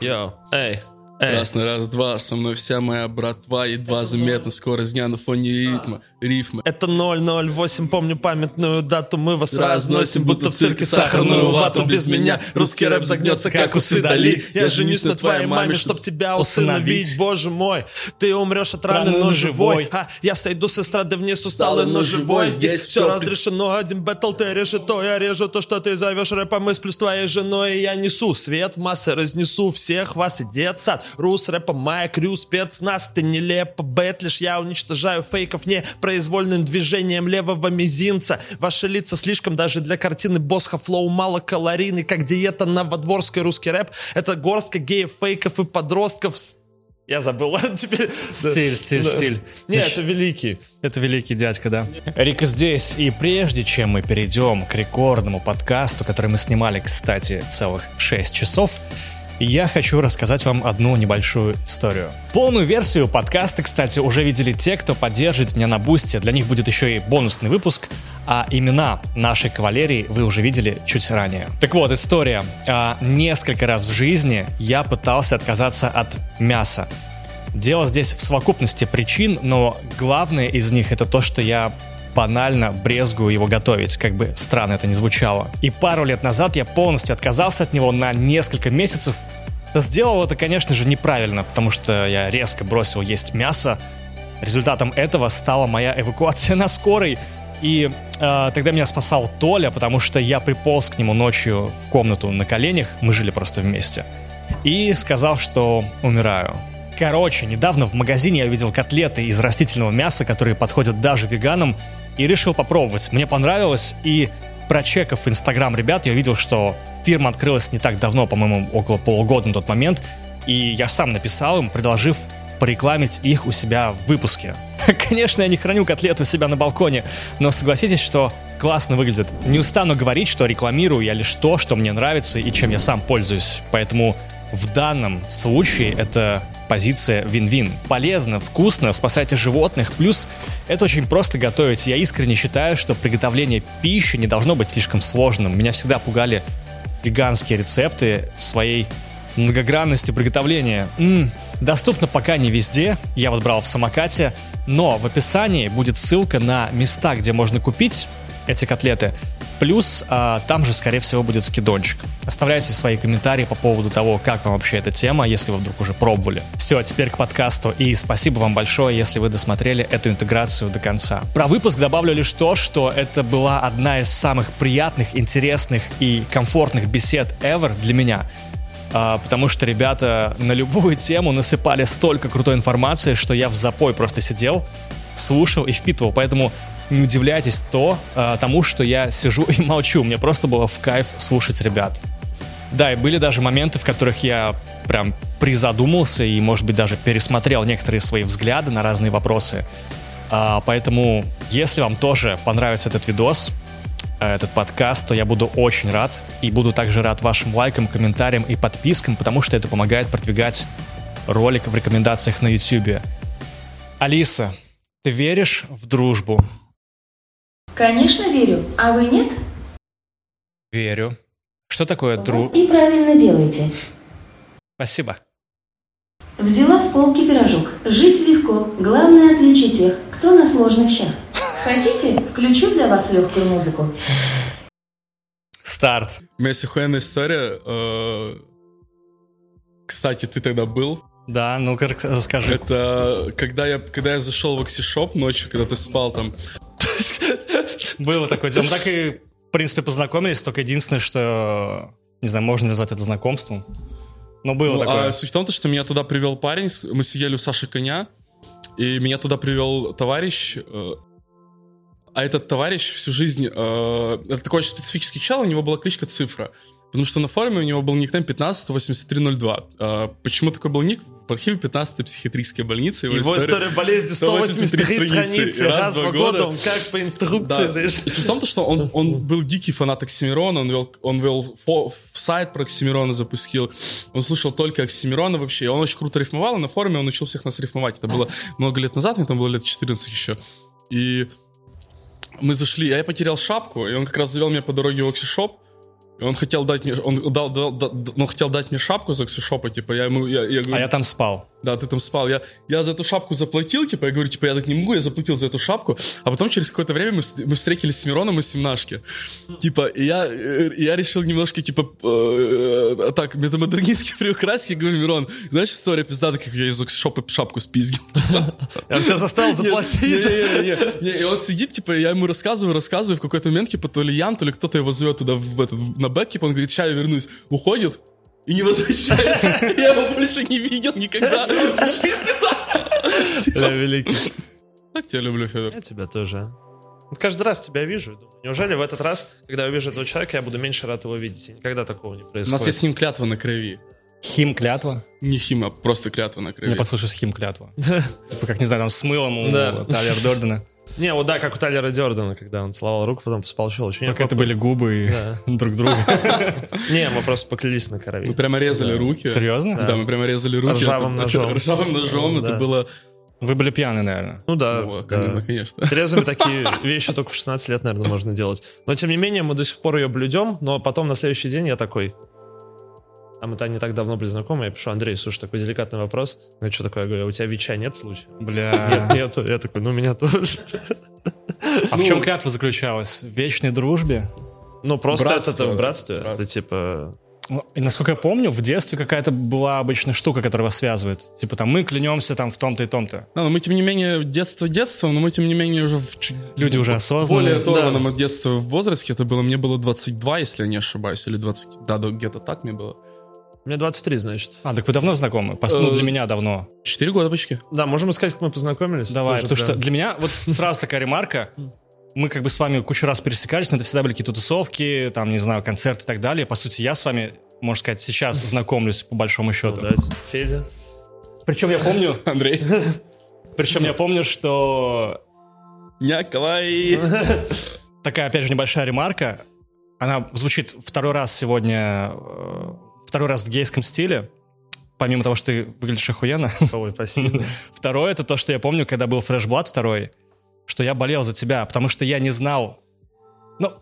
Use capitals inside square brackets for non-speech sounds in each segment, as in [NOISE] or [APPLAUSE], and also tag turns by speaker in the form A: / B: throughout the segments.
A: Йоу, эй, эй.
B: Красный раз-два, со мной вся моя братва, едва заметно, скорость дня на фоне ритма, рифма.
A: Это 008, помню памятную дату Мы вас разносим, будто в цирке сахарную вату Без меня. русский рэп загнется, как усы Дали Я женюсь на твоей маме, чтоб тебя усыновить. Боже мой, ты умрешь от раны, но живой. а, Я сойду с эстрады вниз усталый, но живой Здесь все разрешено, один бэтл ты решето Я режу. То, что ты зовешь рэпом И сплю с твоей женой, и я несу свет в массы Разнесу всех вас и детсад Рус, рэпа, моя crew, спецназ Ты нелепо бэтлишь, я уничтожаю фейков Непроизвольным движением левого мизинца Ваши лица слишком даже для картины Босха Флоу мало калорийный, как диета новодворской русский рэп Это горстка геев, фейков и подростков с я забыл. [LAUGHS] Теперь...
C: Стиль, стиль,
A: Да.
C: стиль.
A: Не, это великий.
C: Это великий дядька, да. Рика здесь, и прежде чем мы перейдем к рекордному подкасту, который мы снимали, кстати, целых 6 часов, я хочу рассказать вам одну небольшую историю. Полную версию подкаста, кстати, уже видели те, кто поддерживает меня на Бусте. Для них будет еще и бонусный выпуск, а имена нашей кавалерии вы уже видели чуть ранее. Так вот, история. А, Несколько раз в жизни я пытался отказаться от мяса. Дело здесь в совокупности причин, но главное из них это то, что я банально брезгую его готовить, как бы странно это ни звучало. И пару лет назад я полностью отказался от него на несколько месяцев. Сделал это, конечно же, неправильно, потому что я резко бросил есть мясо. Результатом этого стала моя эвакуация на скорой. И э, тогда меня спасал Толя, потому что я приполз к нему ночью в комнату на коленях, мы жили просто вместе, и сказал, что умираю. Короче, недавно в магазине я видел котлеты из растительного мяса, которые подходят даже веганам, и решил попробовать. Мне понравилось, и прочекав инстаграм ребят, я увидел, что фирма открылась не так давно, по-моему, около полугода на тот момент, и я сам написал им, предложив порекламить их у себя в выпуске. [LAUGHS] Конечно, я не храню котлет у себя на балконе, но согласитесь, что классно выглядит. Не устану говорить, что рекламирую я лишь то, что мне нравится и чем я сам пользуюсь. Поэтому в данном случае это позиция вин-вин. Полезно, вкусно, спасайте животных. Плюс это очень просто готовить. Я искренне считаю, что приготовление пищи не должно быть слишком сложным. Меня всегда пугали веганские рецепты своей многогранностью приготовления. М, доступно пока не везде, я вот брал в самокате, но в описании будет ссылка на места, где можно купить эти котлеты. Плюс а, там же, скорее всего, будет скидончик. Оставляйте свои комментарии по поводу того, как вам вообще эта тема, если вы вдруг уже пробовали. Все, теперь к подкасту. И спасибо вам большое, если вы досмотрели эту интеграцию до конца. Про выпуск добавлю лишь то, что это была одна из самых приятных, интересных и комфортных бесед ever для меня. А, потому что ребята на любую тему насыпали столько крутой информации, что я в запой просто сидел, слушал и впитывал. Поэтому не удивляйтесь то, а, тому, что я сижу и [LAUGHS] молчу. Мне просто было в кайф слушать ребят. Да, и были даже моменты, в которых я прям призадумался и, может быть, даже пересмотрел некоторые свои взгляды на разные вопросы. А, поэтому, если вам тоже понравится этот видос, э, этот подкаст, то я буду очень рад. И буду также рад вашим лайкам, комментариям и подпискам, потому что это помогает продвигать ролик в рекомендациях на YouTube. Алиса, ты веришь в дружбу?
D: Конечно, верю. А вы нет?
C: Верю. Что такое дру...
D: Вот и правильно делаете.
C: Спасибо.
D: Взяла с полки пирожок. Жить легко. Главное отличить тех, кто на сложных щах. Хотите, включу для вас легкую музыку?
C: Старт.
B: У меня есть охуенная история. э, Кстати, ты тогда был.
C: Да, ну-ка рак- расскажи.
B: Это когда я, когда я зашел в Оксишоп ночью, когда ты спал там.
C: Было такое дело. Мы так и, в принципе, познакомились, только единственное, что, не знаю, можно ли назвать это знакомством. Но было
B: Ну,
C: такое.
B: а суть в том, то, что меня туда привел парень, мы сидели у Саши Коня, и меня туда привел товарищ, э, а этот товарищ всю жизнь, э, это такой очень специфический чел, у него была кличка Цифра, потому что на форуме у него был никнейм 158302. Э, почему такой был ник? В архиве 15 психиатрической больницы.
A: Его история болезни 183 страницы. Раз в два года он как по инструкции,
B: Да.
A: знаешь.
B: И в том, то, что он, он был дикий фанат Оксимирона, он вел, он вел фо- сайт про Оксимирона запустил, он слушал только Оксимирона вообще, и он очень круто рифмовал, и на форуме он учил всех нас рифмовать. Это было много лет назад, мне там было лет 14 еще. И мы зашли, а я потерял шапку, и он как раз завел меня по дороге в Оксишоп, он хотел дать мне, он дал, дал- дал- он хотел дать мне шапку за ксюшопа, типа, я ему, я, я говорю,
C: А я там спал.
B: да, ты там спал. Я, я за эту шапку заплатил, типа, я говорю, типа, я так не могу, я заплатил за эту шапку. А потом через какое-то время мы, мы встретились с Мироном и Семнашки. Типа, и я, э, я решил немножко, типа, э, так, метамодернистски [LAUGHS] приукрасить. Я говорю, Мирон, знаешь, история пиздата, как я из шопа шапку спиздил. [LAUGHS]
A: Я тебя заставил заплатить.
B: Не-не-не, и он сидит, типа, я ему рассказываю, рассказываю, в какой-то момент, типа, то ли Ян, то ли кто-то его зовет туда в этот, на бэк, типа, он говорит, сейчас я вернусь. Уходит, и не возвращается. [LAUGHS] Я его больше не видел никогда [LAUGHS] в жизни.
A: Бля, великий.
B: Так тебя люблю, Федор.
A: Я тебя тоже. Вот каждый раз тебя вижу. и думаю, Неужели в этот раз, когда я увижу этого человека, я буду меньше рад его видеть? И никогда такого не
B: У
A: происходит.
B: нас есть с ним клятва на крови.
C: Хим клятва.
B: Не хим, а просто клятва на крови.
C: Мне послушай, хим клятва. [LAUGHS] Типа, как, не знаю, там с мылом у
A: Да.
C: Талер Дордена.
A: Не, вот да, как у Тайлера Дёрдена, когда он целовал руку, потом спал щелочь.
C: Только это были губы и
A: Да. [LAUGHS]
C: друг друга. [LAUGHS]
A: Не, мы просто поклялись на крови.
B: Мы прямо резали руки.
C: Серьезно?
B: Да, мы прямо резали руки.
A: Ржавым ножом.
B: Ржавым ножом. Это было...
C: Вы были пьяны, наверное.
A: Ну да,
B: Ну,
A: да.
B: конечно, конечно.
A: Трезвыми [LAUGHS] такие вещи только в 16 лет, наверное, можно делать. Но, тем не менее, мы до сих пор ее блюдем, но потом на следующий день я такой... А мы-то не так давно были знакомы, я пишу, Андрей, слушай, такой деликатный вопрос. Ну, что такое? Я говорю, «А у тебя ВИЧа нет случая? Нет,
C: Бля.
A: нету. Я такой, ну, у меня тоже.
C: А в чем клятва заключалась? В вечной дружбе?
A: Ну, просто
B: Братство,
A: это в
B: да.
A: братстве.
B: Братство.
A: Это типа...
C: Ну, и насколько я помню, в детстве какая-то была обычная штука, которая вас связывает. Типа там мы клянемся там в том-то и том-то.
B: Да, но мы, тем не менее, детство детством, но мы, тем не менее, уже в
C: Люди уже осознанные.
B: более оторванном от детства в возрасте. Это было, мне было 22, если я не ошибаюсь, или 20, да, да, где-то так мне было.
A: Мне 23, значит.
C: А, так вы давно знакомы? Пос- Ну,
B: Э,
C: для меня давно.
B: Четыре года почти.
A: Да, можем сказать, как мы познакомились?
C: Давай, потому что для меня вот сразу [LAUGHS] такая ремарка. Мы как бы с вами кучу раз пересекались, но это всегда были какие-то тусовки, там, не знаю, концерты и так далее. По сути, я с вами, можно сказать, сейчас [LAUGHS] знакомлюсь, по большому счету.
A: Ну. Федя.
C: Причем я помню, [LAUGHS]
B: Андрей.
C: причем я помню, что
B: Няколай.
C: такая, опять же, небольшая ремарка. Она звучит второй раз сегодня, э, второй раз в гейском стиле. Помимо того, что ты выглядишь охуенно.
A: Ой, спасибо. [LAUGHS]
C: Второе, это то, что я помню, когда был Fresh Blood второй, что я болел за тебя, потому что я не знал... Ну,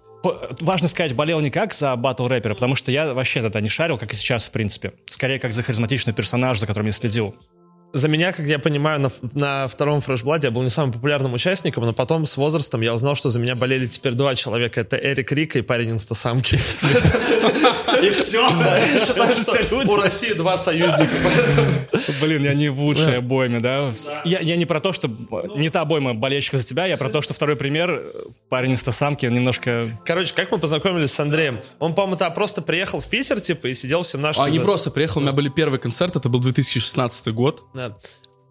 C: важно сказать, болел не как за батл рэпера, потому что я вообще тогда не шарил, как и сейчас, в принципе. Скорее, как за харизматичный персонаж, за которым я следил.
A: За меня, как я понимаю, на, на втором фрешбладе я был не самым популярным участником, но потом с возрастом я узнал, что за меня болели теперь два человека. Это Эрик Рика и парень инстасамки.
C: И все.
A: У России два союзника.
C: Блин, я не в лучшей обойме, да? Я, не про то, что не та обойма болельщика за тебя, я про то, что второй пример, парень из Тасамки, немножко...
A: Короче, как мы познакомились с Андреем? Он, по-моему, просто приехал в Питер, типа, и сидел всем нашим...
B: А не просто приехал, у меня были первые концерты, это был 2016 год.
A: Да.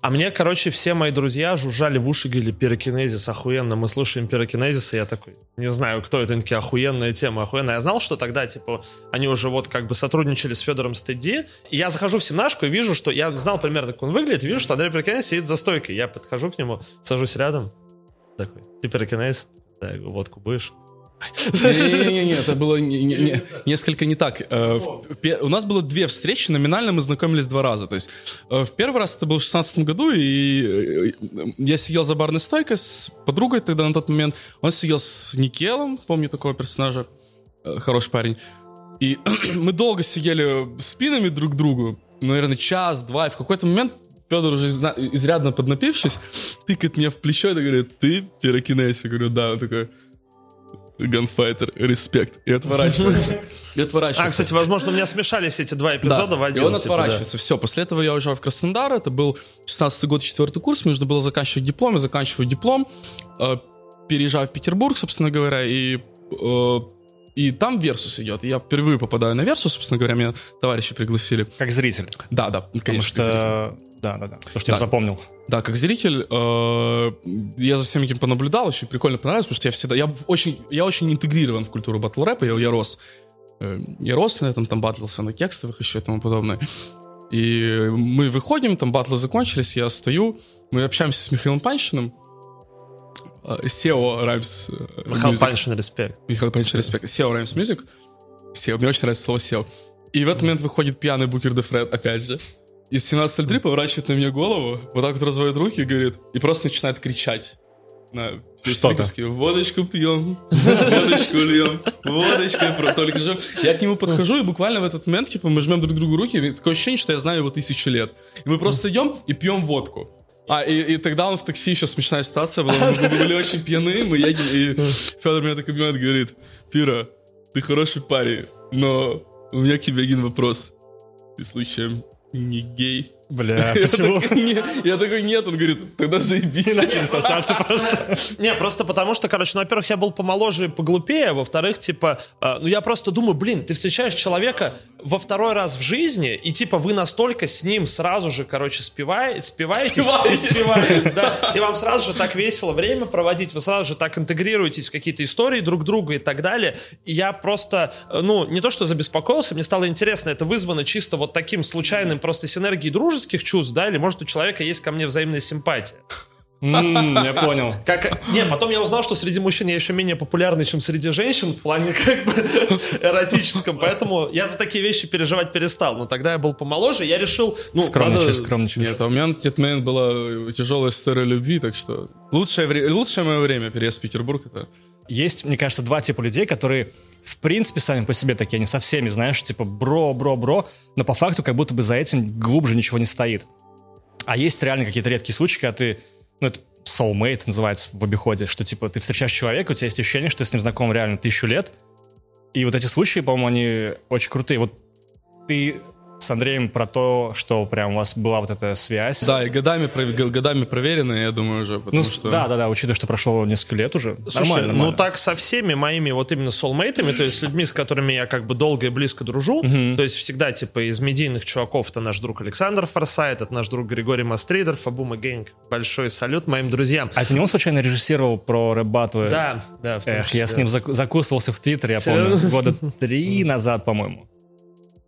A: А мне, короче, все мои друзья жужжали в уши, говорили, пирокинезис, охуенно, мы слушаем пирокинезис, и я такой, не знаю, кто это, они такие, охуенная тема, охуенная. Я знал, что тогда, типа, они уже вот как бы сотрудничали с Федором Стеди, и я захожу в семнашку и вижу, что я знал примерно, как он выглядит, вижу, что Андрей Пирокинезис сидит за стойкой. Я подхожу к нему, сажусь рядом, такой, ты пирокинезис? Да, я говорю, водку будешь?
B: Не-не-не, это было не- не- не- несколько не так. Э, У нас было две встречи, номинально мы знакомились два раза. То есть э, в первый раз это был в 16 году, и э, я сидел за барной стойкой с подругой тогда на тот момент. Он сидел с Никелом, помню такого персонажа, хороший парень. И [CLEARS THROAT] мы долго сидели спинами друг к другу, наверное, час-два, и в какой-то момент Федор уже изрядно поднапившись, тыкает мне в плечо и говорит, ты пирокинез? Я говорю, да. Он такой, gunfighter, респект. И отворачивается. [LAUGHS] И отворачивается.
A: А, кстати, возможно, у меня смешались эти два эпизода
B: Да.
A: в один.
B: И он
A: типа, да.
B: отворачивается. Все, после этого я уезжаю в Краснодар. Это был 16 год, четвертый курс. Мне нужно было заканчивать диплом. Я заканчиваю диплом. э, переезжаю в Петербург, собственно говоря, и... э, и там Версус идет. Я впервые попадаю на Версус, собственно говоря, меня товарищи пригласили.
C: Как зритель.
B: Да, да,
C: Потому
B: конечно. зритель.
C: что... Да, да, да. Потому что я
B: Да.
C: запомнил.
B: Да, как зритель, э, я за всем этим понаблюдал, очень прикольно понравилось, потому что я всегда, я очень, я очень интегрирован в культуру батл рэпа, я, я рос, э, я рос на этом, там батлился на текстовых еще и тому подобное. И мы выходим, там батлы закончились, я стою, мы общаемся с Михаилом Панщиным, э, SEO Rhymes э,
A: Михаил
B: Music.
A: Паншин, респект.
B: Михаил Панчин, респект. SEO Rhymes Music. SEO, мне очень нравится слово SEO. И в этот момент выходит пьяный Букер де Фред, опять же. Из 17.03 поворачивает на меня голову, вот так вот разводит руки и говорит, и просто начинает кричать. на
C: Что-то.
B: Водочку пьем, водочку льем, водочкой про только же. Я к нему подхожу, и буквально в этот момент, типа, мы жмем друг другу руки, и такое ощущение, что я знаю его тысячу лет. И мы просто идем и пьем водку. А, и, и тогда он в такси, еще смешная ситуация была, мы были очень пьяны, мы едем, и Федор меня так обнимает, говорит, Пира, ты хороший парень, но у меня к тебе один вопрос. Ты случаем не гей?
C: Бля,
B: Я
C: почему?
B: Я такой, нет, он говорит, тогда заебись.
C: Начали сосаться просто.
A: Не, просто потому что, короче, ну, во-первых, я был помоложе и поглупее, а во-вторых, типа, э, ну, я просто думаю, блин, ты встречаешь человека во второй раз в жизни, и, типа, вы настолько с ним сразу же, короче,
B: Спиваетесь.
A: и спиваетесь, да, [LAUGHS] и вам сразу же так весело время проводить, вы сразу же так интегрируетесь в какие-то истории друг друга и так далее, и я просто, э, ну, не то что забеспокоился, мне стало интересно, это вызвано чисто вот таким случайным просто синергией дружеских чувств, да, или, может, у человека есть ко мне взаимная симпатия.
C: Я понял. [LAUGHS]
A: Как, не, потом я узнал, что среди мужчин я еще менее популярный, чем среди женщин в плане как бы [LAUGHS] эротическом, поэтому я за такие вещи переживать перестал. Но тогда я был помоложе, я решил, ну,
C: Скромничаешь,
A: надо-
C: скромничаешь.
B: Нет, а у меня на тот момент была тяжелая история любви, так что лучшее, вре- лучшее мое время переезд в Петербург это...
C: Есть, мне кажется, два типа людей, которые в принципе сами по себе такие, они со всеми, знаешь, типа бро, бро, бро, но по факту как будто бы за этим глубже ничего не стоит. А есть реально какие-то редкие случаи, когда ты, ну это soulmate называется в обиходе, что типа ты встречаешь человека, у тебя есть ощущение, что ты с ним знаком реально тысячу лет, и вот эти случаи, по-моему, они очень крутые. Вот ты с Андреем про то, что прям у вас была вот эта связь.
B: Да, и годами, годами проверенные, я думаю, уже,
C: Ну,
B: что...
C: да, да, да, учитывая, что прошло несколько лет уже.
A: Слушай,
C: нормально,
A: ну
C: нормально.
A: так со всеми моими вот именно soulmate'ами, то есть с людьми, с которыми я как бы долго и близко дружу, то есть всегда типа из медийных чуваков это наш друг Александр Форсайт, это наш друг Григорий Мастридер, Фабума Гэнг. Большой салют моим друзьям.
C: А это не он случайно режиссировал про рэп-баттлы?
A: Да, да. том
C: Эх, я с ним зак- закусывался в Твиттере, я помню, года три назад, по-моему.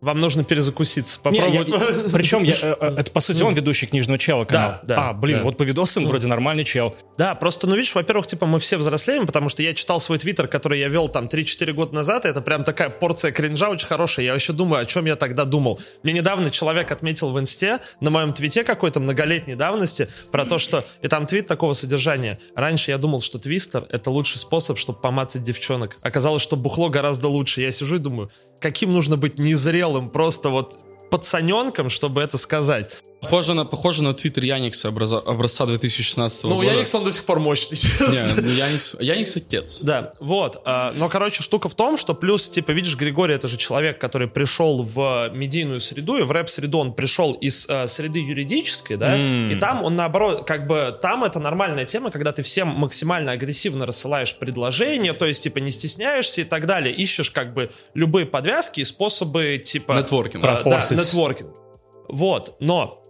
A: Вам нужно перезакуситься,
C: Не, я-
A: попробовать. [LAUGHS]
C: Причем, я, э, э, это, по сути, он ведущий книжного чела канала.
A: Да, да,
C: а, блин,
A: да.
C: вот по видосам вроде нормальный чел.
A: Да, просто, ну, видишь, во-первых, типа, мы все взрослеем, потому что я читал свой твиттер, который я вел там 3-4 года назад, и это прям такая порция кринжа очень хорошая. Я вообще думаю, о чем я тогда думал. Мне недавно человек отметил в инсте, на моем твите какой-то многолетней давности, про то, что... И там твит такого содержания. Раньше я думал, что твистер — это лучший способ, чтобы помацать девчонок. Оказалось, что бухло гораздо лучше. Я сижу и думаю, каким нужно быть незрелым, просто вот пацаненком, чтобы это сказать.
B: Похоже на, похоже на твиттер Яникса образа- образца 2016
A: Ну,
B: года.
A: Яникс, он до сих пор мощный, честно.
B: Не, ну, Яникс, Яникс отец.
A: Да, вот. а, Но, короче, штука в том, что плюс, типа, видишь, Григорий это же человек, который пришел в медийную среду, и в рэп-среду он пришел из э, среды юридической, да, и там он, наоборот, как бы, там это нормальная тема, когда ты всем максимально агрессивно рассылаешь предложения, то есть, типа, не стесняешься и так далее, ищешь, как бы, любые подвязки и способы, типа...
B: Нетворкинг.
A: а, Да, нетворкинг. Вот, но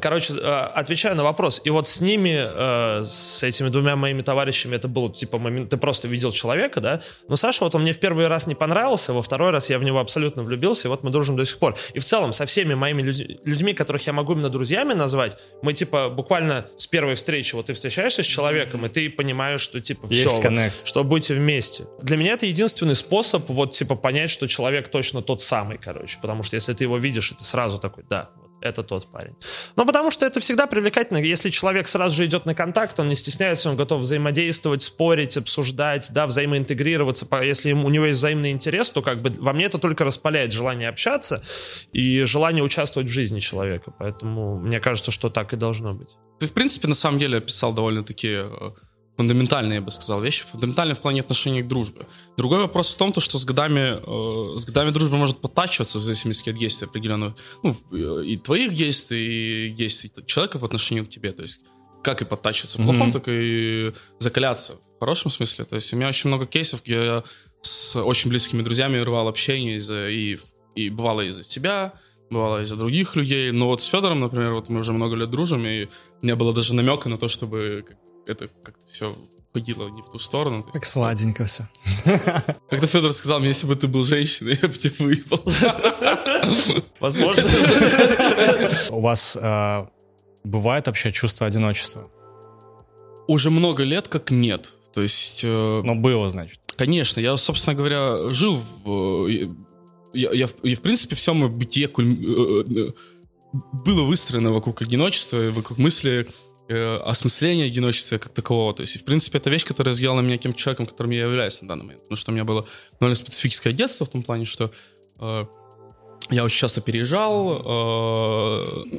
A: Короче, э, отвечаю на вопрос. И вот с ними, э, с этими двумя моими товарищами, это был типа момент, ты просто видел человека, да? Но Саша, вот он мне в первый раз не понравился, во второй раз я в него абсолютно влюбился, и вот мы дружим до сих пор. И в целом со всеми моими людь- людьми, которых я могу именно друзьями назвать, мы типа буквально с первой встречи, вот ты встречаешься с человеком, и ты понимаешь, что типа
C: Есть
A: все,
C: коннект.
A: что будете вместе. Для меня это единственный способ вот типа понять, что человек точно тот самый, короче. Потому что если ты его видишь, и ты сразу такой, да, вот это тот парень. Ну, потому что это всегда привлекательно. Если человек сразу же идет на контакт, он не стесняется, он готов взаимодействовать, спорить, обсуждать, да, взаимоинтегрироваться. Если у него есть взаимный интерес, то как бы во мне это только распаляет желание общаться и желание участвовать в жизни человека. Поэтому мне кажется, что так и должно быть.
B: Ты, в принципе, на самом деле описал довольно фундаментальные, я бы сказал, вещи. Фундаментальные в плане отношений к дружбе. Другой вопрос в том, то, что с годами, э, с годами дружба может подтачиваться в зависимости от действий определенного. Ну, э, и твоих действий, и действий человека в отношении к тебе. То есть как и подтачиваться в плохом,
C: Мгм.
B: так и закаляться в хорошем смысле. То есть у меня очень много кейсов, где я с очень близкими друзьями рвал общение из-за, и, и бывало из-за тебя, бывало из-за других людей. Но вот с Федором, например, вот мы уже много лет дружим, и меня было даже намека на то, чтобы это как-то все ходило не в ту сторону. То есть,
C: Как сладенько все. [LAUGHS]
B: Как-то Федор сказал мне, если бы ты был женщиной, [LAUGHS] я бы тебя выебал. [LAUGHS]
A: Возможно.
C: У вас э, бывает вообще чувство одиночества?
B: Уже много лет как нет. То есть, э,
C: Ну, было, значит.
B: конечно, я, собственно говоря, жил в... э, Я, я, в- я, в принципе, все мое бытие было выстроено вокруг одиночества, и вокруг мысли э, осмысление одиночества как такового. То есть, в принципе, это вещь, которая сделала меня тем человеком, которым я являюсь на данный момент. Потому что у меня было довольно специфическое детство в том плане, что э, я очень часто переезжал. Э,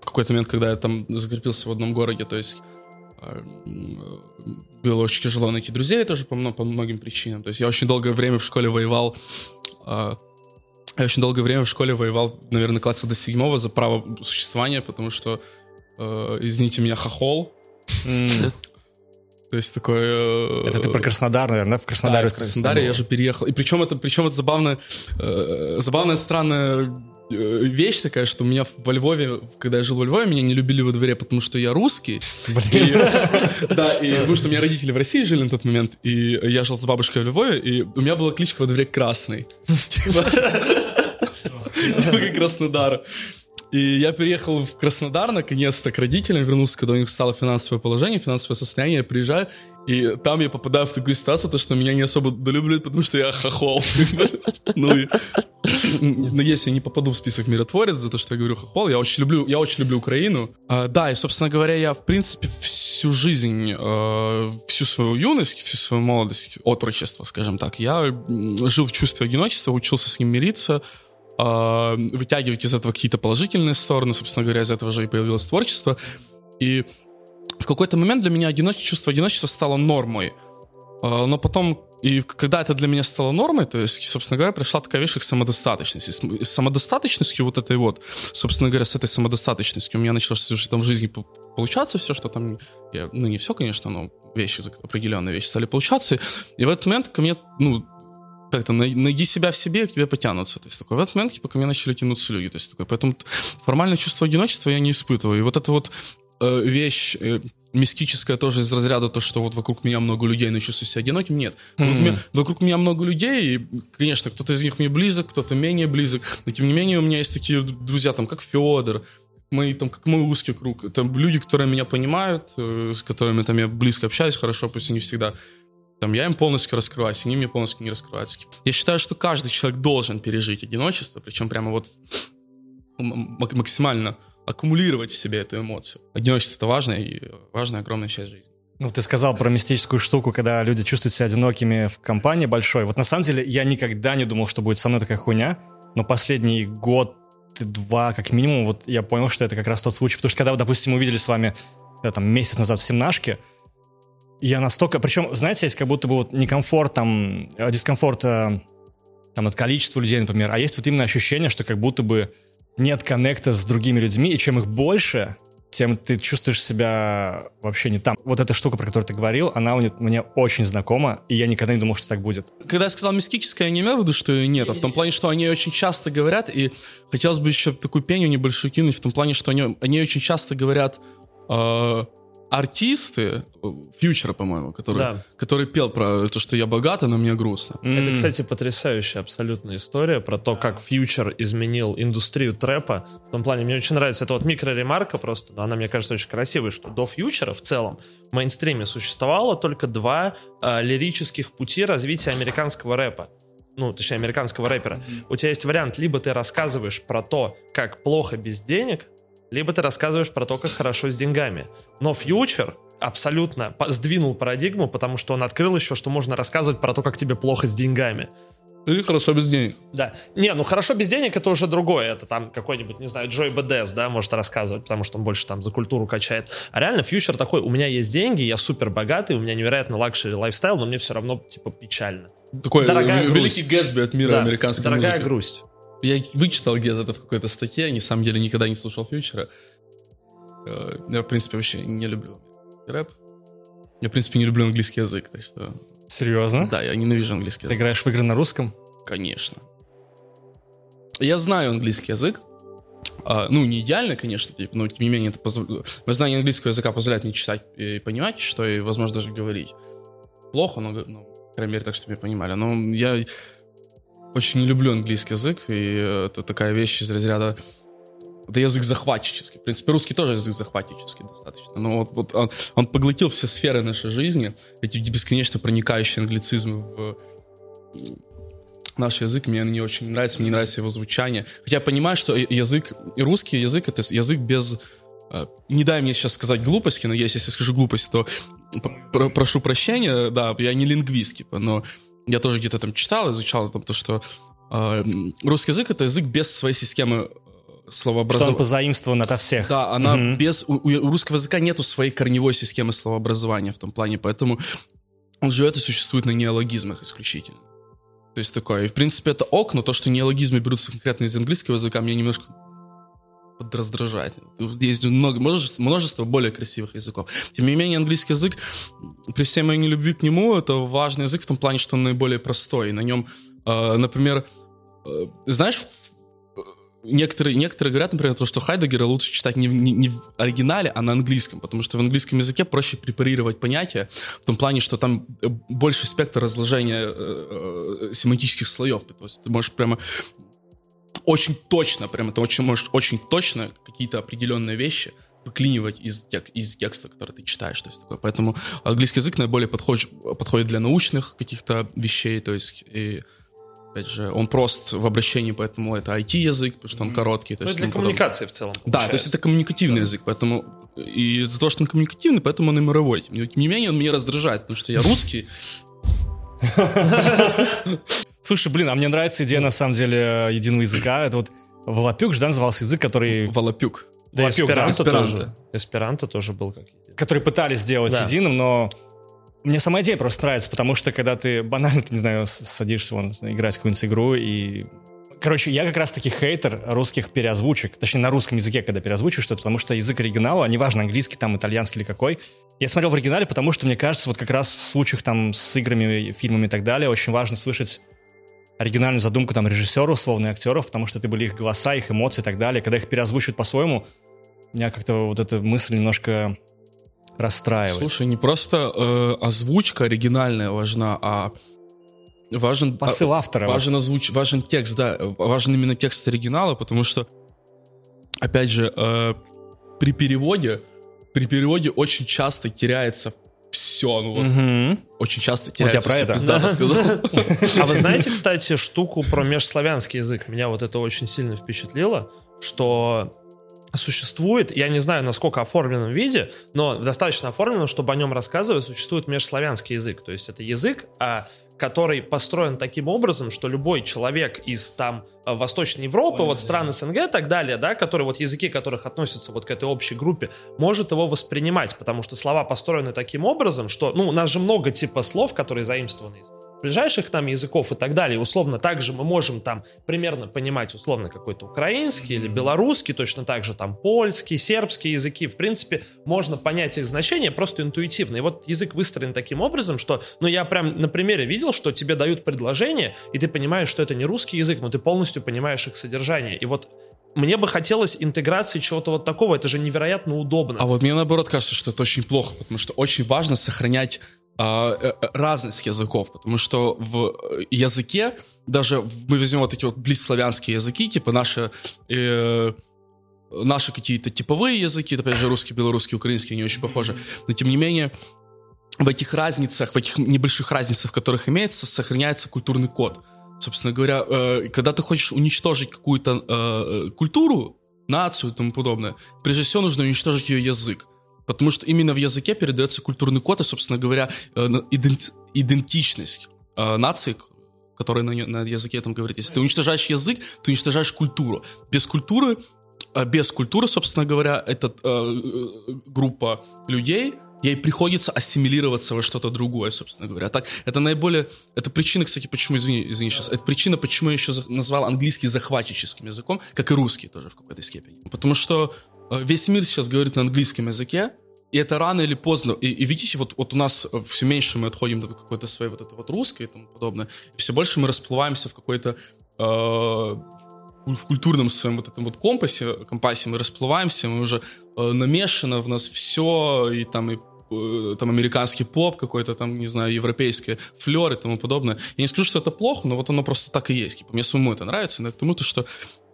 B: в какой-то момент, когда я там закрепился в одном городе, то есть э, было очень тяжело найти друзей тоже по, по многим причинам. То есть я очень долгое время в школе воевал э, я очень долгое время в школе воевал, наверное, класса до седьмого за право существования, потому что, э, извините меня, хохол. [LAUGHS] То есть такое...
C: Э, это ты про Краснодар, наверное, в Краснодаре?
B: Да, в Краснодаре я же переехал. И причем это, причем это забавно, э, забавная, странная вещь такая, что меня во Львове, когда я жил во Львове, меня не любили во дворе, потому что я русский. [LAUGHS] Да, и потому что у меня родители в России жили на тот момент, и я жил с бабушкой в Львове, и у меня была кличка во дворе Красный. [LAUGHS] Типа Краснодар. И я переехал в Краснодар наконец-то к родителям, вернулся, когда у них стало финансовое положение, финансовое состояние, я приезжаю, и там я попадаю в такую ситуацию, то, что меня не особо долюбливают, потому что я хохол. [LAUGHS] Ну и... Если я не попаду в список миротворец за то, что я говорю хохол, я очень люблю, я очень люблю Украину. А, да, и, собственно говоря, я, в принципе, всю жизнь, э, всю свою юность, всю свою молодость, отрочество, скажем так, я жил в чувстве одиночества, учился с ним мириться, вытягивать из этого какие-то положительные стороны, собственно говоря, из этого же и появилось творчество. И в какой-то момент для меня одиноч... чувство одиночества стало нормой. Э, но потом, и когда это для меня стало нормой, то есть, собственно говоря, пришла такая вещь, как самодостаточность. И с самодостаточностью вот этой вот, собственно говоря, с этой самодостаточностью у меня началось там в жизни получаться все, что там, я, ну не все, конечно, но вещи, определенные вещи стали получаться. И в этот момент ко мне, ну, как-то найди себя в себе, к тебе потянутся. То есть такой в этот момент типа, ко мне начали тянуться люди. То есть такой, поэтому формальное чувство одиночества я не испытываю. И вот эта вот э, вещь э, мистическая тоже из разряда то, что вот вокруг меня много людей, но чувствую себя одиноким, нет. Mm-hmm. Вокруг, меня, вокруг меня много людей, и, конечно, кто-то из них мне близок, кто-то менее близок, но тем не менее у меня есть такие друзья, там, как Федор, мои, там, как мой узкий круг. Это люди, которые меня понимают, э, с которыми там я близко общаюсь хорошо, пусть не всегда там я им полностью раскрываюсь, они мне полностью не раскрываются. Я считаю, что каждый человек должен пережить одиночество, причем прямо вот максимально аккумулировать в себе эту эмоцию. Одиночество — это важная и важная огромная часть жизни.
C: Ну, ты сказал про мистическую штуку, когда люди чувствуют себя одинокими в компании большой. Вот на самом деле я никогда не думал, что будет со мной такая хуйня, но последний год, два, как минимум, вот я понял, что это как раз тот случай. Потому что когда, допустим, увидели с вами да, там, месяц назад в Семнашке, я настолько... Причем, знаете, есть как будто бы вот некомфорт, там, э, дискомфорт э, там, от количества людей, например, а есть вот именно ощущение, что как будто бы нет коннекта с другими людьми, и чем их больше, тем ты чувствуешь себя вообще не там. Вот эта штука, про которую ты говорил, она мне очень знакома, и я никогда не думал, что так будет.
B: Когда я сказал мистическое, я не имел в виду, что ее нет, а в том плане, что они очень часто говорят, и хотелось бы еще такую пеню небольшую кинуть, в том плане, что они, они очень часто говорят э, артисты, Фьючера, по-моему, который, да. который пел про то, что я богатый, но мне грустно.
A: Это, кстати, потрясающая абсолютная история про то, как Фьючер изменил индустрию трэпа. В том плане, мне очень нравится, это вот микроремарка просто, но она, мне кажется, очень красивая, что до Фьючера в целом в мейнстриме существовало только два э, лирических пути развития американского рэпа ну, точнее, американского рэпера. Mm-hmm. У тебя есть вариант, либо ты рассказываешь про то, как плохо без денег, либо ты рассказываешь про то, как хорошо с деньгами. Но Future абсолютно сдвинул парадигму, потому что он открыл еще, что можно рассказывать про то, как тебе плохо с деньгами.
B: Или хорошо без денег.
A: Да. Не, ну хорошо без денег это уже другое. Это там какой-нибудь, не знаю, Joey Badass, да, может рассказывать, потому что он больше там за культуру качает. А реально Future такой, у меня есть деньги, я супер богатый, у меня невероятно luxury lifestyle, но мне все равно, типа, печально.
B: Такой дорогая великий Гэтсби от мира да, американской
A: дорогая
B: музыки.
A: грусть.
B: Я вычитал где-то это в какой-то статье, на самом деле никогда не слушал фьючера. Э, я, в принципе, вообще не люблю рэп. Я, в принципе, не люблю английский язык, так что...
C: Серьезно?
B: Да, я ненавижу английский язык.
C: Ты играешь в игры на русском?
B: Конечно. Я знаю английский язык. А, ну, не идеально, конечно, типа, но тем не менее, это позволяет... знание английского языка позволяет мне читать и понимать, что и, возможно, даже говорить. Плохо, но, ну, по крайней мере, так, чтобы меня понимали. Но я очень не люблю английский язык, и это такая вещь из разряда это язык захватчический. В принципе, русский тоже язык захватчический достаточно. Но вот, вот он, он поглотил все сферы нашей жизни, эти бесконечно проникающие англицизмы в наш язык. Мне не очень нравится, мне не нравится его звучание. Хотя я понимаю, что язык, русский язык — это язык без э, не дай мне сейчас сказать глупости, но если я скажу глупость, то про прошу прощения, да, я не лингвист, типа, но я тоже где-то там читал, изучал там то, что э, русский язык — это язык без своей системы словообразования.
C: Что он позаимствован ото всех.
B: Да, она угу. без... У, у русского языка нету своей корневой системы словообразования в том плане, поэтому он живет и существует на неологизмах исключительно. То есть такое. И, в принципе, это ок, но то, что неологизмы берутся конкретно из английского языка, меня немножко подраздражает. Есть много, множество, множество более красивых языков. Тем не менее, английский язык, при всей моей нелюбви к нему, это важный язык в том плане, что он наиболее простой. На нем, э, например, э, знаешь, некоторые, некоторые говорят, например, то, что Хайдегера лучше читать не, не, не в оригинале, а на английском, потому что в английском языке проще препарировать понятия, в том плане, что там э, больше спектр разложения э, э, семантических слоев. То есть ты можешь прямо очень точно, прямо ты очень можешь очень точно какие-то определенные вещи выклинивать из, тек, из текста, который ты читаешь. То есть такое. Поэтому английский язык наиболее подходит, подходит для научных каких-то вещей, то есть и опять же, он прост в обращении, поэтому это IT-язык, потому что он короткий. То
A: ну,
B: есть
A: для коммуникации в целом.
B: Получается. Да, то есть это коммуникативный да. язык, поэтому и из-за того, что он коммуникативный, поэтому он и мировой. Тем не менее, он меня раздражает, потому что я русский. [LAUGHS]
C: Слушай, блин, а мне нравится идея, на самом деле, единого языка. Это вот Волопюк же, да, назывался язык, который...
B: Волопюк.
A: Да, эсперанто тоже. Эсперанто тоже был как
C: Который пытались сделать единым, но мне сама идея просто нравится, потому что когда ты банально, ты, не знаю, садишься вон, играть какую-нибудь игру и Короче, я как раз-таки хейтер русских переозвучек. Точнее, на русском языке, когда переозвучиваю что-то, потому что язык оригинала, неважно, английский, там, итальянский или какой, я смотрел в оригинале, потому что, мне кажется, вот как раз в случаях там с играми, фильмами и так далее, очень важно слышать оригинальную задумку там режиссера, условно, актеров, потому что это были их голоса, их эмоции и так далее. Когда их переозвучивают по-своему, меня как-то вот эта мысль немножко расстраивает.
B: Слушай, не просто э, озвучка оригинальная важна, а важен
C: а, посыл автора.
B: Важен озвуч, важен текст, да, важен именно текст оригинала, потому что, опять же, э, при переводе, при переводе очень часто теряется все, ну вот, угу. очень часто теряется
C: вот я про
B: все, это. Да. [LAUGHS] сказал.
A: А вы знаете, кстати, штуку про межславянский язык? Меня вот это очень сильно впечатлило, что существует, я не знаю, насколько оформленном виде, но достаточно оформленном, чтобы о нем рассказывать, существует межславянский язык. То есть это язык, а который построен таким образом, что любой человек из там э, Восточной Европы, Ой, вот стран СНГ и так далее, да, которые вот языки которых относятся вот к этой общей группе, может его воспринимать, потому что слова построены таким образом, что, ну, у нас же много типа слов, которые заимствованы из ближайших нам языков и так далее. Условно, также мы можем там примерно понимать условно какой-то украинский или белорусский, точно так же там польский, сербский языки. В принципе, можно понять их значение просто интуитивно. И вот язык выстроен таким образом, что, ну, я прям на примере видел, что тебе дают предложение, и ты понимаешь, что это не русский язык, но ты полностью понимаешь их содержание. И вот мне бы хотелось интеграции чего-то вот такого, это же невероятно удобно.
B: А вот мне наоборот кажется, что это очень плохо, потому что очень важно сохранять разность языков, потому что в э, языке, даже мы возьмем вот эти вот близславянские языки, типа наши, э, наши какие-то типовые языки, опять же русский, белорусский, украинский, они очень похожи, но тем не менее в этих разницах, в этих небольших разницах, в которых имеется, сохраняется культурный код. Собственно говоря, э, когда ты хочешь уничтожить какую-то э, культуру, нацию и тому подобное, прежде всего нужно уничтожить ее язык. Потому что именно в языке передается культурный код и, собственно говоря, э, идентичность э, нации, которая на, на языке этом говорит. Если ты уничтожаешь язык, ты уничтожаешь культуру. Без культуры, э, без культуры, собственно говоря, эта группа людей, ей приходится ассимилироваться во что-то другое, собственно говоря. Так, это наиболее... Это причина, кстати, почему, извини, извини сейчас, это причина, почему я еще назвал английский захватчическим языком, как и русский тоже в какой-то степени. Потому что весь мир сейчас говорит на английском языке, и это рано или поздно. И, и видите, вот, вот у нас все меньше мы отходим до какой-то своей вот этой вот русской и тому подобное, и все больше мы расплываемся в какой-то э, в культурном своем вот этом вот компасе, компасе мы расплываемся, мы уже э, намешано в нас все, и там и э, там американский поп какой-то, там, не знаю, европейский флер и тому подобное. Я не скажу, что это плохо, но вот оно просто так и есть. Типа, мне самому это нравится, но к тому, то, что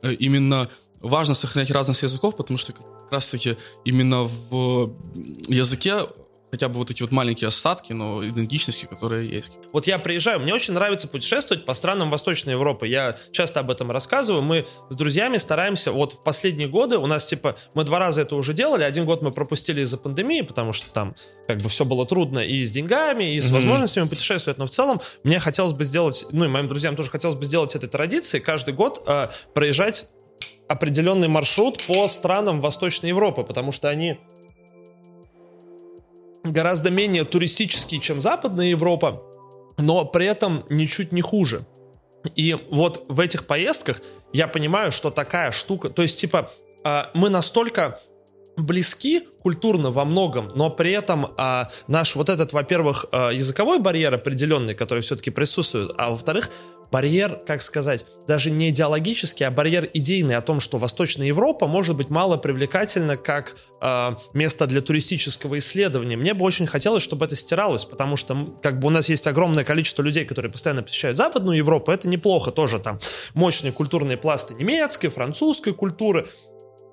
B: э, именно важно сохранять разность языков, потому что как раз-таки именно в языке хотя бы вот эти вот маленькие остатки, но идентичности, которые есть.
A: Вот я приезжаю, мне очень нравится путешествовать по странам Восточной Европы. Я часто об этом рассказываю. Мы с друзьями стараемся, вот в последние годы у нас типа, мы два раза это уже делали, один год мы пропустили из-за пандемии, потому что там как бы все было трудно и с деньгами, и с mm-hmm. возможностями путешествовать, но в целом мне хотелось бы сделать, ну и моим друзьям тоже хотелось бы сделать этой традицией каждый год э, проезжать определенный маршрут по странам Восточной Европы, потому что они гораздо менее туристические, чем Западная Европа, но при этом ничуть не хуже. И вот в этих поездках я понимаю, что такая штука, то есть типа а, мы настолько близки культурно во многом, но при этом а, наш вот этот, во-первых, а, языковой барьер определенный, который все-таки присутствует, а во-вторых, барьер, как сказать, даже не идеологический, а барьер идейный о том, что Восточная Европа может быть мало привлекательна как э, место для туристического исследования. Мне бы очень хотелось, чтобы это стиралось, потому что как бы у нас есть огромное количество людей, которые постоянно посещают Западную Европу, это неплохо тоже там мощные культурные пласты немецкой, французской культуры,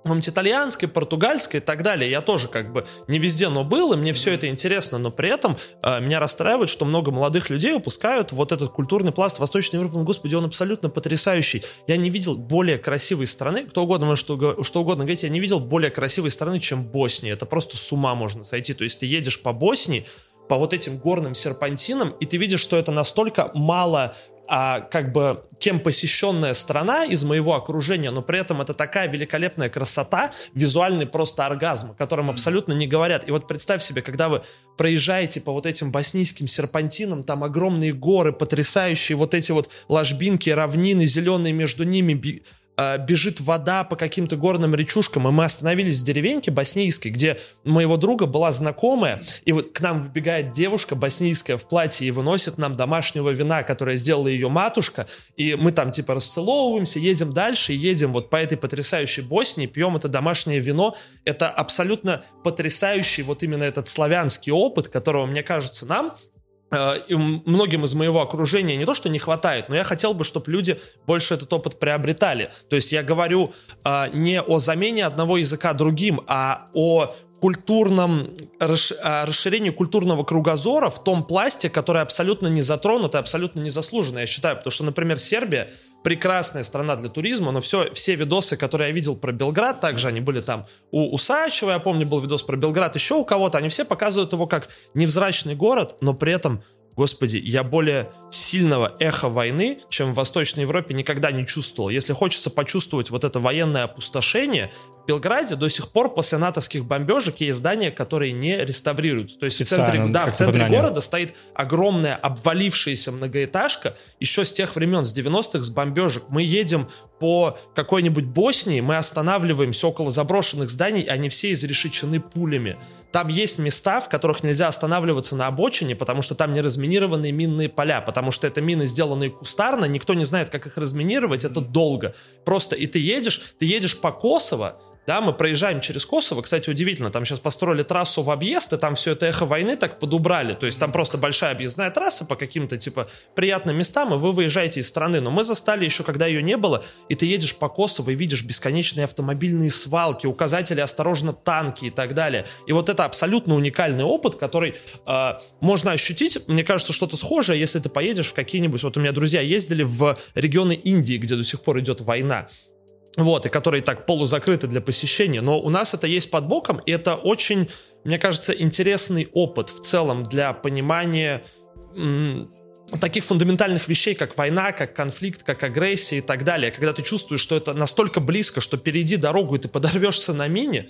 A: быть итальянской, португальской и так далее. Я тоже как бы не везде, но был, и мне все это интересно, но при этом э, меня расстраивает, что много молодых людей упускают вот этот культурный пласт Восточной Европы. Ну, господи, он абсолютно потрясающий. Я не видел более красивой страны, кто угодно может что, что угодно говорить, я не видел более красивой страны, чем Босния. Это просто с ума можно сойти. То есть ты едешь по Боснии, по вот этим горным серпантинам, и ты видишь, что это настолько мало а, как бы кем посещенная страна из моего окружения, но при этом это такая великолепная красота, визуальный просто оргазм, о котором абсолютно не говорят. И вот представь себе, когда вы проезжаете по вот этим боснийским серпантинам, там огромные горы, потрясающие вот эти вот ложбинки, равнины, зеленые между ними, Э, бежит вода по каким-то горным речушкам, и мы остановились в деревеньке боснийской, где моего друга была знакомая, и вот к нам выбегает девушка боснийская в платье и выносит нам домашнего вина, которое сделала ее матушка, и мы там типа расцеловываемся, едем дальше, едем вот по этой потрясающей Боснии, пьем это домашнее вино, это абсолютно потрясающий вот именно этот славянский опыт, которого, мне кажется, нам и многим из моего окружения не то, что не хватает, но я хотел бы, чтобы люди больше этот опыт приобретали. То есть я говорю э, не о замене одного языка другим, а о культурном расширении культурного кругозора в том пласте, который абсолютно не затронут и абсолютно не заслуженно, я считаю. Потому что, например, Сербия прекрасная страна для туризма, но все, все видосы, которые я видел про Белград, также они были там у Усачева, я помню, был видос про Белград, еще у кого-то, они все показывают его как невзрачный город, но при этом Господи, я более сильного эха войны, чем в Восточной Европе, никогда не чувствовал. Если хочется почувствовать вот это военное опустошение, в Белграде до сих пор после натовских бомбежек есть здания, которые не реставрируются. То есть в центре, да, в центре города стоит огромная обвалившаяся многоэтажка еще с тех времен, с 90-х, с бомбежек. Мы едем по какой-нибудь Боснии, мы останавливаемся около заброшенных зданий, они все изрешечены пулями. Там есть места, в которых нельзя останавливаться на обочине, потому что там не разминированные минные поля, потому что это мины, сделанные кустарно, никто не знает, как их разминировать, это долго. Просто и ты едешь, ты едешь по Косово, да, мы проезжаем через Косово, кстати, удивительно, там сейчас построили трассу в объезд, и там все это эхо войны так подубрали, то есть там просто большая объездная трасса по каким-то, типа, приятным местам, и вы выезжаете из страны, но мы застали еще, когда ее не было, и ты едешь по Косово и видишь бесконечные автомобильные свалки, указатели «осторожно, танки» и так далее, и вот это абсолютно уникальный опыт, который э, можно ощутить, мне кажется, что-то схожее, если ты поедешь в какие-нибудь, вот у меня друзья ездили в регионы Индии, где до сих пор идет война, вот, и которые так полузакрыты для посещения, но у нас это есть под боком, и это очень, мне кажется, интересный опыт в целом для понимания таких фундаментальных вещей, как война, как конфликт, как агрессия и так далее. Когда ты чувствуешь, что это настолько близко, что перейди дорогу, и ты подорвешься на мине,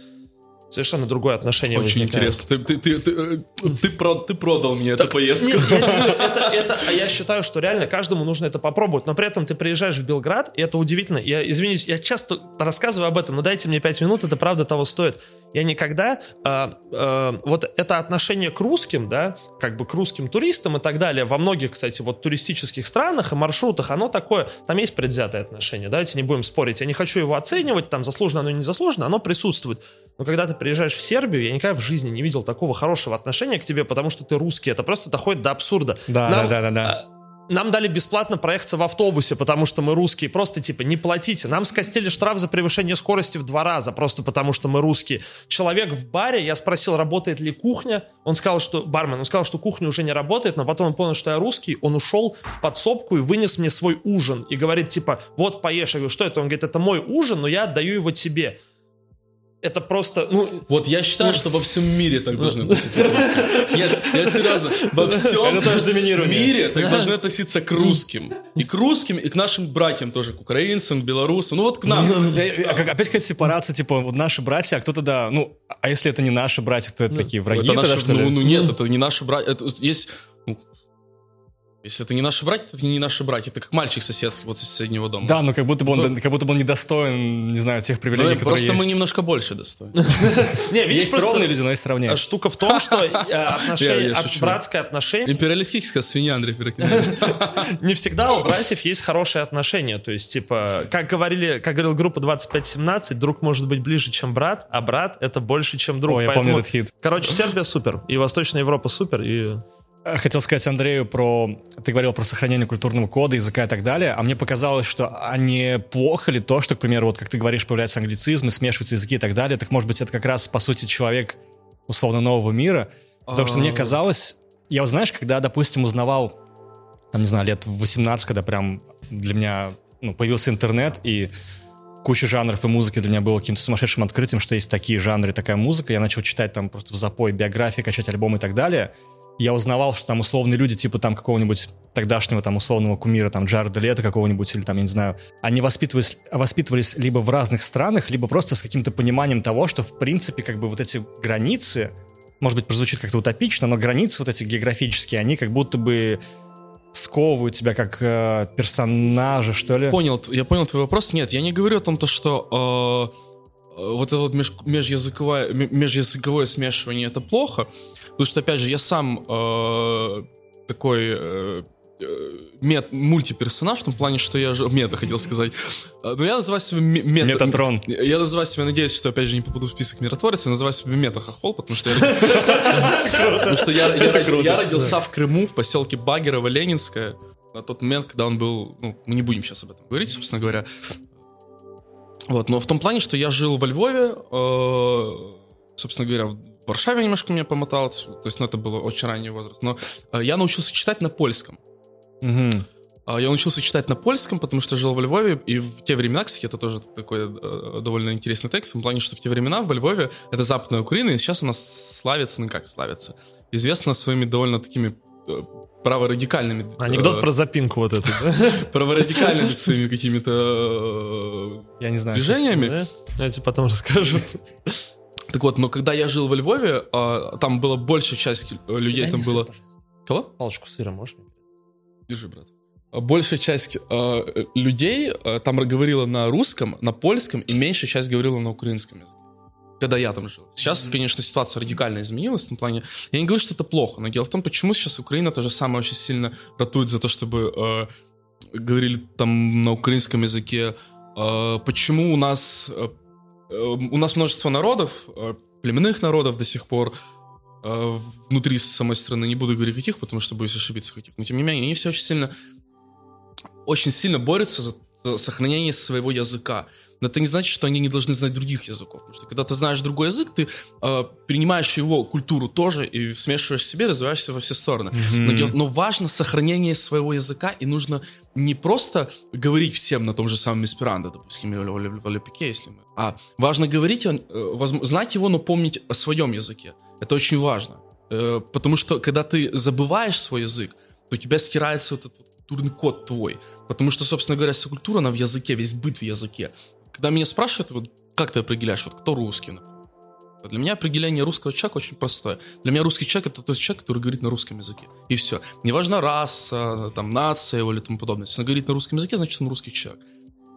A: совершенно другое отношение
B: Очень
A: возникает.
B: интересно. Ты, ты, ты, ты, э, ты, прод, ты продал мне так, эту поездку. Нет,
A: я, тебе, это, [LAUGHS] это, а я считаю, что реально каждому нужно это попробовать, но при этом ты приезжаешь в Белград, и это удивительно. Я, извините, я часто рассказываю об этом, но дайте мне пять минут, это правда того стоит. Я никогда э, э, вот это отношение к русским, да, как бы к русским туристам и так далее, во многих, кстати, вот туристических странах и маршрутах, оно такое, там есть предвзятое отношение, давайте не будем спорить. Я не хочу его оценивать, там заслуженно оно не заслуженно, оно присутствует. Но когда ты приезжаешь в Сербию, я никогда в жизни не видел такого хорошего отношения к тебе, потому что ты русский. Это просто доходит до абсурда.
C: Да, Нам, да, да, да, да.
A: Нам дали бесплатно проехаться в автобусе, потому что мы русские. Просто типа не платите. Нам скостили штраф за превышение скорости в два раза, просто потому что мы русские. Человек в баре, я спросил, работает ли кухня. Он сказал, что бармен, он сказал, что кухня уже не работает, но потом он понял, что я русский. Он ушел в подсобку и вынес мне свой ужин. И говорит типа, вот поешь. Я говорю, что это? Он говорит, это мой ужин, но я отдаю его тебе это просто, ну...
B: Вот я считаю, что во всем мире так должны относиться к русским. Нет, я серьезно, во всем мире так должны относиться к русским. И к русским, и к нашим братьям тоже, к украинцам, к белорусам, ну вот к нам. Ну,
C: а как, опять какая-то сепарация, типа, вот наши братья, а кто тогда, ну, а если это не наши братья, кто это ну, такие, враги
B: тогда, что ли? Ну, ну нет, это не наши братья, есть если это не наши братья, то это не наши братья. Это как мальчик соседский вот из соседнего дома.
C: Да, но как будто бы он, как будто бы он недостоин, не знаю, тех привилегий, ну, которые
B: Просто мы немножко больше достоин. [LAUGHS]
C: Не, видишь, есть ровные люди, но есть равнее.
A: Штука в том, что [LAUGHS] отношения, братское отношение...
B: Империалистическая свинья, Андрей [LAUGHS]
A: Не всегда у братьев есть хорошие отношения. То есть, типа, как говорили, как говорил группа 2517, друг может быть ближе, чем брат, а брат — это больше, чем друг.
C: Ой, я помню этот хит.
A: Короче, Сербия супер, и Восточная Европа супер, и
C: Э, хотел сказать Андрею про... Ты говорил про сохранение культурного кода, языка и так далее, а мне показалось, что а не плохо ли то, что, к примеру, вот как ты говоришь, появляются англицизмы, смешиваются языки и так далее, так может быть это как раз, по сути, человек условно нового мира, потому что мне а. казалось... Я вот знаешь, когда, допустим, узнавал, там, не знаю, лет 18, когда прям для меня ну, появился интернет, и куча жанров и музыки для меня было каким-то сумасшедшим открытием, что есть такие жанры, такая музыка. Я начал читать там просто в запой биографии, качать альбомы и так далее я узнавал, что там условные люди, типа там какого-нибудь тогдашнего там условного кумира, там Джареда Лето какого-нибудь, или там, я не знаю, они воспитывались, воспитывались либо в разных странах, либо просто с каким-то пониманием того, что, в принципе, как бы вот эти границы, может быть, прозвучит как-то утопично, но границы вот эти географические, они как будто бы сковывают тебя как э, персонажа, что ли?
B: Понял, я понял твой вопрос. Нет, я не говорю о том, то, что э, вот это вот меж, межязыковое, межязыковое смешивание это плохо. Потому что, опять же, я сам э, такой э, э мет, мультиперсонаж в том плане, что я же... Мета, хотел сказать. Э, но я называю себя мета...
C: Метатрон.
B: Я называю себя, надеюсь, что, опять же, не попаду в список миротворец, я называю себя мета-хохол, потому что я родился в Крыму, в поселке Багерово, Ленинское, на тот момент, когда он был... Ну, мы не будем сейчас об этом говорить, собственно говоря. Вот, но в том плане, что я жил во Львове, э, собственно говоря, Варшаве немножко меня помотало, то есть, ну, это был очень ранний возраст. Но э, я научился читать на польском.
C: Угу.
B: Я научился читать на польском, потому что жил во Львове, и в те времена, кстати, это тоже такой э, довольно интересный текст, в том плане, что в те времена во Львове, это Западная Украина, и сейчас она славится, ну как славится, известна своими довольно такими э, праворадикальными...
A: Анекдот э, про запинку вот эту, да? [LAUGHS]
B: Праворадикальными своими какими-то
C: э, Я не знаю,
B: движениями.
A: Я тебе потом расскажу. [LAUGHS]
B: Так вот, но когда я жил во Львове, а, там была большая часть людей, Дай там было... Сыр,
A: Кого? Палочку сыра можешь мне?
B: Держи, брат. Большая часть э, людей э, там говорила на русском, на польском, и меньшая часть говорила на украинском языке. Когда я там жил. Сейчас, mm-hmm. конечно, ситуация радикально изменилась в том плане. Я не говорю, что это плохо, но дело в том, почему сейчас Украина то же самое очень сильно ратует за то, чтобы э, говорили там на украинском языке. Э, почему у нас э, у нас множество народов, э, племенных народов до сих пор, э, внутри самой страны, не буду говорить каких, потому что боюсь ошибиться каких, но тем не менее, они все очень сильно, очень сильно борются за, за сохранение своего языка. Но это не значит, что они не должны знать других языков. Потому что когда ты знаешь другой язык, ты э, принимаешь его культуру тоже и смешиваешь себе, развиваешься во все стороны. Mm-hmm. Но, но важно сохранение своего языка, и нужно не просто говорить всем на том же самом эсперанто, допустим, в Олимпике, если мы, а важно говорить, э, знать его, но помнить о своем языке. Это очень важно. Э, потому что когда ты забываешь свой язык, то у тебя стирается вот этот культурный код твой. Потому что, собственно говоря, вся культура, она в языке, весь быт в языке. Когда меня спрашивают, вот, как ты определяешь, вот кто русский, например? Для меня определение русского человека очень простое. Для меня русский человек это тот человек, который говорит на русском языке. И все. Неважно раса, там, нация его или тому подобное. Если он говорит на русском языке, значит он русский человек.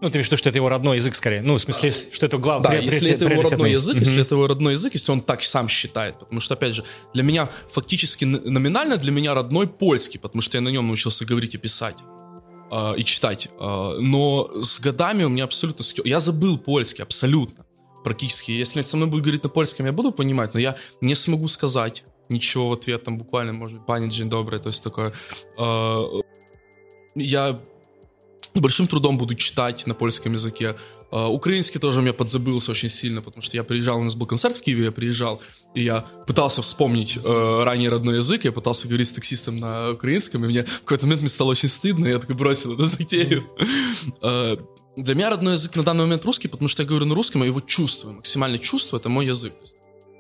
C: Ну, ты имеешь в виду, что это его родной язык скорее? Ну, в смысле, а, что это главное.
B: Да, если это его родной язык, mm-hmm. если это его родной язык, если он так сам считает. Потому что, опять же, для меня фактически номинально для меня родной польский, потому что я на нем научился говорить и писать э, и читать. Э, но с годами у меня абсолютно... Я забыл польский абсолютно. Практически. Если со мной будет говорить на польском, я буду понимать, но я не смогу сказать ничего в ответ, там буквально, может быть, пани день добрый, то есть такое... Э, я большим трудом буду читать на польском языке. Uh, украинский тоже у меня подзабылся очень сильно, потому что я приезжал, у нас был концерт в Киеве, я приезжал, и я пытался вспомнить uh, ранее родной язык, я пытался говорить с таксистом на украинском, и мне в какой-то момент мне стало очень стыдно, и я такой бросил эту затею. Uh, [LAUGHS] для меня родной язык на данный момент русский, потому что я говорю на русском, я его чувствую, максимально чувствую, это мой язык.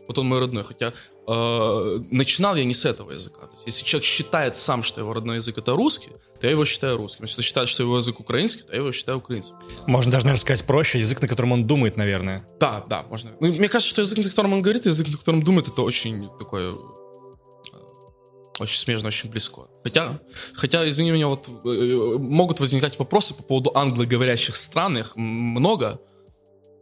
B: Вот он мой родной, хотя э, начинал я не с этого языка. То есть, если человек считает сам, что его родной язык это русский, то я его считаю русским. Если он считает, что его язык украинский, то я его считаю украинцем.
C: Можно даже, наверное, сказать проще, язык, на котором он думает, наверное.
B: Да, да, можно. Ну, мне кажется, что язык, на котором он говорит, и язык, на котором думает, это очень такое очень смежно, очень близко. Хотя, хотя, извини меня, вот э, могут возникать вопросы по поводу англоговорящих стран, их много,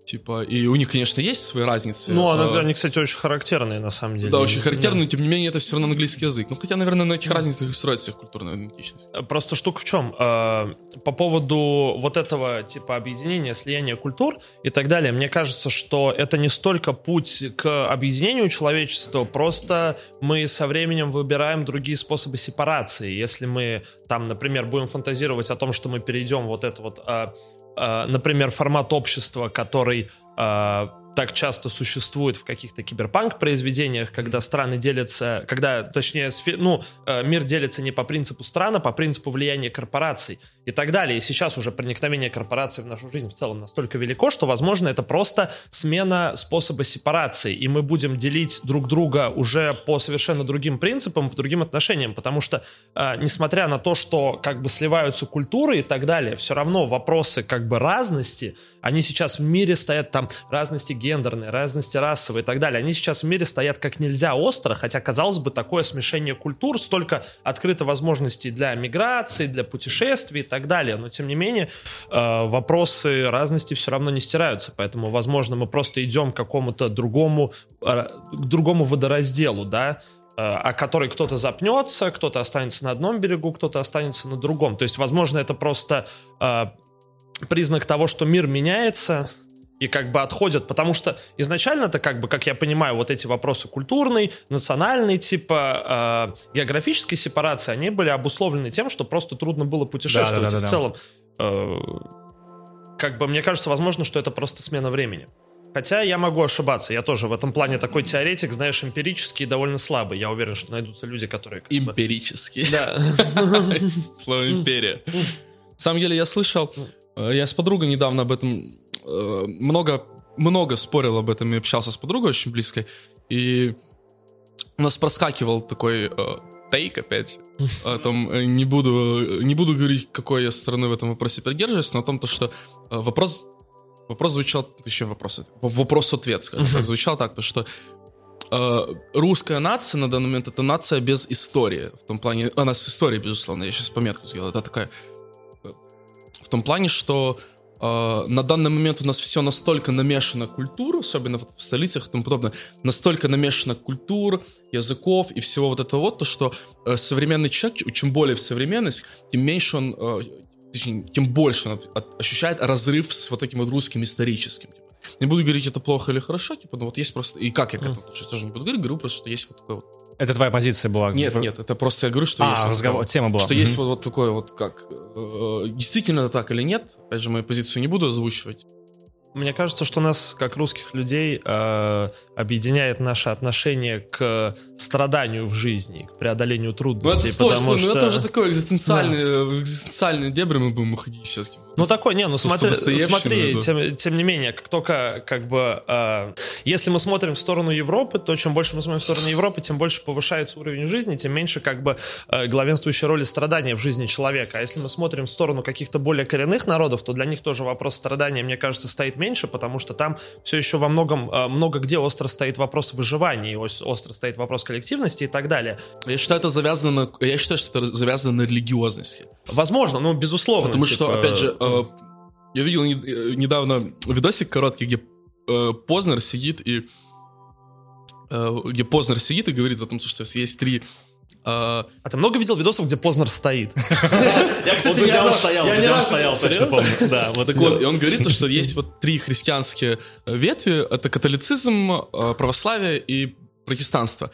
B: Типа, и у них, конечно, есть свои разницы.
A: Ну, а... они, кстати, очень характерные, на самом деле.
B: Да, очень характерные, но тем не менее, это все равно английский язык. Ну, хотя, наверное, на этих разницах и строится их культурная идентичность.
A: Э, просто штука в чем? Э, по поводу вот этого, типа, объединения, слияния культур и так далее, мне кажется, что это не столько путь к объединению человечества, просто мы со временем выбираем другие способы сепарации. Если мы там, например, будем фантазировать о том, что мы перейдем вот это вот например, формат общества, который э, так часто существует в каких-то киберпанк-произведениях, когда страны делятся, когда, точнее, ну, э, мир делится не по принципу стран, а по принципу влияния корпораций и так далее. И сейчас уже проникновение корпораций в нашу жизнь в целом настолько велико, что, возможно, это просто смена способа сепарации, и мы будем делить друг друга уже по совершенно другим принципам, по другим отношениям, потому что, э, несмотря на то, что как бы сливаются культуры и так далее, все равно вопросы как бы разности, они сейчас в мире стоят там разности гендерные, разности расовые и так далее. Они сейчас в мире стоят как нельзя остро, хотя, казалось бы, такое смешение культур, столько открыто возможностей для миграции, для путешествий и так далее. Но, тем не менее, э, вопросы разности все равно не стираются. Поэтому, возможно, мы просто идем к какому-то другому, э, к другому водоразделу, да, э, о которой кто-то запнется, кто-то останется на одном берегу, кто-то останется на другом. То есть, возможно, это просто признак того, что мир меняется, и как бы отходят, потому что изначально это как бы, как я понимаю, вот эти вопросы культурной, национальной, типа э, географической сепарации, они были обусловлены тем, что просто трудно было путешествовать. Да, да, да, и в целом, э, как бы мне кажется, возможно, что это просто смена времени. Хотя я могу ошибаться, я тоже в этом плане такой теоретик, знаешь, эмпирический довольно слабый. Я уверен, что найдутся люди, которые...
B: Эмпирический.
A: Да.
B: Слово империя. На самом деле я слышал, э, я с подругой недавно об этом много, много спорил об этом и общался с подругой очень близкой. И у нас проскакивал такой э, тейк, опять о том, э, не буду, не буду говорить, какой я стороны в этом вопросе придерживаюсь, но о том, то, что э, вопрос, вопрос звучал, еще вопрос, вопрос-ответ, скажем так, звучал так, то, что э, русская нация на данный момент это нация без истории, в том плане, она с историей, безусловно, я сейчас пометку сделал, это такая, в том плане, что на данный момент у нас все настолько намешано культур, особенно в, в столицах и тому подобное, настолько намешано культур, языков и всего вот этого вот, то что uh, современный человек, чем более в современность, тем меньше он, uh, тем больше он ощущает разрыв с вот таким вот русским историческим. Не буду говорить, это плохо или хорошо, типа, но вот есть просто... И как я к этому отношусь, тоже не буду говорить, говорю просто, что есть вот такой вот
C: это твоя позиция была?
B: Нет, нет, это просто я говорю, что
C: а,
B: есть...
C: разговор, вот, тема была.
B: Что mm-hmm. есть вот, вот такое вот как... Э, действительно это так или нет? Опять же, мою позицию не буду озвучивать.
A: Мне кажется, что нас, как русских людей, э, объединяет наше отношение к страданию в жизни, к преодолению трудностей.
B: Ну, это потому что... ну, это уже такое экзистенциальное, [LAUGHS] да. экзистенциальные дебри мы будем уходить сейчас.
A: Ну, такой, не, ну смотри, смотри тем, тем не менее, как только, как бы, э, если мы смотрим в сторону Европы, то чем больше мы смотрим в сторону Европы, тем больше повышается уровень жизни, тем меньше, как бы, э, главенствующей роли страдания в жизни человека. А если мы смотрим в сторону каких-то более коренных народов, то для них тоже вопрос страдания, мне кажется, стоит меньше, потому что там все еще во многом, э, много где остро стоит вопрос выживания, остро стоит вопрос коллективности и так далее.
B: Я считаю, это завязано на, я считаю, что это завязано на религиозности.
A: Возможно, ну, безусловно.
B: Потому типа... что, опять же, э, я видел не, недавно видосик короткий, где э, Познер сидит и э, где Познер сидит и говорит о том, что есть три
A: а, а ты много видел видосов, где Познер стоит? [LAUGHS]
C: Я, кстати, не раз стоял, я не раз стоял, точно помню.
B: Да, вот так вот. И он говорит, что есть вот три христианские ветви. Это католицизм, э, православие и протестанство.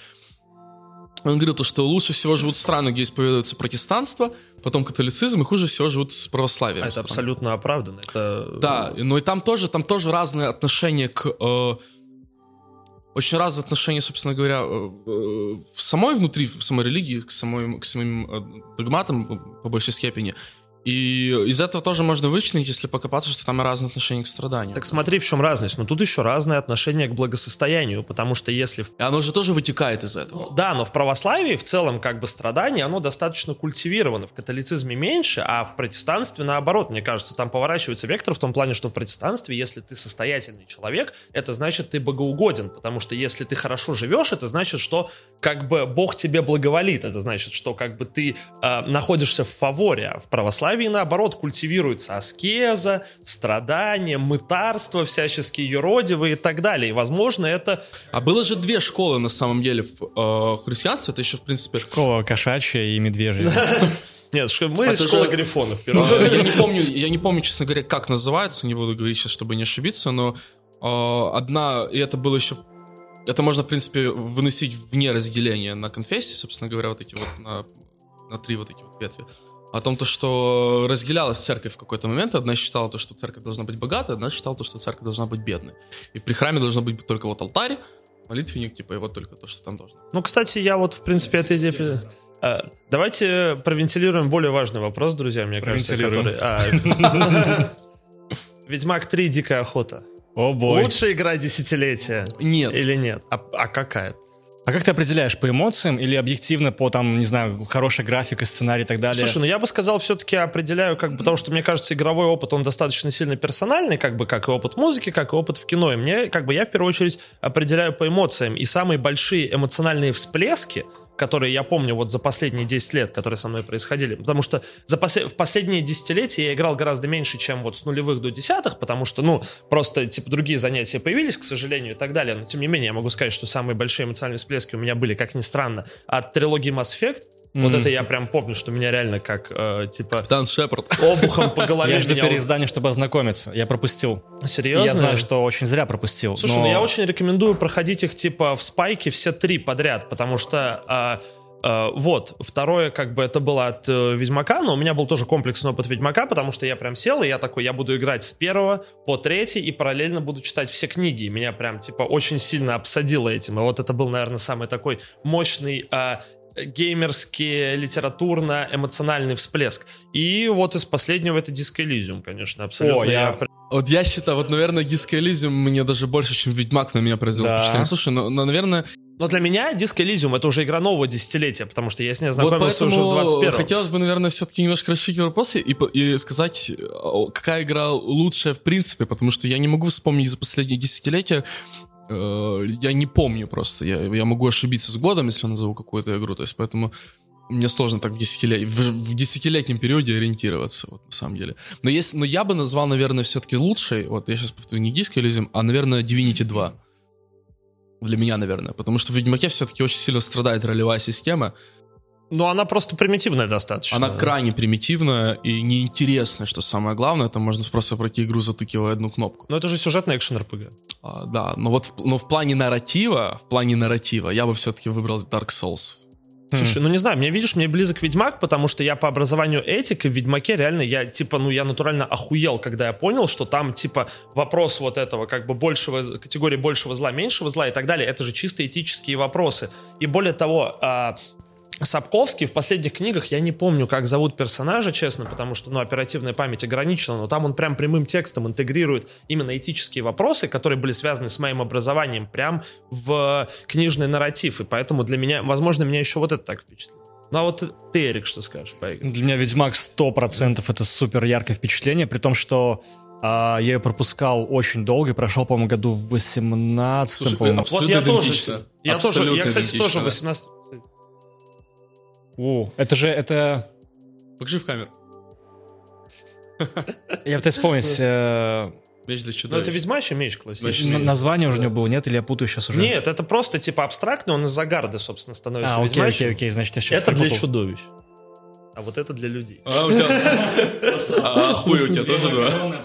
B: Он говорил, что лучше всего живут страны, где исповедуется протестанство – потом католицизм, и хуже всего живут с православием.
A: Это
B: страны.
A: абсолютно оправданно. Это...
B: Да, но и там тоже, там тоже разные отношения к... э, очень разные отношения, собственно говоря, э, в самой внутри, в самой религии, к, самой, к самим э, догматам по большей степени. И из этого тоже можно вычленить, если покопаться, что там разные отношения к страданию.
A: Так смотри, в чем разность. Но тут еще разное отношение к благосостоянию, потому что если...
B: оно же тоже вытекает из этого.
A: Да, но в православии в целом как бы страдание, оно достаточно культивировано. В католицизме меньше, а в протестанстве наоборот. Мне кажется, там поворачивается вектор в том плане, что в протестанстве, если ты состоятельный человек, это значит ты богоугоден. Потому что если ты хорошо живешь, это значит, что как бы Бог тебе благоволит. Это значит, что как бы ты э, находишься в фаворе. А в православии наоборот культивируется аскеза, страдания, мытарство всяческие юродивые и так далее. И возможно это
B: А было же две школы на самом деле в э, христианстве. Это еще, в принципе,
C: Школа кошачья и медвежья. [LAUGHS]
A: Нет, мы
B: Это
A: школа
B: же-
A: Грифонов. Первая.
B: Я не помню, я не помню, честно говоря, как называется, не буду говорить сейчас, чтобы не ошибиться, но э, одна, и это было еще, это можно, в принципе, выносить вне разделения на конфессии, собственно говоря, вот эти вот, на, на три вот эти вот ветви. О том, то, что разделялась церковь в какой-то момент. Одна считала то, что церковь должна быть богатой, одна считала то, что церковь должна быть бедной. И при храме должно быть только вот алтарь, молитвенник, типа, и вот только то, что там должно.
A: Ну, кстати, я вот, в принципе, этой идеи... А, Давайте провентилируем более важный вопрос, друзья, мне кажется,
C: Провентилируем.
A: который... а, [LAUGHS] Ведьмак 3 Дикая охота.
C: О, бой.
A: Лучшая игра десятилетия
B: Нет.
A: или нет? А, а какая?
C: А как ты определяешь, по эмоциям или объективно по, там, не знаю, хорошая графика, сценарий и так далее?
A: Слушай, ну я бы сказал, все-таки определяю, как бы, потому что мне кажется, игровой опыт, он достаточно сильно персональный, как бы, как и опыт музыки, как и опыт в кино. И мне, как бы, я в первую очередь определяю по эмоциям. И самые большие эмоциональные всплески, которые я помню вот за последние 10 лет, которые со мной происходили. Потому что за после- в последние десятилетия я играл гораздо меньше, чем вот с нулевых до десятых, потому что, ну, просто, типа, другие занятия появились, к сожалению, и так далее. Но, тем не менее, я могу сказать, что самые большие эмоциональные всплески у меня были, как ни странно, от трилогии Mass Effect. Вот
C: Мгм.
A: это я прям помню, что меня реально как, э, типа,
B: Капитан Шепард.
A: обухом по голове
C: Я жду переиздания, чтобы ознакомиться. Я пропустил.
A: Серьезно?
C: Я знаю, что очень зря пропустил.
A: Слушай,
C: но-
A: ну я очень рекомендую проходить их типа в спайке все три подряд, потому что а, вот второе как бы это было от э, Ведьмака, но у меня был тоже комплексный опыт Ведьмака, потому что я прям сел и я такой, я буду играть с первого по третий и параллельно буду читать все книги, и меня прям типа очень сильно обсадило этим, и вот это был, наверное, самый такой мощный а, геймерский, литературно-эмоциональный всплеск. И вот из последнего это Disco Elysium, конечно, абсолютно.
C: О, я-
B: Вот я считаю, вот, наверное, Disco Elysium мне даже больше, чем Ведьмак на меня произвел
C: Да.
B: впечатление. Слушай, ну, ну, наверное,
A: Но для меня Disco Elysium это уже игра нового десятилетия, потому что я с ней
B: вот
A: знакомился уже в
B: поэтому
A: 21
B: хотелось бы, наверное, все-таки немножко расширить вопросы и, и сказать, э, какая игра лучшая в принципе, потому что я не могу вспомнить за последние десятилетия, я не помню просто, я, я могу ошибиться с годом, если я назову какую-то игру, то есть поэтому мне сложно так в, десятиле- в, в десятилетнем периоде ориентироваться, вот, на самом деле. Но, есть, но я бы назвал, наверное, все-таки лучшей, вот я сейчас повторю, не Disco Elysium, а, наверное, Divinity 2. Для меня, наверное. Потому что в Ведьмаке все-таки очень сильно страдает ролевая система.
A: Но она просто примитивная достаточно.
B: Она крайне примитивная и неинтересная, что самое главное. Там можно просто пройти игру, затыкивая одну кнопку.
A: Но это же сюжетный экшен РПГ.
B: А, да, но вот в, но в плане нарратива, в плане нарратива, я бы все-таки выбрал Dark Souls.
A: Слушай, ну не знаю, мне видишь, мне близок Ведьмак, потому что я по образованию этик, и в Ведьмаке реально я, типа, ну я натурально охуел, когда я понял, что там, типа, вопрос вот этого, как бы, большего, категории большего зла, меньшего зла и так далее, это же чисто этические вопросы. И более того, а, Сапковский в последних книгах, я не помню, как зовут персонажа, честно, потому что, ну, оперативная память ограничена, но там он прям прямым текстом интегрирует именно этические вопросы, которые были связаны с моим образованием, прям в книжный нарратив, и поэтому для меня, возможно, меня еще вот это так впечатлило. Ну, а вот ты, Эрик, что скажешь по игре?
C: Для меня Ведьмак 100% это супер яркое впечатление, при том, что а, я ее пропускал очень долго, прошел, по-моему, году в 18
B: Слушай,
C: по-моему.
B: абсолютно
A: вот я тоже, я тоже, я, кстати, тоже
B: да.
A: 18
C: О, это же, это...
B: Покажи в камеру. [LAUGHS]
C: Я пытаюсь вспомнить, э,
B: Меч для
A: Ну,
B: чудовищ.
A: это Ведьмачий меч классический.
C: название уже у него было, нет? Или я путаю сейчас уже?
A: Нет, это просто, типа, абстрактно, он из-за гарда, собственно, становится
C: А, окей, окей, окей, значит, я сейчас
A: Это для чудовищ. А вот это для людей.
B: А, у тебя... А хуй у тебя тоже два?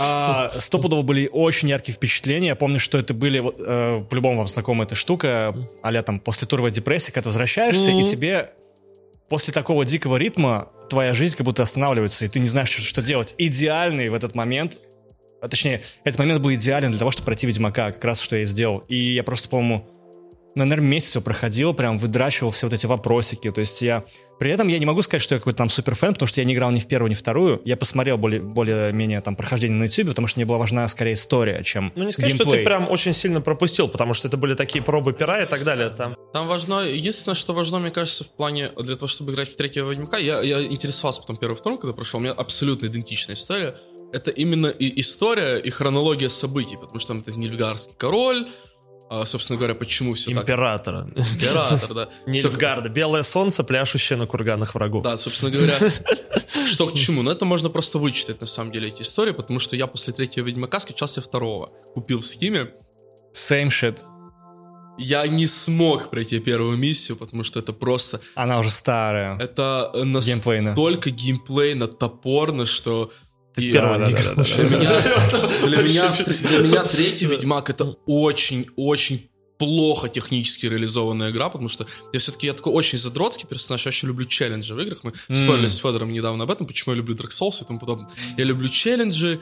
C: А, Стопудово были очень яркие впечатления. Я помню, что это были, э, по-любому вам знакома эта штука, а там после туровой депрессии, когда ты возвращаешься, и тебе после такого дикого ритма твоя жизнь как будто останавливается, и ты не знаешь, что, что делать. Идеальный в этот момент, а точнее, этот момент был идеален для того, чтобы пройти Ведьмака, как раз что я и сделал. И я просто, по-моему, наверное, месяц все проходил, прям выдрачивал все вот эти вопросики. То есть я... При этом я не могу сказать, что я какой-то там суперфэн, потому что я не играл ни в первую, ни в вторую. Я посмотрел более, более-менее там прохождение на YouTube, потому что мне была важна скорее история, чем
A: Ну, не сказать,
C: геймплей.
A: что ты прям очень сильно пропустил, потому что это были такие пробы пера и так далее. Там.
B: Там важно, единственное, что важно, мне кажется, в плане, для того, чтобы играть в третьего Ведьмака, я, я интересовался потом первым вторым, когда прошел, у меня абсолютно идентичная история. Это именно и история, и хронология событий, потому что там это Нильфгарский король, а, собственно говоря, почему все так...
A: Императора.
B: Император, да. [LAUGHS]
A: Нильфгарда. Белое солнце, пляшущее на курганах врагов.
B: Да, собственно говоря, [LAUGHS] что к чему. Но это можно просто вычитать, на самом деле, эти истории, потому что я после третьего Ведьмака скачал себе второго. Купил в Стиме.
C: Same shit.
B: Я не смог пройти первую миссию, потому что это просто...
C: Она уже старая.
B: Это
C: Геймплейно.
B: настолько геймплейно топорно, что...
A: Ты
B: И,
A: в первом
B: а,
A: не играл.
B: Для меня, для, меня, для меня третий Ведьмак это очень-очень плохо технически реализованная игра, потому что я все-таки я такой очень задротский персонаж, я еще люблю челленджи в играх. Мы спорили с Федором недавно об этом, почему я люблю Dark Souls и тому подобное. Я люблю челленджи,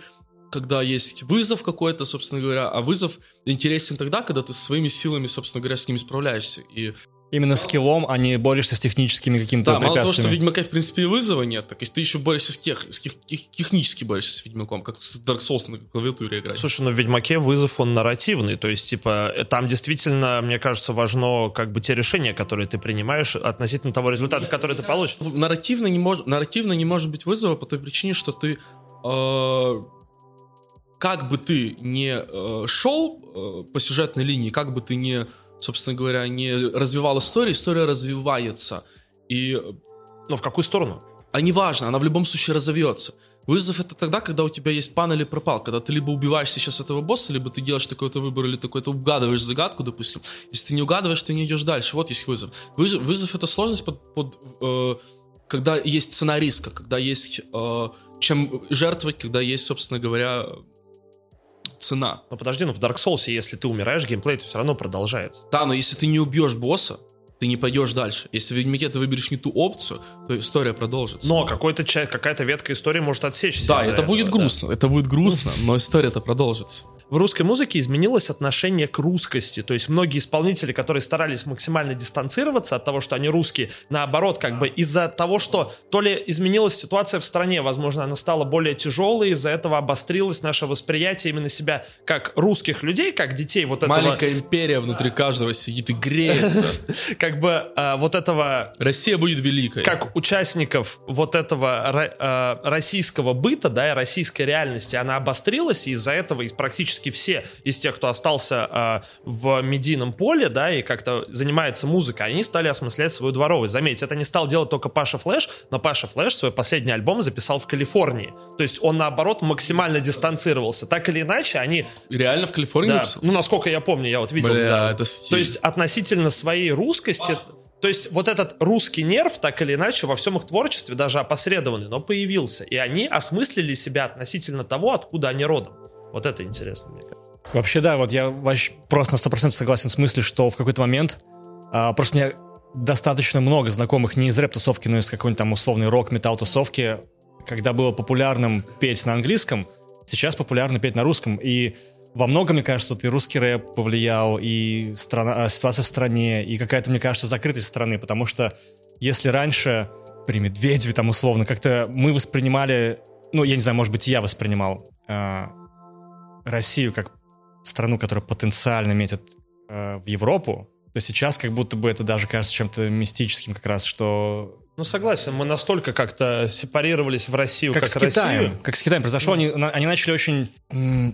B: когда есть вызов какой-то, собственно говоря, а вызов интересен тогда, когда ты своими силами, собственно говоря, с ними справляешься. И
C: Именно скиллом, а не борешься с техническими какими-то
B: да, мало того, что в
C: препятствиями.
B: Ведьмаке, в принципе, и вызова нет, так и ты еще борешься с, тех, с тех- тех- технически борешься с Ведьмаком, как в Dark Souls на клавиатуре играть.
A: Слушай, ну в Ведьмаке вызов, он нарративный, то есть, типа, э, там действительно, мне кажется, важно, как бы, те решения, которые ты принимаешь относительно того результата, который ты получишь.
B: нарративно не, мож, нарративно не может быть вызова по той причине, что ты э, как бы ты не э, шел э, по сюжетной линии, как бы ты не, собственно говоря, не развивал историю, история развивается. И
A: Но в какую сторону?
B: а неважно, она в любом случае разовьется. Вызов это тогда, когда у тебя есть пан или пропал, когда ты либо убиваешь сейчас этого босса, либо ты делаешь такой-то выбор, или такой-то угадываешь загадку, допустим. Если ты не угадываешь, ты не идешь дальше. Вот есть вызов. Вызов, вызов это сложность под, под, э, когда есть цена риска, когда есть э, чем жертвовать, когда есть, собственно говоря, цена.
A: Ну подожди, ну в Dark Souls, если ты умираешь, геймплей все равно продолжается.
B: Да, но если ты не убьешь босса, ты не пойдешь дальше. Если в Ведьмаке ты выберешь не ту опцию, то история продолжится.
A: Но какой-то часть, какая-то ветка истории может отсечься.
B: да, это будет
A: этого, да.
B: грустно, это будет грустно, но история-то продолжится.
A: В русской музыке изменилось отношение к русскости. То есть многие исполнители, которые старались максимально дистанцироваться от того, что они русские, наоборот, как бы из-за того, что то ли изменилась ситуация в стране, возможно, она стала более тяжелой, из-за этого обострилось наше восприятие именно себя как русских людей, как детей вот этого...
B: Маленькая империя внутри каждого сидит и греется. [LAUGHS]
A: Как бы а, вот этого
B: Россия будет великой.
A: как участников вот этого э, российского быта, да, и российской реальности, она обострилась, и из-за этого из практически все из тех, кто остался э, в медийном поле, да, и как-то занимается музыкой, они стали осмыслять свою дворовость. Заметьте, это не стал делать только Паша Флэш, но Паша Флэш свой последний альбом записал в Калифорнии. То есть он, наоборот, максимально дистанцировался. Так или иначе, они
B: Реально в Калифорнии
A: да,
B: написал?
A: ну, насколько я помню, я вот видел.
B: Бля,
A: да.
B: это стиль.
A: То есть относительно своей русскости, то есть вот этот русский нерв, так или иначе, во всем их творчестве, даже опосредованный, но появился. И они осмыслили себя относительно того, откуда они родом. Вот это интересно, мне кажется.
C: Вообще, да, вот я вообще просто на 100% согласен с мыслью, что в какой-то момент а, просто у меня достаточно много знакомых не из рэп-тусовки, но из какой-нибудь там условной рок-метал-тусовки, когда было популярным петь на английском, сейчас популярно петь на русском. И во многом, мне кажется, тут и русский рэп повлиял, и страна, а, ситуация в стране, и какая-то, мне кажется, закрытость страны, потому что если раньше при Медведеве там условно как-то мы воспринимали, ну, я не знаю, может быть, я воспринимал а, Россию как страну, которая потенциально метит э, в Европу, то сейчас как будто бы это даже кажется чем-то мистическим как раз, что
A: Ну, согласен, мы настолько как-то сепарировались в Россию,
C: как,
A: как,
C: с Китаем,
A: Россию.
C: как с Китаем произошло, они, они начали очень...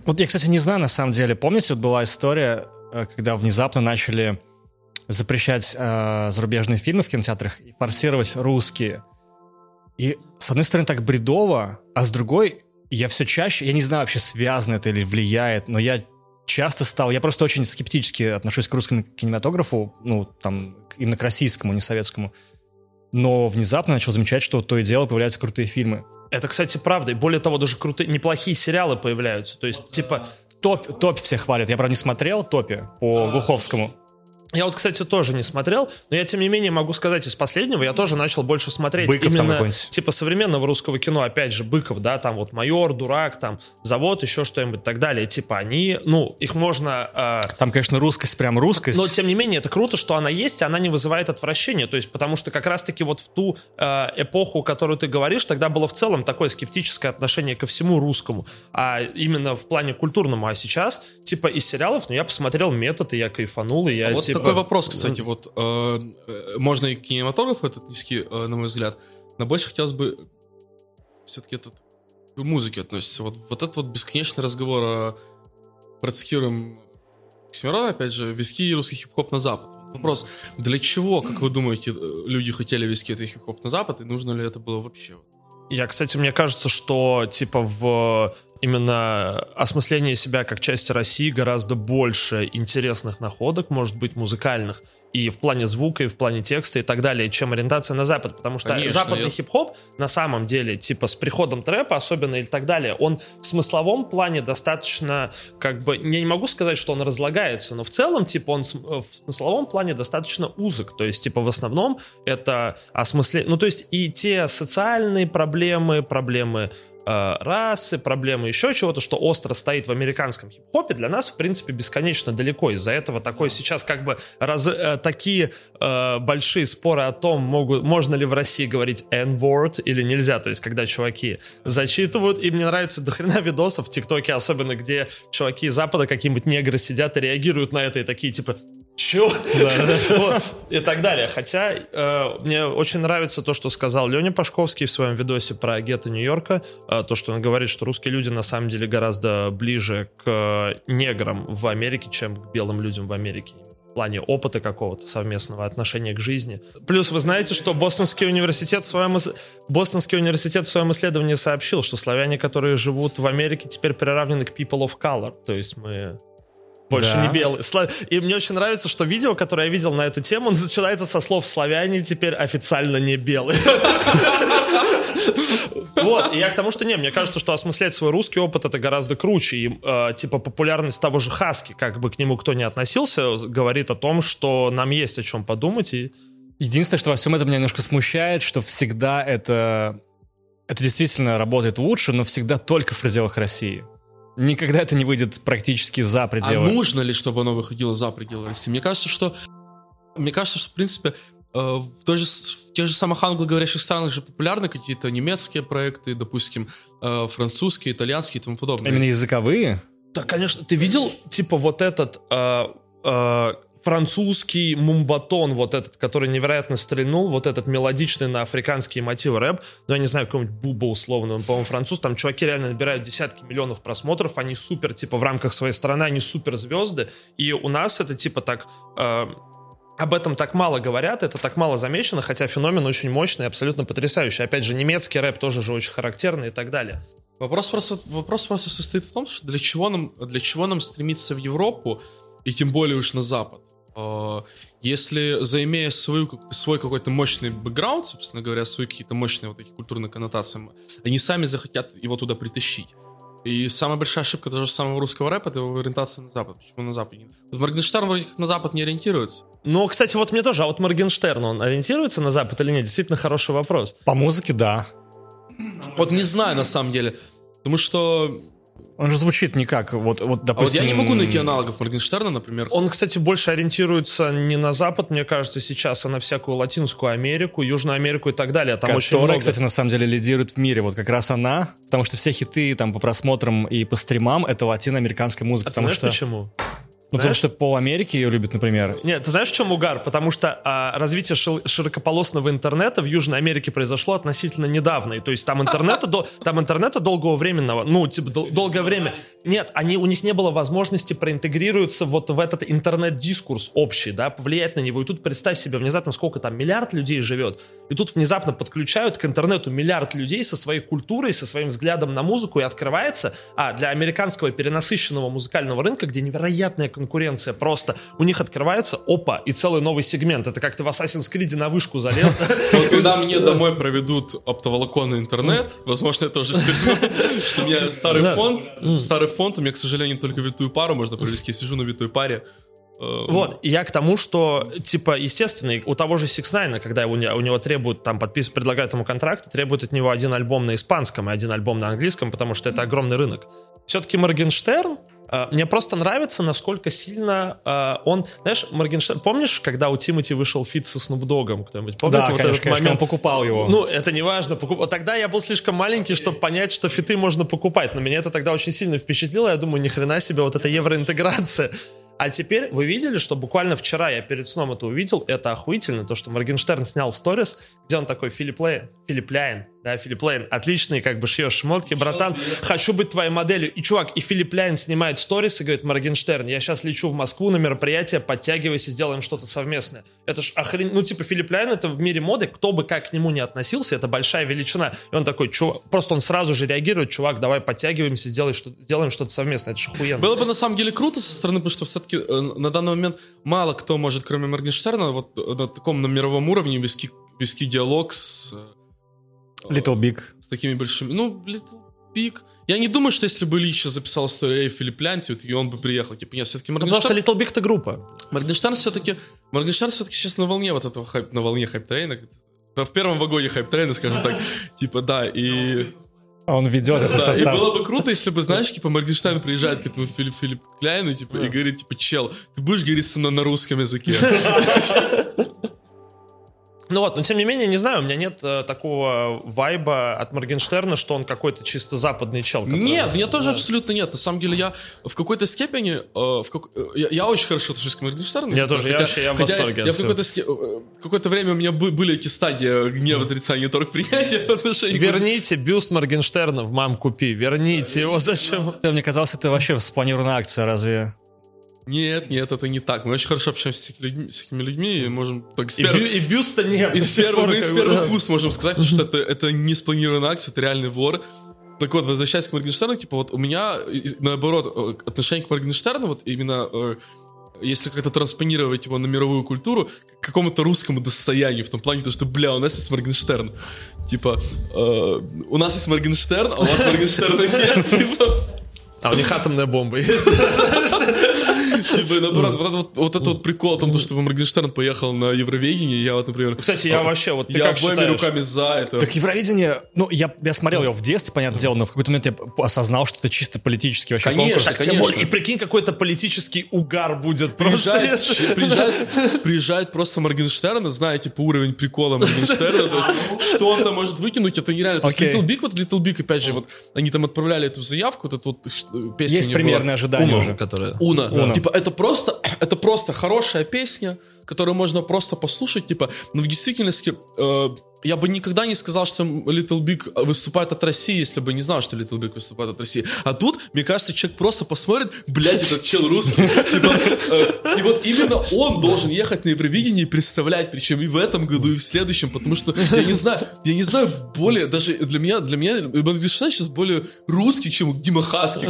C: Вот я, кстати, не знаю на самом деле, помните, вот была история, э, когда внезапно начали запрещать э, зарубежные фильмы в кинотеатрах и форсировать русские. И с одной стороны так бредово, а с другой я все чаще, я не знаю вообще связано это или влияет, но я часто стал, я просто очень скептически отношусь к русскому кинематографу, ну, там, именно к российскому, не советскому. Но внезапно начал замечать, что то и дело появляются крутые фильмы.
A: Это, кстати, правда. И более того, даже крутые, неплохие сериалы появляются. То есть, типа,
C: Топ, топ все хвалят. Я, правда, не смотрел топе по Глуховскому.
A: Я вот, кстати, тоже не смотрел, но я, тем не менее, могу сказать, из последнего я тоже начал больше смотреть
C: Быков
A: именно, типа, современного русского кино, опять же, Быков, да, там вот «Майор», «Дурак», там «Завод», еще что-нибудь и так далее. Типа, они, ну, их можно... э,
C: Там, конечно, русскость, прям русскость.
A: но, тем не менее, это круто, что она есть, и она не вызывает отвращения. То есть, потому что как раз-таки вот в ту э, эпоху, которую ты говоришь, тогда было в целом такое скептическое отношение ко всему русскому, а именно в плане культурному. А сейчас, типа, из сериалов, ну, я посмотрел «Метод», и я кайфанул, и я,
B: А вот
A: типа...
B: такой вопрос, кстати, вот э, э, можно и кинематограф этот низкий, э, на мой взгляд, но больше хотелось бы все-таки этот к музыке относится. Вот, вот этот вот бесконечный разговор о процитируем Оксимирона, опять же, виски и русский хип-хоп на Запад. Вопрос, для чего, как вы думаете, люди хотели виски и хип-хоп на Запад, и нужно ли это было вообще?
A: Я, кстати, мне кажется, что типа в именно осмыслении себя как части России гораздо больше интересных находок, может быть, музыкальных, и в плане звука, и в плане текста, и так далее, чем ориентация на Запад. Потому что
B: Конечно,
A: западный
B: я-
A: хип-хоп на самом деле, типа с приходом трэпа особенно и так далее, он в смысловом плане достаточно, как бы, я не могу сказать, что он разлагается, но в целом, типа, он см- в смысловом плане достаточно узок. То есть, типа, в основном это осмысление... Ну, то есть и те социальные проблемы, проблемы э, расы, проблемы еще чего-то, что остро стоит в американском хип-хопе, для нас, в принципе, бесконечно далеко. Из-за этого такой сейчас как бы раз- э, такие э, большие споры о том, могут, можно ли в России говорить N-word или нельзя. То есть, когда чуваки зачитывают, и мне нравится дохрена видосов в ТикТоке, особенно где чуваки из Запада, какие-нибудь негры сидят и реагируют на это, и такие типа? [LAUGHS] Вот, И так далее. Хотя э, мне очень нравится то, что сказал Леня Пашковский в своем видосе про гетто Нью-Йорка. Э, то, что он говорит, что русские люди на самом деле гораздо ближе к э, неграм в Америке, чем к белым людям в Америке. В плане опыта какого-то совместного отношения к жизни. Плюс вы знаете, что Бостонский университет в своем, Бостонский университет в своем исследовании сообщил, что славяне, которые живут в Америке, теперь приравнены к people of color. То есть мы больше
C: Да.
A: не белый. Сла- И мне очень нравится, что видео, которое я видел на эту тему, [LAUGHS] начинается со слов «славяне теперь официально не белые». [LAUGHS] Вот, и я к тому, что не, мне кажется, что осмыслять свой русский опыт это гораздо круче. И, э, типа, популярность того же Хаски, как бы к нему кто ни относился, говорит о том, что нам есть о чем подумать. И
C: Единственное, что во всем этом меня немножко смущает, что всегда это... Это действительно работает лучше, но всегда только в пределах России. Никогда это не выйдет практически за
B: А
C: пределы.
B: нужно ли, чтобы оно выходило за пределы России? Мне кажется, что... Мне кажется, что, в принципе, э, в, той же, в тех же самых англоговорящих странах же популярны какие-то немецкие проекты, допустим, э, французские, итальянские и тому подобное.
C: Именно языковые?
A: Да, конечно. Ты видел, типа, вот этот э, э, французский мумбатон, вот этот, который невероятно стрельнул, вот этот мелодичный на африканские мотивы рэп, ну, я не знаю, какой-нибудь Буба условно, он, по-моему, француз, там чуваки реально набирают десятки миллионов просмотров, они супер, типа, в рамках своей страны, они супер звезды, и у нас это, типа, так... э, об этом так мало говорят, это так мало замечено, хотя феномен очень мощный, абсолютно потрясающий. Опять же, немецкий рэп тоже же очень характерный и так далее.
B: Вопрос просто, вопрос просто состоит в том, что для чего нам, для чего нам стремиться в Европу, и тем более уж на Запад. Э, Если, заимея свою, свой какой-то мощный бэкграунд, собственно говоря, свои какие-то мощные вот такие культурные коннотации, они сами захотят его туда притащить. И самая большая ошибка того же самого русского рэпа это его ориентация на Запад. Почему на Западе? Вот Моргенштерн вроде как на Запад не ориентируется.
A: Ну, кстати, вот мне тоже, а вот Моргенштерн, он ориентируется на Запад или нет? Действительно хороший вопрос.
C: По музыке, да.
B: Вот не знаю на самом деле. Потому что...
C: Он же звучит не как, вот, вот
B: А вот
C: допустим...
B: я не могу найти аналогов Моргенштерна, например.
A: Он, кстати, больше ориентируется не на Запад, мне кажется, сейчас, а на всякую Латинскую Америку, Южную Америку и так далее. Там очень
C: которая,
A: много.
C: кстати, на самом деле лидирует в мире. Вот как раз она, потому что все хиты там по просмотрам и по стримам это латиноамериканская музыка.
A: А ты
C: потому
A: знаешь
C: что,
A: почему?
C: Ну, потому что пол Америки ее любит, например.
A: Нет, ты знаешь, в чем угар? Потому что а, развитие широкополосного интернета в Южной Америке произошло относительно недавно. И то есть там интернета, до, там интернета долгого временного, ну, типа, дол- долгое время. Нет, они, у них не было возможности проинтегрироваться вот в этот интернет-дискурс общий, да, повлиять на него. И тут представь себе внезапно, сколько там миллиард людей живет. И тут внезапно подключают к интернету миллиард людей со своей культурой, со своим взглядом на музыку, и открывается, а для американского перенасыщенного музыкального рынка, где невероятная конкуренция, просто. У них открывается, опа, и целый новый сегмент. Это как ты в Assassin's Creed на вышку залез. [LAUGHS]
B: Вот когда мне домой проведут оптоволоконный интернет, возможно, тоже стыдно, [LAUGHS] что у меня старый фонд, старый фонд, у меня, к сожалению, только витую пару можно провести, я сижу на витой паре, э,
A: Вот, я к тому, что, типа, естественно, у того же Six Nine, когда у него, у него требуют, там, подпис, предлагают ему контракт, требуют от него один альбом на испанском и один альбом на английском, потому что это огромный рынок. Все-таки Моргенштерн, мне просто нравится, насколько сильно э, он... Знаешь, Моргенштерн... Помнишь, когда у Тимати вышел фит со Snoop Dogg'ом? Кто-нибудь помнит
C: Да,
A: вот
C: конечно,
A: этот
C: конечно,
A: момент?
C: он покупал его.
A: Ну, это не важно. Покуп... Тогда я был слишком маленький, чтобы понять, что фиты можно покупать. Но меня это тогда очень сильно впечатлило. Я думаю, ни хрена себе, вот эта евроинтеграция. А теперь вы видели, что буквально вчера я перед сном это увидел. Это охуительно, то, что Моргенштерн снял сторис, где он такой, Филипп Лейн, Филипп Ляйн, да, Филипп Лейн, отличный, как бы шьешь шмотки, братан, хочу быть твоей моделью. И, чувак, и Филипп Ляйн снимает сторис и говорит, Моргенштерн, я сейчас лечу в Москву на мероприятие, подтягивайся, сделаем что-то совместное. Это ж охрен... Ну, типа, Филипп Ляйн, это в мире моды, кто бы как к нему не относился, это большая величина. И он такой, чувак, просто он сразу же реагирует, чувак, давай подтягиваемся, сделай что... сделаем что-то совместное, это ж охуенно.
B: Было бы на самом деле круто со стороны, потому что все-таки на данный момент мало кто может, кроме Моргенштерна, вот э, на таком на мировом уровне вести, вести диалог с, э,
C: Little Big.
B: с такими большими. Ну, Little Big. Я не думаю, что если бы Ильич записал историю Эй, Филипп Лянти, вот, и он бы приехал. Типа, нет, все-таки
A: Ну, потому что
B: Моргенштерн,
A: Little Big это группа.
B: Моргенштерн все-таки Моргенштерн все-таки сейчас на волне вот этого хайп, на волне hype train а. В первом вагоне hype train а, скажем так. [LAUGHS] Типа, да, и...
C: Он ведет этот
B: Да, и было бы круто, если бы, знаешь, типа, Моргенштерн приезжает к этому Филипп, Филипп Кляйну, типа, и говорит, типа, чел, ты будешь говорить со мной на русском языке? [LAUGHS]
A: Ну вот, но тем не менее, не знаю, у меня нет э, такого вайба от Моргенштерна, что он какой-то чисто западный чел. который-
B: Нет, мне тоже
A: Да.
B: абсолютно нет. На самом деле, я в какой-то степени, э, в как- э, я, я очень хорошо отношусь к Моргенштерну.
A: Я тоже, я вообще, я в восторге
B: Я в какой-то, э, какое-то время у меня бы- были эти стадии гнева, отрицания, торг принятия в отношении...
A: Верните бюст Моргенштерна в «Мам, купи». Верните его, зачем?
C: Мне казалось, это вообще спланированная акция, разве?
B: Нет, нет, это не так. Мы очень хорошо общаемся с этими людьми, с этими людьми и можем так с
A: И,
B: первых-
A: бю- и бюста нет.
B: из первых,
A: пор,
B: мы из первых уст можем сказать, что это, это не спланированная акция, это реальный вор. Так вот, возвращаясь к Моргенштерну, типа вот у меня, наоборот, э, отношение к Моргенштерну, вот именно э, если как-то транспонировать его на мировую культуру, к какому-то русскому достоянию, в том плане, то, что, бля, у нас есть Моргенштерн. Типа, э, у нас есть Моргенштерн, а у вас Моргенштерна нет. [LAUGHS] Типа,
A: А у них атомная бомба есть.
B: типа, наоборот, вот, вот, вот это вот прикол о том, чтобы Моргенштерн поехал на Евровидение, я вот, например...
A: Кстати, я вообще, вот ты
B: я обоими руками за это.
C: Так Евровидение, ну, я, я смотрел его в детстве, понятное дело, но в какой-то момент я осознал, что это чисто политический вообще конкурс.
B: Конечно.
A: и прикинь, какой-то политический угар будет просто.
B: Приезжает,
A: если-
B: приезжает, приезжает просто Моргенштерн, зная, типа, уровень прикола Моргенштерна, что он там может выкинуть, это нереально. То есть. Little Big, вот Little Big, опять же, вот, они там отправляли эту заявку, вот эту вот песню
C: Есть примерное ожидание
A: Ума,
C: уже.
A: которая-
B: Уна.
C: Уна.
B: Типа, это просто, это просто хорошая песня, которую можно просто послушать, типа, но в действительности э, я бы никогда не сказал, что Little Big выступает от России, если бы не знал, что Little Big выступает от России. А тут, мне кажется, человек просто посмотрит, блядь, этот чел русский. Типа, э, И вот именно он должен ехать на Евровидение и представлять, причем и в этом году, и в следующем, потому что я не знаю, я не знаю более, даже для меня, для меня Моргенштерн сейчас более русский, чем Дима Хаски.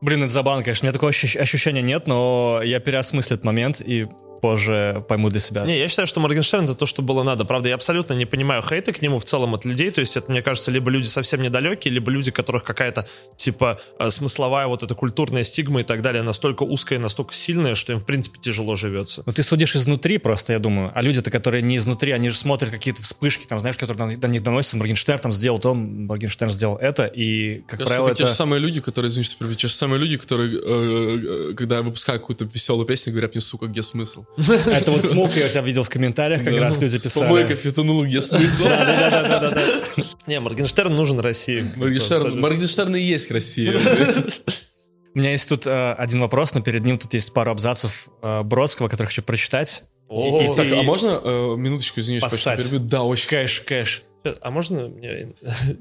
C: Блин, это забавно, конечно. У меня такого ощущ- ощущения нет, но я переосмыслю этот момент и позже пойму для себя.
A: Не, я считаю, что Моргенштерн это то, что было надо. Правда, я абсолютно не понимаю хейта к нему в целом от людей. То есть это, мне кажется, либо люди совсем недалекие, либо люди, которых какая-то, типа, э, смысловая вот эта культурная стигма и так далее настолько узкая, настолько сильная, что им, в принципе, тяжело живется.
C: Ну, ты судишь изнутри просто, я думаю. А люди-то, которые не изнутри, они же смотрят какие-то вспышки, там, знаешь, которые до них доносятся. Моргенштерн там сделал то, Моргенштерн сделал это, и, как
B: Кажется,
C: правило,
B: это те же самые люди, которые, извините, те же самые люди, которые, когда я выпускаю какую-то веселую песню, говорят мне, сука, где смысл?
C: Это вот [LAUGHS] смог я тебя видел в комментариях, как
B: Да.
C: раз люди
B: С
C: писали.
B: помойкой фитонул, где смысл? [LAUGHS]
A: Не, Моргенштерн нужен России.
B: Моргенштерн и есть Россия. [LAUGHS]
C: У меня есть тут э, один вопрос, но перед ним тут есть пару абзацев э, Бродского, который хочу прочитать.
A: О,
B: Так, а можно э, минуточку, извини, что
C: Поссать.
B: перебью? Да, очень.
C: Кэш, кэш.
A: А можно мне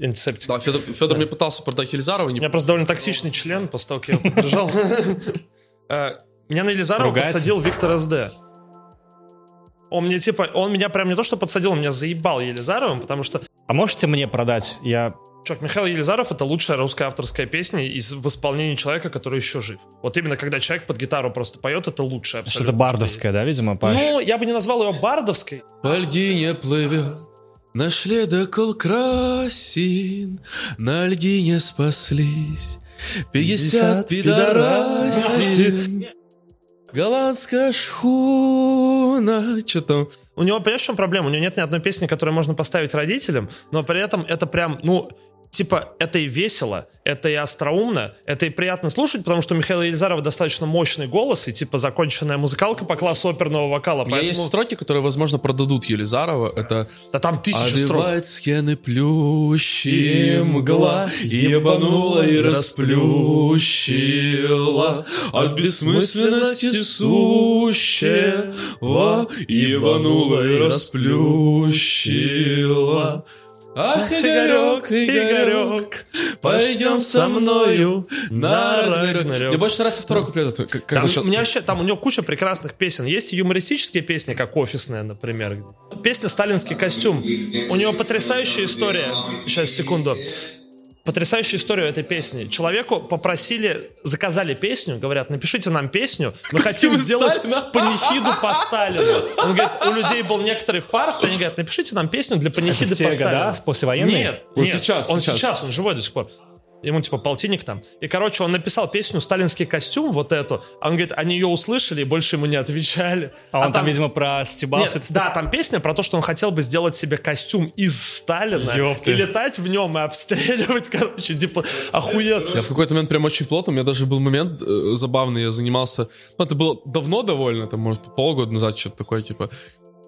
A: антисептик?
B: Да, Федор, Федор мне пытался продать Елизарова,
A: У
B: не
A: меня просто довольно токсичный член, после того, как я его поддержал. Меня на Елизарова
C: Ругается?
A: подсадил Виктор СД. Он мне типа, он меня прям не то, что подсадил, он меня заебал Елизаровым, потому что,
C: А можете мне продать? Я...
A: чувак, Михаил Елизаров это лучшая русская авторская песня из, в исполнении человека, который еще жив. Вот именно когда человек под гитару просто поет, это лучшее абсолютно.
C: Что-то бардовское, да, видимо, Паш?
A: Ну, я бы не назвал ее бардовской.
B: По льдине плывет Наш ледокол красин На льдине спаслись Пятьдесят пидорасин Голландская шхуна. Что там?
A: У него, понимаешь, в чем проблема? У него нет ни одной песни, которую можно поставить родителям, но при этом это прям, ну, типа, это и весело, это и остроумно, это и приятно слушать, потому что у Михаила Елизарова достаточно мощный голос и, типа, законченная музыкалка по классу оперного вокала.
B: У меня есть строки, которые, возможно, продадут Елизарова. Это
A: Да там тысячи строк.
B: Овивает скены плющи мгла, Ебанула и расплющила От бессмысленности сущего Ебанула и расплющила Ах, Игорек, Игорек, пойдем со мною на Рагнарёк. Мне больше нравится второй куплет. Как,
A: Там,
B: насчет-
A: у, меня вообще, там у него куча прекрасных песен. Есть юмористические песни, как «Офисная», например. Песня «Сталинский костюм». У него потрясающая история. Сейчас, секунду. Потрясающая история этой песни. Человеку попросили, заказали песню, говорят, напишите нам песню, мы хотим сделать
B: Сталина. [LAUGHS]
A: панихиду по Сталину. Он говорит, у людей был некоторый фарс, они говорят, напишите нам песню для панихиды по Сталину.
C: года, послевоенные?
A: Нет,
B: Он
A: нет,
B: сейчас,
A: он
B: сейчас.
A: сейчас, он живой до сих пор. Ему типа полтинник там. И, короче, он написал песню «Сталинский костюм», вот эту. А он говорит, они ее услышали и больше ему не отвечали.
C: А он там, видимо, про стебался.
A: Нет, да, там песня про то, что он хотел бы сделать себе костюм из Сталина
C: Ёпты.
A: и летать в нем и обстреливать, [LAUGHS] короче, типа, охуенно.
B: Я в какой-то момент прям очень плотно, у меня даже был момент э, забавный, я занимался, ну это было давно довольно, там, может, полгода назад что-то такое, типа,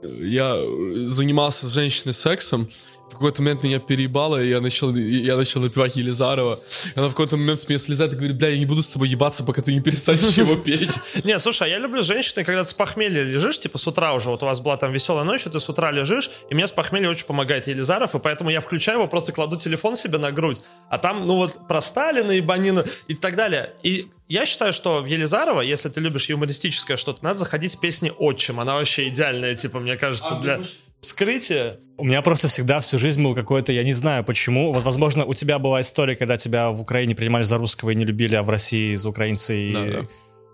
B: э, я э, занимался с женщиной сексом, в какой-то момент меня переебало, и я начал, и я начал напевать Елизарова. И она в какой-то момент с меня слезает и говорит, бля, я не буду с тобой ебаться, пока ты не перестанешь [LAUGHS] его петь.
A: Не, слушай, а я люблю женщины, когда ты с похмелья лежишь, типа с утра уже, вот у вас была там веселая ночь, и ты с утра лежишь, и мне с похмелья очень помогает Елизаров, и поэтому я включаю его, просто кладу телефон себе на грудь, а там, ну вот, про Сталина, Ибанина и так далее. И я считаю, что в Елизарова, если ты любишь юмористическое что-то, надо заходить с песни «Отчим». Она вообще идеальная, типа, мне кажется, для вскрытия.
C: У меня просто всегда всю жизнь был какой-то, я не знаю почему. Вот, возможно, у тебя была история, когда тебя в Украине принимали за русского и не любили, а в России за украинца. И...
B: Да, да.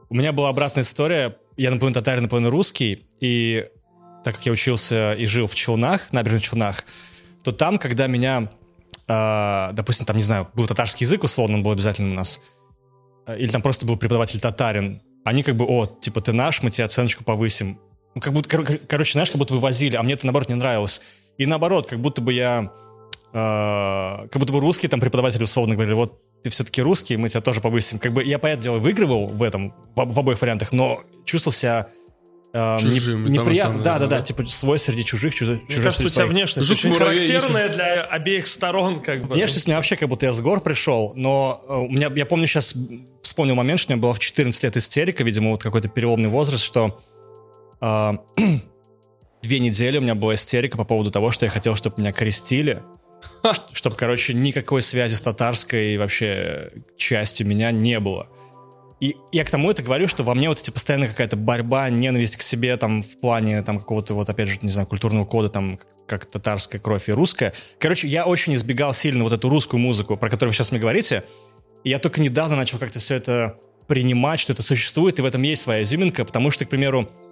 C: У меня была обратная история. Я наполовину татарин, наполовину русский. И так как я учился и жил в Челнах, набережных Челнах, то там, когда меня, э, допустим, там, не знаю, был татарский язык, условно, он был обязательно у нас, э, или там просто был преподаватель татарин, они как бы, о, типа, ты наш, мы тебе оценочку повысим. Ну, как будто, кор- короче, знаешь, как будто вывозили, а мне это, наоборот, не нравилось. И наоборот, как будто бы я... э, как будто бы русский там преподаватель условно говорили, вот ты все-таки русский, мы тебя тоже повысим. Как бы я, понятное дело, выигрывал в этом, в, в обоих вариантах, но чувствовал себя э, не-
B: Чужим, и
C: неприятно.
B: там,
C: да, да,
B: наверное,
C: да, типа свой среди чужих, чужих,
A: Мне
C: чужой
A: кажется, у тебя
C: своих.
A: внешность
B: Жук
A: очень
B: муравей.
A: характерная для обеих сторон, как бы.
C: Внешность у меня вообще как будто я с гор пришел, но э, у меня, я помню сейчас, вспомнил момент, что у меня была в 14 лет истерика, видимо, вот какой-то переломный возраст, что [CLEARS THROAT] две недели у меня была истерика по поводу того, что я хотел, чтобы меня крестили, чтобы, короче, никакой связи с татарской вообще частью меня не было. И я к тому это говорю, что во мне вот эти постоянно какая-то борьба, ненависть к себе там в плане там какого-то вот опять же, не знаю, культурного кода там как татарская кровь и русская. Короче, я очень избегал сильно вот эту русскую музыку, про которую вы сейчас мне говорите. И я только недавно начал как-то все это принимать, что это существует, и в этом есть своя изюминка, потому что, к примеру, а,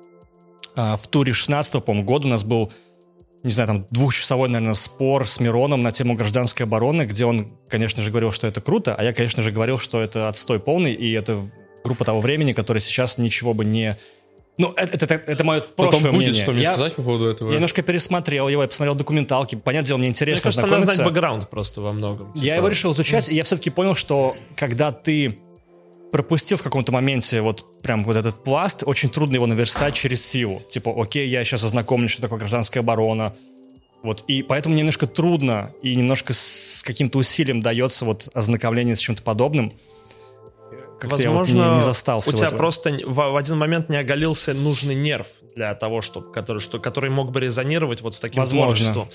C: в туре 16 по-моему, года у нас был, не знаю, там двухчасовой, наверное, спор с Мироном на тему гражданской обороны, где он, конечно же, говорил, что это круто, а я, конечно же, говорил, что это отстой полный, и это группа того времени, которая сейчас ничего бы не... Ну, это, это, это мое прошлое
B: Потом будет,
C: мнение.
B: что мне
C: я,
B: сказать по поводу этого.
C: я немножко пересмотрел его, я посмотрел документалки. Понятное дело, мне
A: Мне
C: интересно
A: кажется, надо знать бэкграунд просто во многом.
C: Я
A: Типа,
C: его решил изучать, и я все-таки понял, что когда ты пропустил в каком-то моменте вот прям вот этот пласт, очень трудно его наверстать через силу. Типа, окей, я сейчас ознакомлюсь, что такое гражданская оборона. Вот, и поэтому мне немножко трудно и немножко с каким-то усилием дается вот ознакомление с чем-то подобным. Как-то я вот
A: Возможно,
C: не, не застал
A: у тебя
C: этого.
A: просто в, в один момент не оголился нужный нерв для того, чтобы, который, что, который мог бы резонировать вот с таким
C: Возможно.
A: творчеством.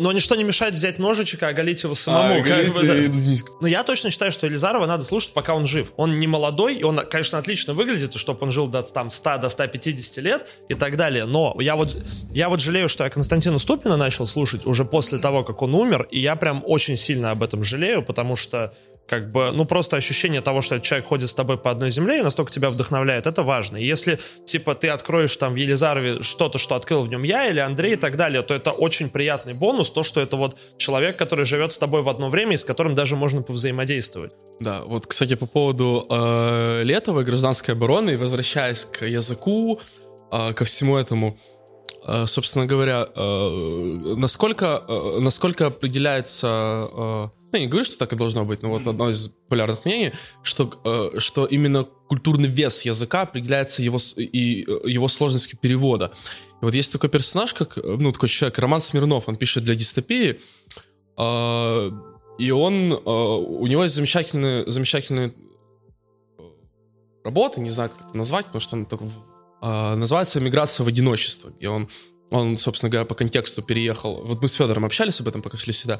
A: Но ничто не мешает взять ножичек и оголить его самому.
B: А,
A: как
B: говорит,
A: бы, да.
B: э,
A: Но я точно считаю, что Елизарова надо слушать, пока он жив. Он не молодой, и он, конечно, отлично выглядит, чтобы он жил до там, 100 до 150 лет и так далее. Но я вот, я вот жалею, что я Константина Ступина начал слушать уже после того, как он умер, и я прям очень сильно об этом жалею, потому что как бы, ну, просто ощущение того, что человек ходит с тобой по одной земле и настолько тебя вдохновляет, это важно. Если, типа, ты откроешь там в Елизарове что-то, что открыл в нем я или Андрей и так далее, то это очень приятный бонус, то, что это вот человек, который живет с тобой в одно время и с которым даже можно повзаимодействовать.
B: Да, вот, кстати, по поводу э, Летовой гражданской обороны, возвращаясь к языку, э, ко всему этому, э, собственно говоря, э, насколько, э, насколько определяется... Э, ну, я не говорю, что так и должно быть, но вот одно из популярных мнений, что, э, что именно культурный вес языка определяется его, и э, его сложностью перевода. И вот есть такой персонаж, как, э, ну, такой человек, Роман Смирнов, он пишет для дистопии, э, и он, э, у него есть замечательные, замечательные э, работы, не знаю, как это назвать, потому что он так, э, называется «Миграция в одиночество». И он, он, собственно говоря, по контексту переехал. Вот мы с Федором общались об этом, пока шли сюда.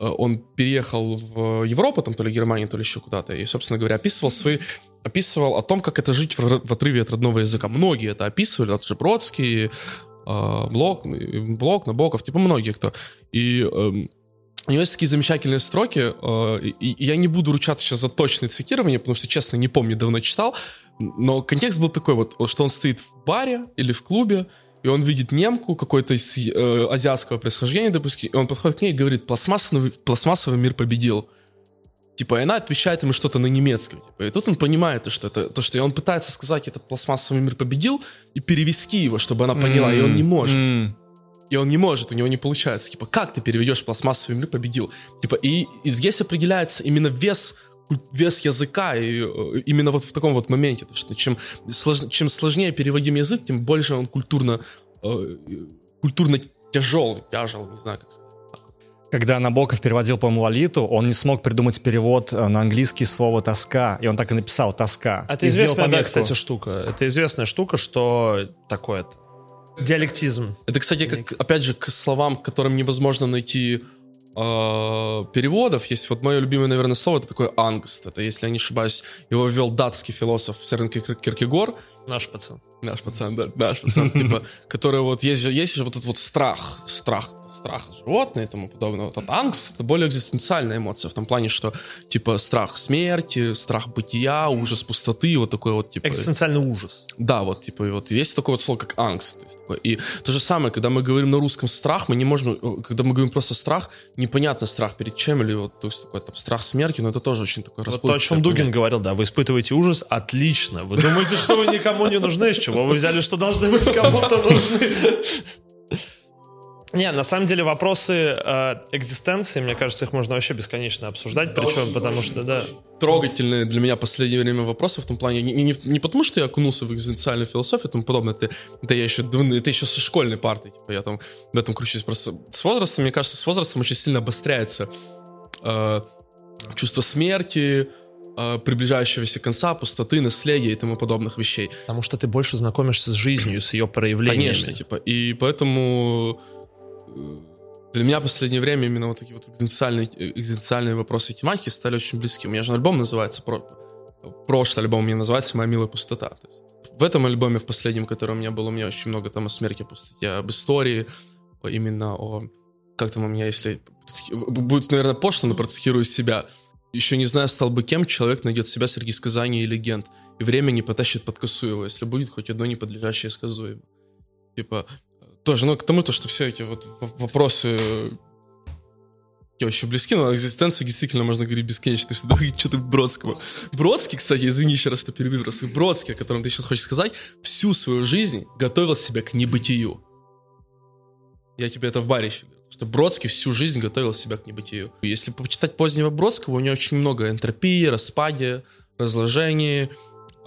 B: Э, Он переехал в Европу, там то ли Германию, то ли еще куда-то. И, собственно говоря, описывал свои описывал о том, как это жить в, в отрыве от родного языка. Многие это описывали, тот же Бродский, э, Блок, э, Блок, Набоков, типа многие кто. И эм, у него есть такие замечательные строки, э, и, и я не буду ручаться сейчас за точное цитирование, потому что, честно, не помню, давно читал, но контекст был такой вот, что он стоит в баре или в клубе, и он видит немку какой-то из э, азиатского происхождения, допустим, и он подходит к ней и говорит, пластмассовый, пластмассовый мир победил. Типа, и она отвечает ему что-то на немецком. Типа, и тут он понимает, то, что это, то, что он пытается сказать, этот пластмассовый мир победил, и перевести его, чтобы она поняла, и он не может.
C: М.
B: И он не может, у него не получается. Типа, как ты переведешь пластмассовый мир победил? Типа, и, и здесь определяется именно вес вес языка и э, именно вот в таком вот моменте, то, что чем, слож- чем сложнее переводим язык, тем больше он культурно э, культурно тяжелый, тяжел, не знаю как сказать.
C: Когда Набоков переводил, по-моему, Лолиту, он не смог придумать перевод э, на английский слова «тоска», и он так и написал «тоска».
A: Это
C: И сделал
A: известная, да, кстати, штука. Это известная штука, что такое это. Диалектизм.
B: Это, кстати, как, опять же, к словам, к которым невозможно найти э, переводов. Есть вот мое любимое, наверное, слово, это такое angst. Это, если я не ошибаюсь, его ввел датский философ Сэрен Кир- Киркегор.
A: Наш пацан.
B: Наш пацан, да, наш пацан, типа, [LAUGHS] который вот, есть же, есть же вот этот вот страх, страх, страх животное и тому подобное. Вот этот ангст — это более экзистенциальная эмоция в том плане, что, типа, страх смерти, страх бытия, ужас пустоты, вот такой вот, типа...
A: Экзистенциальный ужас.
B: Да, вот, типа, и вот есть такое вот слово, как ангст. То есть такое. И то же самое, когда мы говорим на русском страх, мы не можем, э, когда мы говорим просто страх, непонятно страх перед чем, или вот, то есть такой там страх смерти, но это тоже очень такой
A: Вот то, о чем Дугин
B: понятие.
A: говорил, да, вы испытываете ужас, отлично. Вы думаете, что вы никому не нужны, с чего вы взяли, что должны быть кому-то нужны? Не, на самом деле вопросы э, экзистенции, мне кажется, их можно вообще бесконечно обсуждать, причем потому что, да,
B: трогательные для меня последнее время вопросы в том плане, не, не, не потому что я окунулся в экзистенциальную философию и тому подобное, это, это я еще, это еще со школьной парты, типа, я там в этом кручусь. Просто с возрастом, мне кажется, с возрастом очень сильно обостряется э, чувство смерти, э, приближающегося конца, пустоты, наследия и тому подобных вещей.
A: потому что ты больше знакомишься с жизнью, с ее проявлениями.
B: Конечно, типа, и поэтому для меня в последнее время именно вот такие вот экзистенциальные, э, экзистенциальные вопросы и тематики стали очень близки. У меня же альбом называется, про, прошлый альбом у меня называется «Моя милая пустота». То есть в этом альбоме, в последнем, который у меня был, у меня очень много там о смерти, о пустоте, об истории, именно о... Как там у меня, если... Будет, наверное, пошло, но процитирую себя. Еще не знаю, стал бы кем, человек найдет себя среди сказаний и легенд, и время не потащит под косу его, если будет хоть одно неподлежащее сказуемо. Типа, тоже, ну, к тому, то, что все эти вот вопросы такие очень близки, но о экзистенции действительно можно говорить бесконечно, что давай что-то Бродского. Бродский, кстати, извини еще раз, что перебил, просто Бродский, о котором ты сейчас хочешь сказать, всю свою жизнь готовил себя к небытию. Я тебе это в баре еще говорил, что Бродский всю жизнь готовил себя к небытию. Если почитать позднего Бродского, у него очень много энтропии, распаде, разложения, э,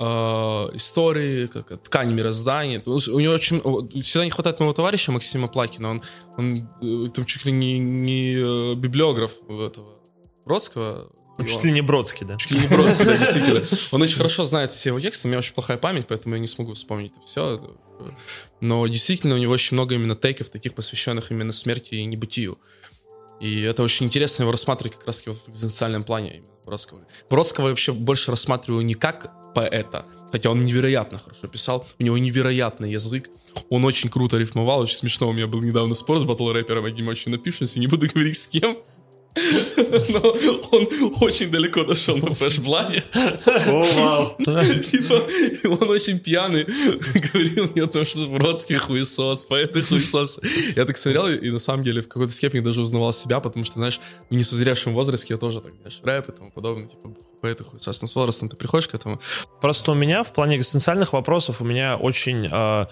B: истории, как, ткань мироздания. У него очень всегда не хватает моего товарища Максима Плакина. Он, он э, там чуть ли не, не э, библиограф этого Бродского.
A: Ну,
B: И
A: чуть
B: он-
A: ли не Бродский, да.
B: Чуть ли не Бродский, да, действительно. [LAUGHS] Он очень хорошо знает все его тексты, у меня очень плохая память, поэтому я не смогу вспомнить это все. Но действительно у него очень много именно тейков, таких посвященных именно смерти и небытию. И это очень интересно его рассматривать как раз вот в экзистенциальном плане именно Бродского. Бродского я вообще больше рассматриваю не как поэта, хотя он невероятно хорошо писал, у него невероятный язык, он очень круто рифмовал, очень смешно. У меня был недавно спор с батл рэпером одним очень напившимся, не буду [LAUGHS] говорить с кем. [LAUGHS] Но он очень далеко дошел на фрешбладе. [LAUGHS] Типа, он очень пьяный говорил мне о том, что Бродский хуесос, поэты хуесос. Я так смотрел и на самом деле в какой-то степени даже узнавал себя, потому что, знаешь, в несозревшем возрасте я тоже так, знаешь, рэп и тому подобное, типа, поэты хуесос. Но с возрастом ты приходишь к этому.
A: Просто у меня в плане экзистенциальных вопросов у меня очень э,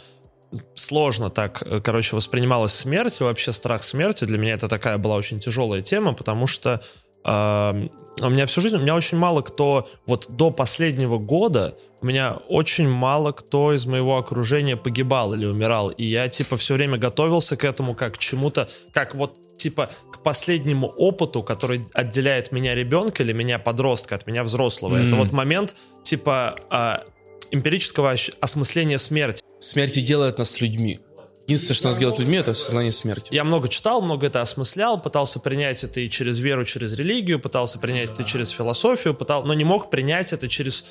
A: сложно так, э, короче, воспринималась смерть вообще страх смерти. Для меня это такая была очень тяжелая тема, потому что э, у меня всю жизнь, у меня очень мало кто, вот до последнего года у меня очень мало кто из моего окружения погибал или умирал. И я, типа, все время готовился к этому как к чему-то, как вот, типа, к последнему опыту, который отделяет меня ребенка или меня подростка от меня взрослого.
C: Mm.
A: Это вот момент, типа, э, эмпирического осмысления смерти.
B: Смерть и делает нас людьми. Единственное, что нас делает людьми, это осознание смерти.
A: Я много читал, много это осмыслял, пытался принять это и через веру, через религию, пытался принять это через философию, пытал, но не мог принять это через...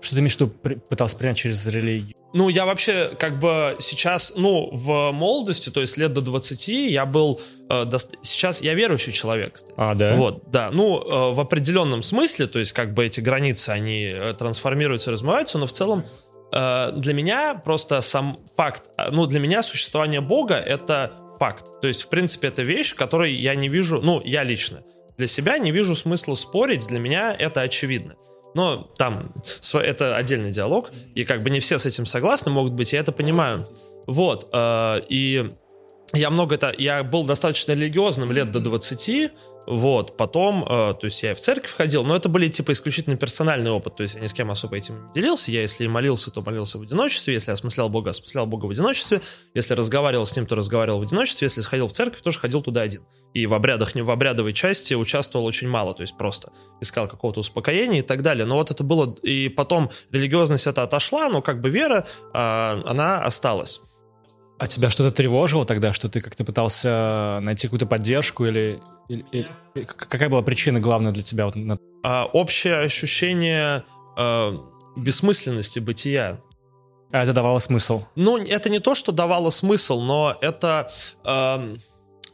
C: Что ты имеешь в виду, при- пытался принять через религию?
A: Ну, я вообще как бы сейчас, ну, в молодости, то есть лет до 20, я был... э, дост- Сейчас я верующий человек, кстати.
C: А, да?
A: Вот, да. Ну, э, в определенном смысле, то есть как бы эти границы, они э, трансформируются, размываются, но в целом э, для меня просто сам факт, э, ну, для меня существование Бога — это факт. То есть, в принципе, это вещь, которой я не вижу, ну, я лично для себя не вижу смысла спорить, для меня это очевидно. Но там это отдельный диалог, и как бы не все с этим согласны могут быть, я это понимаю. Вот, э, и я много это, я был достаточно религиозным лет до 20, вот, потом, э, то есть я в церковь ходил, но это были типа исключительно персональный опыт, то есть я ни с кем особо этим не делился, я если молился, то молился в одиночестве, если осмыслял Бога, осмыслял Бога в одиночестве, если разговаривал с ним, то разговаривал в одиночестве, если сходил в церковь, тоже ходил туда один. И в обрядах, не в обрядовой части участвовал очень мало, то есть просто искал какого-то успокоения и так далее. Но вот это было, и потом религиозность это отошла, но как бы вера, а, она осталась.
C: А тебя что-то тревожило тогда, что ты как-то пытался найти какую-то поддержку или... или- или- Какая была причина главная для тебя? Вот на-
A: А, общее ощущение а, бессмысленности бытия.
C: А это давало смысл?
A: Ну, это не то, что давало смысл, но это, эм,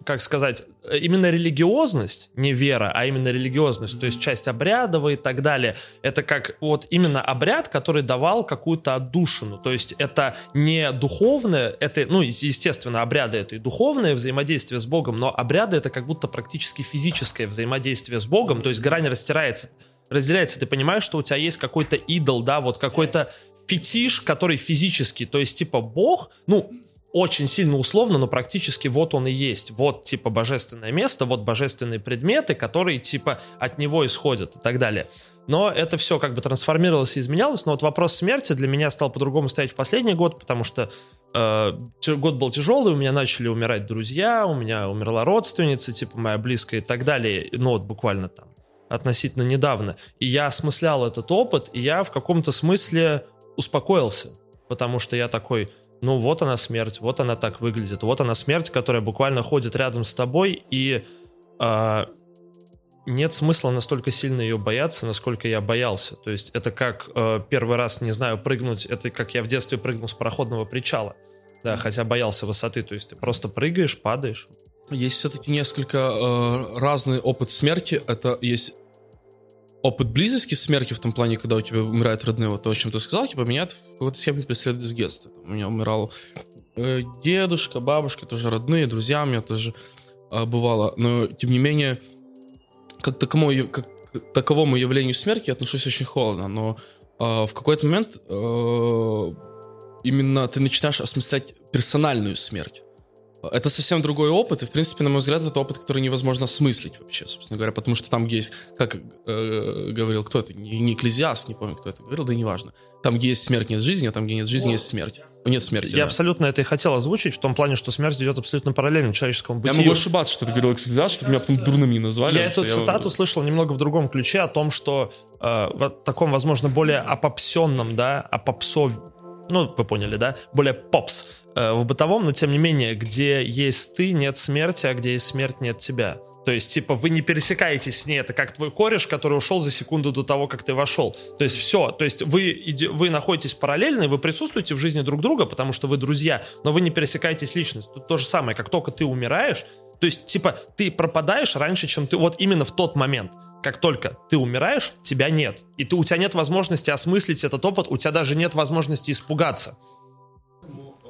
A: как сказать, именно религиозность, не вера, а именно религиозность, то есть часть обрядовая и так далее, это как вот именно обряд, который давал какую-то отдушину, то есть это не духовное, это, ну, естественно, обряды это и духовное взаимодействие с Богом, но обряды это как будто практически физическое взаимодействие с Богом, то есть грань растирается, разделяется, ты понимаешь, что у тебя есть какой-то идол, да, вот какой-то фетиш, который физический, то есть типа бог, ну, очень сильно условно, но практически вот он и есть. Вот типа божественное место, вот божественные предметы, которые типа от него исходят и так далее. Но это все как бы трансформировалось и изменялось. Но вот вопрос смерти для меня стал по-другому стоять в последний год, потому что э, год был тяжелый, у меня начали умирать друзья, у меня умерла родственница, типа моя близкая и так далее. Ну вот буквально там относительно недавно. И я осмыслял этот опыт, и я в каком-то смысле успокоился. Потому что я такой, ну вот она смерть, вот она так выглядит, вот она смерть, которая буквально ходит рядом с тобой, и а, нет смысла настолько сильно ее бояться, насколько я боялся. То есть это как э, первый раз, не знаю, прыгнуть, это как я в детстве прыгнул с пароходного причала. Да, хотя боялся высоты, то есть ты просто прыгаешь, падаешь.
B: Есть все-таки несколько э, разный опыт смерти. Это есть опыт близости смерти в том плане, когда у тебя умирают родные, вот то, о чем ты сказал, типа меня в какой-то степени преследует с детства. У меня умирал э, дедушка, бабушка, тоже родные, друзья у меня тоже э, бывало. Но, тем не менее, как, такому, как таковому явлению смерти я отношусь очень холодно. Но э, в какой-то момент э, именно ты начинаешь осмыслять персональную смерть. Это совсем другой опыт, и, в принципе, на мой взгляд, это опыт, который невозможно осмыслить вообще, собственно говоря, потому что там есть, как э, говорил кто это, не, не Экклезиаст, не помню, кто это говорил, да и неважно. Там, где есть смерть, нет жизни, а там, где нет жизни, есть смерть. Нет смерти,
A: Я
B: да.
A: абсолютно это и хотел озвучить, в том плане, что смерть идет абсолютно параллельно человеческому
B: Я
A: бытию.
B: могу ошибаться, что ты говорил Экклезиаст, чтобы меня потом дурным не назвали.
A: Я эту цитату слышал немного в другом ключе о том, что э, в таком, возможно, более опопсенном, да, опопсов... Ну, вы поняли, да? Более попс э, в бытовом, но тем не менее, где есть ты, нет смерти, а где есть смерть, нет тебя. То есть, типа, вы не пересекаетесь с ней. Это как твой кореш, который ушел за секунду до того, как ты вошел. То есть, все. То есть, вы, вы находитесь параллельно, и вы присутствуете в жизни друг друга, потому что вы друзья, но вы не пересекаетесь личность. Тут то же самое, как только ты умираешь, то есть, типа, ты пропадаешь раньше, чем ты... Вот именно в тот момент, как только ты умираешь, тебя нет. И ты, у тебя нет возможности осмыслить этот опыт, у тебя даже нет возможности испугаться.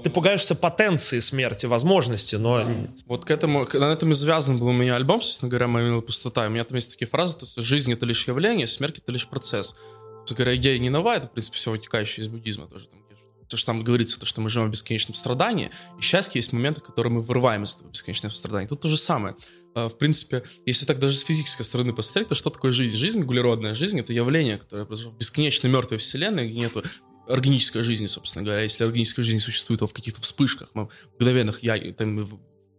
A: Ты пугаешься потенции смерти, возможности, но...
B: Вот к этому, на этом и завязан был у меня альбом, собственно говоря, «Моя пустота». У меня там есть такие фразы, то есть жизнь — это лишь явление, смерть — это лишь процесс. Собственно говоря, идея не новая, это, в принципе, все вытекающее из буддизма тоже. Там, то, что там говорится, то, что мы живем в бесконечном страдании, и счастье есть моменты, которые мы вырываем из этого бесконечного страдания. Тут то же самое. А, В принципе, если так даже с физической стороны посмотреть, то что такое жизнь? Жизнь, углеродная жизнь, это явление, которое произошло в бесконечно мертвой вселенной, где нету органической жизни, собственно говоря. Если органическая жизнь существует в каких-то вспышках, в мгновенных, я, там, в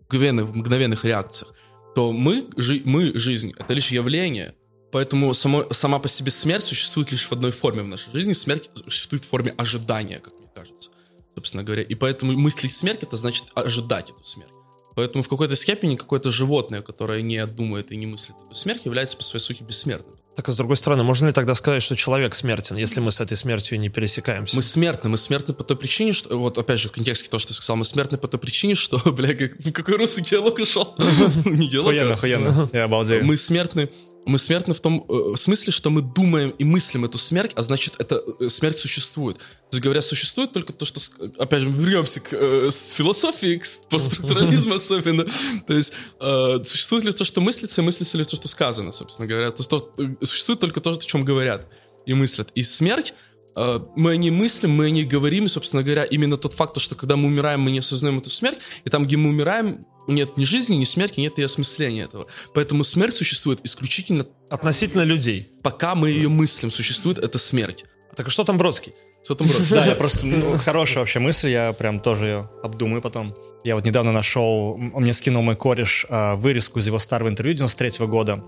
B: мгновенных, мгновенных реакциях, то мы, жи- мы, жизнь, это лишь явление. Поэтому само, сама по себе смерть существует лишь в одной форме в нашей жизни. Смерть существует в форме ожидания, как мне кажется, собственно говоря. И поэтому мыслить смерть, это значит ожидать эту смерть. Поэтому в какой-то степени какое-то животное, которое не думает и не мыслит эту смерть, является по своей сути бессмертным.
A: Так, а с другой стороны, можно ли тогда сказать, что человек смертен, если мы с этой смертью не пересекаемся?
B: Мы смертны, мы смертны по той причине, что, вот опять же, в контексте того, что ты сказал, мы смертны по той причине, что, [LAUGHS] бля, как- какой русский диалог ушел? [LAUGHS] Не диалог,
C: Охуенно,
B: а-
C: охуенно. [LAUGHS] Я обалдею.
B: Мы смертны, мы смертны в том э, смысле, что мы думаем и мыслим эту смерть, а значит, эта э, смерть существует. То есть, говоря, существует только то, что, опять же, вернемся к э, философии, к постструктурализму особенно. То есть, э, существует ли то, что мыслится, и мыслится ли то, что сказано, собственно говоря. То, что, э, существует только то, о чем говорят и мыслят. И смерть, э, мы о ней мыслим, мы о ней говорим, и, собственно говоря, именно тот факт, то, что когда мы умираем, мы не осознаем эту смерть, и там, где мы умираем, нет ни жизни, ни смерти, нет и осмысления этого. Поэтому смерть существует исключительно
A: Относительно людей.
B: пока мы ее мыслим, существует эта смерть.
A: Так а что там Бродский?
B: Что там брось?
C: Да, я просто, ну, хорошая вообще мысль, я прям тоже ее обдумаю потом. Я вот недавно нашел, он мне скинул мой кореш а, вырезку из его старого интервью 93 года.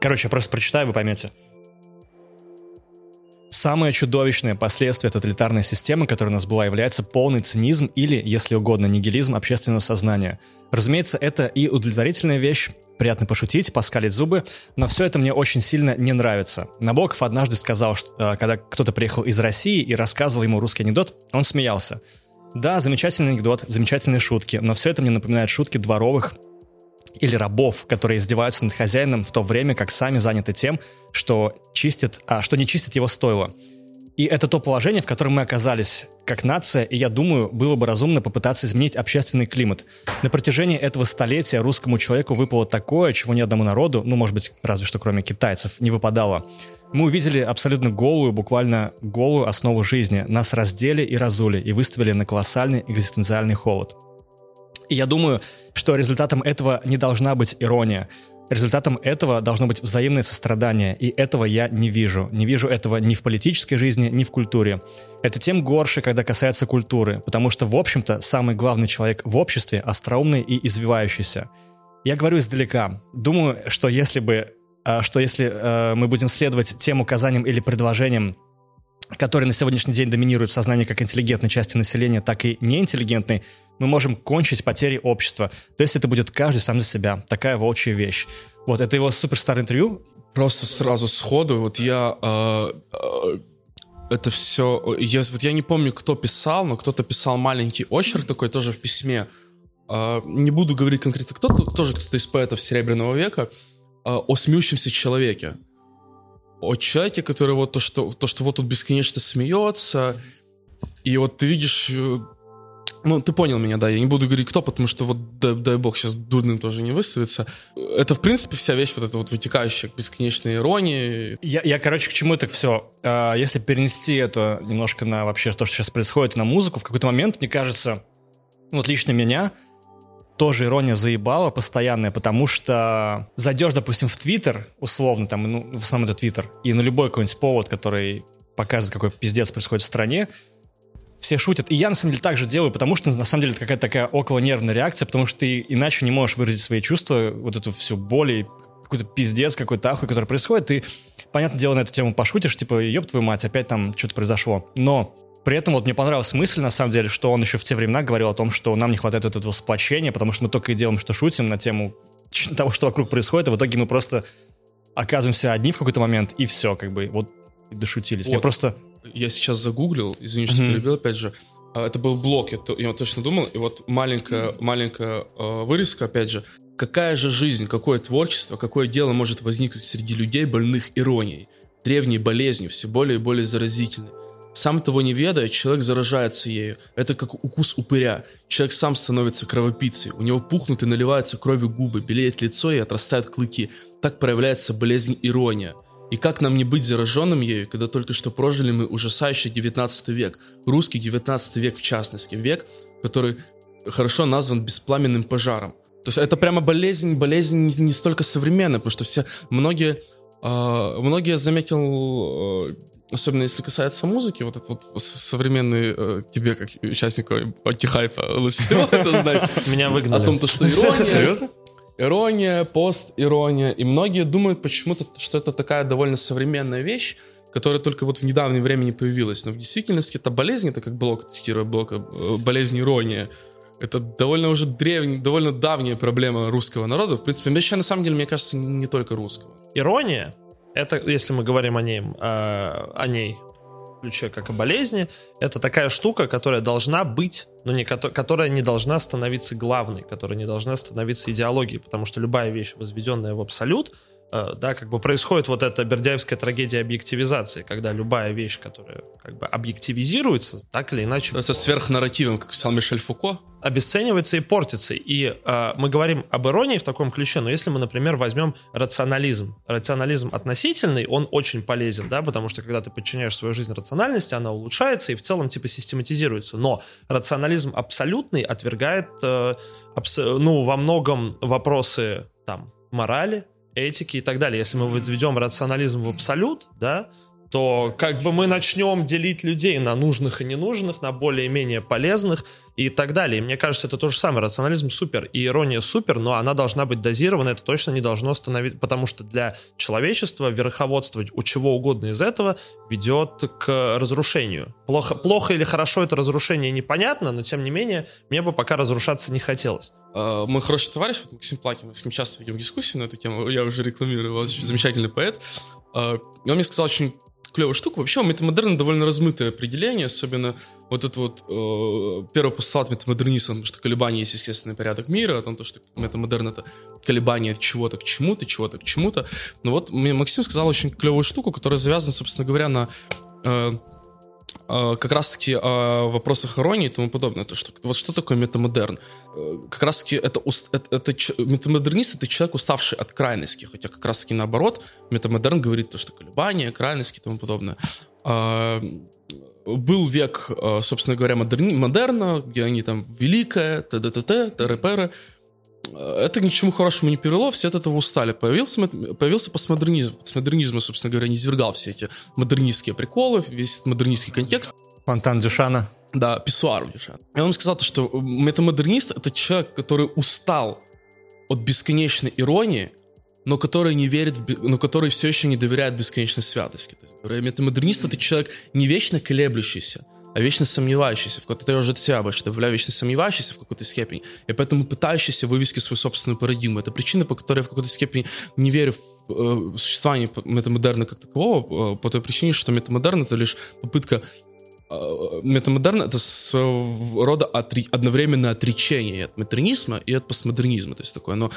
C: Короче, я просто прочитаю, вы поймете. Самое чудовищное последствие тоталитарной системы, которая у нас была, является полный цинизм или, если угодно, нигилизм общественного сознания. Разумеется, это и удовлетворительная вещь, приятно пошутить, поскалить зубы, но все это мне очень сильно не нравится. Набоков однажды сказал, что э, когда кто-то приехал из России и рассказывал ему русский анекдот, он смеялся. Да, замечательный анекдот, замечательные шутки, но все это мне напоминает шутки дворовых или рабов, которые издеваются над хозяином в то время, как сами заняты тем, что чистят, а, что не чистит его стойло. И это то положение, в котором мы оказались как нация, и я думаю, было бы разумно попытаться изменить общественный климат. На протяжении этого столетия русскому человеку выпало такое, чего ни одному народу, ну, может быть, разве что кроме китайцев, не выпадало. Мы увидели абсолютно голую, буквально голую основу жизни. Нас раздели и разули, и выставили на колоссальный экзистенциальный холод. И я думаю, что результатом этого не должна быть ирония. Результатом этого должно быть взаимное сострадание, и этого я не вижу. Не вижу этого ни в политической жизни, ни в культуре. Это тем горше, когда касается культуры, потому что, в общем-то, самый главный человек в обществе остроумный и извивающийся. Я говорю издалека. Думаю, что если бы, э, что если э, мы будем следовать тем указаниям или предложениям, которые на сегодняшний день доминируют в сознании как интеллигентной части населения, так и неинтеллигентной, мы можем кончить потери общества. То есть это будет каждый сам за себя. Такая волчья вещь. Вот, это его супер старое интервью.
B: Просто сразу сходу, вот я... э, э, это все... Я, вот я не помню, кто писал, но кто-то писал маленький очерк такой тоже в письме. Э, не буду говорить конкретно кто, тоже кто-то из поэтов Серебряного века, э, о смеющемся человеке. О человеке, который вот то, что, то, что вот тут бесконечно смеется, и вот ты видишь... Ну, ты понял меня, да, я не буду говорить кто, потому что вот, дай, дай бог, сейчас дурным тоже не выставится. Это, в принципе, вся вещь вот эта вот вытекающая к бесконечной иронии.
C: Я, я короче, к чему это все? если перенести это немножко на вообще то, что сейчас происходит, на музыку, в какой-то момент, мне кажется, ну, вот лично меня тоже ирония заебала постоянная, потому что зайдешь, допустим, в Твиттер, условно, там, ну, в основном это Твиттер, и на любой какой-нибудь повод, который показывает, какой пиздец происходит в стране, все шутят. И я, на самом деле, так же делаю, потому что, на самом деле, это какая-то такая околонервная реакция, потому что ты иначе не можешь выразить свои чувства, вот эту всю боль и какой-то пиздец, какой-то ахуй, который происходит, ты, понятное дело, на эту тему пошутишь, типа, ёб твою мать, опять там что-то произошло. Но при этом вот мне понравилась мысль, на самом деле, что он еще в те времена говорил о том, что нам не хватает вот этого сплочения, потому что мы только и делаем, что шутим на тему [LAUGHS] того, что вокруг происходит, и в итоге мы просто оказываемся одни в какой-то момент, и все, как бы, вот, дошутились. Мне
B: Вот.
C: просто...
B: Я сейчас загуглил, извини, что
C: Мгм.
B: перебил, опять же. А, Это был блок, я, я точно думал. И вот маленькая, маленькая э, вырезка, опять же. Какая же жизнь, какое творчество, какое дело может возникнуть среди людей, больных иронией, древней болезнью, все более и более заразительной. Сам того не ведая, человек заражается ею. Это как укус упыря. Человек сам становится кровопийцей. У него пухнут и наливаются кровью губы, белеет лицо и отрастают клыки. Так проявляется болезнь ирония. И как нам не быть зараженным ею, когда только что прожили мы ужасающий 19 век, русский 19 век в частности, век, который хорошо назван беспламенным пожаром. То есть это прямо болезнь, болезнь не, столько современная, потому что все, многие, а, многие я заметил, э, особенно если касается музыки, вот этот вот современный, э, тебе как участнику антихайпа лучше всего это знать,
A: Меня
B: о
A: выгнали.
B: том, то, что ирония, [LAUGHS]
C: Серьезно?
B: Ирония, пост-ирония. И многие думают почему-то, что это такая довольно современная вещь, которая только вот в недавнее время не появилась. Но в действительности это болезнь, это как блок, цитируя блока, э, болезнь ирония. Это довольно уже древняя, довольно давняя проблема русского народа. В принципе, вообще, на самом деле, мне кажется, не только русского.
A: Ирония, это, если мы говорим о ней, э, о ней ключе как о болезни, это такая штука, которая должна быть, но не, кото- которая не должна становиться главной, которая не должна становиться идеологией, потому что любая вещь, возведенная в абсолют, э, да, как бы происходит вот эта бердяевская трагедия объективизации, когда любая вещь, которая как бы объективизируется, так или иначе
B: Это сверхнарративом, как писал Мишель Фуко.
A: Обесценивается и портится. И э, мы говорим об иронии в таком ключе, но если мы, например, возьмем рационализм, рационализм относительный, он очень полезен, да, потому что когда ты подчиняешь свою жизнь рациональности, она улучшается и в целом типа систематизируется. Но рационализм абсолютный отвергает, э, абс- ну, во многом вопросы там морали, этики и так далее. Если мы возведем рационализм в абсолют, да, то как бы мы начнем делить людей на нужных и ненужных, на более-менее полезных и так далее. Мне кажется, это то же самое. Рационализм супер и ирония супер, но она должна быть дозирована, это точно не должно становиться, потому что для человечества верховодствовать у чего угодно из этого ведет к разрушению. Плохо, плохо или хорошо это разрушение непонятно, но тем не менее мне бы пока разрушаться не хотелось.
B: Э, Мой хороший товарищ, вот Максим Плакин, с ним часто ведем дискуссии на эту тему, я уже рекламирую, он замечательный поэт. Э, И он мне сказал очень клевую штуку. Вообще, у метамодерна довольно размытое определение, особенно вот это вот э, первый постулат метамодерниста, потому что колебания есть естественный порядок мира, о том, то, что метамодерн — это колебание от чего-то к чему-то, чего-то к чему-то. Но вот мне Максим сказал очень клевую штуку, которая завязана, собственно говоря, на э, как раз-таки о вопросах иронии и тому подобное. То, что, вот что такое метамодерн? Э, Как раз-таки это, ус- это, это метамодернист — это человек, уставший от крайности, хотя как раз-таки наоборот, метамодерн говорит то, что колебания, крайности и тому подобное. А, Был век, э, собственно говоря, модерни- модерна, где они там великая, т.д.т.т., т.р.п.р. Это ни к чему хорошему не привело, все от этого устали. Появился, появился постмодернизм. Постмодернизм, собственно говоря, не извергал все эти модернистские приколы, весь этот модернистский контекст.
C: Фонтан Дюшана.
B: Да, писсуар лежат. И он сказал, то, что метамодернист — это человек, который устал от бесконечной иронии, но который не верит, в но который все еще не доверяет бесконечной святости. То есть, говоря, метамодернист — это человек не вечно колеблющийся, вечно сомневающийся, в какой-то я уже от себя больше добавляю, вечно в какой-то степени, и поэтому пытающийся вывести свою собственную парадигму. Это причина, по которой я в какой-то степени не верю в э, существование метамодерна как такового, э, по той причине, что метамодерн — это лишь попытка метамодерн это своего рода отри- одновременно отречение от модернизма и от постмодернизма. То есть такое, но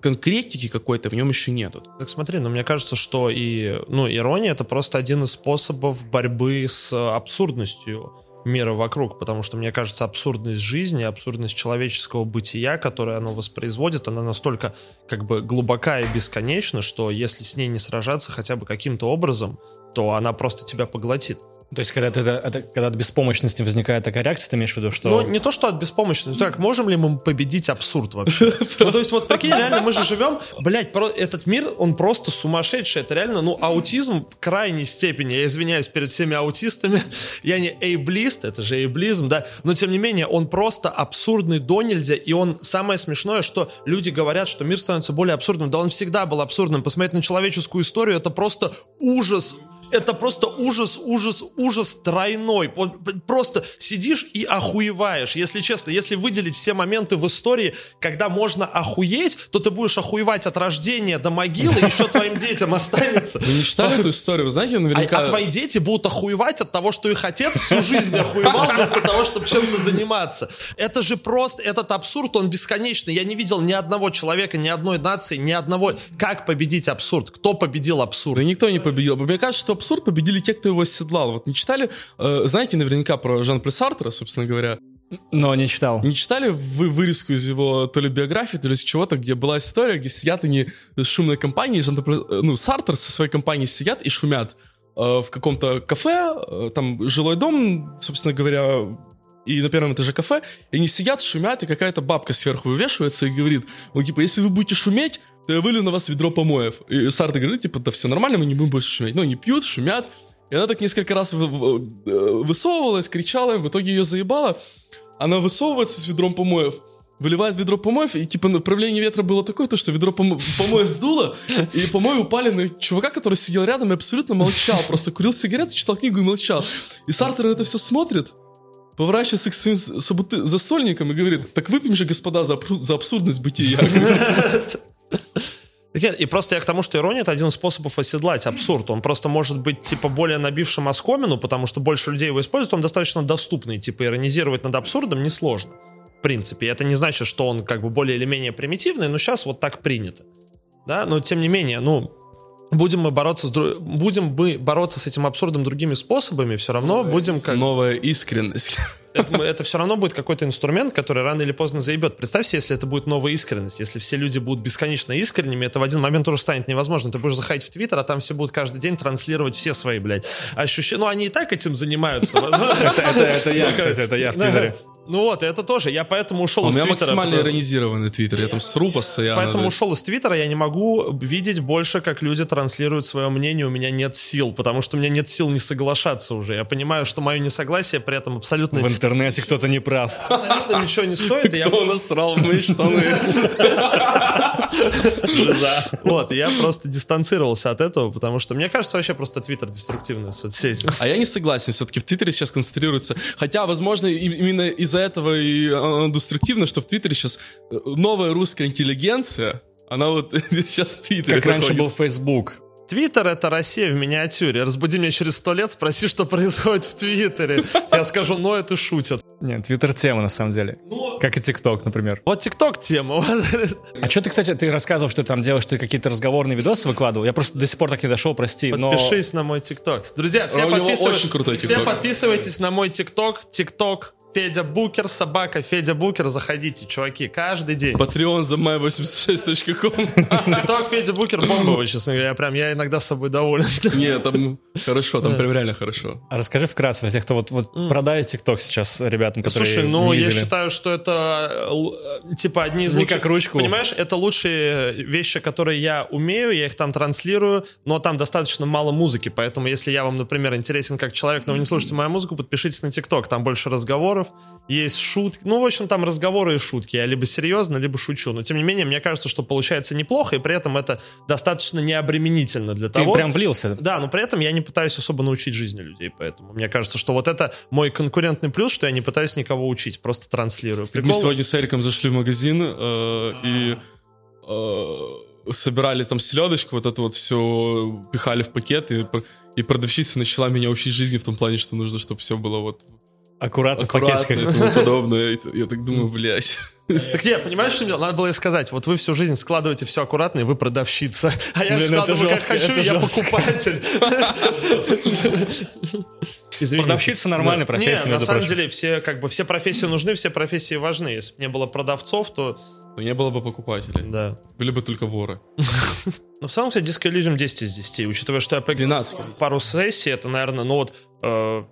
B: конкретики какой-то в нем еще нету.
A: Так смотри, ну мне кажется, что и, ну, ирония это просто один из способов борьбы с абсурдностью мира вокруг, потому что, мне кажется, абсурдность жизни, абсурдность человеческого бытия, которое оно воспроизводит, она настолько как бы глубока и бесконечна, что если с ней не сражаться хотя бы каким-то образом, то она просто тебя поглотит.
C: То есть, когда, это, это- когда от беспомощности возникает такая реакция, ты имеешь в виду, что...
A: Ну, не то, что от беспомощности. Так, можем ли мы победить абсурд вообще? [LAUGHS] Ну, то есть, вот прикинь, реально, мы же живем, блядь, этот мир, он просто сумасшедший. Это реально, ну, аутизм в крайней степени. Я извиняюсь перед всеми аутистами. [LAUGHS] Я не эйблист, это же эйблизм, да. Но, тем не менее, он просто абсурдный до нельзя. И он, самое смешное, что люди говорят, что мир становится более абсурдным. Да он всегда был абсурдным. Посмотреть на человеческую историю, это просто ужас это просто ужас, ужас, ужас тройной. Просто сидишь и охуеваешь. Если честно, если выделить все моменты в истории, когда можно охуеть, то ты будешь охуевать от рождения до могилы, еще твоим детям останется.
B: Вы не читали эту историю? Вы знаете, наверняка...
A: А, а твои дети будут охуевать от того, что их отец всю жизнь охуевал вместо того, чтобы чем-то заниматься. Это же просто, этот абсурд, он бесконечный. Я не видел ни одного человека, ни одной нации, ни одного... Как победить абсурд? Кто победил абсурд?
B: Да никто не победил. Мне кажется, что абсурд победили те, кто его оседлал. Вот не читали, э, знаете наверняка про Жан-Поль Сартера, собственно говоря?
C: Но не читал.
B: Не читали вы вырезку из его то ли биографии, то ли из чего-то, где была история, где сидят они с шумной компанией, Жан ну, Сартер со своей компанией сидят и шумят э, в каком-то кафе, э, там жилой дом, собственно говоря, и на первом этаже кафе, и они сидят, шумят, и какая-то бабка сверху вывешивается и говорит, ну, типа, если вы будете шуметь, вылью на вас ведро помоев. И Сарта говорит, типа, да все нормально, мы не будем больше шуметь. Ну, они пьют, шумят, и она так несколько раз высовывалась, кричала в итоге ее заебала. Она высовывается с ведром помоев, выливает ведро помоев, и типа направление ветра было такое, то, что ведро помо- помоев сдуло, и помои упали на чувака, который сидел рядом и абсолютно молчал, просто курил сигарету, читал книгу и молчал. И Сартер на это все смотрит, поворачивается к своим собуты- застольникам и говорит, так выпьем же, господа, за, за абсурдность бытия. [LAUGHS]
A: И просто я к тому, что ирония — это один из способов оседлать абсурд. Он просто может быть, типа, более набившим оскомину, потому что больше людей его используют, он достаточно доступный. Типа, иронизировать над абсурдом несложно. В принципе, это не значит, что он как бы более или менее примитивный, но сейчас вот так принято. Да, но тем не менее, ну, будем мы бороться с будем мы бороться с этим абсурдом другими способами, все равно
B: новая,
A: будем как
B: новая искренность. [LAUGHS]
A: Это, это все равно будет какой-то инструмент, который рано или поздно заебет. Представь себе, если это будет новая искренность, если все люди будут бесконечно искренними, это в один момент уже станет невозможно. Ты будешь заходить в Твиттер, а там все будут каждый день транслировать все свои, блядь, ощущения. Ну, они и так этим занимаются. [LAUGHS]
C: Это я, кстати, это я в Твиттере.
A: Ну вот, это тоже. Я поэтому ушел из
B: Твиттера.
A: У
B: меня максимально иронизированный Твиттер. Я там сру постоянно.
A: Поэтому ушел из Твиттера. Я не могу видеть больше, как люди транслируют свое мнение. У меня нет сил, потому что у меня нет сил не соглашаться уже. Я понимаю, что мое несогласие при этом абсолютно...
C: В интернете кто-то не прав.
A: Абсолютно ничего не стоит.
B: Кто насрал в мои штаны?
A: Вот, я просто дистанцировался от этого, потому что мне кажется вообще просто Твиттер деструктивная соцсеть.
B: А я не согласен. Все-таки в Твиттере сейчас концентрируется... Хотя, возможно, именно из-за этого и э, деструктивно, что в Твиттере сейчас э, новая русская интеллигенция, она вот [LAUGHS] сейчас в Твиттере
C: Как раньше был Facebook.
A: Твиттер — это Россия в миниатюре. Разбуди меня через сто лет, спроси, что происходит в Твиттере. Я скажу, ну это шутят.
C: Нет, Твиттер тема на самом деле. Как и ТикТок, например.
A: Вот ТикТок тема.
C: А что ты, кстати, ты рассказывал, что ты там делаешь, ты какие-то разговорные видосы выкладывал? Я просто до сих пор так не дошел, прости.
A: Подпишись на мой ТикТок. Друзья, все, подписыв... очень крутой все подписывайтесь на мой ТикТок. ТикТок Федя Букер, собака Федя Букер, заходите, чуваки, каждый день.
B: Patreon за my86.com. [LAUGHS]
A: Тикток Федя Букер бомбовый, честно говоря, прям я иногда с собой доволен. [LAUGHS]
B: Нет, там хорошо, там прям реально хорошо.
C: А расскажи вкратце для тех, кто вот, вот продает ТикТок сейчас ребятам, которые
A: Слушай, ну
C: я
A: считаю, что это э, типа одни из
C: Не
A: лучших...
C: как ручку.
A: Понимаешь, это лучшие вещи, которые я умею, я их там транслирую, но там достаточно мало музыки, поэтому если я вам, например, интересен как человек, но вы не слушаете мою музыку, подпишитесь на ТикТок, там больше разговоров, есть шутки. Ну, в общем, там разговоры и шутки. Я либо серьезно, либо шучу. Но, тем не менее, мне кажется, что получается неплохо, и при этом это достаточно необременительно для того...
C: Ты прям влился.
A: Да, но при этом я не пытаюсь особо научить жизни людей, поэтому мне кажется, что вот это мой конкурентный плюс, что я не пытаюсь никого учить, просто транслирую.
B: Прикол... Мы сегодня с Эриком зашли в магазин э, и... Э, собирали там селедочку, вот это вот все пихали в пакет, и, и продавщица начала меня учить жизни в том плане, что нужно, чтобы все было вот
C: Аккуратно, Аккуратно
B: и тому подобное. Я так думаю, блядь. [LAUGHS]
A: Так нет, понимаешь, что мне надо было сказать? Вот вы всю жизнь складываете все аккуратно, и вы продавщица. [LAUGHS] А я Блин, складываю как хочу, я покупатель. [LAUGHS]
C: Извините. Продавщица нормальная профессия,
A: Нет, на самом деле, все, как бы, все профессии нужны, все профессии важны. Если бы не было продавцов, то...
B: То не было бы покупателей.
A: Да.
B: Были бы только воры.
A: Но в целом, кстати, Disco Elysium 10 из 10. Учитывая, что я поиграл пару сессий, это, наверное, ну вот э,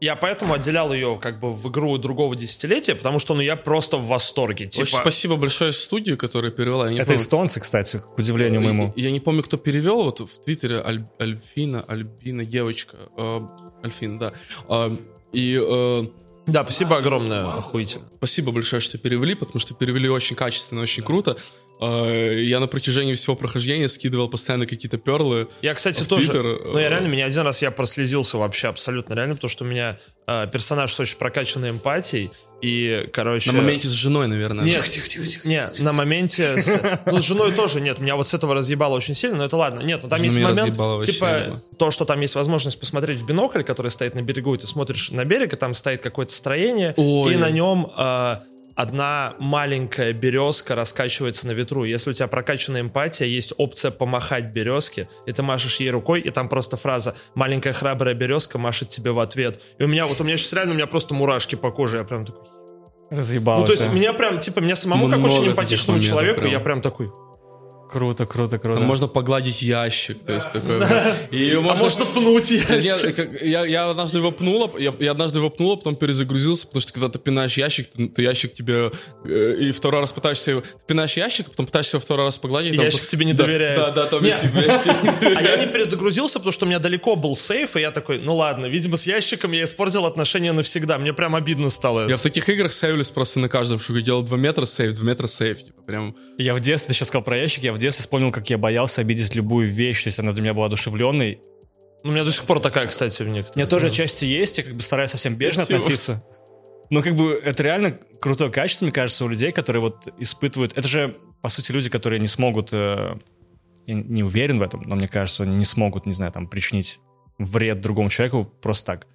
A: я поэтому отделял ее как бы в игру другого десятилетия, потому что ну я просто в восторге.
B: Типа... Очень спасибо большое студии, которая перевела.
C: Это помню... эстонцы, кстати, к удивлению моему.
B: Я, я не помню, кто перевел. Вот в Твиттере Аль... Альфина, Альбина девочка. Э, Альфина, да. Э, и... Э,
A: да, спасибо огромное, охуительно.
B: Спасибо большое, что перевели, потому что перевели очень качественно, очень круто. Э, я на протяжении всего прохождения скидывал постоянно какие-то перлы.
A: Я, кстати,
B: в
A: тоже.
B: Твиттер,
A: Ну, я реально, меня один раз я прослезился вообще абсолютно реально, потому что у меня э, персонаж с очень прокачанной эмпатией. И, короче...
B: На моменте с женой, наверное.
A: Нет, не, на моменте... с- ну, с женой тоже нет. Меня вот с этого разъебало очень сильно, но это ладно. Нет, ну там
B: Жена
A: есть момент, типа, то, что там есть возможность посмотреть в бинокль, который стоит на берегу, и ты смотришь на берег, и там стоит какое-то строение,
B: Ой.
A: и на нем э, одна маленькая березка раскачивается на ветру. Если у тебя прокачанная эмпатия, есть опция помахать березке, и ты машешь ей рукой, и там просто фраза «маленькая храбрая березка машет тебе в ответ». И у меня, вот у меня сейчас реально, у меня просто мурашки по коже, я прям такой...
C: Разъебался.
A: Ну, то есть меня прям, типа, меня самому, как
B: Много
A: очень
B: таких
A: эмпатичному человеку,
B: прям.
A: я прям такой...
C: Круто, круто, круто.
B: Там можно погладить ящик, то есть такое. И
A: А
B: можно...
A: можно пнуть я?
B: Нет, как- я, я однажды его пнула, я, я однажды его пнула, потом перезагрузился, потому что когда ты пинаешь ящик, то, то ящик тебе э, и второй раз пытаешься его, ты пинаешь ящик, потом пытаешься его второй раз погладить.
A: И
B: там
A: ящик
B: по-
A: тебе не
B: Да,
A: доверяет.
B: Да, да, там
A: Не.
B: висит ящик не [LAUGHS]
A: А я не перезагрузился, потому что у меня далеко был сейф, и я такой, ну ладно, видимо, с ящиком я испортил отношения навсегда. Мне прям обидно стало.
B: Я в таких играх сейвлюсь просто на каждом шаге. Делал 2 метра сейв, 2 метра сейв. Типа, прям...
C: Я в детстве, ты сейчас сказал про ящик, я в детстве вспомнил, как я боялся обидеть любую вещь, то есть она для меня была одушевленной.
A: У меня до сих пор такая, кстати, в
C: У
A: некоторых.
C: меня тоже отчасти есть, я как бы стараюсь совсем бережно относиться. Но как бы это реально крутое качество, мне кажется, у людей, которые вот испытывают... Это же, по сути, люди, которые не смогут... э, Я не уверен в этом, но мне кажется, они не смогут, не знаю, там, причинить вред другому человеку просто так.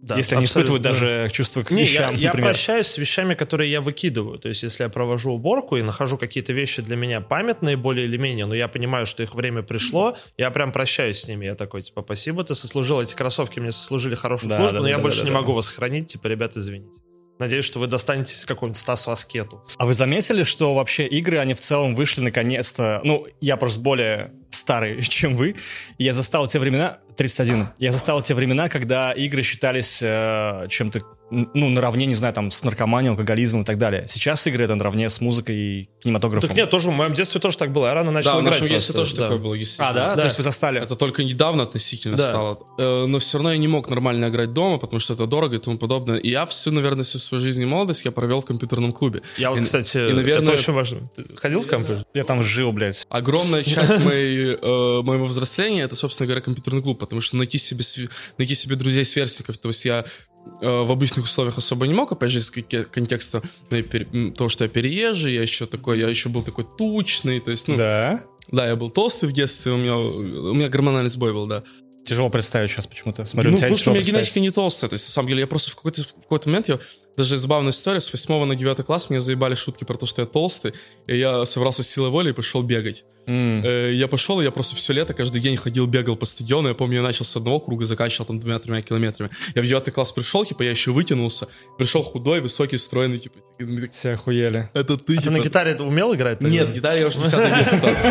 A: Да,
C: Если они испытывают даже чувство к
A: Не,
C: вещам,
A: я, я
C: например.
A: прощаюсь с вещами, которые я выкидываю. То есть, если я провожу уборку и нахожу какие-то вещи для меня памятные более или менее, но я понимаю, что их время пришло, я прям прощаюсь с ними. Я такой, типа, спасибо, ты сослужил, эти кроссовки мне сослужили хорошую
C: Да,
A: службу,
C: да,
A: но
C: да,
A: я
C: да,
A: больше
C: да,
A: не
C: да.
A: могу вас хранить, типа, ребят, извините. Надеюсь, что вы достанетесь какому-нибудь Стасу Аскету.
C: А вы заметили, что вообще игры, они в целом вышли наконец-то... Ну, я просто более старый, [LAUGHS] чем вы. Я застал те времена... 31. Я застал те времена, когда игры считались э, чем-то, ну, наравне, не знаю, там, с наркоманией, алкоголизмом и так далее. Сейчас игры это наравне с музыкой и кинематографом.
A: Так нет, тоже в моем детстве тоже так было. Я рано начал
B: Да, в
A: играть
B: нашем детстве тоже
A: да.
B: такое было.
C: А, да?
A: Да.
C: То есть вы застали?
B: Это только недавно относительно
A: Да.
B: стало. Э, Но все равно я не мог нормально играть дома, потому что это дорого и тому подобное. И я всю, наверное, всю свою жизнь и молодость я провел в компьютерном клубе.
A: Я вот,
B: И-
A: кстати,
B: и, наверное,
A: это очень важно. Ты ходил в кампы?
C: Я там жил, блядь.
B: огромная [LAUGHS] часть моей, э, моего взросления это, собственно говоря, компьютерный клуб, потому что найти себе, найти себе друзей-сверстников, то есть я в обычных условиях особо не мог, опять же, из конте- контекста м, того, что я переезжий, я еще такой, я еще был такой тучный, то есть, ну, да,
C: Да?
B: я был толстый в детстве, у меня, у меня гормональный сбой был, да.
C: Тяжело представить сейчас почему-то. Смотрю,
B: ну, потому что у меня генетика не толстая. То есть, на самом деле, я просто в какой-то, в какой-то момент, я, даже забавная история, с 8 на 9 класс мне заебали шутки про то, что я толстый, и я собрался с силой воли и пошел бегать. Э, Я пошел, и я просто все лето каждый день ходил, бегал по стадиону. Я помню, я начал с одного круга, заканчивал там двумя-тремя километрами. Я в 9 класс пришел, типа, я еще вытянулся. Пришел худой, высокий, стройный, типа,
C: Все охуели.
B: это ты,
A: А ты
B: типа.
A: на гитаре умел играть? тогда?
B: Нет, гитаре я уже 10 класс.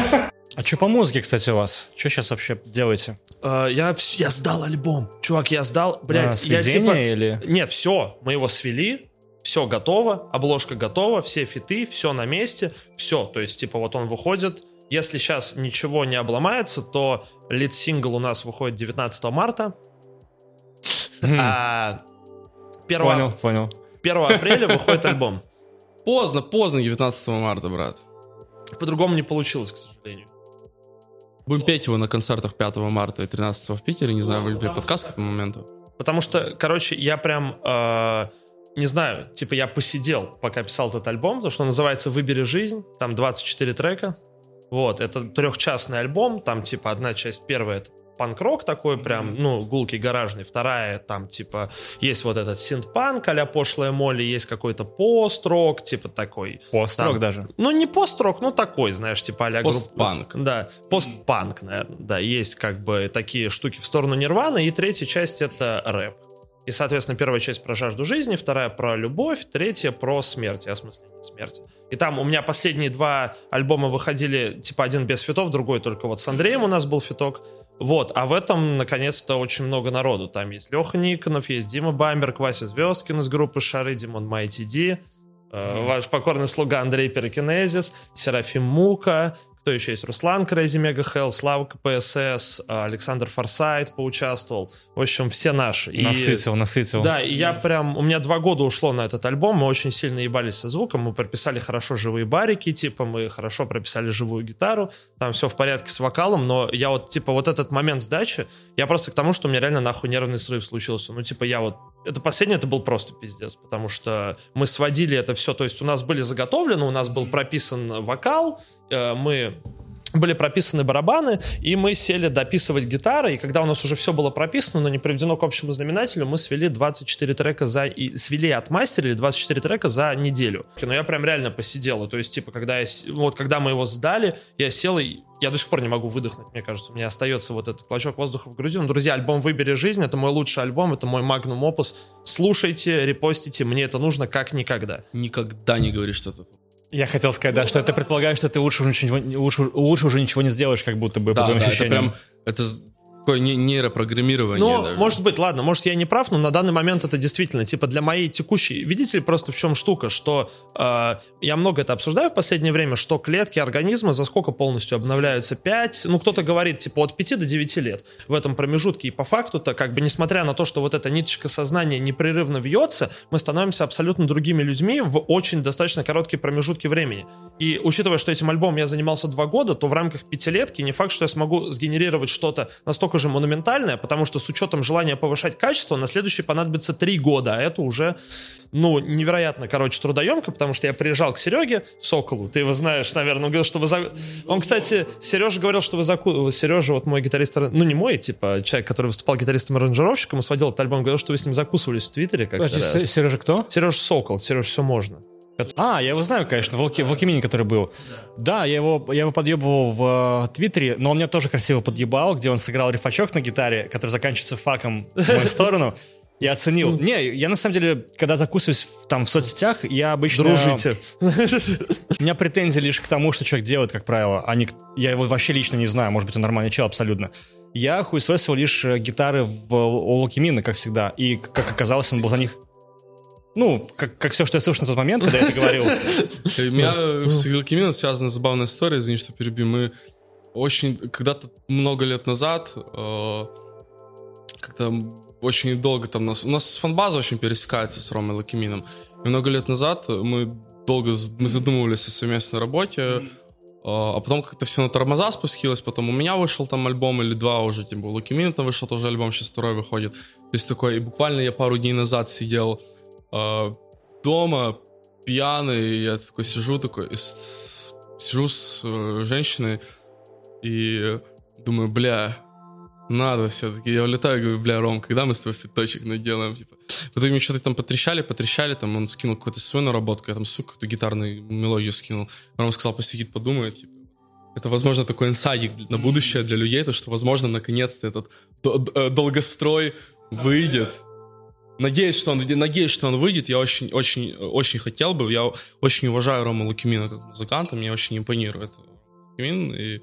C: А что по музыке, кстати, у вас? Что сейчас вообще делаете?
A: А, я, я сдал альбом. Чувак, я сдал. Блядь,
C: А,
A: я типа...
C: или...
A: Не, все, мы его свели, все готово, обложка готова, все фиты, все на месте, все. То есть, типа, вот он выходит. Если сейчас ничего не обломается, то лид-сингл у нас выходит 19 марта. А 1,
C: Понял, понял.
A: 1 апреля выходит альбом.
B: Поздно, поздно, 19 марта, брат.
A: По-другому не получилось, к сожалению.
B: Будем петь его на концертах 5 марта и 13 в Питере. Не знаю, были ли подкаст к этому моменту.
A: Потому что, короче, я прям, э, не знаю, типа я посидел, пока писал этот альбом, потому что он называется «Выбери жизнь», там 24 трека. Вот, это трехчастный альбом, там типа одна часть первая это панк-рок такой прям, ну, гулкий гаражный, вторая там типа есть вот этот синт-панк а пошлая Молли, есть какой-то пост-рок, типа такой.
C: Построк
A: Там.
C: даже.
A: Ну, не пост-рок, ну такой, знаешь, типа а
B: Постпанк.
A: Да, постпанк, наверное, да, есть как бы такие штуки в сторону Нирваны, и третья часть это рэп. И, соответственно, первая часть про жажду жизни, вторая про любовь, третья про смерть, осмысление смерти. И там у меня последние два альбома выходили, типа один без фитов, другой только вот с Андреем у нас был фиток. Вот, а в этом, наконец-то, очень много народу. Там есть Леха Никонов, есть Дима Бамберг, Вася Звездкин из группы Шары, Димон Майти Ди, э, ваш покорный слуга Андрей Перекинезис, Серафим Мука, кто еще есть? Руслан Crazy Mega Hell, Слава КПСС, Александр Форсайт поучаствовал. В общем, все наши.
C: И, насытил, насытил.
A: Да, и я прям... У меня два года ушло на этот альбом, мы очень сильно ебались со звуком, мы прописали хорошо живые барики, типа, мы хорошо прописали живую гитару, там все в порядке с вокалом, но я вот, типа, вот этот момент сдачи, я просто к тому, что у меня реально нахуй нервный срыв случился. Ну, типа, я вот... Это последнее, это был просто пиздец, потому что мы сводили это все, то есть у нас были заготовлены, у нас был прописан вокал, Э, мы были прописаны барабаны, и мы сели дописывать гитары, и когда у нас уже все было прописано, но не приведено к общему знаменателю, мы свели 24 трека за... И свели, отмастерили 24 трека за неделю. Но я прям реально посидел, то есть, типа, когда, я, вот, когда мы его сдали, я сел и я до сих пор не могу выдохнуть, мне кажется. У меня остается вот этот клочок воздуха в груди. Ну, друзья, альбом «Выбери жизнь» — это мой лучший альбом, это мой магнум опус. Слушайте, репостите, мне это нужно как никогда.
B: Никогда не говори что-то
C: я хотел сказать, да, что это предполагает, что ты лучше уже ничего, лучше, лучше уже ничего не сделаешь, как будто бы,
B: да,
C: по твоим
B: да,
C: ощущениям.
B: Это прям, это такое нейропрограммирование.
A: Ну, даже. может быть, ладно, может я не прав, но на данный момент это действительно, типа для моей текущей... Видите ли просто в чем штука, что э, я много это обсуждаю в последнее время, что клетки организма за сколько полностью обновляются? 5, ну кто-то говорит, типа от 5 до 9 лет в этом промежутке. И по факту-то, как бы несмотря на то, что вот эта ниточка сознания непрерывно вьется, мы становимся абсолютно другими людьми в очень достаточно короткие промежутки времени. И учитывая, что этим альбомом я занимался два года, то в рамках пятилетки не факт, что я смогу сгенерировать что-то настолько настолько же монументальная, потому что с учетом желания повышать качество, на следующий понадобится три года, а это уже, ну, невероятно, короче, трудоемко, потому что я приезжал к Сереге Соколу, ты его знаешь, наверное, он говорил, что вы... За... Он, кстати, Сережа говорил, что вы заку... Сережа, вот мой гитарист, ну, не мой, типа, человек, который выступал гитаристом-аранжировщиком и сводил этот альбом, говорил, что вы с ним закусывались в Твиттере как-то
C: Подожди, Сережа кто?
A: Сережа Сокол, Сережа все можно.
C: А, я его знаю, конечно, Волки, Волкимини, который был. Да, я его, я его подъебывал в э, Твиттере, но он меня тоже красиво подъебал, где он сыграл рифачок на гитаре, который заканчивается факом в мою сторону. Я оценил. Не, я на самом деле, когда закусываюсь там в соцсетях, я обычно...
A: Дружите.
C: У меня претензии лишь к тому, что человек делает, как правило, а не... Я его вообще лично не знаю, может быть, он нормальный чел абсолютно. Я хуесосил лишь э, гитары в, у Лукимина, как всегда, и, как оказалось, он был за них ну, как, как все, что я слышал на тот момент, когда я это говорил.
B: У меня с Гилкимином связана забавная история, извини, что перебью. Мы очень, когда-то много лет назад, э, как-то очень долго там нас... У нас фанбаза очень пересекается с Ромой Лакимином. И много лет назад мы долго мы задумывались о совместной работе, mm. а потом как-то все на тормоза спустилось, потом у меня вышел там альбом или два уже, тем более у Лакимина там вышел тоже альбом, сейчас второй выходит. То есть такой, и буквально я пару дней назад сидел э, дома пьяный, я такой сижу такой, с, сижу с э, женщиной и думаю, бля, надо все-таки. Я улетаю, говорю, бля, Ром, когда мы с тобой фиточек наделаем, типа. Потом мне что-то там потрещали, потрещали, там он скинул какую-то свою наработку, я там, сука, какую-то гитарную мелодию скинул. Ром сказал, посидит, подумает, типа. Это, возможно, такой инсайдик на будущее для людей, то, что, возможно, наконец-то этот э, долгострой выйдет. Надеюсь, что он, надеюсь, что он выйдет. Я очень, очень, очень хотел бы. Я очень уважаю Рому Лукимина как музыканта. Мне очень импонирует Лукимин. И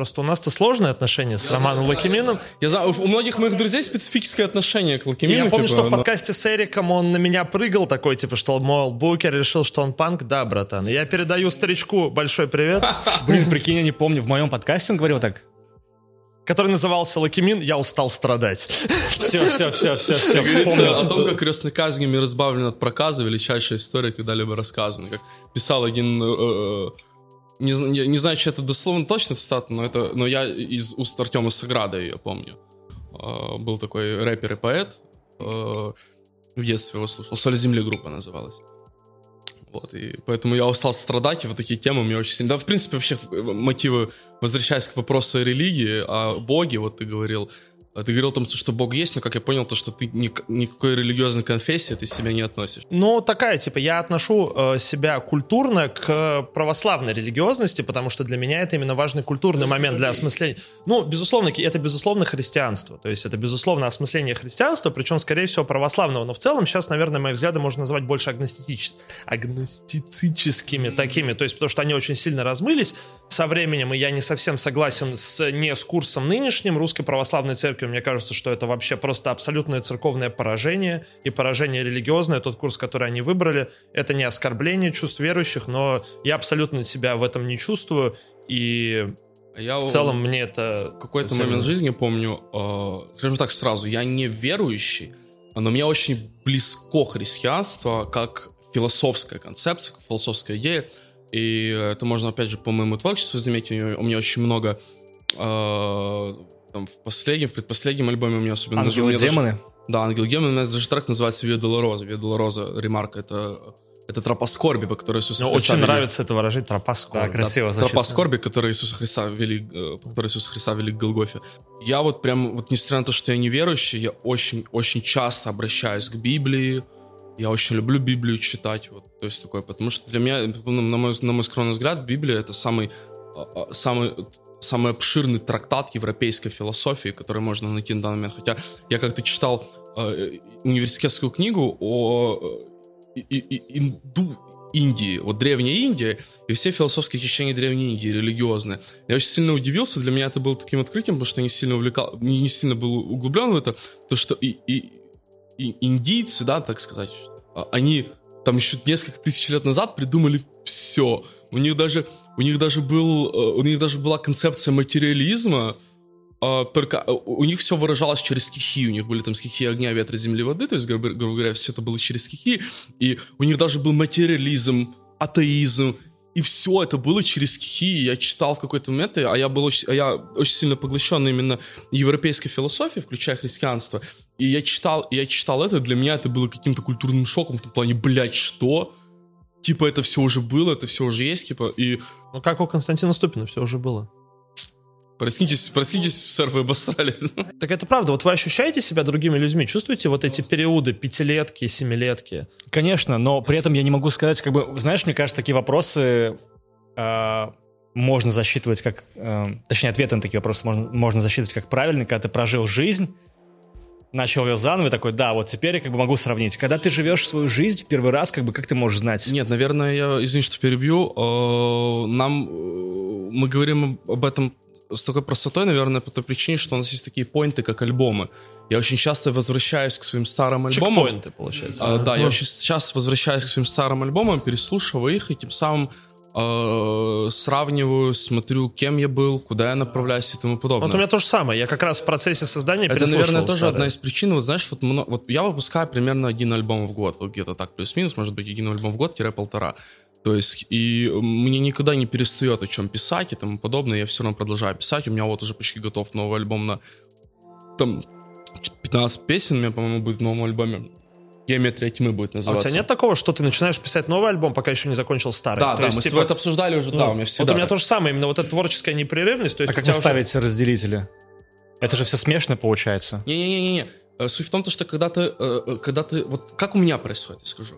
A: Просто у нас-то сложные отношения с я Романом знаю, Лакимином.
B: Я знаю, у многих моих друзей специфическое отношение к Лакимину.
A: Я помню, типа, что в подкасте с Эриком он на меня прыгал такой, типа, что, мол, Букер решил, что он панк. Да, братан. Я передаю старичку большой привет.
C: Блин, прикинь, я не помню, в моем подкасте он говорил так
A: который назывался «Лакимин. Я устал страдать».
C: Все, все, все, все, все.
B: О том, как крестный казнь разбавлен от проказа, величайшая история, когда-либо рассказана. Как писал один... Э, э, не, не знаю, что это дословно точно цитата, но, это, но я из уст Артема Саграда ее помню. Э, был такой рэпер и поэт. В детстве его слушал. «Соль земли» группа называлась. Вот, и поэтому я устал страдать, и вот такие темы мне очень сильно... Да, в принципе, вообще мотивы, возвращаясь к вопросу о религии, о Боге, вот ты говорил, ты говорил о том, что Бог есть, но как я понял, то, что ты ни, никакой религиозной конфессии ты себя не относишь.
A: Ну, такая, типа, я отношу э, себя культурно к православной религиозности, потому что для меня это именно важный культурный это момент для осмысления. Ну, безусловно, это, безусловно, христианство. То есть это, безусловно, осмысление христианства, причем, скорее всего, православного. Но в целом сейчас, наверное, мои взгляды можно назвать больше агностичес... агностицическими такими. То есть потому что они очень сильно размылись со временем, и я не совсем согласен с, не с курсом нынешним Русской Православной церкви, мне кажется, что это вообще просто абсолютное церковное поражение и поражение религиозное. Тот курс, который они выбрали, это не оскорбление чувств верующих, но я абсолютно себя в этом не чувствую. и
B: Я
A: в целом мне это...
B: в какой-то момент жизни помню, э, скажем так сразу, я не верующий, но мне очень близко христианство как философская концепция, как философская идея. И это можно, опять же, по моему творчеству заметить. У меня очень много... э, там, в последнем, в предпоследнем альбоме у меня особенно...
C: Ангелы,
B: меня даже-
C: демоны.
B: Да, Ангел Демон, у нас даже трек называется «Виа Долороза». «Виа Долороза», ремарка, это, это тропа скорби, по которой Иисус
A: Мне очень нравится это выражение тропа скорби.
C: Да, красиво звучит.
B: Тропа скорби, которую Иисуса Христа вели, э, по которой Иисуса Христа вели к Голгофе. Я вот прям, вот несмотря на то, что я неверующий, я очень-очень часто обращаюсь к Библии. Я очень люблю Библию читать, вот, то есть такое, потому что для меня, на мой, на мой скромный взгляд, Библия это самый, а, а, самый, самый обширный трактат европейской философии, который можно найти на данный момент. Хотя я как-то читал э, университетскую книгу о э, и- инду, Индии, вот древняя Индия и все философские течения древней Индии, религиозные. Я очень сильно удивился, для меня это было таким открытием, потому что я не сильно увлекал, не, не сильно был углублен в это, то что и, и, и индийцы, да, так сказать, а, они там еще несколько тысяч лет назад придумали все. У них даже, у них даже был, э, у них даже была концепция материализма, а, только э, у них все выражалось через стихии. У них были там стихии огня, ветра, земли, воды. То есть, грубо, грубо говоря, все это было через стихии. И у них даже был материализм, атеизм. И все это было через стихии. Я читал в какой-то момент, а я был очень, а я очень сильно поглощен именно европейской философией, включая христианство. И я читал, я читал это, для меня это было каким-то культурным шоком в том плане, блядь, что? Типа это все уже было, это все уже есть, типа, и
A: Ну, как у Константина Ступина все уже было.
B: проснитесь, проснитесь, сэр, вы обосрались. [LAUGHS]
A: Так это правда. Вот вы ощущаете себя другими людьми? Чувствуете вот эти периоды пятилетки, семилетки?
C: Конечно, но при этом я не могу сказать, как бы, знаешь, мне кажется, такие вопросы э, можно засчитывать как, э, точнее, ответы на такие вопросы можно, можно засчитывать как правильный, когда ты прожил жизнь, начал ее заново, и такой, да, вот теперь я как бы могу сравнить. Когда ты живешь свою жизнь в первый раз, как бы, как ты можешь знать?
B: Нет, наверное, я, извини, что перебью, э, нам, э, мы говорим об этом с такой простотой, наверное, по той причине, что у нас есть такие поинты, как альбомы. Я очень часто возвращаюсь к своим старым альбомам.
A: Чекпоинты, получается.
B: А, да, я
A: Ну,
B: очень часто возвращаюсь к своим старым альбомам, переслушиваю их, и тем самым сравниваю, смотрю, кем я был, куда я направляюсь и тому подобное.
A: Вот у меня то же самое. Я как раз в процессе создания
B: Это, наверное, тоже
A: старые.
B: одна из причин. Вот знаешь, вот, мно- вот я выпускаю примерно один альбом в год, вот где-то так, плюс-минус, может быть, один альбом в год-полтора. То есть, и мне никогда не перестает о чем писать и тому подобное. Я все равно продолжаю писать. У меня вот уже почти готов новый альбом на там 15 песен, у меня, по-моему, будет в новом альбоме. Геометрия тьмы будет
A: А у
B: называться.
A: тебя нет такого, что ты начинаешь писать новый альбом, пока еще не закончил старый?
B: Да,
A: То
B: да,
A: есть,
B: мы с
A: типа,
B: тобой это обсуждали уже, да,
A: ну,
B: у меня
A: Вот
B: всегда
A: у меня
B: так.
A: то же самое, именно вот эта творческая непрерывность. То есть
C: А как вы
A: уже-
C: ставите разделители? Это же все смешно получается.
B: Не-не-не-не. Э, Суть в том, то, что когда ты, э, э, когда ты, вот как у меня происходит, я скажу.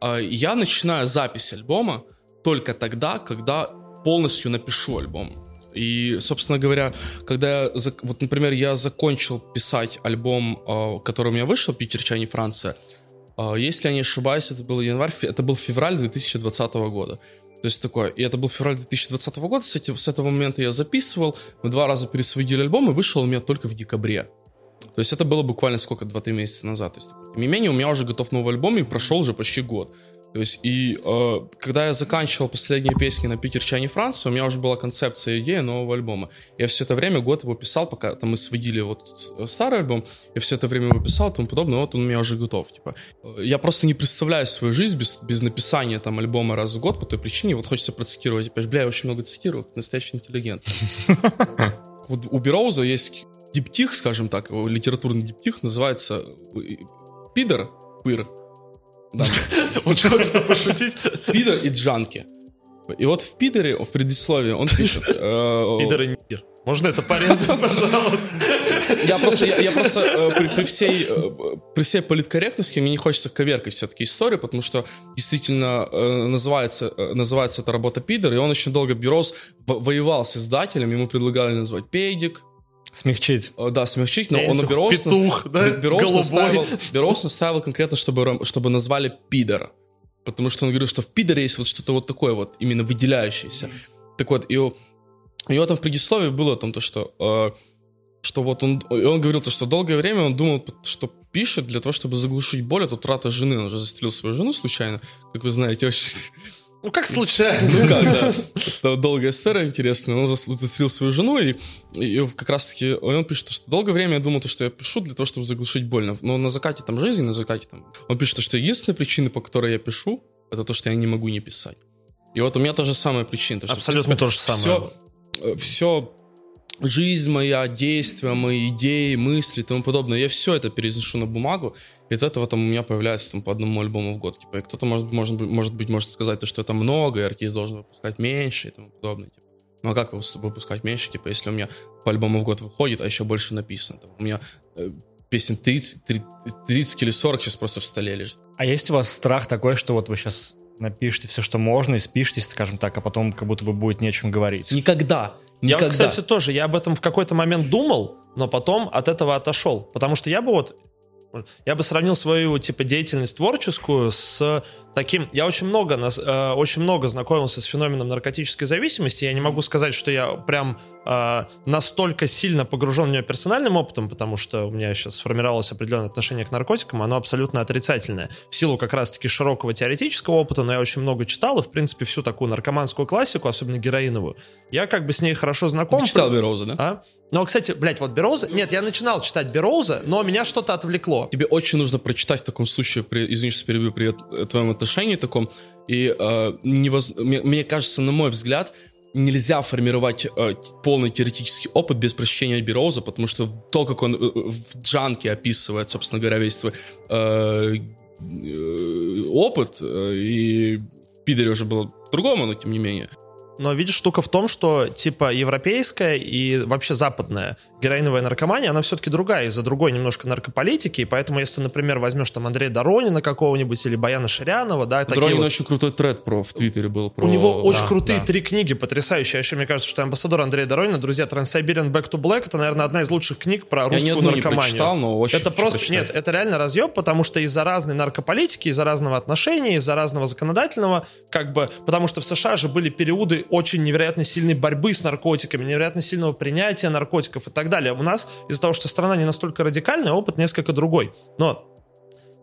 B: А, Я начинаю запись альбома только тогда, когда полностью напишу альбом. И, собственно говоря, когда я, вот, например, я закончил писать альбом, который у меня вышел, «Питер, чай, не Франция», если я не ошибаюсь, это был январь, это был февраль 2020 года. То есть такое, и это был февраль 2020 года, с, этим, с этого момента я записывал, мы два раза пересводили альбом, и вышел у меня только в декабре. То есть это было буквально сколько, 2-3 месяца назад. То есть, тем не менее, у меня уже готов новый альбом, и прошел уже почти год. То есть, и э, когда я заканчивал последние песни на Питер, Чайни, Франция, у меня уже была концепция, идея нового альбома. Я все это время, год его писал, пока там мы сводили вот с- старый альбом, я все это время его писал и тому подобное, вот он у меня уже готов. Типа. Э, Я просто не представляю свою жизнь без, без написания там альбома раз в год по той причине, вот хочется процитировать, опять же, бля, я очень много цитирую, как настоящий интеллигент. [LAUGHS] Вот у Бероуза есть диптих, скажем так, литературный диптих, называется э, пидор, пыр.
A: Очень хочется пошутить.
B: Пидор и джанки. И вот в пидоре, в предисловии, он пишет... э,
A: Пидор и нигер. Можно это порезать, [LAUGHS] пожалуйста?
B: Я просто, я, я просто э, при, при всей, э, при всей политкорректности мне не хочется коверкать все-таки историю, потому что действительно э, называется, э, называется эта работа Пидор, и он очень долго во- воевал с издателем, ему предлагали назвать Педик,
C: Смягчить.
B: э, да, смягчить, но он Бероз...
A: петух, да, голубой.
B: настаивал, конкретно, чтобы, чтобы назвали Пидор. Потому что он говорил, что в Пидоре есть вот что-то вот такое вот, именно выделяющееся. Так вот, и у, у него там в предисловии было о том, то, что, э, что вот он, и он говорил, то, что долгое время он думал, что пишет для того, чтобы заглушить боль от утраты жены. Он уже застрелил свою жену случайно, как вы знаете, очень...
A: Ну, как случайно.
B: Ну как, да. [LAUGHS] Это долгая история интересная. Он застрелил свою жену, и, и как раз-таки он пишет, что долгое время я думал, то, что я пишу для того, чтобы заглушить боль. Но на закате там жизни, на закате там... Он пишет, что единственная причина, по которой я пишу, это то, что я не могу не писать. И вот у меня та же самая причина. то, что,
A: Абсолютно
B: принципе,
A: то же самое.
B: Все, все жизнь моя, действия мои, идеи, мысли и тому подобное, я все это переношу на бумагу, и от этого там у меня появляется там по одному альбому в год. Типа, и кто-то может, может, быть- может быть может сказать, то, что это много, и артист должен выпускать меньше и тому подобное. Типа. Ну а как выпускать меньше, типа, если у меня по альбому в год выходит, а еще больше написано? Там, у меня э, песен 30, 30, 30 или 40 сейчас просто в столе лежит.
C: А есть у вас страх такой, что вот вы сейчас напишите все, что можно, и спишитесь, скажем так, а потом как будто бы будет нечем говорить?
B: Никогда.
A: Я
B: Никогда.
A: вот, кстати, тоже, я об этом в какой-то момент думал, но потом от этого отошел. Потому что я бы вот, я бы сравнил свою, типа, деятельность творческую с таким... Я очень много, нас- э, очень много знакомился с феноменом наркотической зависимости. Я не могу сказать, что я прям э, настолько сильно погружен в нее персональным опытом, потому что у меня сейчас сформировалось определенное отношение к наркотикам, оно абсолютно отрицательное. В силу как раз-таки широкого теоретического опыта, но я очень много читал, и, в принципе, всю такую наркоманскую классику, особенно героиновую, я как бы с ней хорошо знаком.
B: Ты читал Бероуза, да?
A: А? Ну, кстати, блядь, вот Бероуза... Нет, я начинал читать Бероуза, но меня что-то отвлекло.
B: Тебе очень нужно прочитать в таком случае, при, извини, что перебью, при э, твоем отношении таком. И э, невоз- мне, мне кажется, на мой взгляд, нельзя формировать э, полный теоретический опыт без прочтения Бероуза, потому что то, как он э, в Джанке описывает, собственно говоря, весь свой э, э, опыт, э, и в Пидоре уже было по-другому, но тем не менее.
A: Но видишь, штука в том, что типа европейская и вообще западная героиновая наркомания, она все-таки другая из-за другой немножко наркополитики, и поэтому если, например, возьмешь там Андрея Доронина какого-нибудь или Баяна Ширянова, да, такие
B: Дронина
A: вот-
B: очень крутой тред про, в Твиттере был. Про...
A: У него очень
C: да,
A: крутые
C: да.
A: три книги, потрясающие. Еще мне кажется, что «Амбассадор» Андрея Доронина, друзья, «Транссибириан Back to Black» — это, наверное, одна из лучших книг про
B: Я ни
A: русскую
B: одну не
A: наркоманию.
B: прочитал, но очень
A: это просто
B: почитать.
A: нет, это реально разъеб, потому что из-за разной наркополитики, из-за разного отношения, из-за разного законодательного, как бы, потому что в США же были периоды очень невероятно сильной борьбы с наркотиками, невероятно сильного принятия наркотиков и так далее. У нас из-за того, что страна не настолько радикальная, опыт несколько другой. Но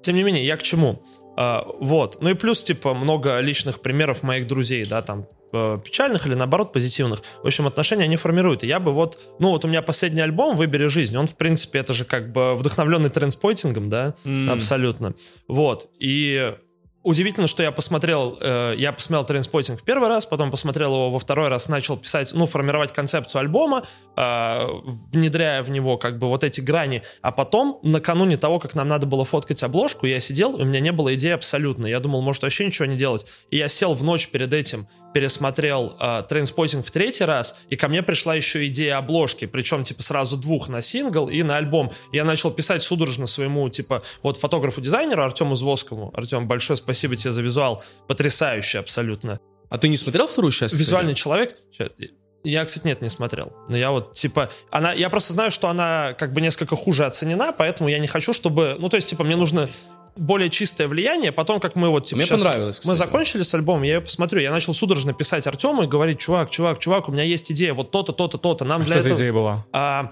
A: тем не менее, я к чему? А, вот. Ну и плюс, типа, много личных примеров моих друзей, да, там, э, печальных или, наоборот, позитивных. В общем, отношения они формируют. И я бы вот... Ну, вот у меня последний альбом «Выбери жизнь», он, в принципе, это же как бы вдохновленный Trainspotting ом, да? Абсолютно. Вот. И Удивительно, что я посмотрел, э, я посмотрел Trainspotting в первый раз, потом посмотрел его во второй раз, начал писать, ну, формировать концепцию альбома, э, внедряя в него как бы вот эти грани, а потом, накануне того, как нам надо было фоткать обложку, я сидел, и у меня не было идеи абсолютно. Я думал, может, вообще ничего не делать. И я сел в ночь перед этим, пересмотрел э, Trainspotting в третий раз, и ко мне пришла еще идея обложки, причем, типа, сразу двух на сингл и на альбом. Я начал писать судорожно своему, типа, вот фотографу-дизайнеру Артему Звоскому. Артем, большое спасибо тебе за визуал. Потрясающий абсолютно.
B: А ты не смотрел вторую часть?
A: Визуальный человек. Я, кстати, нет, не смотрел. Но я вот, типа, она, я просто знаю, что она как бы несколько хуже оценена, поэтому я не хочу, чтобы, ну, то есть, типа, мне нужно более чистое влияние, потом, как мы вот, типа,
B: Мне
A: щас-
B: понравилось,
A: Мы
B: кстати.
A: закончили с альбомом, я ее посмотрю, я начал судорожно писать Артему и говорить, чувак, чувак, чувак, у меня есть идея, вот то-то, то-то, то-то, нам
C: А
A: для
C: что за
A: этого...
C: идея была?
A: А,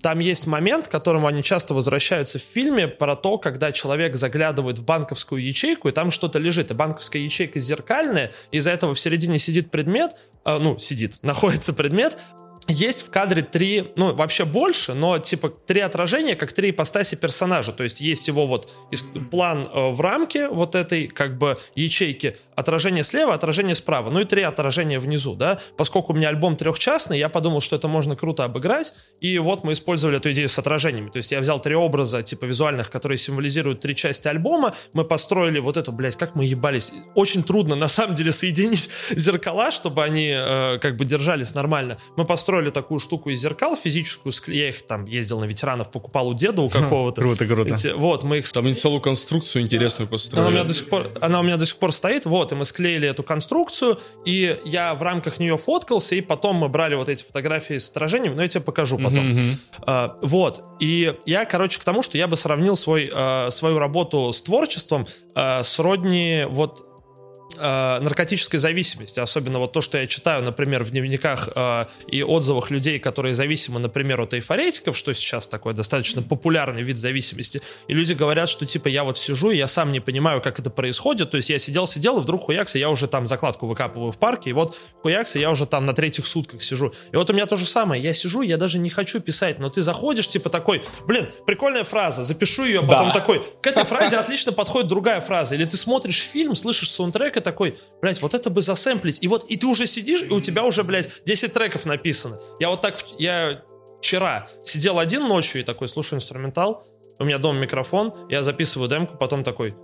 A: там есть момент, к которому они часто возвращаются в фильме, про то, когда человек заглядывает в банковскую ячейку, и там что-то лежит. И банковская ячейка зеркальная, из-за этого в середине сидит предмет, а, ну, сидит, [LAUGHS] находится предмет, есть в кадре три, ну, вообще больше, но типа три отражения, как три ипостаси персонажа. То есть есть его вот план э, в рамке вот этой как бы ячейки, отражение слева, отражение справа, ну и три отражения внизу, да. Поскольку у меня альбом трехчастный, я подумал, что это можно круто обыграть, и вот мы использовали эту идею с отражениями. То есть я взял три образа типа визуальных, которые символизируют три части альбома, мы построили вот эту, блядь, как мы ебались. Очень трудно на самом деле соединить [LAUGHS] зеркала, чтобы они э, как бы держались нормально. Мы построили такую штуку из зеркал физическую, я их там ездил на ветеранов, покупал у деда у [LAUGHS] какого-то.
C: Круто, круто.
A: Эти- Вот, мы их
B: Там целую конструкцию интересную построили.
A: она у меня до сих пор, она у меня до сих пор стоит, вот, и мы склеили эту конструкцию, и я в рамках нее фоткался, и потом мы брали вот эти фотографии с отражением, но я тебе покажу потом. А, вот, и я, короче, к тому, что я бы сравнил свой, а, свою работу с творчеством а, сродни вот э, наркотической зависимости, особенно вот то, что я читаю, например, в дневниках э, и отзывах людей, которые зависимы, например, от эйфоретиков, что сейчас такой достаточно популярный вид зависимости, и люди говорят, что типа я вот сижу, и я сам не понимаю, как это происходит, то есть я сидел-сидел, и вдруг хуякс, и я уже там закладку выкапываю в парке, и вот хуякс, и я уже там на третьих сутках сижу. И вот у меня то же самое, я сижу, я даже не хочу писать, но ты заходишь, типа такой, блин, прикольная фраза, запишу ее, потом
C: Да.
A: такой, к этой фразе [LAUGHS] отлично подходит другая фраза, или ты смотришь фильм, слышишь саундтрек такой, блядь, вот это бы засэмплить, и вот, и ты уже сидишь, и у тебя уже, блядь, 10 треков написано. Я вот так, я вчера сидел один ночью и такой, слушаю инструментал, у меня дома микрофон, я записываю демку, потом такой,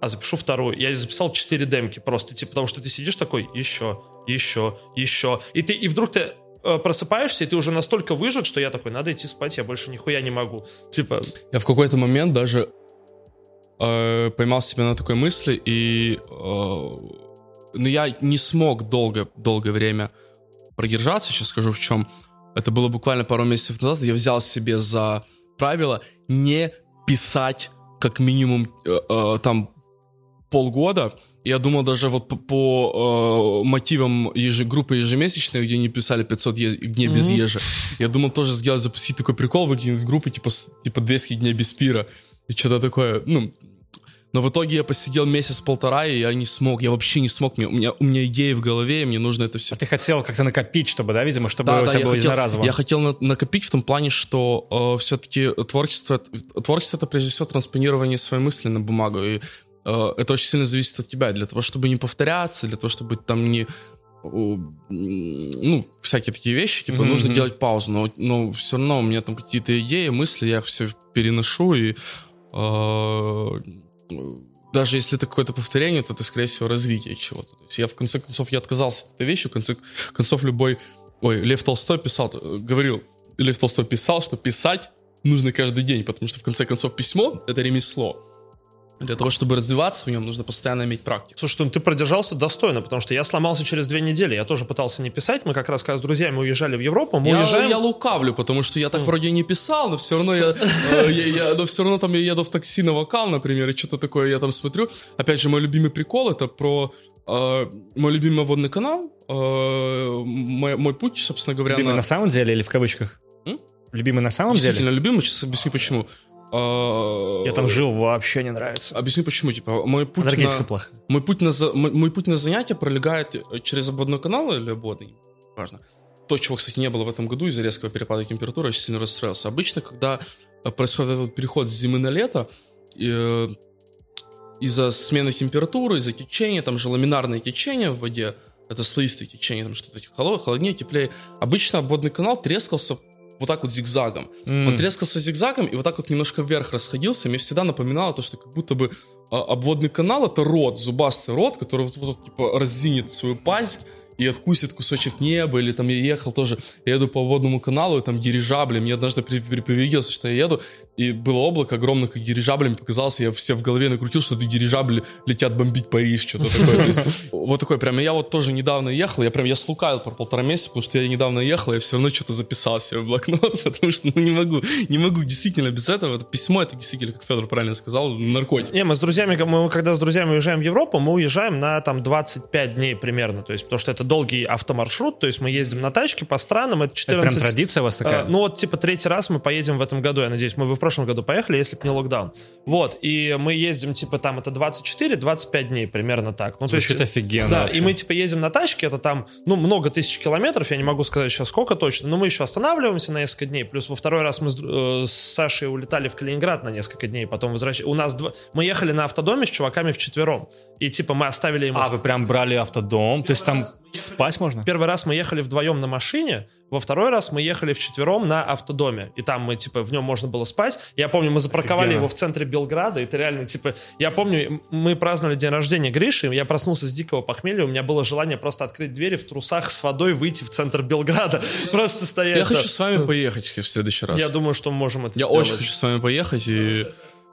A: а запишу вторую. Я записал 4 демки просто, типа, потому что ты сидишь такой, еще, еще, еще. И ты, и вдруг ты э, просыпаешься, и ты уже настолько выжат, что я такой, надо идти спать, я больше нихуя не могу. Типа,
B: Я в какой-то момент даже э, поймал себя на такой мысли, и э, ну, я не смог долго, долгое время продержаться, сейчас скажу в чем. Это было буквально пару месяцев назад, я взял себе за правило не писать как минимум э, э, там полгода. Я думал даже вот по, по э, мотивам еже- группы ежемесячной, где они писали 500 е- дней без
A: Мгм.
B: ежа, я думал тоже сделать, запустить такой прикол, выкинуть в группу типа, типа 200 дней без пира. И что-то такое, ну... Но в итоге я посидел месяц-полтора, и я не смог, я вообще не смог. Мне- У меня, у меня идеи в голове, и мне нужно это все
C: А ты хотел как-то накопить, чтобы, да, видимо, чтобы
B: да,
C: у
B: да,
C: тебя было
B: хотел,
C: единоразово.
B: я хотел на- накопить в том плане, что все-таки творчество, творчество это прежде всего транспонирование своей мысли на бумагу, и э, это очень сильно зависит от тебя. Для того, чтобы не повторяться, для того, чтобы там не ну, всякие такие вещи, типа,
C: Мгм,
B: нужно делать паузу, но, но все равно у меня там какие-то идеи, мысли, я их все переношу, и э, даже если это какое-то повторение, то это, скорее всего, развитие чего-то. То есть я, в конце концов, я отказался от этой вещи, в конце концов, любой... Ой, Лев Толстой писал, э, говорил, Лев Толстой писал, что писать нужно каждый день, потому что, в конце концов, письмо — это ремесло. Для того, чтобы развиваться в нем, нужно постоянно иметь практику.
A: Слушай, ну ты продержался достойно, потому что я сломался через две недели. Я тоже пытался не писать. Мы как раз когда с друзьями уезжали в Европу, мы
B: Я,
A: уезжаем.
B: я лукавлю, потому что я так вроде и не писал, но все равно я, э, я, я- но все равно там я еду в такси на вокал, например, и что-то такое я там смотрю. Опять же, мой любимый прикол это про э, мой любимый водный канал, э, мой, мой путь, собственно говоря,
C: Любимый
B: на-
C: на самом деле или в кавычках?
B: М?
C: Любимый на самом
B: действительно
C: деле?
B: любимый. Сейчас объясню почему.
C: Я там жил, вообще не нравится.
B: Объясню почему. Типа мой путь
C: Энергетика
B: на-
C: плохо.
B: Мой путь, на, мой, мой путь на занятие пролегает э, через обводной канал или обводный, важно. То, чего, кстати, не было в этом году из-за резкого перепада температуры, очень сильно расстроился. Обычно, когда э, происходит этот переход с зимы на лето, и, э, из-за смены температуры, из-за течения, там же ламинарное течение в воде, это слоистое течение, там что-то холо- холоднее, теплее. Обычно обводный канал трескался вот так вот зигзагом.
C: М.
B: Он трескался зигзагом и вот так вот немножко вверх расходился. Мне всегда напоминало то, что как будто бы а, обводный канал это рот, зубастый рот, который вот, вот, типа разинет свою пасть и откусит кусочек неба, или там я ехал тоже, я еду по водному каналу, и там дирижабли, мне однажды при- при- привиделось, что я еду, и было облако огромное, как дирижаблями показалось, я все в голове накрутил, что это дирижабли летят бомбить Париж, что-то такое. Есть, [LAUGHS] Вот такой прям, я вот тоже недавно ехал, я прям, я слукавил про полтора месяца, потому что я недавно ехал, я все равно что-то записал себе в блокнот, [LAUGHS] потому что, ну, не могу, не могу, действительно, без этого, это письмо, это действительно, как Федор правильно сказал, наркотик.
A: Не, мы с друзьями, мы когда с друзьями уезжаем в Европу, мы уезжаем на там 25 дней примерно, то есть потому что это долгий автомаршрут, то есть мы ездим на тачке по странам, это
C: Это
A: 14...
C: прям традиция у вас такая?
A: Э, ну вот, типа, третий раз мы поедем в этом году, я надеюсь. Мы в прошлом году поехали, если бы не локдаун. Вот, и мы ездим, типа, там это 24-25 дней, примерно так. Ну, то есть,
C: Звучит офигенно
A: Да,
C: вообще.
A: и мы, типа, ездим на тачке, это там, ну, много тысяч километров, я не могу сказать сейчас сколько точно, но мы еще останавливаемся на несколько дней. Плюс во второй раз мы с, э, с Сашей улетали в Калининград на несколько дней, потом возвращались. У нас два... Мы ехали на автодоме с чуваками вчетвером. И, типа, мы оставили ему...
C: А, вы прям брали автодом? То есть там спать можно?
A: Первый раз мы ехали вдвоем на машине, во второй раз мы ехали вчетвером на автодоме. И там мы, типа, в нем можно было спать. Я помню, мы запарковали
C: Офигенно.
A: его в центре Белграда. Это реально, типа... Я помню, мы праздновали день рождения Гриши. Я проснулся с дикого похмелья. У меня было желание просто открыть двери в трусах с водой, выйти в центр Белграда. [LAUGHS] Просто стоять.
B: Я хочу с вами поехать в следующий раз.
A: Я думаю, что мы можем это
B: Я
A: сделать.
B: очень хочу с вами поехать, и...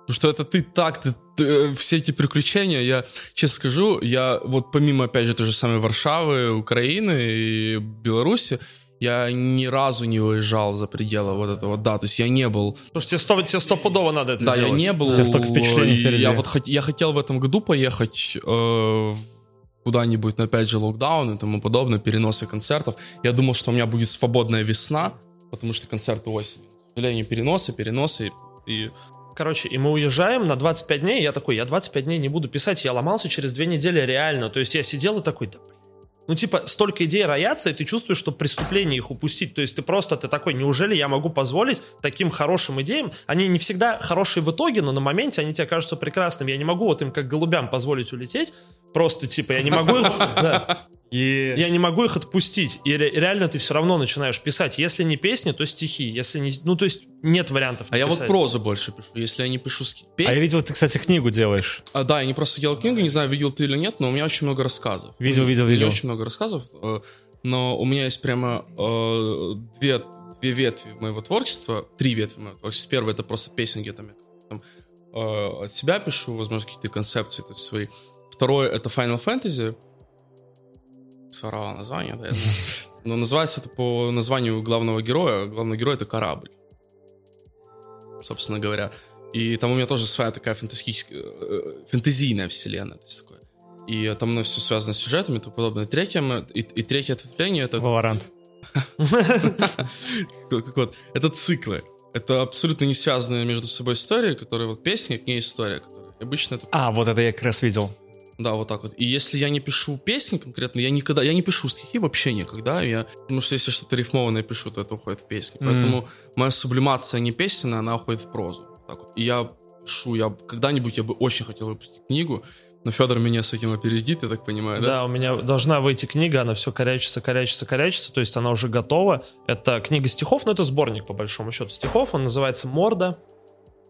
B: Потому что это ты так, ты, ты, э, все эти приключения, я честно скажу, я вот помимо, опять же, той же самой Варшавы, Украины и Беларуси, я ни разу не уезжал за пределы вот этого, да, то есть я не был,
A: Слушай, тебе, сто, тебе стопудово надо это
B: да,
A: сделать.
B: я не был,
C: У тебя столько впечатлений впереди.
B: я вот я хотел в этом году поехать э, куда-нибудь, но опять же локдаун и тому подобное, переносы концертов. Я думал, что у меня будет свободная весна, потому что концерты осенью. К сожалению, переносы, переносы и...
A: Короче, и мы уезжаем на 25 дней, я такой, я 25 дней не буду писать, я ломался через две недели реально. То есть я сидел и такой, да ну, типа, столько идей роятся, и ты чувствуешь, что преступление их упустить. То есть ты просто, ты такой, неужели я могу позволить таким хорошим идеям? Они не всегда хорошие в итоге, но на моменте они тебе кажутся прекрасными. Я не могу вот им как голубям позволить улететь. Просто, типа, я не могу... И... Я не могу их отпустить. И ре- реально ты все равно начинаешь писать. Если не песни, то стихи. Если не... Ну, то есть нет вариантов.
B: А я вот прозу больше пишу. Если я не пишу
C: песни... А я видел, ты, кстати, книгу делаешь.
B: А, да, я не просто делал книгу, не знаю, видел ты или нет, но у меня очень много рассказов.
C: Видел, видел, видел.
B: У меня очень много рассказов. Э, но у меня есть прямо э, две, две ветви моего творчества. Три ветви моего творчества. Первое — это просто песни, где там я там, э, от себя пишу, возможно, какие-то концепции то есть свои. Второе — это Final Fantasy — сорвало название, да, я знаю. Но называется это по названию главного героя. Главный герой — это корабль. Собственно говоря. И там у меня тоже своя такая фантастическая, э, фэнтезийная вселенная. То есть такое. И там оно все связано с сюжетами и тому подобное. Третье, и, и третье ответвление — это...
C: Валорант. [LAUGHS]
B: Так вот, это циклы. Это абсолютно не связанные между собой истории, которые вот песня, к ней история. Обычно это...
C: А, вот это я как раз видел.
B: Да, вот так вот. И если я не пишу песни конкретно, я никогда, я не пишу стихи вообще никогда. Я, потому что если что-то рифмованное пишу, то это уходит в песни. Mm. Поэтому моя сублимация не песенная, она уходит в прозу. Так вот. И я пишу, я когда-нибудь я бы очень хотел выпустить книгу, но Федор меня с этим опередит, я так понимаю, да?
A: Да, у меня должна выйти книга, она все корячится, корячится, корячится, то есть она уже готова. Это книга стихов, но это сборник, по большому счету, стихов. Он называется «Морда».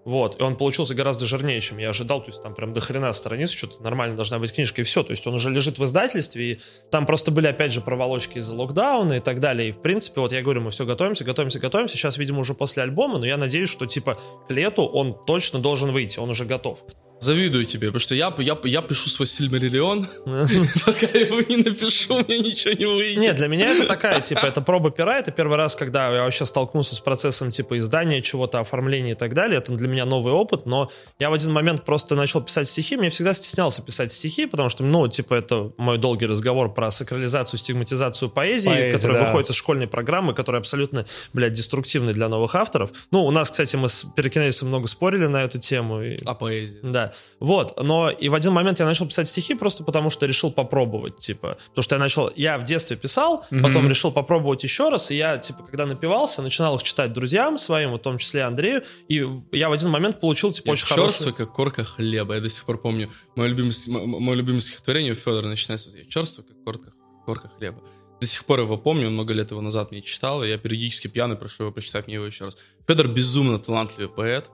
A: Вот, и он получился гораздо жирнее, чем я ожидал, то есть там прям до хрена страниц, что-то нормально должна быть книжка, и все, то есть он уже лежит в издательстве, и там просто были, опять же, проволочки из-за локдауна и так далее, и в принципе, вот я говорю, мы все готовимся, готовимся, готовимся, сейчас, видимо, уже после альбома, но я надеюсь, что, типа, к лету он точно должен выйти, он уже готов.
B: Завидую тебе, потому что я, я, я пишу свой Сильмариллион, [LAUGHS] пока я его не напишу, мне ничего не выйдет.
A: Нет, для меня это такая, типа, это проба пера, это первый раз, когда я вообще столкнулся с процессом, типа, издания чего-то, оформления и так далее, это для меня новый опыт, но я в один момент просто начал писать стихи, мне всегда стеснялся писать стихи, потому что, ну, типа, это мой долгий разговор про сакрализацию, стигматизацию поэзии, Поэзия, которая да. выходит из школьной программы, которая абсолютно, блядь, деструктивная для новых авторов. Ну, у нас, кстати, мы с Перекинезисом много спорили на эту тему. И...
B: О поэзии.
A: Да. Вот, но и в один момент я начал писать стихи просто потому, что решил попробовать, типа, потому что я начал, я в детстве писал, mm-hmm. потом решил попробовать еще раз, и я, типа, когда напивался, начинал их читать друзьям своим, в том числе Андрею, и я в один момент получил, типа, я очень
B: хороший... Как корка хлеба, я до сих пор помню, мое любимое, мое любимое стихотворение у Федора начинается с черство, как корка, корка хлеба. До сих пор его помню, много лет его назад мне читал, и я периодически пьяный прошу его прочитать мне его еще раз. Федор безумно талантливый поэт,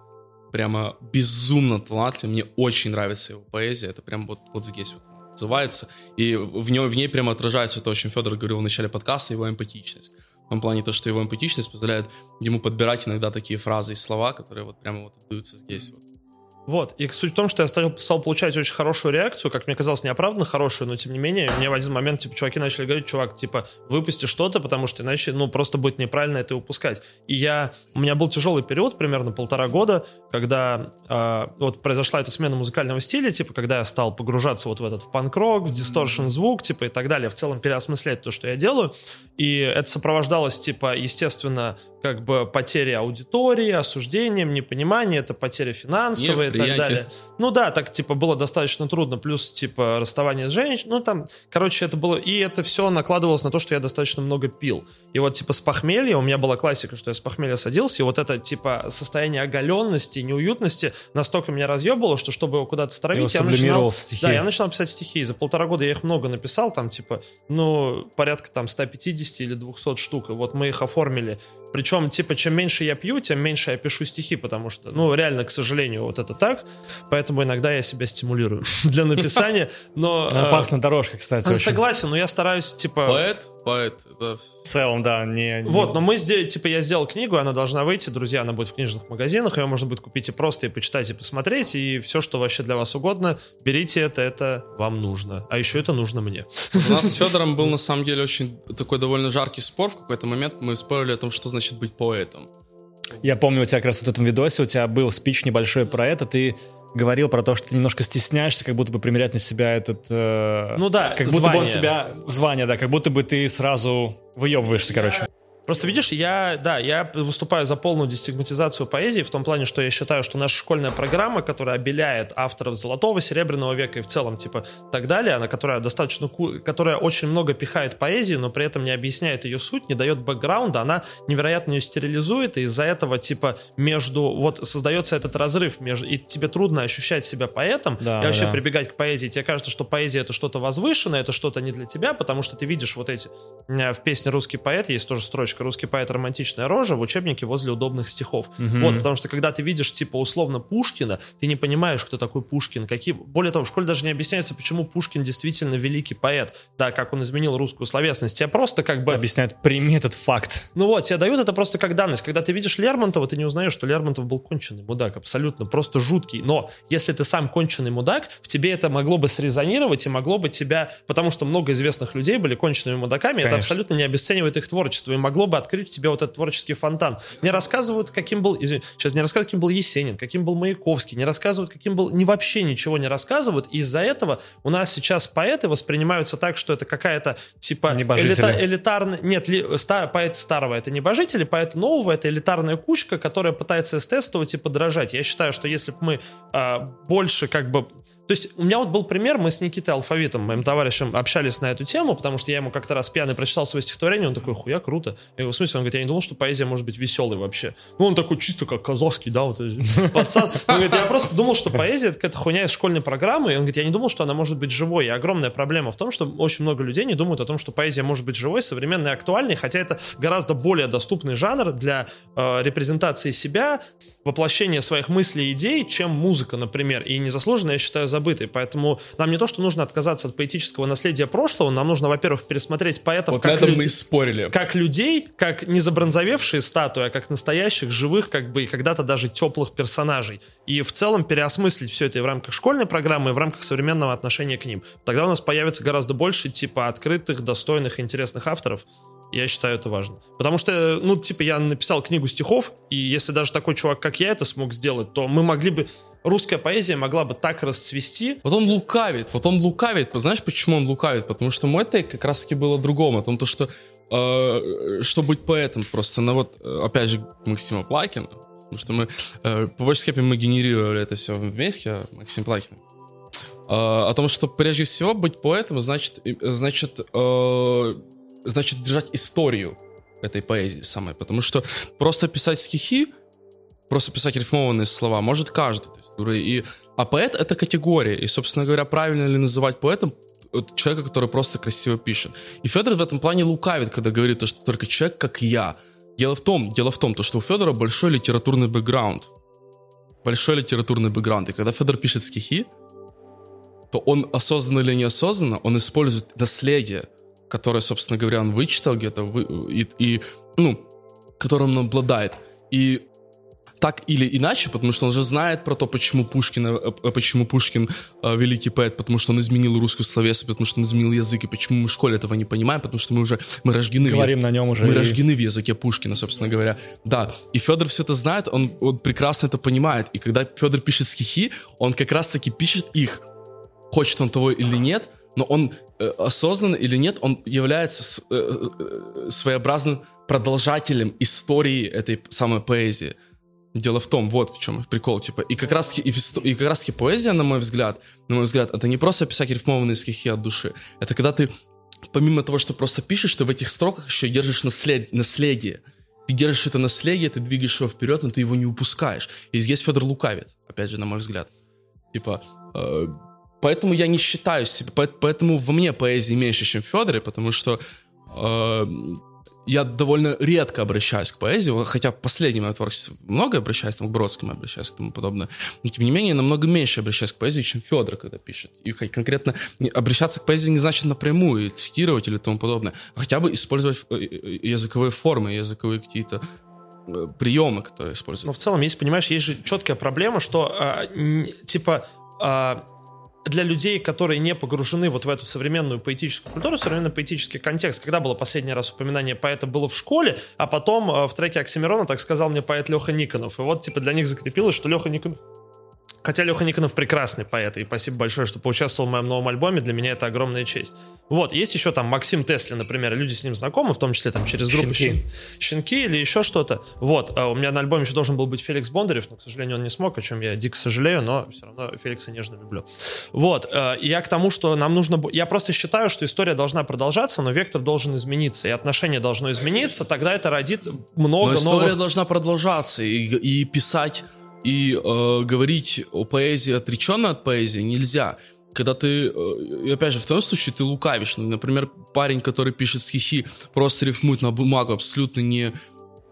B: прямо безумно талантлив. Мне очень нравится его поэзия. Это прям вот, вот здесь вот называется. И в ней, в ней прямо отражается то, о чем Федор говорил в начале подкаста, его эмпатичность. В том плане то, что его эмпатичность позволяет ему подбирать иногда такие фразы и слова, которые вот прямо вот отдаются здесь вот.
A: Вот. И суть в том, что я стал, стал получать очень хорошую реакцию, как мне казалось, неоправданно хорошую, но тем не менее, мне в один момент, типа, чуваки начали говорить, чувак, типа, выпусти что-то, потому что иначе, ну, просто будет неправильно это выпускать. И я, у меня был тяжелый период, примерно полтора года, когда э, вот произошла эта смена музыкального стиля, типа, когда я стал погружаться вот в этот в панк-рок, в дисторшн звук, типа, и так далее, в целом переосмыслять то, что я делаю. И это сопровождалось, типа, естественно, как бы потери аудитории, осуждением, непониманием, это потеря финансовая так далее. Ну да, так типа было достаточно трудно, плюс типа расставание с женщиной, ну там, короче, это было, и это все накладывалось на то, что я достаточно много пил. И вот типа с похмелья, у меня была классика, что я с похмелья садился, и вот это типа состояние оголенности, неуютности настолько меня разъебало, что чтобы его куда-то стравить, я начинал...
C: Стихи.
A: Да, я начинал писать стихи, за полтора года я их много написал, там типа, ну, порядка там 150 или 200 штук, и вот мы их оформили причем, типа, чем меньше я пью, тем меньше я пишу стихи, потому что, ну, реально, к сожалению, вот это так. Поэтому иногда я себя стимулирую [LAUGHS] для написания. Но...
C: Опасная дорожка, кстати.
A: Согласен, но я стараюсь, типа...
B: Поэт? Поэт.
C: В целом, да, не...
A: Вот, но мы здесь, типа, я сделал книгу, она должна выйти, друзья, она будет в книжных магазинах, ее можно будет купить и просто, и почитать, и посмотреть, и все, что вообще для вас угодно, берите это, это вам нужно. А еще это нужно мне.
B: У нас с [LAUGHS] Федором был, на самом деле, очень такой довольно жаркий спор. В какой-то момент мы спорили о том, что значит быть поэтом.
C: Я помню, у тебя как раз в этом видосе у тебя был спич небольшой про это. Ты говорил про то, что ты немножко стесняешься, как будто бы примерять на себя этот... Э,
A: Ну да,
C: как будто бы он
A: звание.
C: тебя... Звание, да, как будто бы ты сразу выебываешься, короче.
A: Просто видишь, я, да, я выступаю за полную дестигматизацию поэзии в том плане, что я считаю, что наша школьная программа, которая обеляет авторов золотого, серебряного века и в целом, типа, так далее, она, которая достаточно, которая очень много пихает поэзию, но при этом не объясняет ее суть, не дает бэкграунда, она невероятно ее стерилизует, и из-за этого, типа, между, вот, создается этот разрыв между, и тебе трудно ощущать себя поэтом,
C: Да,
A: и вообще
C: да.
A: прибегать к поэзии, тебе кажется, что поэзия это что-то возвышенное, это что-то не для тебя, потому что ты видишь вот эти, в песне «Русский поэт» есть тоже строчка «Русский поэт романтичная рожа» в учебнике возле удобных стихов. Вот, потому что когда ты видишь, типа, условно Пушкина, ты не понимаешь, кто такой Пушкин, какие... Более того, в школе даже не объясняется, почему Пушкин действительно великий поэт, да, как он изменил русскую словесность. Тебя просто как бы...
C: Объясняет, прими этот факт.
A: Ну вот, тебе дают это просто как данность. Когда ты видишь Лермонтова, ты не узнаешь, что Лермонтов был конченый мудак, абсолютно, просто жуткий. Но если ты сам конченый мудак, в тебе это могло бы срезонировать и могло бы тебя... Потому что много известных людей были конченными мудаками, это
C: Конечно.
A: абсолютно не обесценивает их творчество и могло бы открыть в тебе вот этот творческий фонтан. Не рассказывают, каким был... извини, сейчас не рассказывают, каким был Есенин, каким был Маяковский, не рассказывают, каким был... Не вообще ничего не рассказывают. И из-за этого у нас сейчас поэты воспринимаются так, что это какая-то типа элита- элитарный... Нет, ли, ста- поэт старого это небожители, поэт нового это элитарная кучка, которая пытается эстетствовать и подражать. Я считаю, что если бы мы а, больше как бы... То есть у меня вот был пример, мы с Никитой Алфавитом, моим товарищем, общались на эту тему, потому что я ему как-то раз пьяный прочитал свое стихотворение, он такой, хуя, круто. Я говорю, в смысле? Он говорит, я не думал, что поэзия может быть веселой вообще. Ну, он такой чисто как казахский, да, вот этот [LAUGHS] пацан. Он говорит, я просто думал, что поэзия это какая-то хуйня из школьной программы, и он говорит, я не думал, что она может быть живой. И огромная проблема в том, что очень много людей не думают о том, что поэзия может быть живой, современной актуальной, хотя это гораздо более доступный жанр для э, репрезентации себя, воплощения своих мыслей и идей, чем музыка, например, и незаслуженно, я считаю, забытой. Поэтому нам не то, что нужно отказаться от поэтического наследия прошлого, нам нужно, во-первых, пересмотреть поэтов
B: Вот
A: как люди-
B: мы спорили.
A: как людей, как не забронзовевшие статуи, а как настоящих, живых, как бы и когда-то даже теплых персонажей. И в целом переосмыслить все это и в рамках школьной программы, и в рамках современного отношения к ним. Тогда у нас появится гораздо больше, типа, открытых, достойных, интересных авторов. Я считаю это важно. Потому что, ну, типа, я написал книгу стихов, и если даже такой чувак, как я, это смог сделать, то мы могли бы... Русская поэзия могла бы так расцвести,
B: Вот он лукавит, вот он лукавит. Знаешь, почему он лукавит? Потому что мой тейк как раз-таки был о другом, о том, то, что э, что быть поэтом просто, ну вот, э, опять же, Максима Плакина, потому что мы, э, по большей степени мы генерировали это все вместе, а Максим Плакин. Э, о том, что прежде всего быть поэтом значит, значит, э, значит держать историю этой поэзии самой, потому что просто писать стихи, просто писать рифмованные слова может каждый. То есть, и, а поэт — это категория. И, собственно говоря, правильно ли называть поэтом человека, который просто красиво пишет. И Федор в этом плане лукавит, когда говорит, то, что только человек, как я. Дело в том, дело в том, то, что у Федора большой литературный бэкграунд. Большой литературный бэкграунд. И когда Федор пишет стихи, то он осознанно или неосознанно, он использует наследие, которое, собственно говоря, он вычитал где-то, вы- и, и, ну, которым он обладает. И так или иначе, потому что он же знает про то, почему Пушкин, э, э, почему Пушкин э, великий поэт, потому что он изменил русскую словесность, потому что он изменил язык, и почему мы в школе этого не понимаем, потому что мы уже мы рождены в
C: Говорим на нем уже.
B: мы
C: и-
B: рождены в языке Пушкина, собственно говоря. Да, и Федор все это знает, он, он прекрасно это понимает. И когда Федор пишет стихи, он как раз-таки пишет их. Хочет он того или нет, но он осознанно или нет, он является э, э, своеобразным продолжателем истории этой самой поэзии. Дело в том, вот в чем прикол, типа, и как раз и, и как раз поэзия, на мой взгляд, на мой взгляд, это не просто писать рифмованные стихи от души, это когда ты, помимо того, что просто пишешь, ты в этих строках еще держишь наслед- наследие. Ты держишь это наследие, ты двигаешь его вперед, но ты его не упускаешь. И здесь Федор лукавит, опять же, на мой взгляд. Типа, э, поэтому я не считаю себя, поэт- поэтому во мне поэзии меньше, чем в Федоре, потому что э, я довольно редко обращаюсь к поэзии, хотя в последнем моем творчестве много обращаюсь, там, к Бродскому обращаюсь и тому подобное, но тем не менее намного меньше обращаюсь к поэзии, чем Федор, когда пишет. И конкретно обращаться к поэзии не значит напрямую, цитировать или тому подобное, а хотя бы использовать э, э, языковые формы, языковые какие-то э, приемы, которые
A: Но
B: используют.
A: в целом, есть, понимаешь, есть же четкая проблема, что н- типа а, для людей, которые не погружены вот в эту современную поэтическую культуру, современный поэтический контекст, когда было последний раз упоминание поэта было в школе, а потом а, в треке Оксимирона так сказал мне поэт Леха Никонов. И вот типа для них закрепилось, что Леха Никонов Хотя Леха Никонов прекрасный поэт, и спасибо большое, что поучаствовал в моем новом альбоме, для меня это огромная честь. Вот, есть еще там Максим Тесли, например, люди с ним знакомы, в том числе там через группу
C: Щенки.
A: Щен- Щенки или еще что-то. Вот, а у меня на альбоме еще должен был быть Феликс Бондарев, но, к сожалению, он не смог, о чем я дико сожалею, но все равно Феликса нежно люблю. Вот, э, я к тому, что нам нужно... Я просто считаю, что история должна продолжаться, но вектор должен измениться, и отношение должно измениться, тогда это родит много
B: Но история
A: новых...
B: должна продолжаться, и, и писать, и э, говорить о поэзии отреченно от поэзии нельзя. Когда ты, э, опять же, в твоем случае ты лукавишь. Ну, Например, парень, который пишет стихи, просто рифмует на бумагу, абсолютно не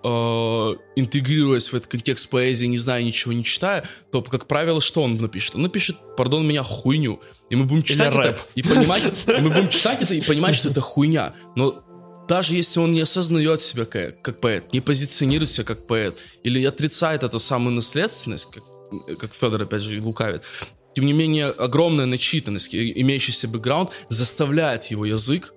B: э, интегрируясь в этот контекст поэзии, не зная ничего, не читая, то, как правило, что он напишет? Он напишет, пардон меня, хуйню. И мы будем читать это
A: рэп.
B: и понимать, и мы будем читать это и понимать, что это хуйня. Но даже если он не осознает себя как, как поэт, не позиционирует себя как поэт, или отрицает эту самую наследственность, как, как Федор, опять же, лукавит, тем не менее, огромная начитанность, имеющийся бэкграунд, заставляет его язык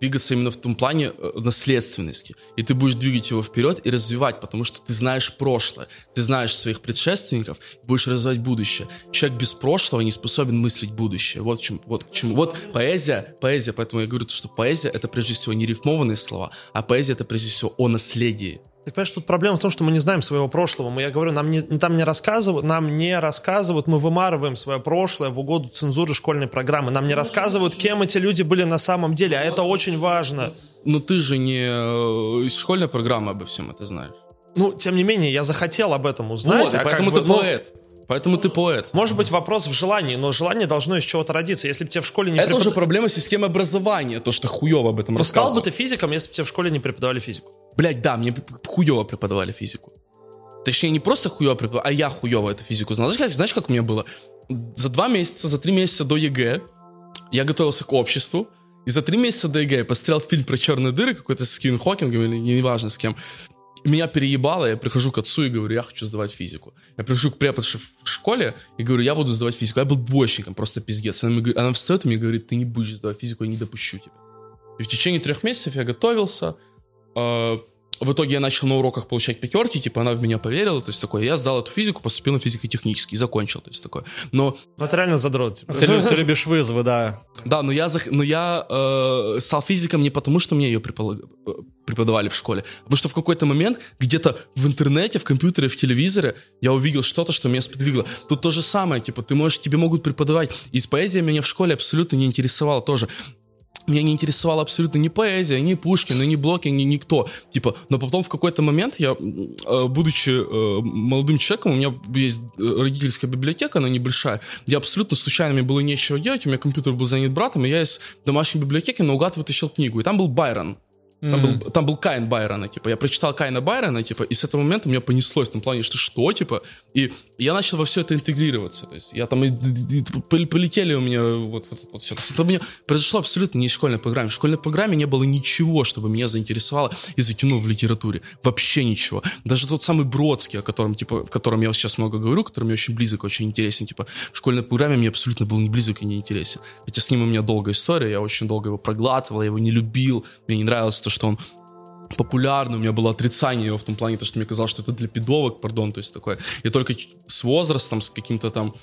B: двигаться именно в том плане э, наследственности. И ты будешь двигать его вперед и развивать, потому что ты знаешь прошлое, ты знаешь своих предшественников, будешь развивать будущее. Человек без прошлого не способен мыслить будущее. Вот, в чем, вот к чему. Вот поэзия, поэзия, поэтому я говорю, что поэзия это прежде всего не рифмованные слова, а поэзия это прежде всего о наследии.
A: Так понимаешь, тут проблема в том, что мы не знаем своего прошлого. Мы, я говорю, нам не, там не рассказывают, нам не рассказывают, мы вымарываем свое прошлое в угоду цензуры школьной программы. Нам не рассказывают, кем эти люди были на самом деле, а это очень важно.
B: Но ты же не э, из школьной программы обо всем это знаешь.
A: Ну, тем не менее, я захотел об этом узнать.
B: вот,
A: а как
B: поэтому
A: бы,
B: ты
A: ну,
B: поэт. Поэтому ты поэт.
A: Может быть, вопрос в желании, но желание должно из чего-то родиться. Если бы тебе в школе не
B: Это уже
A: препод-
B: проблема системы образования, то, что хуево об этом
A: Ну, стал
B: рассказывал.
A: бы ты физиком, если бы тебе в школе не преподавали физику.
B: Блять, да, мне хуево преподавали физику. Точнее, не просто хуево преподавали, а я хуево эту физику знал. Знаешь как, знаешь, как у меня было? За два месяца, за три месяца до ЕГЭ я готовился к обществу, и за три месяца до ЕГЭ я посмотрел фильм про черные дыры какой-то с Стивен Хокингом или неважно с кем. Меня переебало, я прихожу к отцу и говорю, я хочу сдавать физику. Я прихожу к преподше в школе и говорю, я буду сдавать физику. Я был двоечником, просто пиздец. Она, мне она встает и мне говорит, ты не будешь сдавать физику, я не допущу тебя. И в течение трех месяцев я готовился. э, В итоге я начал на уроках получать пятерки, типа она в меня поверила, то есть такое, я сдал эту физику, поступил на физико-технический, и закончил, то есть такое. Но
A: Ну, это реально задрот. типа.
C: Ты, ты любишь вызовы, да.
B: да, но я, зах- но я э, стал физиком не потому, что мне ее э, преподавали в школе, а потому что в какой-то момент где-то в интернете, в компьютере, в телевизоре я увидел что-то, что меня сподвигло. Тут то же самое, типа, ты можешь, тебе могут преподавать. И поэзия меня в школе абсолютно не интересовала тоже. Меня не интересовала абсолютно ни поэзия, ни Пушкин, ни Блоки, ни никто. Типа, но потом в какой-то момент я, э, будучи э, молодым человеком, у меня есть э, родительская библиотека, она небольшая, где абсолютно случайно мне было нечего делать, у меня компьютер был занят братом, и я из домашней библиотеки наугад вытащил книгу, и там был Байрон. Там, был, там был Каин Байрона, типа, я прочитал Каина Байрона, типа, и с этого момента у меня понеслось в том плане, что что, типа, и я начал во все это интегрироваться, то есть я там, и- и- и пол- полетели у меня вот, вот, вот все. То есть это у меня произошло абсолютно не из школьной программы. В школьной программе не было ничего, чтобы меня заинтересовало и затянуло в литературе. Вообще ничего. Даже тот самый Бродский, о котором, типа, в котором я сейчас много говорю, который мне очень близок, очень интересен, типа, в школьной программе мне абсолютно был не близок и не интересен. Хотя с ним у меня долгая история, я очень долго его проглатывал, я его не любил, мне не нравилось то, что он популярный, у меня было отрицание его в том плане, то, что мне казалось, что это для пидовок, пардон, то есть такое. И только с возрастом, с каким-то там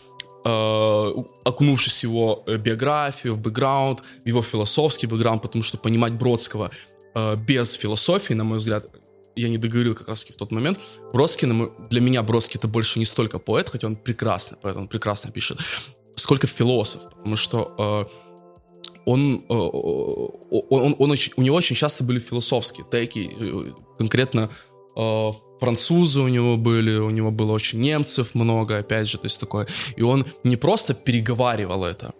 B: э, окунувшись в его э, биографию, в бэкграунд, в его философский бэкграунд, потому что понимать Бродского э, без философии, на мой взгляд, я не договорил как раз в тот момент. Бродский, для меня Бродский это больше не столько поэт, хотя он прекрасный поэт, он прекрасно пишет, сколько философ, потому что он, э, он, он, он очень- у него очень часто были философские теки, э, конкретно э, французы у него были, у него было очень немцев много, опять же, то есть такое. И он не просто переговаривал это,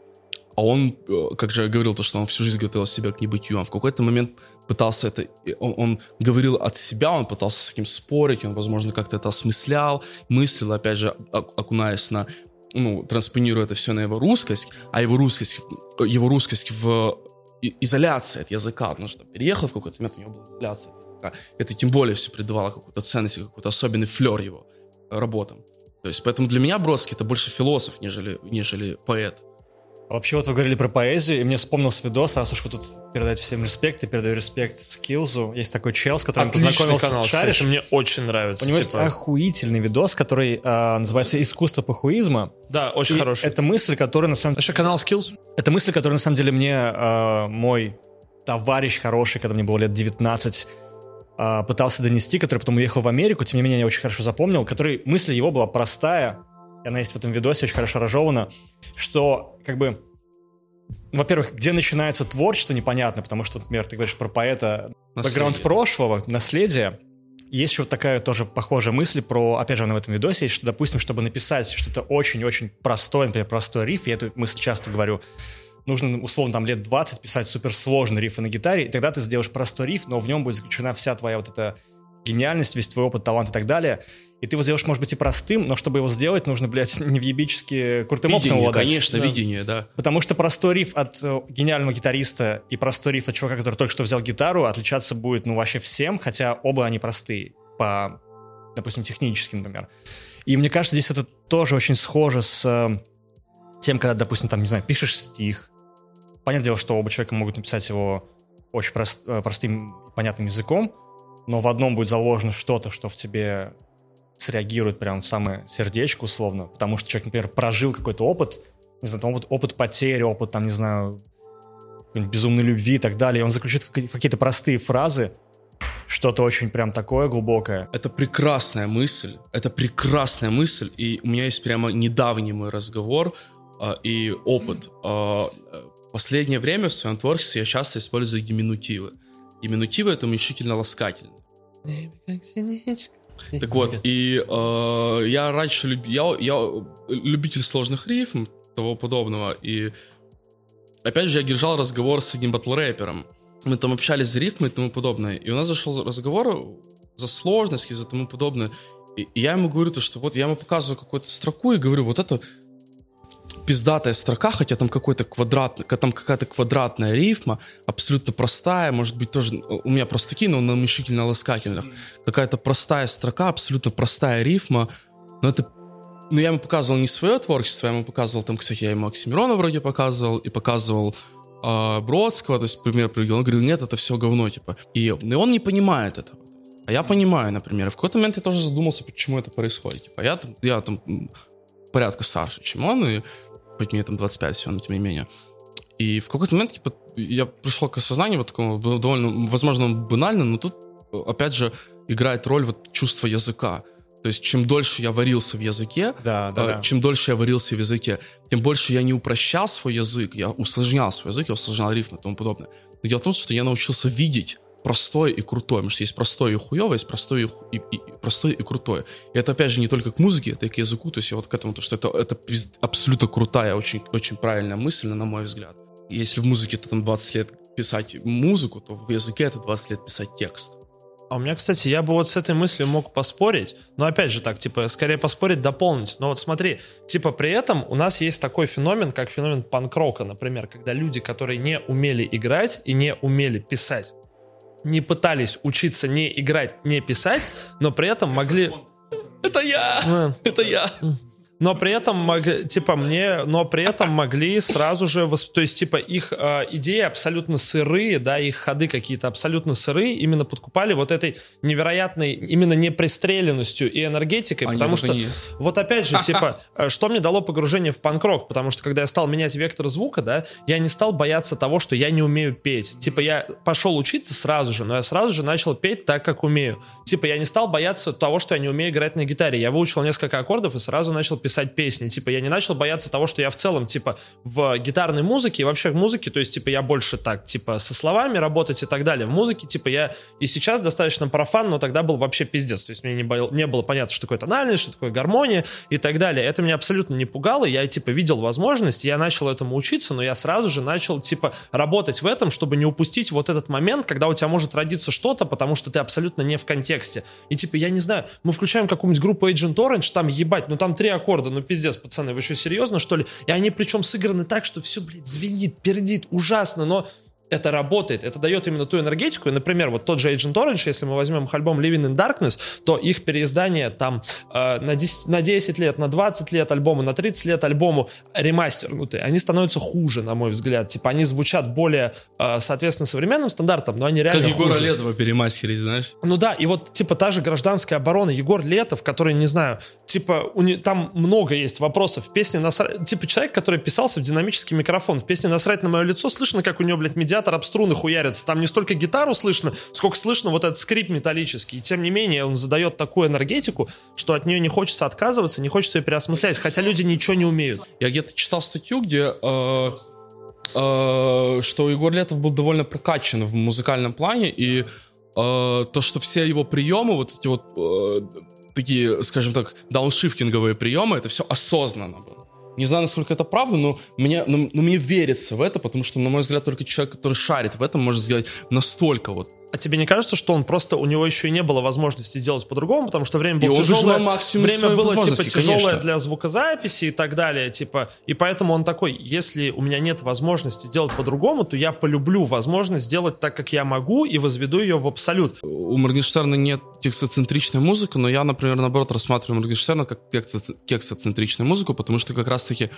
B: а он, как же я говорил, то, что он всю жизнь готовил себя к небытию, он в какой-то момент пытался это, он, он говорил от себя, он пытался с этим спорить, он, возможно, как-то это осмыслял, мыслил, опять же, ок- окунаясь на, ну, транспонируя это все на его русскость, а его русскость, его русскость в изоляции от языка, потому что переехал в какой-то момент, у него была изоляция от языка. Это тем более все придавало какую-то ценность, какой-то особенный флер его э, работам. То есть, поэтому для меня Бродский это больше философ, нежели, нежели поэт.
C: Вообще, вот вы говорили про поэзию, и мне вспомнился видос, раз уж вы тут передаете всем респект, и передаю респект Скиллзу. Есть такой чел, с которым
A: Отличный
C: познакомился.
A: канал, кстати, мне очень нравится.
C: У него есть
A: типа.
C: охуительный видос, который а, называется «Искусство пахуизма».
A: Да, очень
C: И
A: хороший.
C: Это мысль, которая на самом
A: Еще канал Skills.
C: Это мысль, которая на самом деле мне а, мой товарищ хороший, когда мне было лет 19, а, пытался донести, который потом уехал в Америку, тем не менее я очень хорошо запомнил, который мысль его была простая, она есть в этом видосе, очень хорошо разжевана, что как бы во-первых, где начинается творчество, непонятно, потому что, например, ты говоришь про поэта, бэкграунд прошлого, наследие. Есть еще вот такая тоже похожая мысль про, опять же, она в этом видосе есть, что, допустим, чтобы написать что-то очень-очень простое, например, простой риф, я эту мысль часто говорю, нужно, условно, там лет 20 писать суперсложный рифы на гитаре, и тогда ты сделаешь простой риф, но в нем будет заключена вся твоя вот эта гениальность, весь твой опыт, талант и так далее. И ты его сделаешь, может быть, и простым, но чтобы его сделать, нужно, блядь, [LAUGHS] невъебически крутым опытом
B: Видение,
C: обладать.
B: конечно,
A: Да.
B: видение, да.
C: Потому что простой риф от э, гениального гитариста и простой риф от чувака, который только что взял гитару, отличаться будет, ну, вообще всем, хотя оба они простые, по, допустим, технически, например. И мне кажется, здесь это тоже очень схоже с э, тем, когда, допустим, там, не знаю, пишешь стих. Понятное дело, что оба человека могут написать его очень прост- э, простым, понятным языком, но в одном будет заложено что-то, что в тебе среагирует прям в самое сердечко, условно, потому что человек, например, прожил какой-то опыт, не знаю, опыт, опыт потери, опыт, там, не знаю, безумной любви и так далее, и он заключит какие-то простые фразы, что-то очень прям такое глубокое.
B: Это прекрасная мысль, это прекрасная мысль, и у меня есть прямо недавний мой разговор а, и опыт. А, э, последнее время в своем творчестве я часто использую гиминутивы. Гиминутивы — это уменьшительно ласкательно. Так вот, и э, я раньше люб... я, я любитель сложных рифм, того подобного, и опять же я держал разговор с одним батл-рэпером. Мы там общались за рифмы и тому подобное, и у нас зашел разговор за сложность и за тому подобное. И, и я ему говорю то, что вот я ему показываю какую-то строку и говорю, вот это пиздатая строка, хотя там какой-то квадрат, там какая-то квадратная рифма, абсолютно простая, может быть тоже, у меня просто такие, но на уменьшительно-ласкательных. Какая-то простая строка, абсолютно простая рифма, но это ну, я ему показывал не свое творчество, я ему показывал, там, кстати, я ему Оксимирона вроде показывал, и показывал э, Бродского, то есть пример привел. Он говорил, нет, это все говно, типа. И, и он не понимает этого. А я понимаю, например. И в какой-то момент я тоже задумался, почему это происходит. Типа, я, я там порядка старше, чем он, и хоть мне там 25 все, но тем не менее. И в какой-то момент типа, я пришел к осознанию вот такому, довольно, возможно, банально, но тут, э, опять же, играет роль вот чувство языка. То есть, чем дольше я варился в языке,
C: Да, да,
B: э,
C: да.
B: чем дольше я варился в языке, тем больше я не упрощал свой язык, я усложнял свой язык, я усложнял рифмы и тому подобное. Но дело в том, что я научился видеть простое и крутое, потому что есть простое и хуевое, есть простое и, ху- и- и- простое и крутое. И это, опять же, не только к музыке, это и к языку, то есть я вот к этому, то, что это, это абсолютно крутая, очень, очень правильная мысль, на мой взгляд. Если в музыке это там 20 лет писать музыку, то в языке это 20 лет писать текст.
A: А у меня, кстати, я бы вот с этой мыслью мог поспорить, но опять же так, типа, скорее поспорить, дополнить. Но вот смотри, типа, при этом у нас есть такой феномен, как феномен панк-рока, например, когда люди, которые не умели играть и не умели писать, не пытались учиться не играть, не писать, но при этом могли...
B: Это я! Это я!
A: Но при этом, типа, мне, но при этом могли сразу же, восп- то есть, типа, их э, идеи абсолютно сырые, да, их ходы какие-то абсолютно сырые, именно подкупали вот этой невероятной, именно непристреленностью и энергетикой,
B: Они
A: потому что,
B: они.
A: вот опять же, типа, [LAUGHS] э, что мне дало погружение в панк-рок, потому что, когда я стал менять вектор звука, да, я не стал бояться того, что я не умею петь. Типа, я пошел учиться сразу же, но я сразу же начал петь так, как умею. Типа, я не стал бояться того, что я не умею играть на гитаре. Я выучил несколько аккордов и сразу начал писать песни. Типа, я не начал бояться того, что я в целом, типа, в гитарной музыке и вообще в музыке, то есть, типа, я больше так, типа, со словами работать и так далее. В музыке, типа, я и сейчас достаточно профан, но тогда был вообще пиздец. То есть, мне не, был- не было понятно, что такое тональность, что такое гармония и так далее. Это меня абсолютно не пугало. Я, типа, видел возможность, я начал этому учиться, но я сразу же начал, типа, работать в этом, чтобы не упустить вот этот момент, когда у тебя может родиться что-то, потому что ты абсолютно не в контексте. И, типа, я не знаю, мы включаем какую-нибудь группу Agent Orange, там, ебать, ну там три аккорда, ну пиздец, пацаны, вы что, серьезно, что ли? И они причем сыграны так, что все, блядь, звенит, пердит, ужасно, но это работает, это дает именно ту энергетику. И, например, вот тот же Agent Orange, если мы возьмем их альбом Living in Darkness, то их переиздание там э, на, 10, на 10 лет, на 20 лет альбома, на 30 лет альбому ремастернутые, они становятся хуже, на мой взгляд. Типа они звучат более, э, соответственно, современным стандартам, но они реально
B: Как Егора
A: хуже.
B: Летова перемастерить, знаешь?
A: Ну да, и вот типа та же гражданская оборона, Егор Летов, который, не знаю, типа у не, там много есть вопросов. В песне насрать, типа человек, который писался в динамический микрофон, в песне «Насрать на мое лицо» слышно, как у него, блядь, медиатор об струны хуярится. Там не столько гитару слышно, сколько слышно вот этот скрип металлический. И тем не менее он задает такую энергетику, что от нее не хочется отказываться, не хочется ее переосмыслять, хотя люди ничего не умеют.
B: Я где-то читал статью, где э, э, что Егор Летов был довольно прокачан в музыкальном плане, и э, то, что все его приемы, вот эти вот э, такие, скажем так, дауншифтинговые приемы, это все осознанно было. Не знаю, насколько это правда, но мне, но, но мне верится в это, потому что, на мой взгляд, только человек, который шарит в этом, может сделать настолько вот
A: А тебе не кажется, что он просто, у него еще и не было возможности делать по-другому, потому что время
B: И
A: было
B: он
A: тяжелое, время было типа тяжелое
B: конечно.
A: для звукозаписи и так далее, типа, и поэтому он такой, если у меня нет возможности делать по-другому, то я полюблю возможность сделать так, как я могу, и возведу ее в абсолют.
B: у Моргенштерна нет текстоцентричной музыки, но я, например, наоборот, рассматриваю Моргенштерна как текстоцентричную музыку, потому что как раз-таки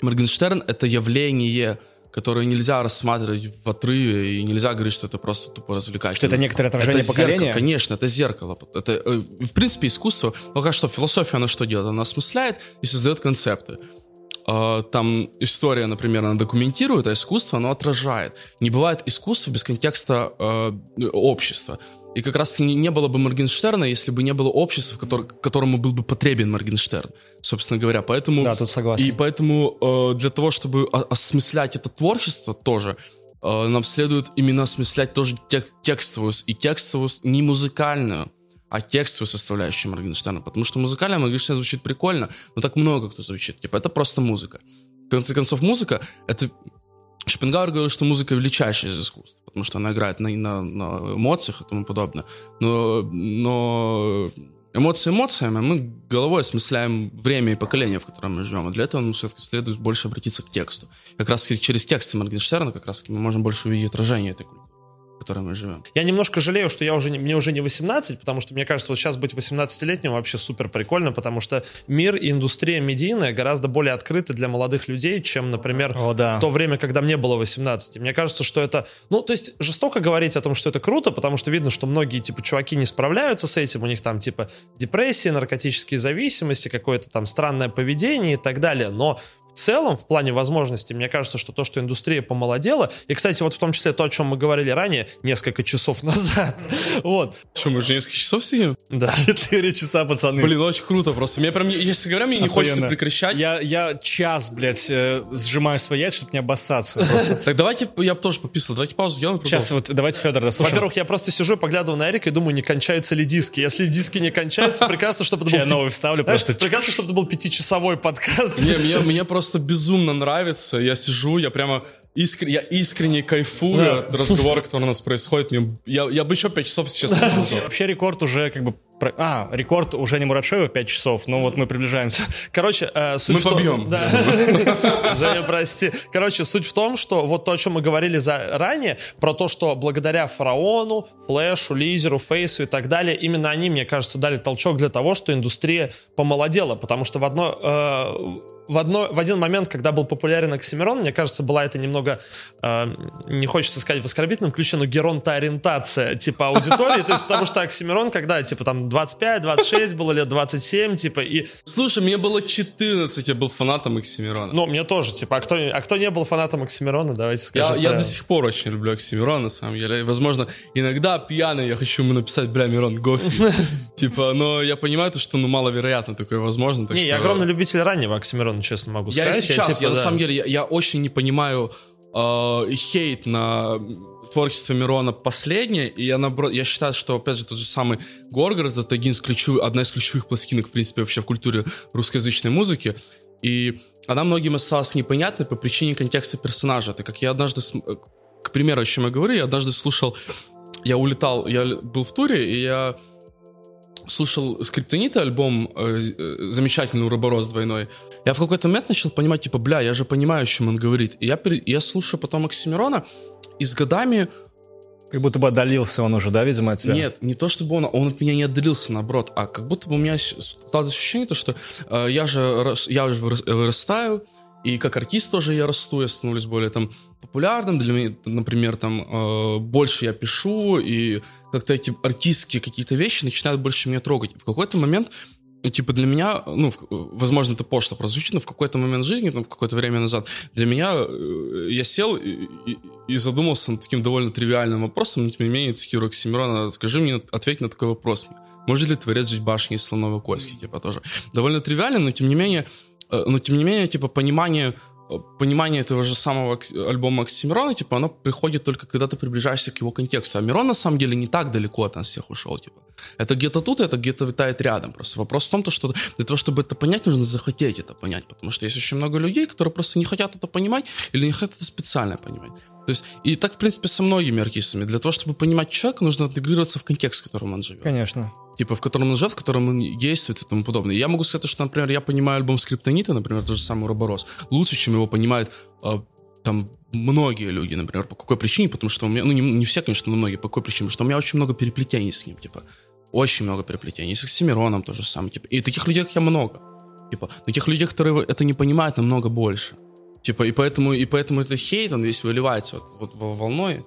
B: Моргенштерн — это явление, которое нельзя рассматривать в отрыве, и нельзя говорить, что это просто тупо развлекательно.
C: Что это некоторое отражение
B: Это зеркало,
C: поколения?
B: конечно, это зеркало. Это, э, в принципе, искусство, как что, философия, она что делает? Она осмысляет и создает концепты. А, Там история, например, она документирует, а искусство, оно отражает. Не бывает искусства без контекста э, общества. И как раз не, было бы Моргенштерна, если бы не было общества, котор- которому был бы потребен Моргенштерн, собственно говоря. Поэтому,
C: Да, тут согласен.
B: И поэтому э, для того, чтобы осмыслять это творчество тоже, э, нам следует именно осмыслять тоже тек- текстовую, и текстовую, не музыкальную, а текстовую составляющую Моргенштерна. Потому что музыкальная Моргенштерн звучит прикольно, но так много кто звучит. Типа, это просто музыка. В конце концов, музыка — это... Шопенгауэр говорил, что музыка величайшая из искусств, потому что она играет на, на, на эмоциях и тому подобное. Но, но эмоции эмоциями, мы головой осмысляем время и поколение, в котором мы живем. И для этого нам все-таки следует больше обратиться к тексту. Как раз через тексты Моргенштерна как раз мы можем больше увидеть отражение этой культуры, в которой мы живем.
A: Я немножко жалею, что я уже не, мне уже не 18, потому что мне кажется, вот сейчас быть 18-летним вообще супер прикольно, потому что мир и индустрия медийная гораздо более открыты для молодых людей, чем, например,
C: О, да.
A: то время, когда мне было 18. И мне кажется, что это... Ну, то есть жестоко говорить о том, что это круто, потому что видно, что многие, типа, чуваки не справляются с этим, у них там, типа, депрессия, наркотические зависимости, какое-то там странное поведение и так далее. Но целом, в плане возможностей, мне кажется, что то, что индустрия помолодела, и, кстати, вот в том числе то, о чем мы говорили ранее, несколько часов [LAUGHS] назад, вот,
B: Что, мы уже несколько часов сидим?
A: да. [LAUGHS]
C: Четыре часа, пацаны.
B: Блин, очень круто просто. Мне прям, если говоря, мне не
C: Охуенно.
B: хочется прекращать.
C: Я, я час, блядь, э, сжимаю свои яйца, чтобы не обоссаться. Просто. [LAUGHS]
B: Так давайте, я тоже пописал. Давайте паузу сделаем.
C: Сейчас вот давайте Федор дослушаем.
A: Во-первых, я просто сижу, поглядываю на Эрика и думаю, не кончаются ли диски. Если диски не кончаются, прекрасно, чтобы это
C: Я
A: был...
C: новый вставлю просто.
A: прекрасно, чтобы это был пятичасовой подкаст.
B: Не, мне, мне просто безумно нравится. Я сижу, я прямо искр- я искренне кайфую
A: Да.
B: от разговора, который у нас происходит. Мне- я, я бы еще 5 часов сейчас продолжил.
C: Вообще рекорд уже как бы... А, рекорд уже не Мурашева 5 часов, но вот мы приближаемся.
A: Короче, э, суть
B: Мы
A: в том-
B: побьем.
A: Да. [LAUGHS] Женя, прости. Короче, суть в том, что вот то, о чем мы говорили за... ранее, про то, что благодаря Фараону, Флэшу, Лизеру, Фейсу и так далее, именно они, мне кажется, дали толчок для того, что индустрия помолодела, потому что в одно... э, в, одно, в один момент, когда был популярен Оксимирон, мне кажется, была это немного, э, не хочется сказать в оскорбительном ключе, но геронтоориентация, типа, аудитории. То есть, потому что Оксимирон, когда, типа, там, 25, 26 было, лет 27, типа, и
B: Слушай, мне было 14, я был фанатом Оксимирона.
A: ну, мне тоже, типа, а кто, а кто не был фанатом Оксимирона, давайте
B: Я,
A: скажем.
B: я
A: правильно.
B: до сих пор очень люблю Оксимирона, на самом деле. Возможно, иногда пьяный я хочу ему написать, бля, Мирон, гофи. [LAUGHS] Типа, но я понимаю, то, что ну маловероятно такое возможно.
A: Не, я огромный любитель раннего Оксимирона, честно могу
B: Я
A: сказать.
B: и сейчас, я,
A: типа,
B: на
A: да.
B: самом деле, я, я очень не понимаю э, хейт на творчество Мирона последнее, и я, наоборот, я считаю, что, опять же, тот же самый Горгород, это один из ключевых, одна из ключевых пластинок, в принципе, вообще в культуре русскоязычной музыки, и она многим осталась непонятной по причине контекста персонажа. Это как я однажды, э, к примеру, о чем я говорю, я однажды слушал, я улетал, я был в туре, и я слушал Скриптонита альбом э, э, замечательный Уроборос двойной. Я в какой-то момент начал понимать, типа, бля, я же понимаю, о чем он говорит. И я, я слушаю потом Оксимирона, и с годами
C: как будто бы отдалился он уже, да, видимо, от тебя?
B: Нет, не то чтобы он, он от меня не отдалился, наоборот, а как будто бы у меня стало ощущение, то, что э, я же я уже вырастаю, и как артист тоже я расту, я становлюсь более там популярным, для меня, например, там э, больше я пишу, и как-то эти артистские какие-то вещи начинают больше меня трогать. В какой-то момент типа, для меня, ну, возможно, это пошло прозвучит, но в какой-то момент жизни, там, в какое-то время назад, для меня, э, я сел и, и, и задумался над таким довольно тривиальным вопросом, но, тем не менее, цитирую Оксимирона, скажи мне, ответь на такой вопрос. Может ли творец жить башни из слоновой кости, типа, тоже. Довольно тривиально, но, тем не менее, э, но, тем не менее, типа, понимание понимание этого же самого альбома Оксимирона, типа, оно приходит только когда ты приближаешься к его контексту. А Мирон, на самом деле, не так далеко от нас всех ушел, типа. Это где-то тут, это где-то витает рядом. Просто вопрос в том, то, что для того, чтобы это понять, нужно захотеть это понять. Потому что есть очень много людей, которые просто не хотят это понимать или не хотят это специально понимать. То есть, и так, в принципе, со многими артистами. Для того, чтобы понимать человека, нужно интегрироваться в контекст, в котором он живет.
C: Конечно.
B: Типа, в котором он живет, в котором он действует и тому подобное. Я могу сказать, что, например, я понимаю альбом Скриптонита, например, тот же самый Уроборос, лучше, чем его понимают э, там многие люди, например, по какой причине, потому что у меня, ну не, не все, конечно, но многие, по какой причине, потому что у меня очень много переплетений с ним, типа, очень много переплетений, с Оксимироном то же самое, типа, и таких людей, как я, много, типа, но тех людей, которые это не понимают, намного больше, типа, и поэтому, и поэтому этот хейт, он весь выливается вот, вот волной,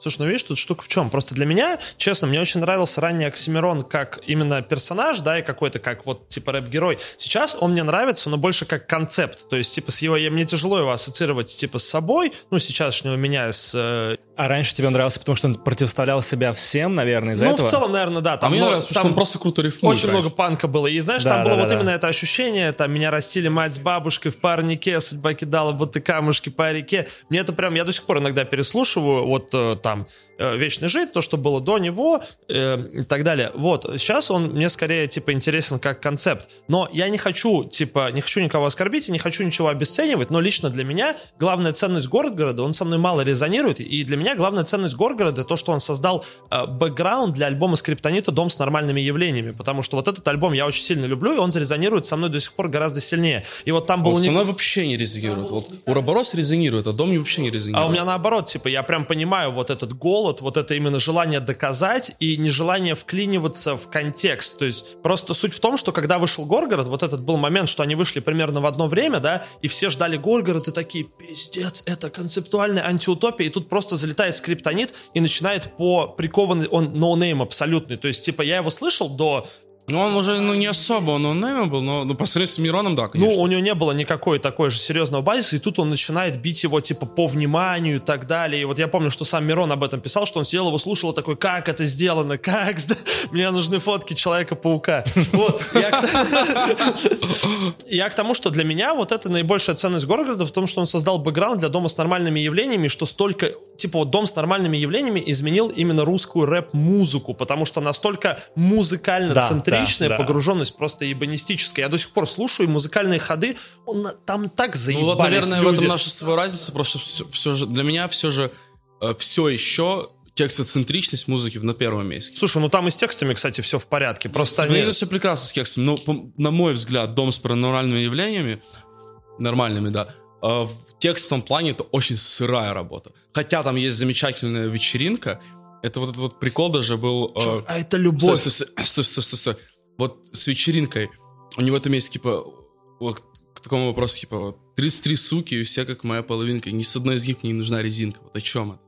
A: Слушай, ну видишь, тут штука в чем? Просто для меня, честно, мне очень нравился ранний Оксимирон как именно персонаж, да, и какой-то как вот типа рэп-герой. Сейчас он мне нравится, но больше как концепт. То есть, типа, с его, мне тяжело его ассоциировать, типа, с собой, ну, сейчасшнего меня с... Э...
C: А раньше тебе он нравился, потому что он противоставлял себя всем, наверное, из-за
A: ну,
C: этого?
A: Ну, в целом, наверное, да.
B: Там, а мне нравится, потому что он просто круто рифмует.
A: Очень раньше. много панка было. И знаешь, да, там да, было да, вот да. именно это ощущение, там, меня растили мать с бабушкой в парнике, судьба кидала будто камушки по реке. Мне это прям, я до сих пор иногда переслушиваю, вот э, там, Э, вечный жить, то, что было до него э, и так далее. Вот, сейчас он мне скорее, типа, интересен как концепт. Но я не хочу, типа, не хочу никого оскорбить и не хочу ничего обесценивать, но лично для меня главная ценность Горгорода, он со мной мало резонирует, и для меня главная ценность Горгорода то, что он создал э, бэкграунд для альбома Скриптонита «Дом с нормальными явлениями», потому что вот этот альбом я очень сильно люблю, и он зарезонирует со мной до сих пор гораздо сильнее. И вот там был...
B: Он со мной вообще не резонирует. Вот Уроборос резонирует, а Дом вообще не резонирует.
A: А у меня наоборот, типа, я прям понимаю вот этот голод, вот это именно желание доказать и нежелание вклиниваться в контекст. То есть просто суть в том, что когда вышел Горгород, вот этот был момент, что они вышли примерно в одно время, да, и все ждали Горгород и такие, пиздец, это концептуальная антиутопия, и тут просто залетает скриптонит и начинает по прикованный, он ноунейм абсолютный, то есть типа я его слышал до
B: ну, он уже, ну, не особо, он онлайна был, но ну, по сравнению с Мироном, да, конечно.
A: Ну, у него не было никакой такой же серьезного базиса, и тут он начинает бить его, типа, по вниманию и так далее. И вот я помню, что сам Мирон об этом писал, что он сидел его слушал, такой, как это сделано, как, [LAUGHS] мне нужны фотки Человека-паука. Вот, [LAUGHS] я к тому, что для меня вот это наибольшая ценность Горгорода в том, что он создал бэкграунд для дома с нормальными явлениями, что столько, типа, вот дом с нормальными явлениями изменил именно русскую рэп-музыку, потому что настолько музыкально центрирован личная да, погруженность просто ебанистическая. Я до сих пор слушаю музыкальные ходы, он там так заебались Ну вот,
B: наверное, люди. в этом наша с тобой разница, просто все, все же, для меня все же, э, все еще текстоцентричность музыки на первом месте.
A: Слушай, ну там и с текстами, кстати, все в порядке. Просто
B: они... Это все прекрасно с текстом. Но, по, на мой взгляд, «Дом с паранормальными явлениями», нормальными, да, э, в текстовом плане это очень сырая работа. Хотя там есть замечательная вечеринка, это вот этот вот прикол даже был...
A: Э, а это любовь.
B: Стой, стой, стой, стой, стой, стой. Вот с вечеринкой. У него там есть, типа, вот к такому вопросу, типа, вот, 33 суки, и все как моя половинка. Ни с одной из них не нужна резинка. Вот о чем это?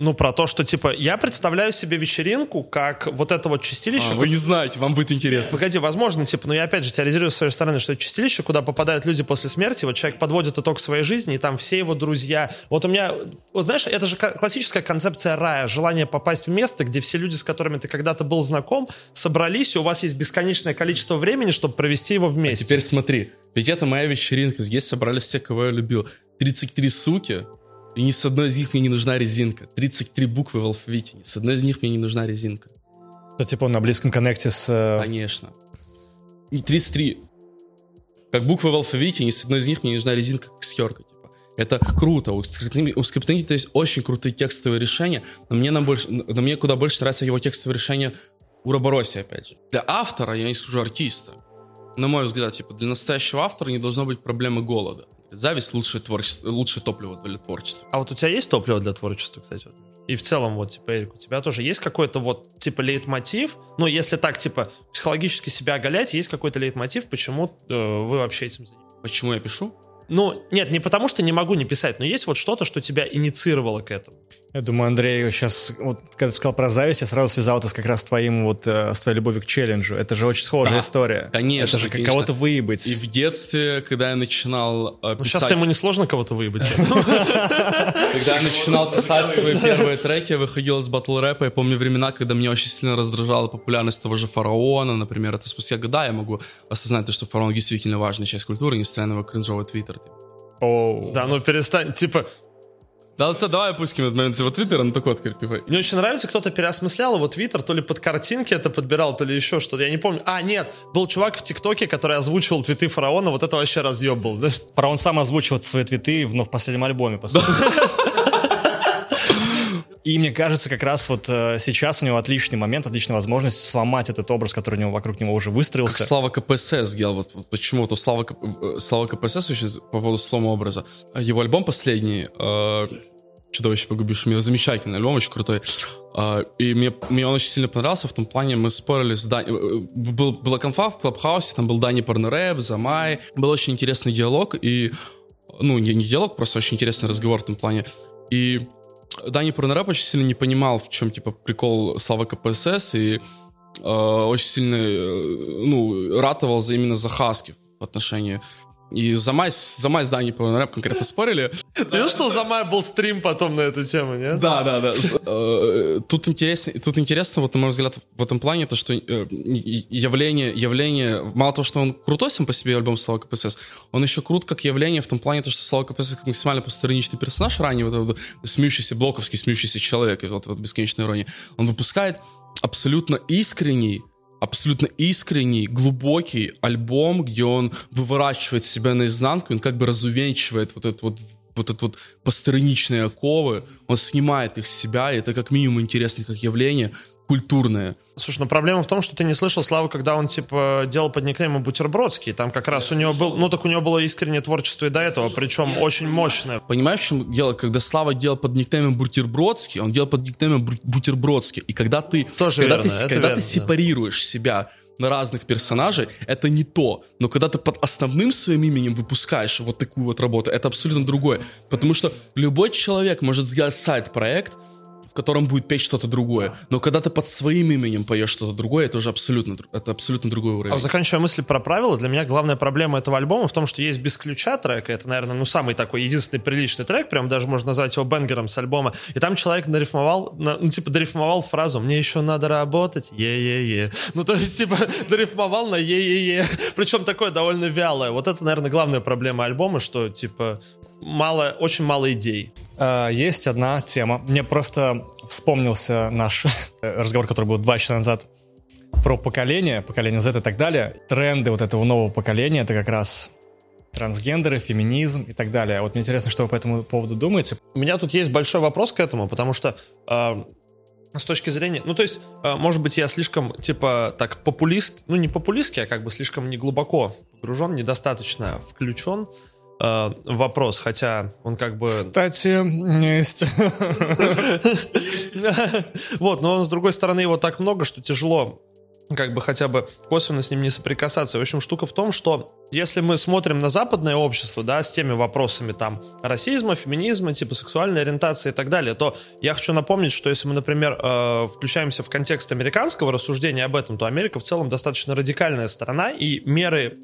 A: Ну, про то, что, типа, я представляю себе вечеринку, как вот это вот чистилище. А,
B: вы не знаете, вам будет интересно.
A: Погоди, возможно, типа, но я опять же теоризирую с своей стороны, что это чистилище, куда попадают люди после смерти, вот человек подводит итог своей жизни, и там все его друзья. Вот у меня, вот знаешь, это же классическая концепция рая, желание попасть в место, где все люди, с которыми ты когда-то был знаком, собрались, и у вас есть бесконечное количество времени, чтобы провести его вместе.
B: А теперь смотри, ведь это моя вечеринка, здесь собрали все, кого я любил. 33 суки, и ни с одной из них мне не нужна резинка. 33 буквы в алфавите. Ни с одной из них мне не нужна резинка.
C: То типа на близком коннекте с... Э,
B: Конечно. И 33. Как буквы в алфавите, ни с одной из них мне не нужна резинка, как схерка. Типа. Это круто. У скриптонита есть очень крутые текстовые решения, но мне, на больше, но мне куда больше нравится его текстовые решения у Робороси, опять же. Для автора, я не скажу артиста, на мой взгляд, типа, для настоящего автора не должно быть проблемы голода Зависть лучшее, творчество, лучшее топливо для творчества.
A: А вот у тебя есть топливо для творчества, кстати? Вот? И в целом, вот, типа, Эрик, у тебя тоже есть какой-то вот, типа, лейтмотив? Ну, если так, типа, психологически себя оголять, есть какой-то лейтмотив, почему э, вы вообще этим занимаетесь?
B: Почему я пишу?
A: Ну, нет, не потому что не могу не писать, но есть вот что-то, что тебя инициировало к этому.
C: Я думаю, Андрей сейчас, вот когда ты сказал про зависть, я сразу связал это с как раз с твоим вот, э, с твоей любовью к челленджу. Это же очень схожая
B: Да,
C: история.
B: конечно,
C: Это же как
B: конечно.
C: кого-то выебать.
B: И в детстве, когда я начинал э,
A: Ну,
B: писать...
A: сейчас ему несложно кого-то выебать. [LAUGHS]
B: Когда я начинал писать свои первые треки, я выходил из батл рэпа. Я помню времена, когда меня очень сильно раздражала популярность того же фараона, например. Это спустя года я могу осознать, то, что фараон действительно важная часть культуры, несмотря на его кринжовый твиттер. типа.
C: Оу.
A: Да, ну перестань, типа,
B: Да, давай опустим этот момент его твиттера, ну так вот, типа.
A: Мне очень нравится, кто-то переосмыслял его твиттер, то ли под картинки это подбирал, то ли еще что-то. Я не помню. А, нет, был чувак в ТикТоке, который озвучивал твиты фараона, вот это вообще разъеб был, знаешь?
C: Фараон сам озвучил свои твиты в, ну, в последнем альбоме, по сути. [LAUGHS] И мне кажется, как раз вот э, сейчас у него отличный момент, отличная возможность сломать этот образ, который у него вокруг него уже
B: Как
C: выстроился.
B: Слава КПСС сделал, вот, вот почему у Слава, э, Слава КПСС з- по поводу слома образа. Его альбом последний, э, «Чудовище погубившее мир», замечательный альбом, очень крутой. Э, и мне, мне он очень сильно понравился в том плане, мы спорили с Дани... э, Был, была конфа в Клабхаусе, там был Дани Порнорэп, Замай. Был очень интересный диалог, и... Ну, не, не диалог, просто очень интересный разговор в том плане. И Дани Порнорэп очень сильно не понимал, в чем, типа, прикол Слава КПСС, и э, очень сильно, э, ну, ратовал за, именно за Хаски в отношении. И за май, за май с Дани Порнорэп конкретно спорили.
A: Ты видел, что за май был стрим потом на эту тему, нет?
B: Да, да, да. Э, Тут интересно, тут интересно, вот на мой взгляд, в этом плане, то, что э, явление, явление, мало того, что он крутой сам по себе альбом Слава КПСС, он еще крут как явление в том плане, то, что Слава КПСС как максимально постраничный персонаж ранее, вот этот смеющийся, блоковский смеющийся человек, и вот, вот бесконечная ирония, он выпускает абсолютно искренний, абсолютно искренний, глубокий альбом, где он выворачивает себя наизнанку, он как бы разувенчивает вот этот вот вот это вот постраничные оковы, он снимает их с себя, и это как минимум интересно как явление, культурное.
A: Слушай, но проблема в том, что ты не слышал Славу, когда он, типа, делал под никнеймом Бутербродский. Там как раз у него был... Ну, так у него было искреннее творчество и до этого, причем очень мощное.
B: Понимаешь, в чем дело? Когда Слава делал под никнеймом Бутербродский, он делал под никнеймом Бутербродский. И когда ты,
A: Тоже
B: когда
A: верно,
B: ты, когда
A: верно,
B: ты
A: да.
B: сепарируешь себя на разных персонажей, это не то. Но когда ты под основным своим именем выпускаешь вот такую вот работу, это абсолютно другое. Потому что любой человек может сделать сайт-проект, в котором будет петь что-то другое. Но когда ты под своим именем поешь что-то другое, это уже абсолютно, это абсолютно другой уровень.
A: А заканчивая мысли про правила, для меня главная проблема этого альбома в том, что есть без ключа трек, это, наверное, ну, самый такой единственный приличный трек, прям даже можно назвать его бенгером с альбома, и там человек нарифмовал, на- ну, типа, дорифмовал фразу «Мне еще надо работать, е-е-е». Ну, то есть, типа, [LAUGHS] дорифмовал на е-е-е, причем такое довольно вялое. Вот это, наверное, главная проблема альбома, что, типа, мало, очень мало идей.
C: А, Есть одна тема. Мне просто вспомнился наш разговор, который был два часа назад про поколение, поколение Z и так далее. Тренды вот этого нового поколения — это как раз трансгендеры, феминизм и так далее. Вот мне интересно, что вы по этому поводу думаете.
A: У меня тут есть большой вопрос к этому, потому что э, с точки зрения, ну то есть, э, может быть, я слишком типа так популист, ну не популистский, а как бы слишком не глубоко погружен, недостаточно включен э, в вопрос, хотя он как бы
C: Кстати, есть. [LAUGHS]
A: Вот, но он, с другой стороны, его так много, что тяжело как бы хотя бы косвенно с ним не соприкасаться. В общем, штука в том, что если мы смотрим на западное общество, да, с теми вопросами там расизма, феминизма, типа сексуальной ориентации и так далее, то я хочу напомнить, что если мы, например, э, включаемся в контекст американского рассуждения об этом, то Америка в целом достаточно радикальная страна, и меры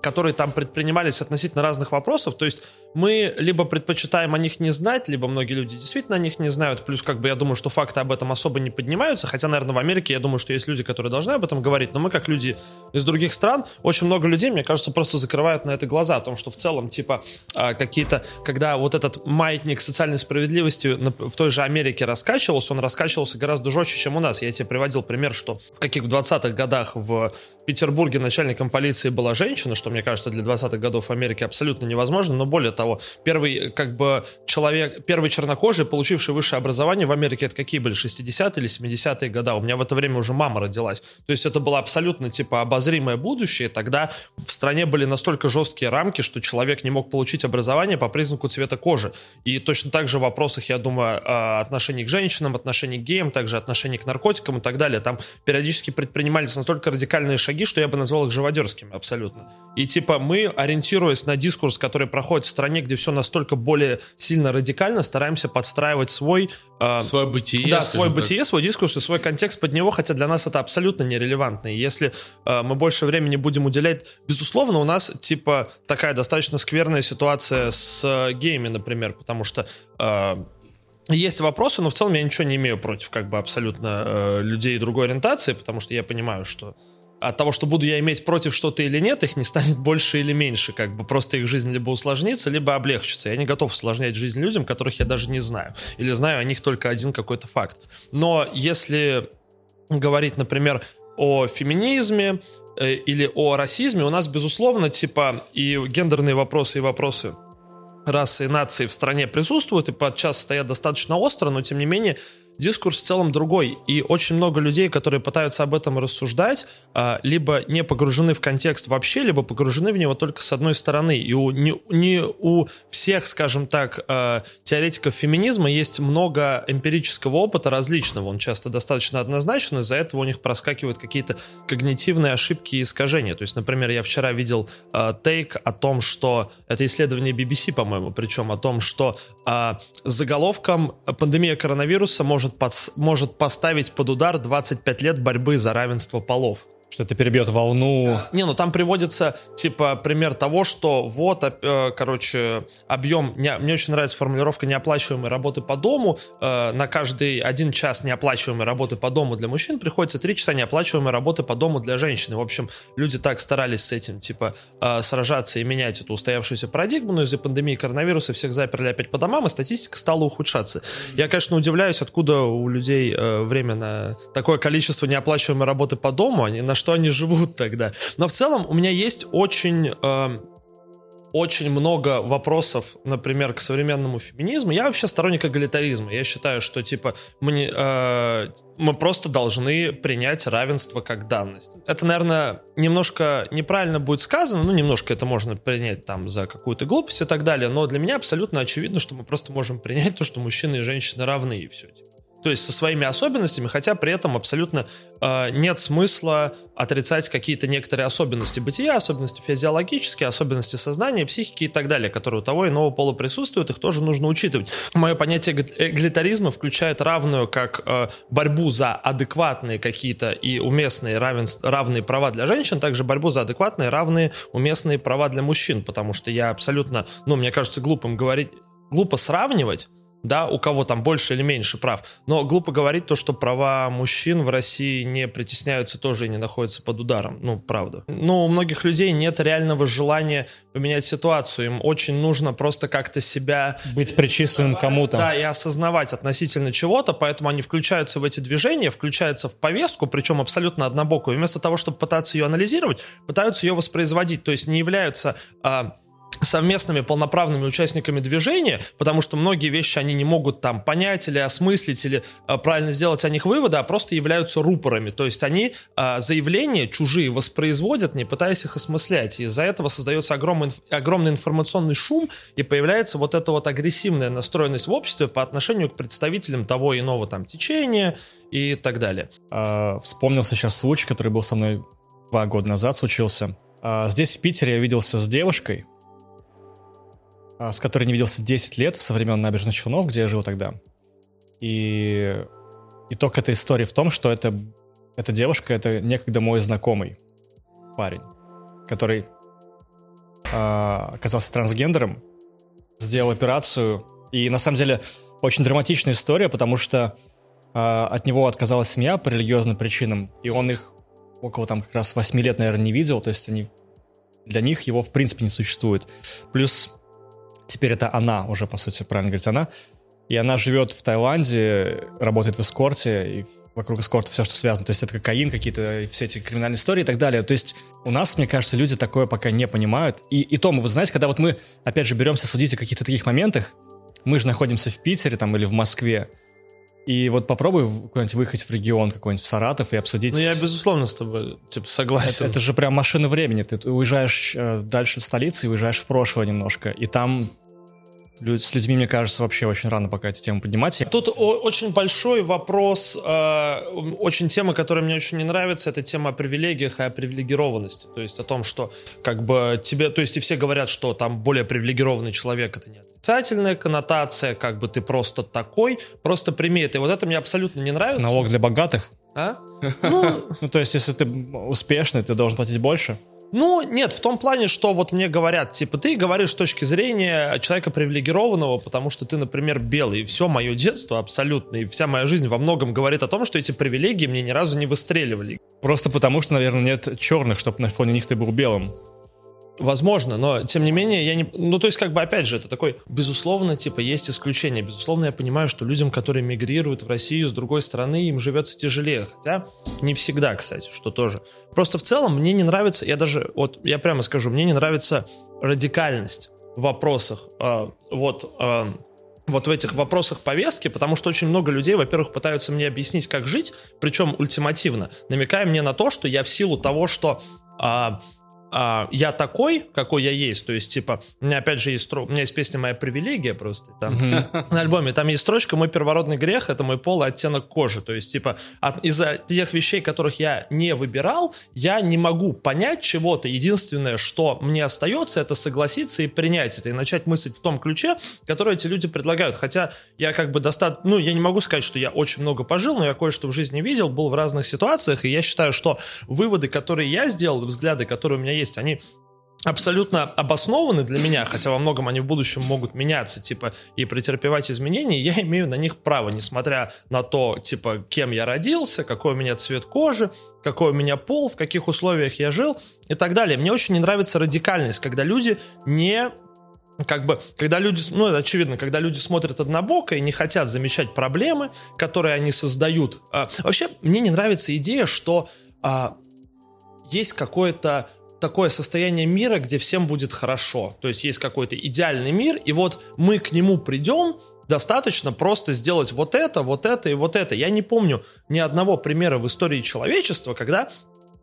A: которые там предпринимались относительно разных вопросов. То есть мы либо предпочитаем о них не знать, либо многие люди действительно о них не знают. Плюс, как бы, я думаю, что факты об этом особо не поднимаются. Хотя, наверное, в Америке, я думаю, что есть люди, которые должны об этом говорить. Но мы, как люди из других стран, очень много людей, мне кажется, просто закрывают на это глаза. О том, что в целом, типа, а, какие-то... Когда вот этот маятник социальной справедливости в той же Америке раскачивался, он раскачивался гораздо жестче, чем у нас. Я тебе приводил пример, что в каких в 20-х годах в Петербурге начальником полиции была женщина, что мне кажется, для 20-х годов в Америке абсолютно невозможно, но более того, первый, как бы, человек, первый чернокожий, получивший высшее образование в Америке, это какие были, 60-е или 70-е года? У меня в это время уже мама родилась. То есть это было абсолютно, типа, обозримое будущее, тогда в стране были настолько жесткие рамки, что человек не мог получить образование по признаку цвета кожи. И точно так же в вопросах, я думаю, отношений к женщинам, отношений к геям, также отношений к наркотикам и так далее. Там периодически предпринимались настолько радикальные шаги, что я бы назвал их живодерскими абсолютно. И типа мы, ориентируясь на дискурс, который проходит в стране, где все настолько более сильно радикально, стараемся подстраивать свой...
B: Э, свое бытие.
A: Да, свой бытие, свой дискурс и свой контекст под него, хотя для нас это абсолютно нерелевантно. И если э, мы больше времени будем уделять... Безусловно, у нас типа такая достаточно скверная ситуация с э, геями, например, потому что... Э, есть вопросы, но в целом я ничего не имею против как бы абсолютно э, людей другой ориентации, потому что я понимаю, что от того, что буду я иметь против что-то или нет, их не станет больше или меньше, как бы просто их жизнь либо усложнится, либо облегчится. Я не готов усложнять жизнь людям, которых я даже не знаю, или знаю о них только один какой-то факт. Но если говорить, например, о феминизме э, или о расизме, у нас, безусловно, типа и гендерные вопросы, и вопросы расы и нации в стране присутствуют и подчас стоят достаточно остро, но тем не менее дискурс в целом другой. И очень много людей, которые пытаются об этом рассуждать, а, либо не погружены в контекст вообще, либо погружены в него только с одной стороны. И у, не, не у всех, скажем так, а, теоретиков феминизма есть много эмпирического опыта различного. Он часто достаточно однозначен, из-за этого у них проскакивают какие-то когнитивные ошибки и искажения. То есть, например, я вчера видел а, тейк о том, что... Это исследование BBC, по-моему, причем о том, что заголовком «Пандемия коронавируса может может, под, может поставить под удар 25 лет борьбы за равенство полов.
C: Что это перебьет волну.
A: Не, ну там приводится, типа, пример того, что вот, э, короче, объем, не, мне очень нравится формулировка неоплачиваемой работы по дому, э, на каждый один час неоплачиваемой работы по дому для мужчин приходится три часа неоплачиваемой работы по дому для женщин. В общем, люди так старались с этим, типа, э, сражаться и менять эту устоявшуюся парадигму, но из-за пандемии коронавируса всех заперли опять по домам, и статистика стала ухудшаться. Я, конечно, удивляюсь, откуда у людей время на такое количество неоплачиваемой работы по дому, они на что они живут тогда. Но в целом у меня есть очень... Э, очень много вопросов, например, к современному феминизму. Я вообще сторонник эгалитаризма. Я считаю, что типа мы, э, мы просто должны принять равенство как данность. Это, наверное, немножко неправильно будет сказано, ну, немножко это можно принять там за какую-то глупость и так далее, но для меня абсолютно очевидно, что мы просто можем принять то, что мужчины и женщины равны, и все. Типа то есть со своими особенностями, хотя при этом абсолютно э, нет смысла отрицать какие-то некоторые особенности бытия, особенности физиологические, особенности сознания, психики и так далее, которые у того иного пола присутствуют, их тоже нужно учитывать. Мое понятие эгалитаризма включает равную как э, борьбу за адекватные какие-то и уместные равенств, равные права для женщин, также борьбу за адекватные, равные, уместные права для мужчин, потому что я абсолютно, ну, мне кажется, глупым говорить, глупо сравнивать да, у кого там больше или меньше прав. Но глупо говорить то, что права мужчин в России не притесняются тоже и не находятся под ударом. Ну, правда. Но у многих людей нет реального желания поменять ситуацию. Им очень нужно просто как-то себя...
C: Быть причисленным кому-то.
A: Да, и осознавать относительно чего-то, поэтому они включаются в эти движения, включаются в повестку, причем абсолютно однобокую. И вместо того, чтобы пытаться ее анализировать, пытаются ее воспроизводить. То есть не являются... А, совместными полноправными участниками движения, потому что многие вещи они не могут там понять или осмыслить или э, правильно сделать о них выводы, а просто являются рупорами. То есть они э, заявления чужие воспроизводят, не пытаясь их осмыслять. И из-за этого создается огромный, огромный информационный шум и появляется вот эта вот агрессивная настроенность в обществе по отношению к представителям того иного там течения и так далее.
C: А, вспомнил сейчас случай, который был со мной два года назад случился. А, здесь в Питере я виделся с девушкой, с которой не виделся 10 лет, со времен набережных Челнов, где я жил тогда. И итог этой истории в том, что это, эта девушка — это некогда мой знакомый парень, который э, оказался трансгендером, сделал операцию. И на самом деле очень драматичная история, потому что э, от него отказалась семья по религиозным причинам, и он их около там как раз 8 лет, наверное, не видел, то есть они для них его в принципе не существует. Плюс теперь это она уже, по сути, правильно говорить, она, и она живет в Таиланде, работает в эскорте, и вокруг эскорта все, что связано. То есть это кокаин, какие-то все эти криминальные истории и так далее. То есть у нас, мне кажется, люди такое пока не понимают. И, и то, вы знаете, когда вот мы, опять же, беремся судить о каких-то таких моментах, мы же находимся в Питере там или в Москве, и вот попробуй куда-нибудь выехать в регион какой-нибудь, в Саратов и обсудить...
A: Ну, я, безусловно, с тобой, типа, согласен.
C: Это, это же прям машина времени. Ты уезжаешь э, дальше столицы и уезжаешь в прошлое немножко. И там с людьми, мне кажется, вообще очень рано пока эти темы поднимать.
A: Тут очень большой вопрос, э, очень тема, которая мне очень не нравится, это тема о привилегиях и о привилегированности. То есть о том, что как бы тебе, то есть и все говорят, что там более привилегированный человек это не отрицательная коннотация, как бы ты просто такой, просто прими это. И вот это мне абсолютно не нравится.
C: Налог для богатых?
A: А?
C: Ну, ну, то есть, если ты успешный, ты должен платить больше?
A: Ну, нет, в том плане, что вот мне говорят, типа, ты говоришь с точки зрения человека привилегированного, потому что ты, например, белый, и все мое детство абсолютно, и вся моя жизнь во многом говорит о том, что эти привилегии мне ни разу не выстреливали.
C: Просто потому, что, наверное, нет черных, чтобы на фоне них ты был белым.
A: Возможно, но тем не менее я не... Ну, то есть, как бы, опять же, это такой... Безусловно, типа, есть исключения. Безусловно, я понимаю, что людям, которые мигрируют в Россию с другой стороны, им живется тяжелее. Хотя не всегда, кстати, что тоже. Просто в целом мне не нравится... Я даже... Вот я прямо скажу, мне не нравится радикальность в вопросах. Э, вот... Э, вот в этих вопросах повестки, потому что очень много людей, во-первых, пытаются мне объяснить, как жить, причем ультимативно, намекая мне на то, что я в силу того, что а, а, я такой, какой я есть, то есть, типа, у меня опять же есть, стро... у меня есть песня «Моя привилегия» просто, там, mm-hmm. на альбоме, там есть строчка «Мой первородный грех — это мой пол и оттенок кожи», то есть, типа, от... из-за тех вещей, которых я не выбирал, я не могу понять чего-то, единственное, что мне остается, это согласиться и принять это, и начать мыслить в том ключе, который эти люди предлагают, хотя я как бы достаточно, ну, я не могу сказать, что я очень много пожил, но я кое-что в жизни видел, был в разных ситуациях, и я считаю, что выводы, которые я сделал, взгляды, которые у меня есть, они абсолютно обоснованы для меня, хотя во многом они в будущем могут меняться, типа, и претерпевать изменения, я имею на них право, несмотря на то, типа, кем я родился, какой у меня цвет кожи, какой у меня пол, в каких условиях я жил и так далее. Мне очень не нравится радикальность, когда люди не как бы, когда люди, ну, это очевидно, когда люди смотрят однобоко и не хотят замечать проблемы, которые они создают. А, вообще, мне не нравится идея, что а, есть какое-то такое состояние мира, где всем будет хорошо. То есть есть какой-то идеальный мир, и вот мы к нему придем, достаточно просто сделать вот это, вот это и вот это. Я не помню ни одного примера в истории человечества, когда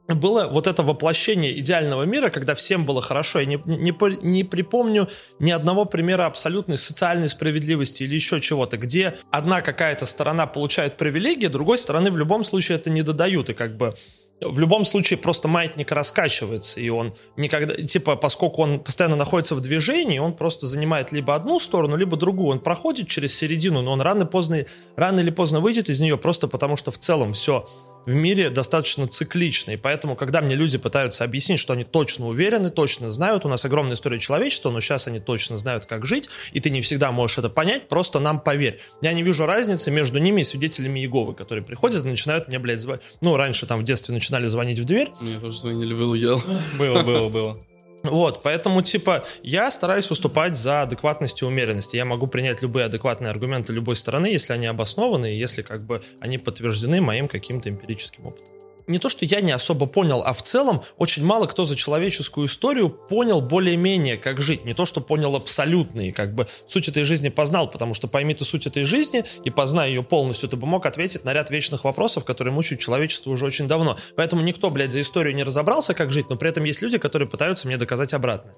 A: было вот это воплощение идеального мира, когда всем было хорошо. Я не, не, не припомню ни одного примера абсолютной социальной справедливости или еще чего-то, где одна какая-то сторона получает привилегии, другой стороны в любом случае это не додают. И как бы в любом случае просто маятник раскачивается, и он никогда, типа, поскольку он постоянно находится в движении, он просто занимает либо одну сторону, либо другую. Он проходит через середину, но он рано, поздно, рано или поздно выйдет из нее просто потому, что в целом все в мире достаточно цикличный. Поэтому, когда мне люди пытаются объяснить, что они точно уверены, точно знают, у нас огромная история человечества, но сейчас они точно знают, как жить, и ты не всегда можешь это понять, просто нам поверь. Я не вижу разницы между ними и свидетелями Иеговы, которые приходят и начинают мне, блядь, звонить. Ну, раньше там в детстве начинали звонить в дверь.
B: Мне тоже звонили, был ел.
C: Было, было, было.
A: Вот, поэтому, типа, я стараюсь выступать за адекватность и умеренность. Я могу принять любые адекватные аргументы любой стороны, если они обоснованы, и если, как бы, они подтверждены моим каким-то эмпирическим опытом не то, что я не особо понял, а в целом очень мало кто за человеческую историю понял более-менее, как жить. Не то, что понял абсолютно и как бы суть этой жизни познал, потому что пойми ты суть этой жизни и познай ее полностью, ты бы мог ответить на ряд вечных вопросов, которые мучают человечество уже очень давно. Поэтому никто, блядь, за историю не разобрался, как жить, но при этом есть люди, которые пытаются мне доказать обратное.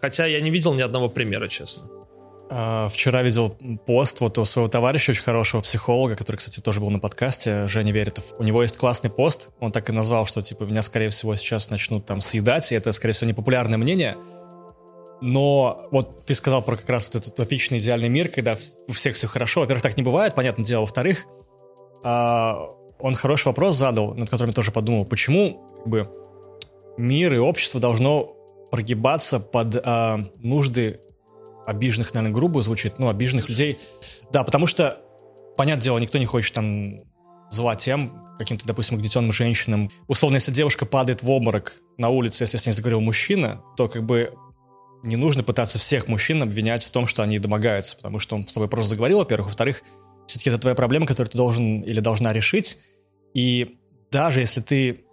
A: Хотя я не видел ни одного примера, честно.
C: А, вчера видел пост вот у своего товарища, очень хорошего психолога, который, кстати, тоже был на подкасте, Женя Веритов. У него есть классный пост, он так и назвал, что, типа, меня, скорее всего, сейчас начнут там съедать, и это, скорее всего, непопулярное мнение. Но вот ты сказал про как раз вот этот утопичный идеальный мир, когда у всех все хорошо. Во-первых, так не бывает, понятное дело. Во-вторых, а, он хороший вопрос задал, над которым я тоже подумал. Почему как бы, мир и общество должно прогибаться под а, нужды обиженных, наверное, грубо звучит, ну, обиженных людей. Да, потому что, понятное дело, никто не хочет там зла тем, каким-то, допустим, угнетенным женщинам. Условно, если девушка падает в обморок на улице, если с ней заговорил мужчина, то как бы не нужно пытаться всех мужчин обвинять в том, что они домогаются, потому что он с тобой просто заговорил, во-первых. Во-вторых, все-таки это твоя проблема, которую ты должен или должна решить. И даже если ты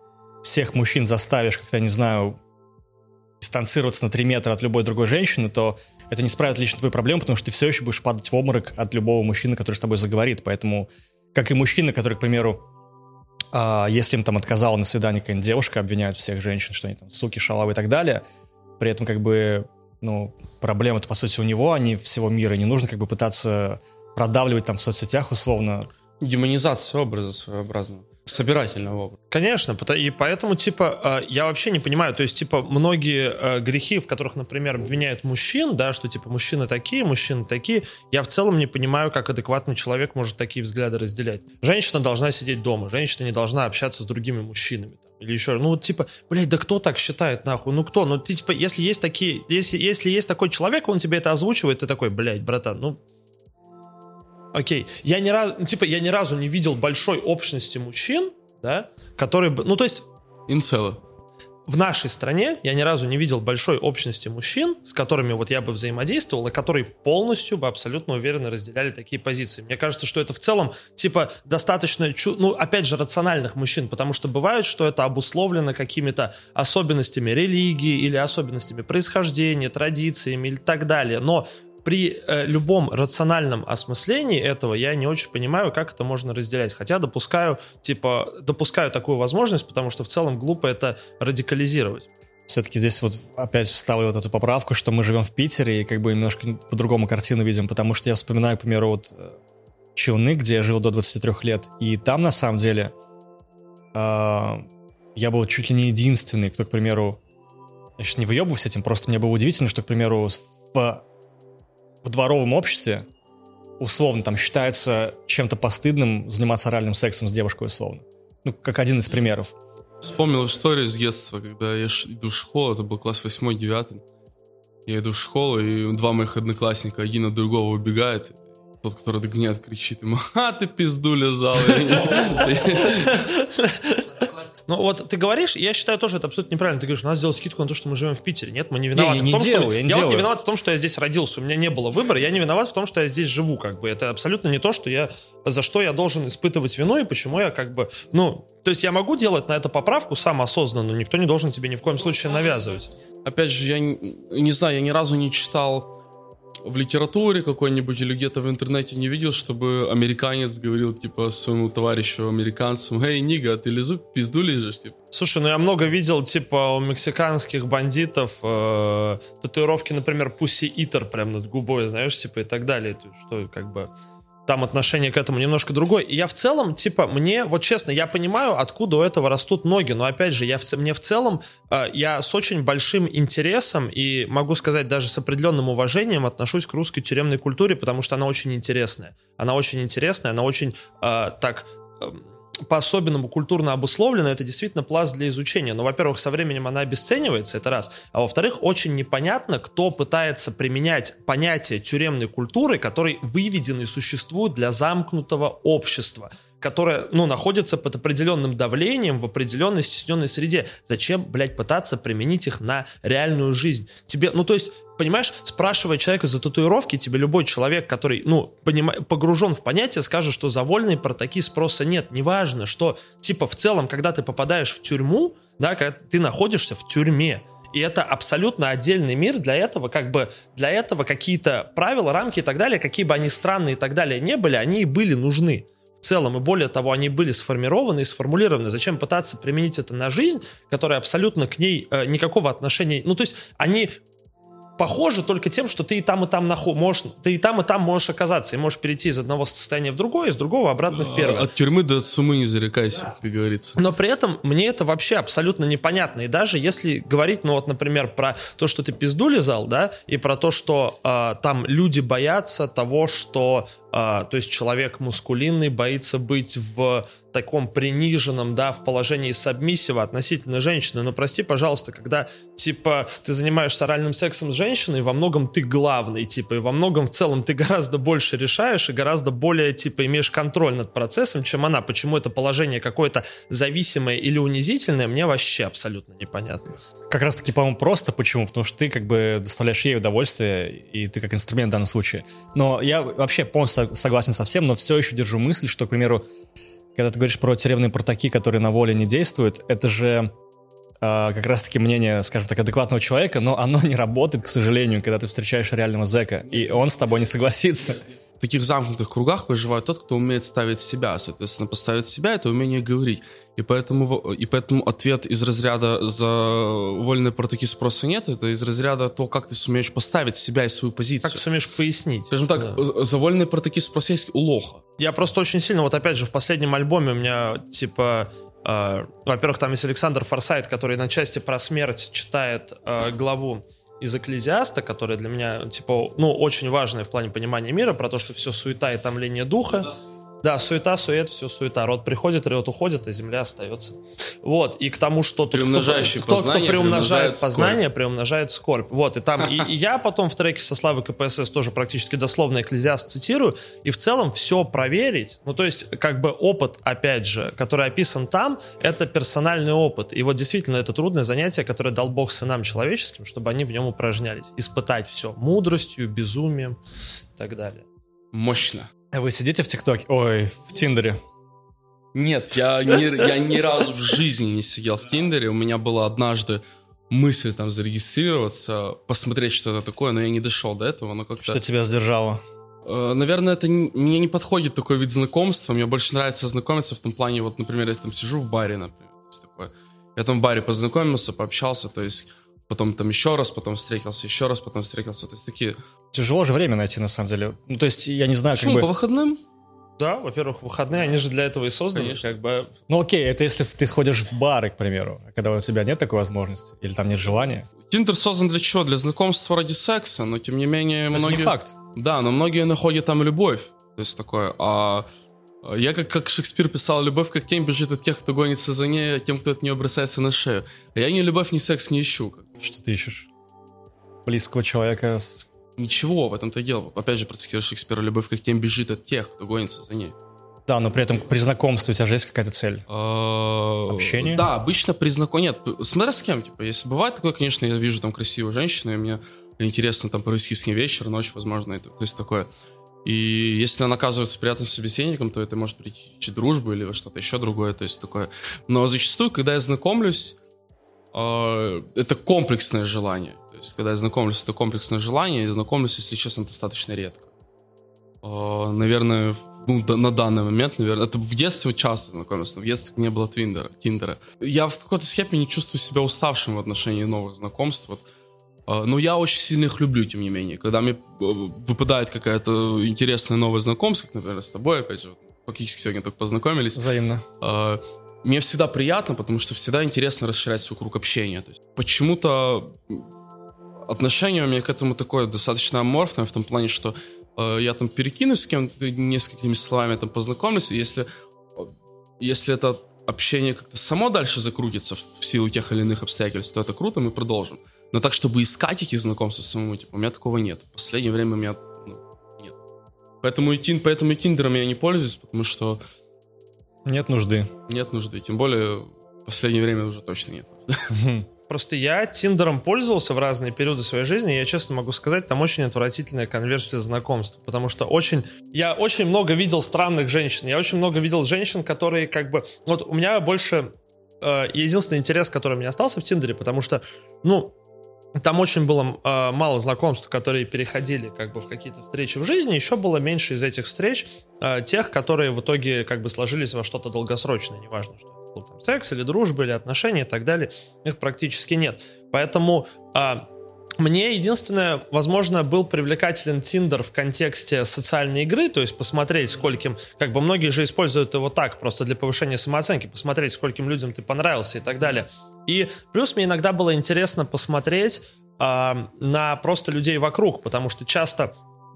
C: всех мужчин заставишь, как-то, не знаю, дистанцироваться на 3 метра от любой другой женщины, то это не справит лично твою проблему, потому что ты все еще будешь падать в обморок от любого мужчины, который с тобой заговорит. Поэтому, как и мужчины, которые, к примеру, а, если им там отказала на свидании какая-нибудь девушка, обвиняют всех женщин, что они там суки, шалавы и так далее, при этом как бы, ну, проблема-то, по сути, у него, а не всего мира. Не нужно как бы пытаться продавливать там в соцсетях условно.
B: Демонизация образа своеобразного собирательного образа.
A: Конечно, и поэтому, типа, э, я вообще не понимаю, то есть, типа, многие э, грехи, в которых, например, обвиняют мужчин, да, что, типа, мужчины такие, мужчины такие, я в целом не понимаю, как адекватный человек может такие взгляды разделять. Женщина должна сидеть дома, женщина не должна общаться с другими мужчинами, там, или еще, ну, вот, типа, блядь, да кто так считает, нахуй, ну, кто, ну, ты, типа, если есть такие, если, если есть такой человек, он тебе это озвучивает, ты такой, блядь, братан, ну, Окей. Я ни разу, ну, типа, я ни разу не видел большой общности мужчин, да, которые бы, ну, то есть...
B: Инцелы.
A: В нашей стране я ни разу не видел большой общности мужчин, с которыми вот я бы взаимодействовал, и которые полностью бы абсолютно уверенно разделяли такие позиции. Мне кажется, что это в целом, типа, достаточно, ну, опять же, рациональных мужчин, потому что бывает, что это обусловлено какими-то особенностями религии или особенностями происхождения, традициями или так далее. Но при э, любом рациональном осмыслении этого я не очень понимаю, как это можно разделять. Хотя допускаю, типа, допускаю такую возможность, потому что в целом глупо это радикализировать.
C: Все-таки здесь вот опять вставлю вот эту поправку, что мы живем в Питере и как бы немножко по-другому картину видим, потому что я вспоминаю, к примеру, вот э, Челны, где я жил до 23 лет, и там на самом деле э, я был чуть ли не единственный, кто, к примеру, я сейчас не выебываюсь этим, просто мне было удивительно, что, к примеру, в в дворовом обществе условно там считается чем-то постыдным заниматься оральным сексом с девушкой условно. Ну, как один из примеров.
B: Вспомнил историю из детства, когда я иду в школу, это был класс 8-9. Я иду в школу, и два моих одноклассника, один от другого убегает. Тот, который догоняет, кричит ему, а ты пиздуля зал. [LAUGHS]
A: Ну вот ты говоришь, я считаю тоже это абсолютно неправильно. Ты говоришь, надо сделать скидку на то, что мы живем в Питере. Нет, мы не виноваты
C: не, не,
A: в том,
C: делаю,
A: что...
C: Я,
A: не,
C: я
A: делаю. вот не виноват в том, что я здесь родился. У меня не было выбора. Я не виноват в том, что я здесь живу. Как бы. Это абсолютно не то, что я... За что я должен испытывать вину и почему я как бы... Ну, то есть я могу делать на это поправку сам осознанно, но никто не должен тебе ни в коем случае навязывать.
B: Опять же, я не, не знаю, я ни разу не читал в литературе какой-нибудь или где-то в интернете не видел, чтобы американец говорил, типа, своему товарищу американцам, «Эй, нига, ты лизу пизду лежишь?» типа.
A: Слушай, ну я много видел, типа, у мексиканских бандитов э, татуировки, например, Pussy Eater прям над губой, знаешь, типа, и так далее. Что, как бы там отношение к этому немножко другое. И я в целом, типа, мне, вот честно, я понимаю, откуда у этого растут ноги, но опять же, я в, мне в целом, э, я с очень большим интересом и, могу сказать, даже с определенным уважением отношусь к русской тюремной культуре, потому что она очень интересная. Она очень интересная, она очень э, так... Э, по-особенному культурно обусловлена, это действительно пласт для изучения. Но, во-первых, со временем она обесценивается, это раз. А во-вторых, очень непонятно, кто пытается применять понятие тюремной культуры, который выведен и существует для замкнутого общества которое, ну, находится под определенным давлением в определенной стесненной среде. Зачем, блядь, пытаться применить их на реальную жизнь? Тебе, ну, то есть, понимаешь, спрашивая человека за татуировки, тебе любой человек, который, ну, понима- погружен в понятие, скажет, что за вольные про такие спроса нет. Неважно, что, типа, в целом, когда ты попадаешь в тюрьму, да, когда ты находишься в тюрьме, и это абсолютно отдельный мир для этого, как бы для этого какие-то правила, рамки и так далее, какие бы они странные и так далее не были, они и были нужны в целом, и более того, они были сформированы и сформулированы. Зачем пытаться применить это на жизнь, которая абсолютно к ней э, никакого отношения... Ну, то есть они похоже только тем, что ты и там, и там нахо- можешь, ты и там, и там можешь оказаться, и можешь перейти из одного состояния в другое, из другого обратно в первое.
B: От тюрьмы до сумы не зарекайся, как говорится.
A: Но при этом мне это вообще абсолютно непонятно. И даже если говорить, ну вот, например, про то, что ты пизду лизал, да, и про то, что э, там люди боятся того, что а, то есть человек мускулинный боится быть в таком приниженном, да, в положении сабмиссива относительно женщины. Но прости, пожалуйста, когда, типа, ты занимаешься оральным сексом с женщиной, во многом ты главный, типа, и во многом в целом ты гораздо больше решаешь и гораздо более, типа, имеешь контроль над процессом, чем она. Почему это положение какое-то зависимое или унизительное, мне вообще абсолютно непонятно.
C: Как раз таки, по-моему, просто почему? Потому что ты как бы доставляешь ей удовольствие, и ты как инструмент в данном случае. Но я вообще полностью согласен со всем, но все еще держу мысль, что, к примеру, когда ты говоришь про тюремные протоки, которые на воле не действуют, это же э, как раз-таки мнение, скажем так, адекватного человека, но оно не работает, к сожалению, когда ты встречаешь реального зэка, и он с тобой не согласится.
B: В таких замкнутых кругах выживает тот, кто умеет ставить себя. Соответственно, поставить себя — это умение говорить. И поэтому, и поэтому ответ из разряда «за вольные протоки спроса нет» — это из разряда то, как ты сумеешь поставить себя и свою позицию.
A: Как сумеешь пояснить.
B: Скажем так, да. Э, за вольные протоки спроса есть у лоха.
A: Я просто очень сильно, вот опять же, в последнем альбоме у меня, типа, э, во-первых, там есть Александр Форсайт, который на части про смерть читает э, главу из Экклезиаста, которая для меня, типа, ну, очень важная в плане понимания мира, про то, что все суета и томление духа. Да, суета, сует, все суета. Род приходит, род уходит, а земля остается. Вот, и к тому, что
B: тут Приумножающий кто,
A: кто, кто приумножает познание, скорбь. приумножает скорбь. Вот, и там, и, и я потом в треке со Славой КПСС тоже практически дословно Экклезиаст цитирую, и в целом все проверить, ну, то есть, как бы опыт, опять же, который описан там, это персональный опыт. И вот действительно это трудное занятие, которое дал Бог сынам человеческим, чтобы они в нем упражнялись. Испытать все мудростью, безумием и так далее.
B: Мощно.
C: Вы сидите в ТикТоке? Ой, в Тиндере?
B: Нет, я ни, я ни разу в жизни не сидел в Тиндере. У меня была однажды мысль там зарегистрироваться, посмотреть, что это такое, но я не дошел до этого. Но как-то...
C: Что тебя сдержало?
B: Э, наверное, это не, мне не подходит такой вид знакомства. Мне больше нравится знакомиться в том плане, вот, например, я там сижу в баре, например, такое. Я там в баре познакомился, пообщался, то есть потом там еще раз, потом встретился, еще раз, потом встретился. То есть такие
C: Тяжело же время найти, на самом деле. Ну, то есть, я не знаю,
B: Почему,
C: как
B: бы... по выходным?
A: Да, во-первых, выходные, они же для этого и созданы, Конечно. как бы.
C: Ну окей, это если ты ходишь в бары, к примеру, а когда у тебя нет такой возможности, или там нет желания.
B: Тиндер создан для чего? Для знакомства ради секса, но тем не менее
C: это
B: многие...
C: не факт.
B: Да, но многие находят там любовь. То есть такое, а я, как, как Шекспир писал, любовь как тень бежит от тех, кто гонится за ней, а тем, кто от нее бросается на шею. А я ни любовь, ни секс не ищу.
C: Что ты ищешь? Близкого человека с
B: ничего в этом-то дело. Опять же, процитирую Шекспира, любовь как тем бежит от тех, кто гонится за ней.
C: Да, но при этом при знакомстве у тебя же есть какая-то цель?
B: А,
C: Общение?
B: Да, обычно при знакомстве... Нет, смотря с кем, типа, если бывает такое, конечно, я вижу там красивую женщину, и мне интересно там провести с ней вечер, ночь, возможно, это, то есть такое. И если она оказывается приятным собеседником, то это может прийти дружбу или что-то еще другое, то есть такое. Но зачастую, когда я знакомлюсь, э, это комплексное желание есть, когда я знакомлюсь, это комплексное желание, и знакомлюсь, если честно, достаточно редко. А, наверное, ну, на данный момент, наверное, это в детстве часто знакомился, в детстве не было Твиндера, Тиндера. Я в какой-то степени чувствую себя уставшим в отношении новых знакомств, вот. А, но я очень сильно их люблю, тем не менее. Когда мне э, выпадает какая-то интересная новая знакомство, как, например, с тобой, опять же, фактически сегодня только познакомились.
C: Взаимно.
B: А, мне всегда приятно, потому что всегда интересно расширять свой круг общения. То почему-то отношение у меня к этому такое достаточно аморфное, в том плане, что э, я там перекинусь с кем-то несколькими словами, там познакомлюсь, и если, если это общение как-то само дальше закрутится в силу тех или иных обстоятельств, то это круто, мы продолжим. Но так, чтобы искать эти знакомства самому, типа, у меня такого нет. В последнее время у меня ну, нет. Поэтому и, тин, поэтому и Тиндером я не пользуюсь, потому что...
C: Нет нужды.
B: Нет нужды. Тем более в последнее время уже точно нет нужды. [LAUGHS]
A: Просто я Тиндером пользовался в разные периоды своей жизни, и я честно могу сказать, там очень отвратительная конверсия знакомств, потому что очень... Я очень много видел странных женщин, я очень много видел женщин, которые как бы... Вот у меня больше... Э, единственный интерес, который у меня остался в Тиндере, потому что, ну, там очень было э, мало знакомств, которые переходили как бы в какие-то встречи в жизни. Еще было меньше из этих встреч э, тех, которые в итоге как бы сложились во что-то долгосрочное, неважно что был там секс или дружба или отношения и так далее, их практически нет. Поэтому а, мне единственное, возможно, был привлекателен Тиндер в контексте социальной игры, то есть посмотреть, скольким, как бы многие же используют его так, просто для повышения самооценки, посмотреть, скольким людям ты понравился и так далее. И плюс мне иногда было интересно посмотреть а, на просто людей вокруг, потому что часто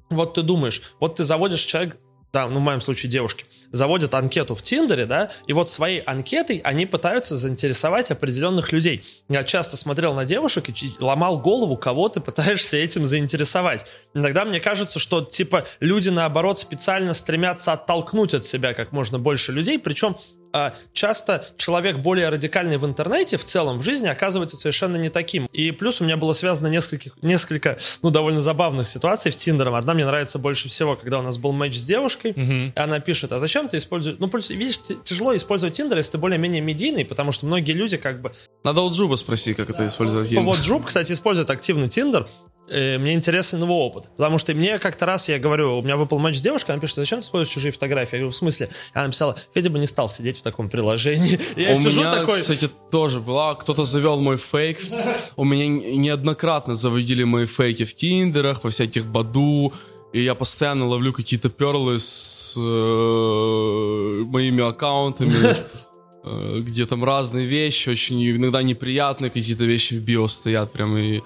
A: вот ты думаешь, вот ты заводишь человек, да, ну, в моем случае девушки, заводят анкету в Тиндере, да, и вот своей анкетой они пытаются заинтересовать определенных людей. Я часто смотрел на девушек и ломал голову, кого ты пытаешься этим заинтересовать. Иногда мне кажется, что, типа, люди, наоборот, специально стремятся оттолкнуть от себя как можно больше людей, причем часто человек более радикальный в интернете в целом в жизни оказывается совершенно не таким. И плюс у меня было связано несколько, несколько ну, довольно забавных ситуаций с Тиндером. Одна мне нравится больше всего, когда у нас был матч с девушкой, mm-hmm. и она пишет, а зачем ты используешь... Ну, плюс, видишь, тяжело использовать Тиндер, если ты более-менее медийный, потому что многие люди как бы...
B: Надо у Джуба спросить, как это использовать.
A: Вот Джуб, кстати, использует активно Тиндер, э, мне интересен его опыт. Потому что мне как-то раз, я говорю, у меня выпал матч с девушкой, она пишет, зачем ты используешь чужие фотографии? Я говорю, в смысле? Она написала, Федя бы не стал сидеть в таком приложении. [LAUGHS]
B: Я у сижу меня, такой... кстати, тоже была, кто-то завел мой фейк. У меня неоднократно заводили мои фейки в киндерах, во всяких Баду, и я постоянно ловлю какие-то перлы с э, моими аккаунтами, [LAUGHS] э, где там разные вещи, очень иногда неприятные какие-то вещи в био стоят прям и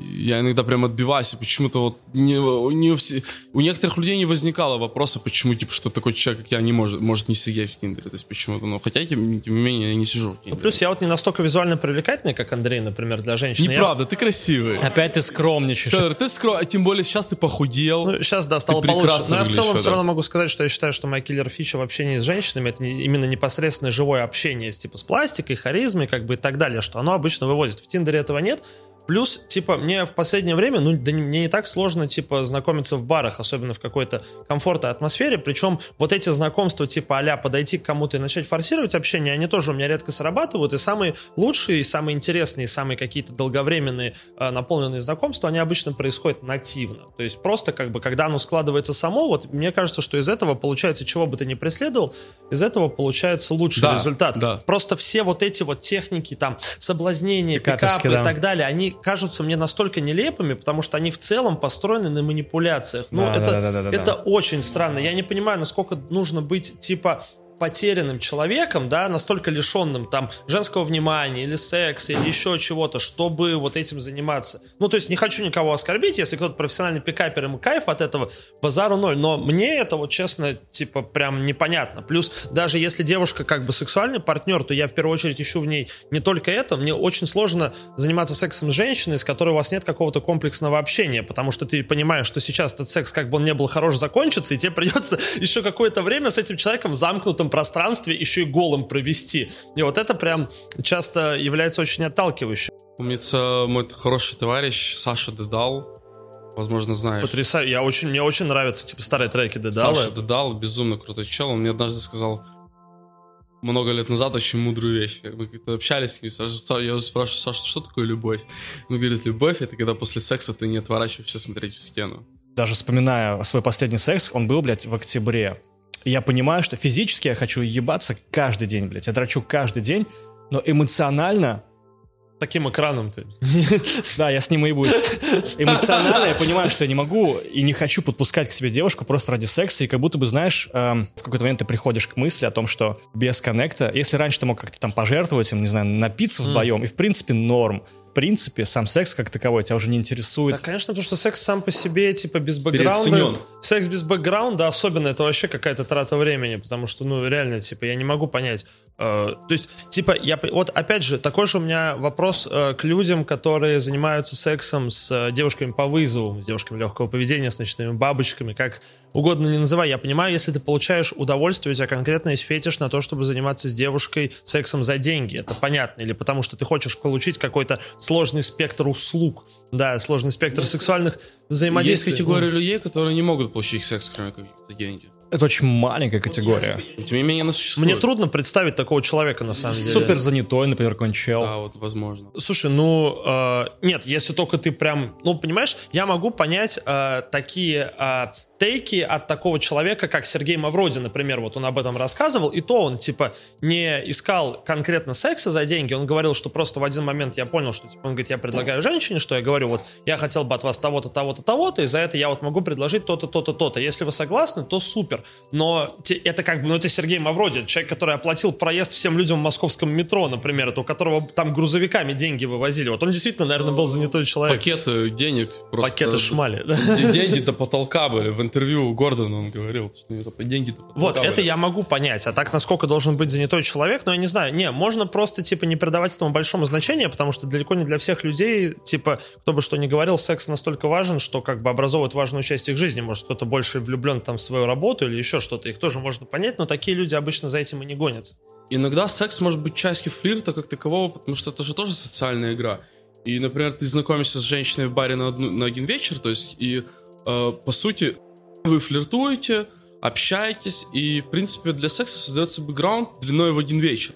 B: я иногда прям отбиваюсь, и почему-то вот не, не у, все, у некоторых людей не возникало вопроса, почему, типа, что такой человек, как я, не может, может не сидеть в Тиндере, то есть почему-то, ну, хотя, тем, тем не менее, я не сижу в Тиндере.
A: Ну, плюс я вот не настолько визуально привлекательный, как Андрей, например, для женщины.
B: Неправда,
A: я...
B: ты красивый.
C: Опять ты скромничаешь.
B: Федор, ты скром... а тем более сейчас ты похудел.
A: Ну, сейчас, да, стало получше. Но я в целом Федор. все равно могу сказать, что я считаю, что моя киллер-фича в общении с женщинами, это именно непосредственное живое общение с, типа, с пластикой, харизмой, как бы и так далее, что оно обычно вывозит. В Тиндере этого нет, Плюс, типа, мне в последнее время, ну, да, мне не так сложно, типа, знакомиться в барах, особенно в какой-то комфортной атмосфере. Причем вот эти знакомства, типа, а подойти к кому-то и начать форсировать общение, они тоже у меня редко срабатывают. И самые лучшие, самые интересные, самые какие-то долговременные, э, наполненные знакомства, они обычно происходят нативно. То есть просто, как бы, когда оно складывается само, вот мне кажется, что из этого получается, чего бы ты ни преследовал, из этого получается лучший да, результат. Да. Просто все вот эти вот техники, там, соблазнения, пикапы да. и так далее, они кажутся мне настолько нелепыми, потому что они в целом построены на манипуляциях. Ну, да, это, да, да, да, это да. очень странно. Я не понимаю, насколько нужно быть, типа, потерянным человеком, да, настолько лишенным там женского внимания или секса или еще чего-то, чтобы вот этим заниматься. Ну, то есть не хочу никого оскорбить, если кто-то профессиональный пикапер, ему кайф от этого, базару ноль, но мне это вот честно, типа, прям непонятно. Плюс даже если девушка как бы сексуальный партнер, то я в первую очередь ищу в ней не только это, мне очень сложно заниматься сексом с женщиной, с которой у вас нет какого-то комплексного общения, потому что ты понимаешь, что сейчас этот секс, как бы он не был хорош, закончится, и тебе придется [LAUGHS] еще какое-то время с этим человеком в пространстве еще и голым провести. И вот это прям часто является очень отталкивающим.
B: Помнится мой хороший товарищ Саша Дедал, возможно, знаешь.
A: Потрясающе. Я очень, мне очень нравятся типа старые треки Дедала.
B: Саша Дедал, безумно крутой чел. Он мне однажды сказал много лет назад очень мудрую вещь. Мы как-то общались с ним, Саша, я спрашиваю, Саша, что такое любовь? Он говорит, любовь — это когда после секса ты не отворачиваешься смотреть в стену.
C: Даже вспоминая свой последний секс, он был, блядь, в октябре я понимаю, что физически я хочу ебаться каждый день, блядь. Я драчу каждый день, но эмоционально
A: таким экраном ты.
C: Да, я с ним и. Эмоционально я понимаю, что я не могу и не хочу подпускать к себе девушку просто ради секса, и как будто бы, знаешь, эм, в какой-то момент ты приходишь к мысли о том, что без коннекта, если раньше ты мог как-то там пожертвовать им, не знаю, напиться вдвоем, и в принципе норм, принципе, сам секс как таковой тебя уже не интересует.
A: Да, конечно, потому что секс сам по себе, типа, без бэкграунда... Секс без бэкграунда, особенно, это вообще какая-то трата времени, потому что, ну, реально, типа, я не могу понять. Э, то есть, типа, я... Вот, опять же, такой же у меня вопрос э, к людям, которые занимаются сексом с э, девушками по вызову, с девушками легкого поведения, с ночными бабочками, как угодно не называй. Я понимаю, если ты получаешь удовольствие, у тебя конкретно есть фетиш на то, чтобы заниматься с девушкой сексом за деньги. Это понятно. Или потому что ты хочешь получить какой-то сложный спектр услуг. Да, сложный спектр сексуальных взаимодействий.
B: Есть категория людей, которые не могут получить секс, кроме как за деньги.
C: Это очень маленькая категория.
B: тем не менее, она
A: существует. Мне трудно представить такого человека, на самом деле.
C: Супер занятой, например, какой-нибудь чел.
B: Да, вот, возможно.
A: Слушай, ну, э, нет, если только ты прям... Ну, понимаешь, я могу понять э, такие э, тейки от такого человека, как Сергей Мавроди, например, вот он об этом рассказывал, и то он, типа, не искал конкретно секса за деньги, он говорил, что просто в один момент я понял, что, типа, он говорит, я предлагаю женщине, что я говорю, вот, я хотел бы от вас того-то, того-то, того-то, и за это я вот могу предложить то-то, то-то, то-то. Если вы согласны, то супер. Но это как бы, ну, это Сергей Мавроди, человек, который оплатил проезд всем людям в московском метро, например, это у которого там грузовиками деньги вывозили. Вот он действительно, наверное, был занятой человек.
B: Пакеты денег
A: просто... Пакеты шмали.
B: Деньги до потолка были в интервью Гордона он говорил, что это деньги
A: Вот, это я могу понять. А так, насколько должен быть занятой человек, но я не знаю. Не, можно просто, типа, не придавать этому большому значения, потому что далеко не для всех людей, типа, кто бы что ни говорил, секс настолько важен, что как бы образовывает важную часть их жизни. Может, кто-то больше влюблен там в свою работу или еще что-то. Их тоже можно понять, но такие люди обычно за этим и не гонятся.
B: Иногда секс может быть частью флирта как такового, потому что это же тоже социальная игра. И, например, ты знакомишься с женщиной в баре на, одну, на один вечер, то есть, и, э, по сути, вы флиртуете, общаетесь, и, в принципе, для секса создается бэкграунд длиной в один вечер.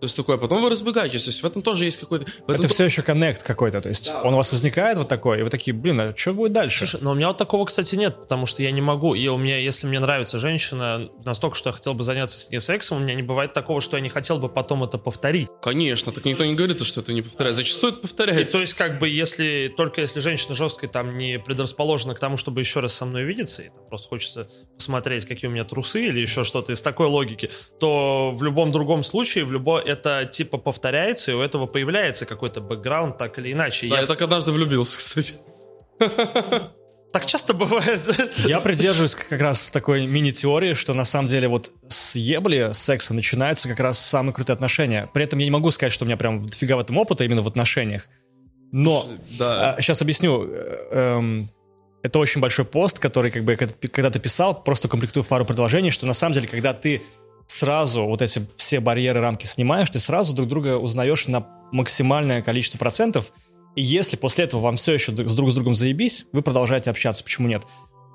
B: То есть такое, потом вы разбегаетесь, то есть в этом тоже есть какой-то...
C: Это
B: то...
C: все еще коннект какой-то, то есть да. он у вас возникает вот такой, и вы такие, блин, а что будет дальше?
A: Слушай, но у меня вот такого, кстати, нет, потому что я не могу, и у меня, если мне нравится женщина настолько, что я хотел бы заняться с ней сексом, у меня не бывает такого, что я не хотел бы потом это повторить.
B: Конечно, так никто не говорит, что это не повторяется, зачастую это повторяется.
A: И, то есть как бы если, только если женщина жесткая там не предрасположена к тому, чтобы еще раз со мной видеться, и там просто хочется посмотреть, какие у меня трусы или еще что-то из такой логики, то в любом другом случае, в любом это типа повторяется, и у этого появляется какой-то бэкграунд так или иначе.
B: Да, я, я так однажды влюбился, кстати. [LAUGHS]
A: Так часто бывает.
C: Я придерживаюсь как раз такой мини-теории, что на самом деле вот с ебли секса начинаются как раз самые крутые отношения. При этом я не могу сказать, что у меня прям дофига в этом опыта именно в отношениях. Но да. а, сейчас объясню. Эм, это очень большой пост, который как бы когда ты писал, просто комплектую в пару предложений, что на самом деле, когда ты сразу вот эти все барьеры, рамки снимаешь, ты сразу друг друга узнаешь на максимальное количество процентов. И если после этого вам все еще с друг с другом заебись, вы продолжаете общаться. Почему нет?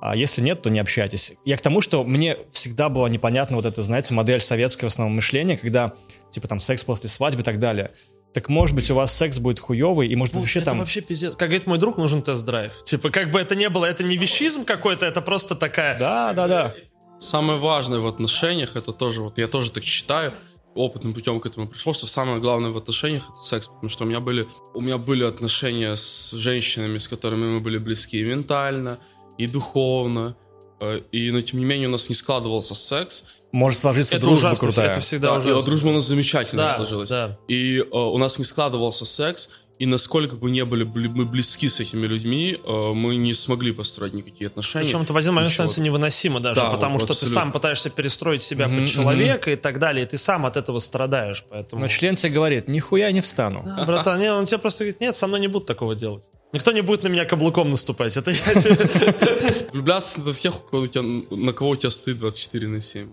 C: А если нет, то не общайтесь. Я к тому, что мне всегда было непонятно вот эта, знаете, модель советского основного мышления, когда, типа, там, секс после свадьбы и так далее. Так может быть у вас секс будет хуёвый и может быть вообще
A: это
C: там...
A: вообще пиздец. Как говорит мой друг, нужен тест-драйв. Типа, как бы это не было, это не вещизм какой-то, это просто такая...
C: Да, да, да.
B: Самое важное в отношениях, это тоже, вот я тоже так считаю, опытным путем к этому пришел, что самое главное в отношениях это секс, потому что у меня были, у меня были отношения с женщинами, с которыми мы были близки и ментально, и духовно, э, и, но тем не менее у нас не складывался секс.
C: Может сложиться это дружба ужасно, крутая.
A: Это всегда
B: да,
A: ужасно.
B: Дружба у нас замечательно
A: да,
B: сложилась.
A: Да.
B: И э, у нас не складывался секс, и насколько бы не были мы близки с этими людьми, э, мы не смогли построить никакие отношения.
A: Причем это в один момент становится невыносимо даже, да, потому вот что абсолютно. ты сам пытаешься перестроить себя mm-hmm, под человека mm-hmm. и так далее, и ты сам от этого страдаешь. Поэтому...
C: Но член тебе говорит, нихуя не встану.
A: Да, братан, нет, он тебе просто говорит, нет, со мной не будут такого делать. Никто не будет на меня каблуком наступать. Это я [LAUGHS]
B: Влюбляться в тех, на кого у тебя стоит 24 на 7.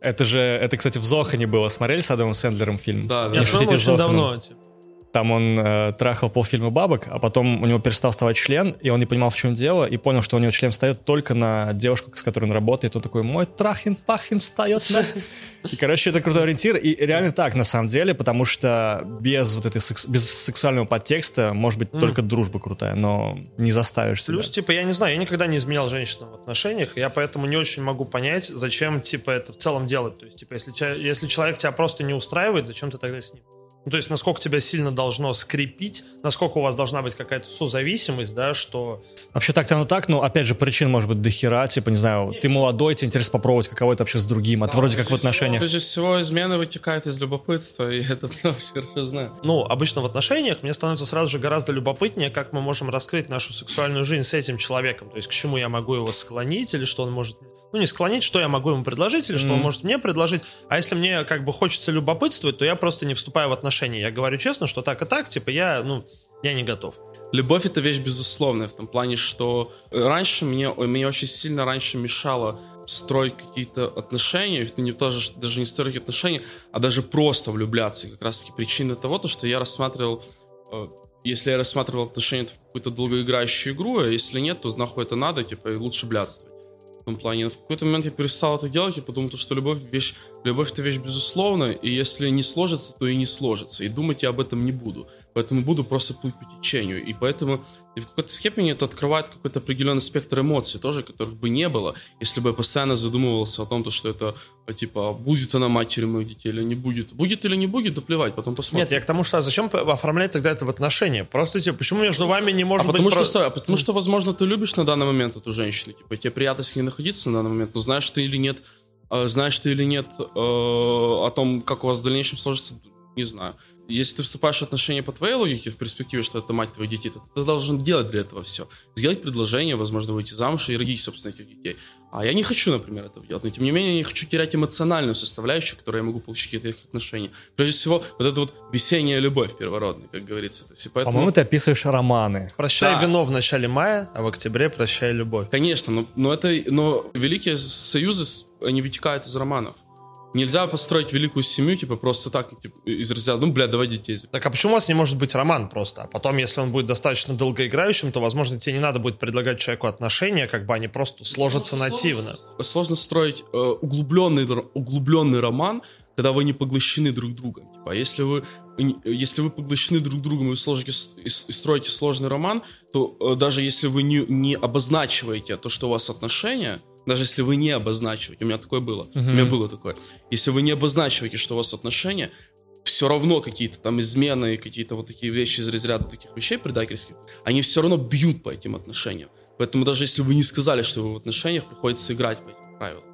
C: Это же, это, кстати, в Зохане было. Смотрели с Адамом Сэндлером фильм?
B: Да, да.
A: Я смотрел очень давно. Типа.
C: Там он э, трахал полфильма бабок, а потом у него перестал вставать член, и он не понимал, в чем дело, и понял, что у него член встает только на девушку, с которой он работает. Он такой, мой трахин-пахин встает на... [LAUGHS] И, короче, это крутой ориентир. И реально так, на самом деле, потому что без вот этой секс... без сексуального подтекста может быть mm. только дружба крутая, но не заставишь себя.
A: Плюс, типа, я не знаю, я никогда не изменял женщинам в отношениях, я поэтому не очень могу понять, зачем, типа, это в целом делать. То есть, типа, если, если человек тебя просто не устраивает, зачем ты тогда с ним? Ну, то есть, насколько тебя сильно должно скрепить, насколько у вас должна быть какая-то созависимость, да, что...
C: Вообще так-то оно так, но, опять же, причин может быть дохера, типа, не знаю, Нет, ты молодой, тебе интересно попробовать, каково это вообще с другим, а да, вроде как в отношениях.
B: Прежде всего, измена вытекает из любопытства, и [LAUGHS] это тоже хорошо знаю.
A: Ну, обычно в отношениях мне становится сразу же гораздо любопытнее, как мы можем раскрыть нашу сексуальную жизнь с этим человеком, то есть к чему я могу его склонить, или что он может ну, не склонить, что я могу ему предложить, или что mm. он может мне предложить. А если мне как бы хочется любопытствовать, то я просто не вступаю в отношения. Я говорю честно, что так и так, типа, я, ну, я не готов.
B: Любовь это вещь безусловная в том плане, что раньше мне, мне очень сильно раньше мешало строить какие-то отношения, это не тоже, даже не строить отношения, а даже просто влюбляться. И как раз таки причина того, то, что я рассматривал, э, если я рассматривал отношения в какую-то долгоиграющую игру, а если нет, то нахуй это надо, типа, лучше блядствовать этом плане. Но в какой-то момент я перестал это делать и подумал, что любовь вещь, любовь это вещь безусловная, и если не сложится, то и не сложится. И думать я об этом не буду. Поэтому буду просто плыть по течению. И поэтому и в какой-то степени это открывает какой-то определенный спектр эмоций тоже, которых бы не было, если бы я постоянно задумывался о том, то, что это, типа, будет она матерью моих детей или не будет. Будет или не будет, да плевать, потом посмотрим.
A: Нет, я к тому, что а зачем оформлять тогда это в отношения? Просто, типа, почему между вами не может
B: а
A: быть...
B: Потому что, стой, а потому что, возможно, ты любишь на данный момент эту женщину, типа, тебе приятно с ней находиться на данный момент, но знаешь ты или нет, знаешь ты или нет э, о том, как у вас в дальнейшем сложится Не знаю. Если ты вступаешь в отношения по твоей логике, в перспективе, что это мать твоих детей, то ты должен делать для этого все. Сделать предложение, возможно, выйти замуж и родить, собственно, этих детей. А я не хочу, например, этого делать. Но, тем не менее, я не хочу терять эмоциональную составляющую, которую я могу получить от этих отношений. Прежде всего, вот эта вот весенняя любовь первородная, как говорится. То есть, поэтому...
C: По-моему, ты описываешь романы.
A: Прощай да. вино в начале мая, а в октябре прощай любовь.
B: Конечно, но, но это, но великие союзы, они вытекают из романов. Нельзя построить великую семью, типа, просто так, типа, из разряда, ну, бля, давай детей.
A: Так а почему у вас не может быть роман просто? А потом, если он будет достаточно долгоиграющим, то, возможно, тебе не надо будет предлагать человеку отношения, как бы они просто сложатся ну, нативно.
B: Сложно, сложно строить э, углубленный, углубленный роман, когда вы не поглощены друг другом. Типа, если вы, если вы поглощены друг другом и вы сложите, и строите сложный роман, то э, даже если вы не, не обозначиваете то, что у вас отношения, даже если вы не обозначиваете, у меня такое было, uh-huh. у меня было такое, если вы не обозначиваете, что у вас отношения, все равно какие-то там измены, какие-то вот такие вещи из разряда таких вещей предательских, они все равно бьют по этим отношениям. Поэтому даже если вы не сказали, что вы в отношениях, приходится играть по этим правилам.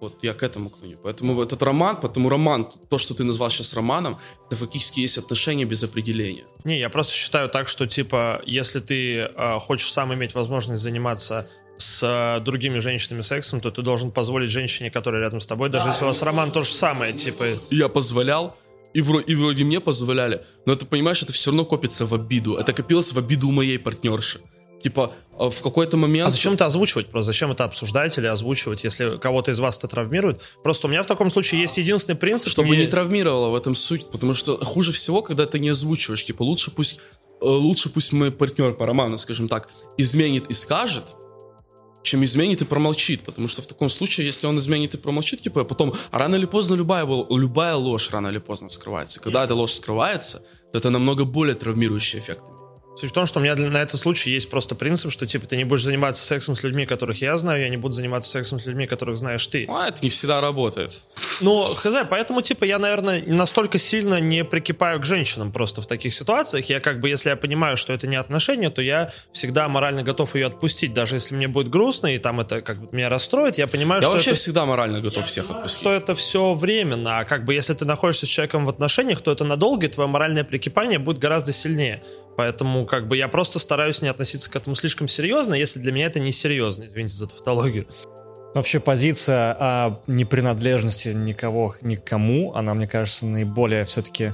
B: Вот я к этому клоню. Поэтому этот роман, потому роман, то, что ты назвал сейчас романом, это фактически есть отношения без определения.
A: Не, я просто считаю так, что типа, если ты э, хочешь сам иметь возможность заниматься с э, другими женщинами сексом, то ты должен позволить женщине, которая рядом с тобой, даже если у вас роман то же самое, типа...
B: Я позволял, и вроде, и вроде мне позволяли, но это, понимаешь, это все равно копится в обиду. Это копилось в обиду у моей партнерши. Типа, э, в какой-то момент...
A: А зачем это озвучивать? Просто зачем это обсуждать или озвучивать, если кого-то из вас это травмирует? Просто у меня в таком случае есть единственный принцип...
B: Чтобы не, не травмировало в этом суть, потому что хуже всего, когда ты не озвучиваешь. Типа, лучше пусть, э, лучше пусть мой партнер по роману, скажем так, изменит и скажет, чем изменит и промолчит. Потому что в таком случае, если он изменит и промолчит, типа, потом, а рано или поздно любая, любая ложь рано или поздно вскрывается. Когда эта ложь скрывается, то это намного более травмирующий эффект.
A: Суть в том, что у меня на этот случай есть просто принцип, что типа ты не будешь заниматься сексом с людьми, которых я знаю, я не буду заниматься сексом с людьми, которых знаешь ты.
B: А это не всегда работает.
A: Ну, хз, поэтому типа я, наверное, настолько сильно не прикипаю к женщинам просто в таких ситуациях. Я как бы, если я понимаю, что это не отношения, то я всегда морально готов ее отпустить, даже если мне будет грустно и там это как бы меня расстроит, я понимаю,
B: я
A: что
B: вообще
A: это...
B: всегда морально готов я всех понимаю, отпустить.
A: Что это все временно, а как бы если ты находишься с человеком в отношениях, то это надолго, и твое моральное прикипание будет гораздо сильнее. Поэтому как бы я просто стараюсь не относиться к этому слишком серьезно, если для меня это не серьезно, извините за тавтологию.
C: Вообще позиция о непринадлежности никого, никому, она, мне кажется, наиболее все-таки...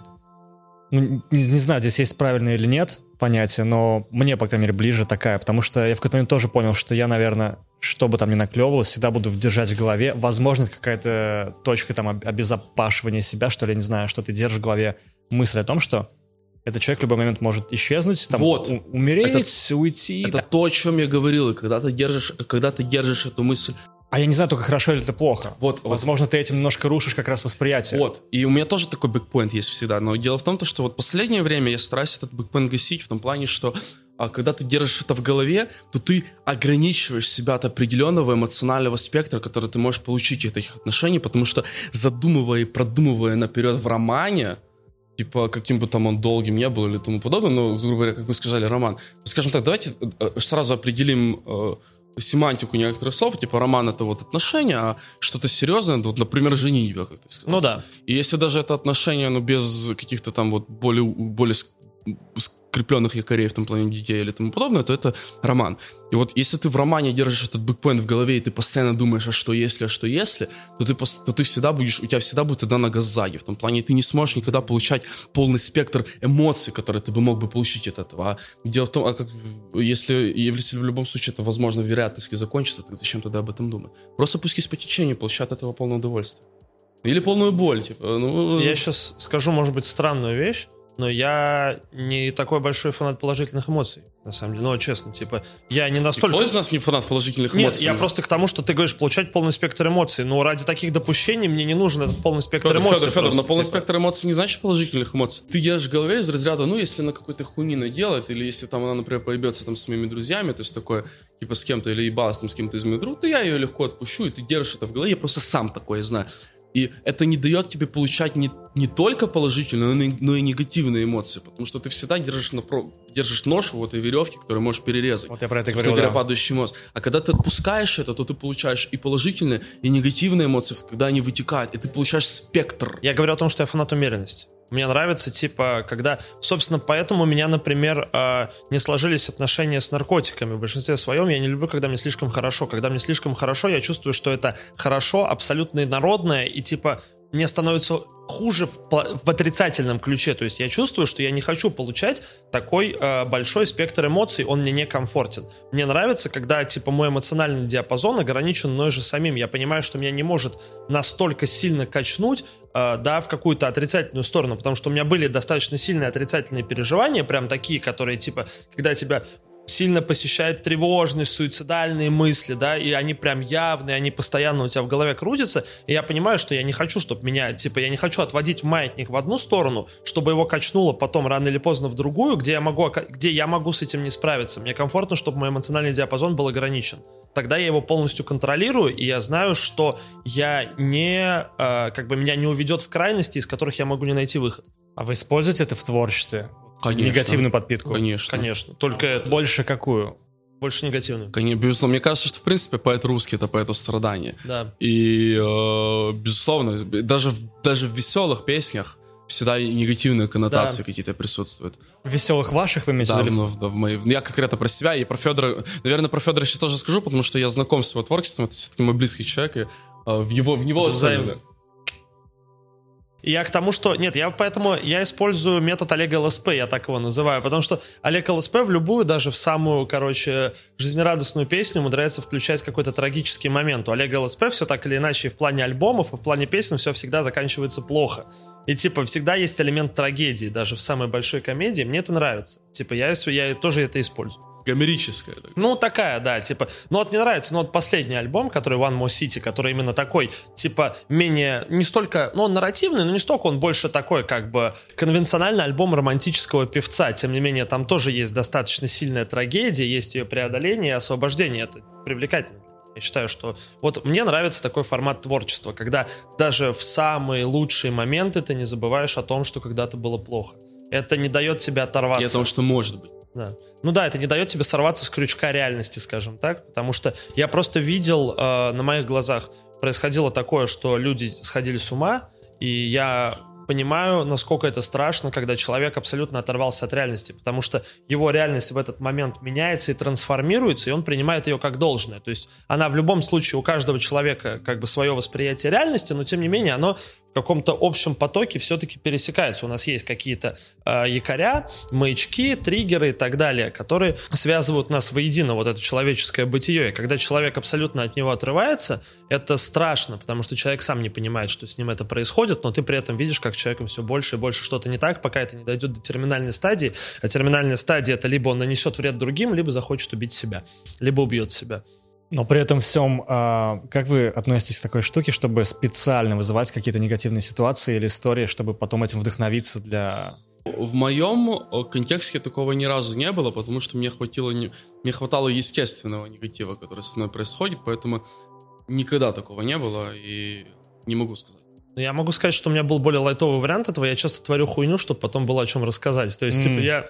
C: Ну, не, не знаю, здесь есть правильное или нет понятие, но мне, по крайней мере, ближе такая, потому что я в какой-то момент тоже понял, что я, наверное, что бы там ни наклевывалось, всегда буду держать в голове. Возможно, какая-то точка там обезопашивания себя, что ли, не знаю, что ты держишь в голове мысль о том, что этот человек в любой момент может исчезнуть, там, вот. умереть, это, уйти.
B: Это то, о чем я говорил. И когда ты держишь, когда ты держишь эту мысль
C: а я не знаю, только хорошо или это плохо. Вот, Возможно, вот. ты этим немножко рушишь как раз восприятие.
B: Вот. И у меня тоже такой бэкпоинт есть всегда. Но дело в том, что вот последнее время я стараюсь этот бэкпоинт гасить в том плане, что а когда ты держишь это в голове, то ты ограничиваешь себя от определенного эмоционального спектра, который ты можешь получить от этих отношений, потому что задумывая и продумывая наперед в романе, типа, каким бы там он долгим не был или тому подобное, но, грубо говоря, как мы сказали, роман. Скажем так, давайте э, сразу определим э, семантику некоторых слов, типа роман это вот отношения, а что-то серьезное, вот, например, женитьба, как ты сказал.
A: Ну да.
B: И если даже это отношения, ну, без каких-то там вот более, более крепленных якорей в том плане детей или тому подобное, то это роман. И вот если ты в романе держишь этот бэкпоинт в голове, и ты постоянно думаешь, а что если, а что если, то ты, то ты всегда будешь, у тебя всегда будет тогда нога сзади. В том плане ты не сможешь никогда получать полный спектр эмоций, которые ты бы мог бы получить от этого. А дело в том, а как, если, если в любом случае это возможно вероятности закончится, так зачем тогда об этом думать? Просто пускай по течению, получай от этого полное удовольствие. Или полную боль, типа. Ну...
A: Я сейчас скажу, может быть, странную вещь но я не такой большой фанат положительных эмоций, на самом деле. Ну, честно, типа, я не настолько...
B: Никто из нас не фанат положительных
A: Нет,
B: эмоций?
A: я просто к тому, что ты говоришь, получать полный спектр эмоций. Но ради таких допущений мне не нужен этот полный спектр Федор, эмоций.
B: Федор, Федор, но полный типа... спектр эмоций не значит положительных эмоций. Ты держишь в голове из разряда, ну, если она какой-то хуйнина делает, или если там она, например, поебется там с моими друзьями, то есть такое, типа, с кем-то, или ебалась там с кем-то из моих друзей, то я ее легко отпущу, и ты держишь это в голове. Я просто сам такое знаю. И это не дает тебе получать не, не только положительные, но и, но и негативные эмоции, потому что ты всегда держишь, на, держишь нож в этой веревке, которую можешь перерезать.
C: Вот я про это говорил,
B: говоря, да. падающий мозг. А когда ты отпускаешь это, то ты получаешь и положительные, и негативные эмоции, когда они вытекают, и ты получаешь спектр.
A: Я говорю о том, что я фанат умеренности. Мне нравится, типа, когда... Собственно, поэтому у меня, например, э, не сложились отношения с наркотиками. В большинстве своем я не люблю, когда мне слишком хорошо. Когда мне слишком хорошо, я чувствую, что это хорошо, абсолютно инородное, и, типа, мне становится хуже в, в отрицательном ключе. То есть я чувствую, что я не хочу получать такой э, большой спектр эмоций, он мне некомфортен. Мне нравится, когда типа мой эмоциональный диапазон ограничен мной же самим. Я понимаю, что меня не может настолько сильно качнуть, э, да, в какую-то отрицательную сторону, потому что у меня были достаточно сильные отрицательные переживания, прям такие, которые типа, когда тебя сильно посещает тревожность, суицидальные мысли, да, и они прям явные, они постоянно у тебя в голове крутятся, и я понимаю, что я не хочу, чтобы меня, типа, я не хочу отводить маятник в одну сторону, чтобы его качнуло потом рано или поздно в другую, где я могу, где я могу с этим не справиться. Мне комфортно, чтобы мой эмоциональный диапазон был ограничен. Тогда я его полностью контролирую, и я знаю, что я не, э, как бы меня не уведет в крайности, из которых я могу не найти выход.
C: А вы используете это в творчестве?
B: Конечно.
C: Негативную подпитку?
B: Конечно.
A: Конечно. Только это.
C: Больше какую?
A: Больше негативную.
B: Конечно, безусловно. Мне кажется, что, в принципе, поэт русский — это поэт страдания.
A: Да.
B: И, э, безусловно, даже в, даже в веселых песнях всегда и негативные коннотации
A: Да.
B: какие-то присутствуют.
C: Веселых ваших вы имеете в
B: Да,
C: виду?
B: в, да, в моей- я конкретно про себя и про Федора. Наверное, про Федора сейчас тоже скажу, потому что я знаком с его творчеством. Это все-таки мой близкий человек. И, э, в его, в него
A: Это взаимно.
B: особенно.
A: Я к тому, что... Нет, я поэтому... Я использую метод Олега ЛСП, я так его называю, потому что Олег ЛСП в любую, даже в самую, короче, жизнерадостную песню умудряется включать какой-то трагический момент. У Олега ЛСП все так или иначе и в плане альбомов, и в плане песен все всегда заканчивается плохо. И, типа, всегда есть элемент трагедии, даже в самой большой комедии. Мне это нравится. Типа, я, я тоже это использую.
B: Гомерическое. так.
A: Ну, такая, да, типа, ну вот мне нравится, ну вот последний альбом, который One More City, который именно такой, типа, менее, не столько, ну он нарративный, но не столько, он больше такой, как бы, конвенциональный альбом романтического певца, тем не менее, там тоже есть достаточно сильная трагедия, есть ее преодоление и освобождение, это привлекательно. Я считаю, что вот мне нравится такой формат творчества, когда даже в самые лучшие моменты ты не забываешь о том, что когда-то было плохо. Это не дает тебе оторваться.
B: И о том, что может быть.
A: Да. Ну да, это не дает тебе сорваться с крючка реальности, скажем так, потому что я просто видел э, на моих глазах происходило такое, что люди сходили с ума, и я понимаю, насколько это страшно, когда человек абсолютно оторвался от реальности, потому что его реальность в этот момент меняется и трансформируется, и он принимает ее как должное. То есть она в любом случае у каждого человека как бы свое восприятие реальности, но тем не менее оно в каком-то общем потоке все-таки пересекается. У нас есть какие-то э, якоря, маячки, триггеры и так далее, которые связывают нас воедино, вот это человеческое бытие. И когда человек абсолютно от него отрывается, это страшно, потому что человек сам не понимает, что с ним это происходит, но ты при этом видишь, как человеком все больше и больше что-то не так, пока это не дойдет до терминальной стадии. А терминальная стадия это либо он нанесет вред другим, либо захочет убить себя, либо убьет себя.
C: Но при этом всем, а, как вы относитесь к такой штуке, чтобы специально вызывать какие-то негативные ситуации или истории, чтобы потом этим вдохновиться для...
B: В моем э, контексте такого ни разу не было, потому что мне хватило, не- мне хватало естественного негатива, который со мной происходит, поэтому никогда такого не было и не могу сказать.
A: Ну, Я могу сказать, что у меня был более лайтовый вариант этого. Я часто творю хуйню, чтобы потом было о чем рассказать. То есть,
C: М.
A: типа, я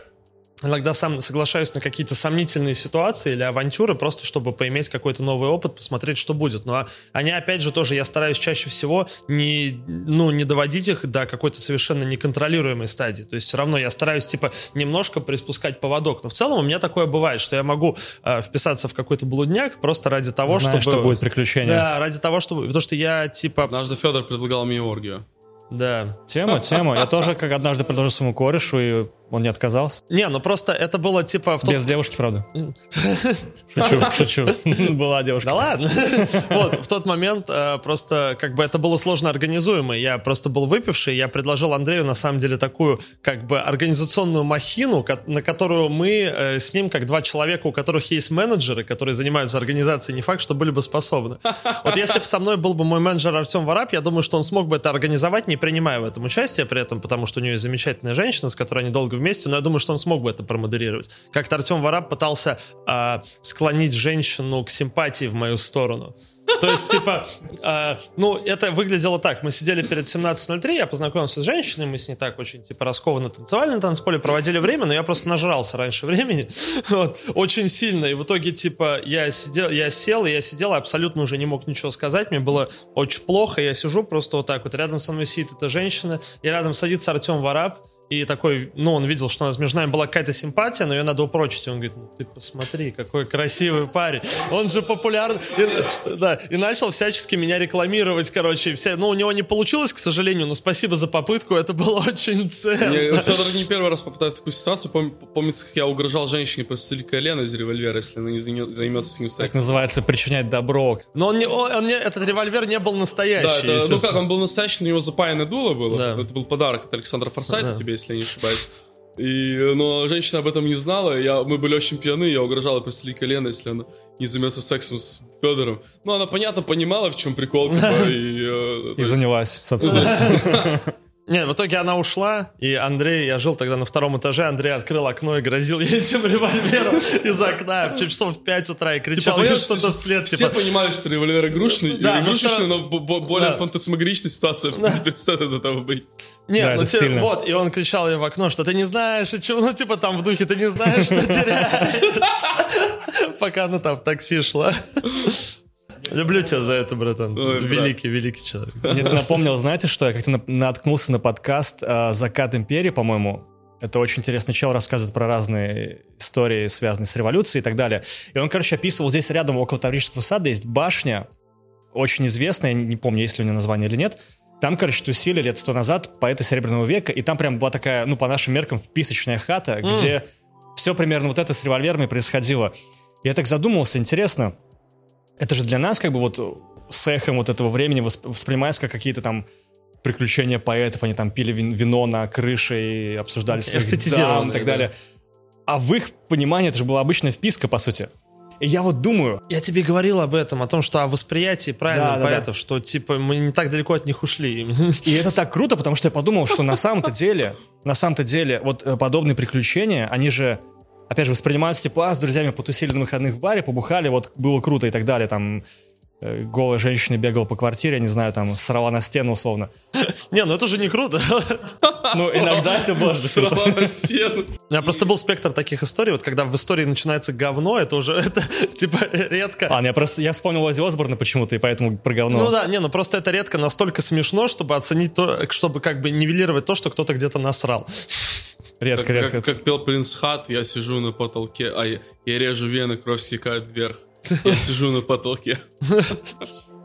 A: иногда сам соглашаюсь на какие-то сомнительные ситуации или авантюры, просто чтобы поиметь какой-то новый опыт, посмотреть, что будет. Но они, опять же, тоже, я стараюсь чаще всего не, ну, не доводить их до какой-то совершенно неконтролируемой стадии. То есть все равно я стараюсь, типа, немножко приспускать поводок. Но в целом у меня такое бывает, что я могу э, вписаться в какой-то блудняк просто ради того,
C: Зная,
A: чтобы...
C: что будет приключение.
A: Да, ради того, чтобы... Потому что я, типа...
B: Однажды Федор предлагал мне оргию.
A: Да.
C: Тема, тема. Я тоже как однажды предложил своему корешу, и он не отказался.
A: Не, ну просто это было типа в тот...
C: Без девушки, правда. [LAUGHS] Шучу, шучу. [LAUGHS] Была девушка.
A: Да ладно. [LAUGHS] Вот, в тот момент э, просто как бы это было сложно организуемо. Я просто был выпивший, я предложил Андрею на самом деле такую как бы организационную махину, на которую мы э, с ним, как два человека, у которых есть менеджеры, которые занимаются организацией, не факт, что были бы способны. Вот если бы со мной был бы мой менеджер Артем Варап, я думаю, что он смог бы это организовать, не принимая в этом участие при этом, потому что у него есть замечательная женщина, с которой они долго вместе, но я думаю, что он смог бы это промодерировать. Как-то Артем Варап пытался а, склонить женщину к симпатии в мою сторону. То есть, типа, э, ну, это выглядело так. Мы сидели перед 17.03, я познакомился с женщиной, мы с ней так очень, типа, раскованно танцевали на танцполе, проводили время, но я просто нажрался раньше времени, [LAUGHS] вот, очень сильно. И в итоге, типа, я сидел, я сел, и я сидел, и абсолютно уже не мог ничего сказать, мне было очень плохо, я сижу просто вот так вот, рядом со мной сидит эта женщина, и рядом садится Артем Вараб, и такой, ну, он видел, что у нас между нами была какая-то симпатия, но ее надо упрочить. И он говорит, ну, ты посмотри, какой красивый парень. Он же популярный. И, да, и начал всячески меня рекламировать, короче. Вся, ну, у него не получилось, к сожалению, но спасибо за попытку, это было [LAUGHS] очень ценно.
B: Я, Федор не первый раз попадает в такую ситуацию. Пом, помнится, как я угрожал женщине прострелить колено из револьвера, если она не займется с ним сексом.
C: Так называется причинять добро.
A: Но он не, он, он не, этот револьвер не был настоящий.
B: Да, это, ну как, он был настоящий, но у него запаянное дуло было. Да. Это был подарок от Александра Форсайта да. тебе, если я не ошибаюсь. И, но женщина об этом не знала, я, мы были очень пьяны, я угрожал прострелить колено, если она не займется сексом с Федором. Ну, она, понятно, понимала, в чем прикол, типа, [LAUGHS] и...
C: Э, и занялась, собственно. [LAUGHS]
A: Не, в итоге она ушла, и Андрей, я жил тогда на втором этаже, Андрей открыл окно и грозил ей этим [LAUGHS] револьвером из окна в часов в 5 утра и кричал типа, что-то вслед.
B: Все типа... понимали, что револьвер игрушный, да, игрушечный, но, но более да. фантасмагоричная ситуация да. перестает от этого быть.
A: Нет, да, ну те, вот, и он кричал ей в окно, что ты не знаешь, и чего, ну типа там в духе, ты не знаешь, что теряешь. Пока она там в такси шла. Люблю тебя за это, братан. Ой, великий, брат. великий человек.
C: Мне ты напомнил, знаете что? Я как-то наткнулся на подкаст э, «Закат империи», по-моему. Это очень интересный чел, рассказывает про разные истории, связанные с революцией и так далее. И он, короче, описывал, здесь рядом около Таврического сада есть башня, очень известная, не помню, есть ли у нее название или нет. Там, короче, тусили лет сто назад поэты Серебряного века, и там прям была такая, ну, по нашим меркам, вписочная хата, mm. где все примерно вот это с револьверами происходило. Я так задумался, интересно, это же для нас как бы вот с эхом вот этого времени воспринимается как какие-то там приключения поэтов, они там пили вино на крыше и обсуждали своих дам и так далее. Да. А в их понимании это же была обычная вписка, по сути. И я вот думаю...
A: Я тебе говорил об этом, о том, что о восприятии правильных да, поэтов, да. что типа мы не так далеко от них ушли.
C: И это так круто, потому что я подумал, что на самом-то деле, на самом-то деле, вот э, подобные приключения, они же опять же, воспринимаются типа, а, с друзьями потусили на выходных в баре, побухали, вот было круто и так далее, там, голая женщина бегала по квартире, я не знаю, там, срала на стену условно. [LAUGHS]
A: Не, ну это же не круто. [LAUGHS]
C: Ну, иногда это можно. [LAUGHS] Срала на
A: стену. У меня просто был спектр таких историй, вот когда в истории начинается говно, это уже, это, типа, редко.
C: А, я просто, я вспомнил Ози Осборна почему-то, и поэтому про говно.
A: Ну да, не, ну просто это редко настолько смешно, чтобы оценить то, чтобы как бы нивелировать то, что кто-то где-то насрал.
B: Редко, как, редко. Как, как пел Принц Хат, я сижу на потолке, а я, я режу вены, кровь стекает вверх. Я сижу на потолке.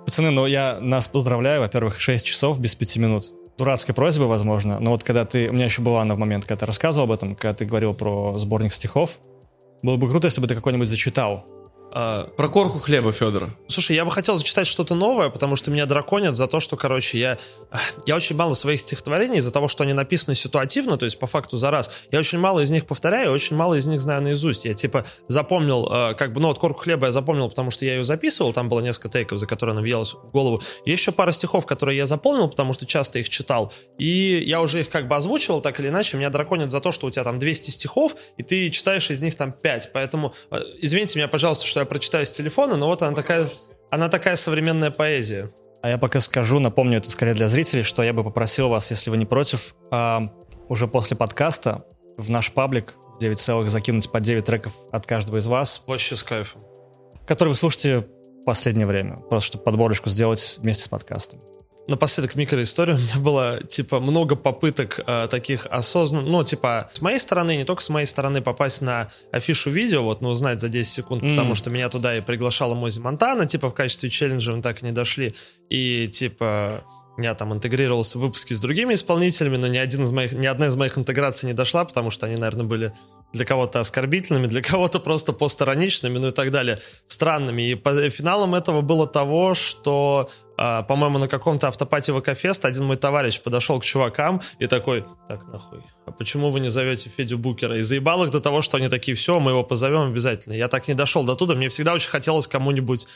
C: Пацаны, ну я нас поздравляю. Во-первых, 6 часов без 5 минут. Дурацкая просьба, возможно. Но вот когда ты... У меня еще была она в момент, когда ты рассказывал об этом, когда ты говорил про сборник стихов. Было бы круто, если бы ты какой-нибудь зачитал.
B: А, про корку хлеба Федора.
A: Слушай, я бы хотел зачитать что-то новое, потому что меня драконят за то, что, короче, я, я очень мало своих стихотворений из-за того, что они написаны ситуативно, то есть по факту за раз. Я очень мало из них повторяю, очень мало из них знаю наизусть. Я типа запомнил, э, как бы, ну вот корку хлеба я запомнил, потому что я ее записывал, там было несколько тейков, за которые она въелась в голову. Есть еще пара стихов, которые я запомнил, потому что часто их читал, и я уже их как бы озвучивал так или иначе. Меня драконят за то, что у тебя там 200 стихов, и ты читаешь из них там 5. Поэтому, э, извините меня, пожалуйста, что я прочитаю с телефона, но вот она такая, она такая современная поэзия.
C: А я пока скажу, напомню это скорее для зрителей, что я бы попросил вас, если вы не против, а, уже после подкаста в наш паблик 9 целых закинуть по 9 треков от каждого из вас.
A: Вообще с кайфом.
C: Которые вы слушаете в последнее время. Просто чтобы подборочку сделать вместе с подкастом
A: напоследок микроистория. [LAUGHS] У меня было, типа, много попыток э, таких осознанных, ну, типа, с моей стороны, не только с моей стороны, попасть на афишу видео, вот, ну, узнать за 10 секунд, mm. потому что меня туда и приглашала Мози Монтана, типа, в качестве челленджа, мы так и не дошли. И, типа, я там интегрировался в выпуски с другими исполнителями, но ни, один из моих, ни одна из моих интеграций не дошла, потому что они, наверное, были для кого-то оскорбительными, для кого-то просто постороничными, ну и так далее, странными. И по, финалом этого было того, что, э, по-моему, на каком-то автопате ВК-фест один мой товарищ подошел к чувакам и такой, так, нахуй, а почему вы не зовете Федю Букера? И заебал их до того, что они такие, все, мы его позовем обязательно. Я так не дошел до туда, мне всегда очень хотелось кому-нибудь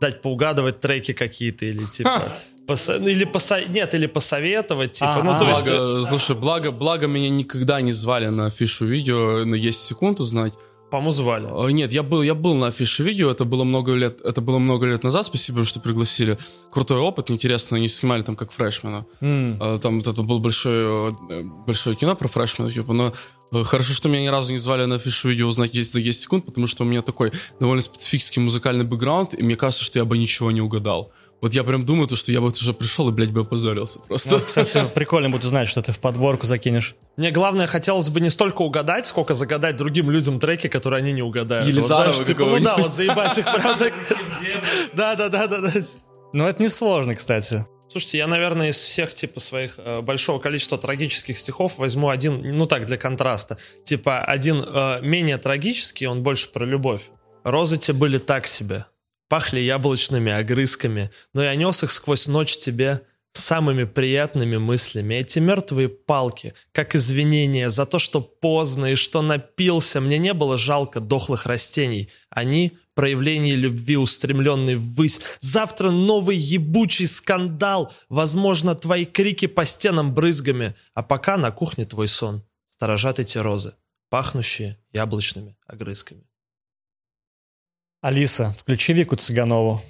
A: дать поугадывать треки какие-то или типа Пос... Или посо... Нет, или посоветовать, типа, а, ну, то
B: благо, есть... Слушай, благо, благо меня никогда не звали на фишу видео на 10 секунд узнать.
A: По-моему, звали.
B: Э, Нет, я был, я был на афише видео, это было много лет, это было много лет назад, спасибо что пригласили. Крутой опыт, интересно, они снимали там как фрешмена. Э, Там вот это было большое, э, большое кино про фрешмена, типа, но э, хорошо, что меня ни разу не звали на афишу видео узнать 10 за 10 секунд, потому что у меня такой довольно специфический музыкальный бэкграунд, и мне кажется, что я бы ничего не угадал. Вот я прям думаю, то, что я бы уже пришел и, блядь, бы опозорился просто.
C: Ну, кстати, [LAUGHS] прикольно будет узнать, что ты в подборку закинешь.
A: Мне главное, хотелось бы не столько угадать, сколько загадать другим людям треки, которые они не угадают.
B: Елизарова
A: Вот, знаешь, типа, ну да, вот заебать их прям [LAUGHS] так. Да, да, да, да, да.
C: Но это несложно, кстати.
A: Слушайте, я, наверное, из всех, типа, своих э, большого количества трагических стихов возьму один, ну так, для контраста. Типа, один э, менее трагический, он больше про любовь. Розы те были так себе, пахли яблочными огрызками, но я нес их сквозь ночь тебе самыми приятными мыслями. Эти мертвые палки, как извинение за то, что поздно и что напился, мне не было жалко дохлых растений. Они — проявление любви, устремленной ввысь. Завтра новый ебучий скандал. Возможно, твои крики по стенам брызгами. А пока на кухне твой сон. Сторожат эти розы, пахнущие яблочными огрызками.
C: Алиса, включи Вику Цыганову.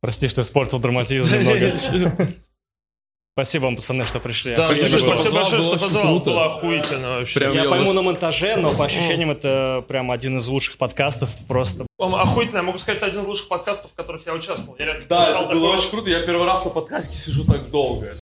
C: Прости, что испортил драматизм немного. [LAUGHS] Спасибо вам, пацаны, что пришли.
A: Да,
B: Спасибо,
A: спасибо,
B: что
A: спасибо
B: позвал,
A: большое, что позвал.
B: круто.
A: Было охуительно вообще.
B: Прям
C: Я
B: я
C: пойму
B: вас-
C: на монтаже, но по ощущениям это прям один из лучших подкастов. Просто
A: Охуительно, я могу сказать, это один из лучших подкастов, в которых я участвовал. Я редко
B: Да, это было очень круто. Я первый раз на подкасте сижу так долго.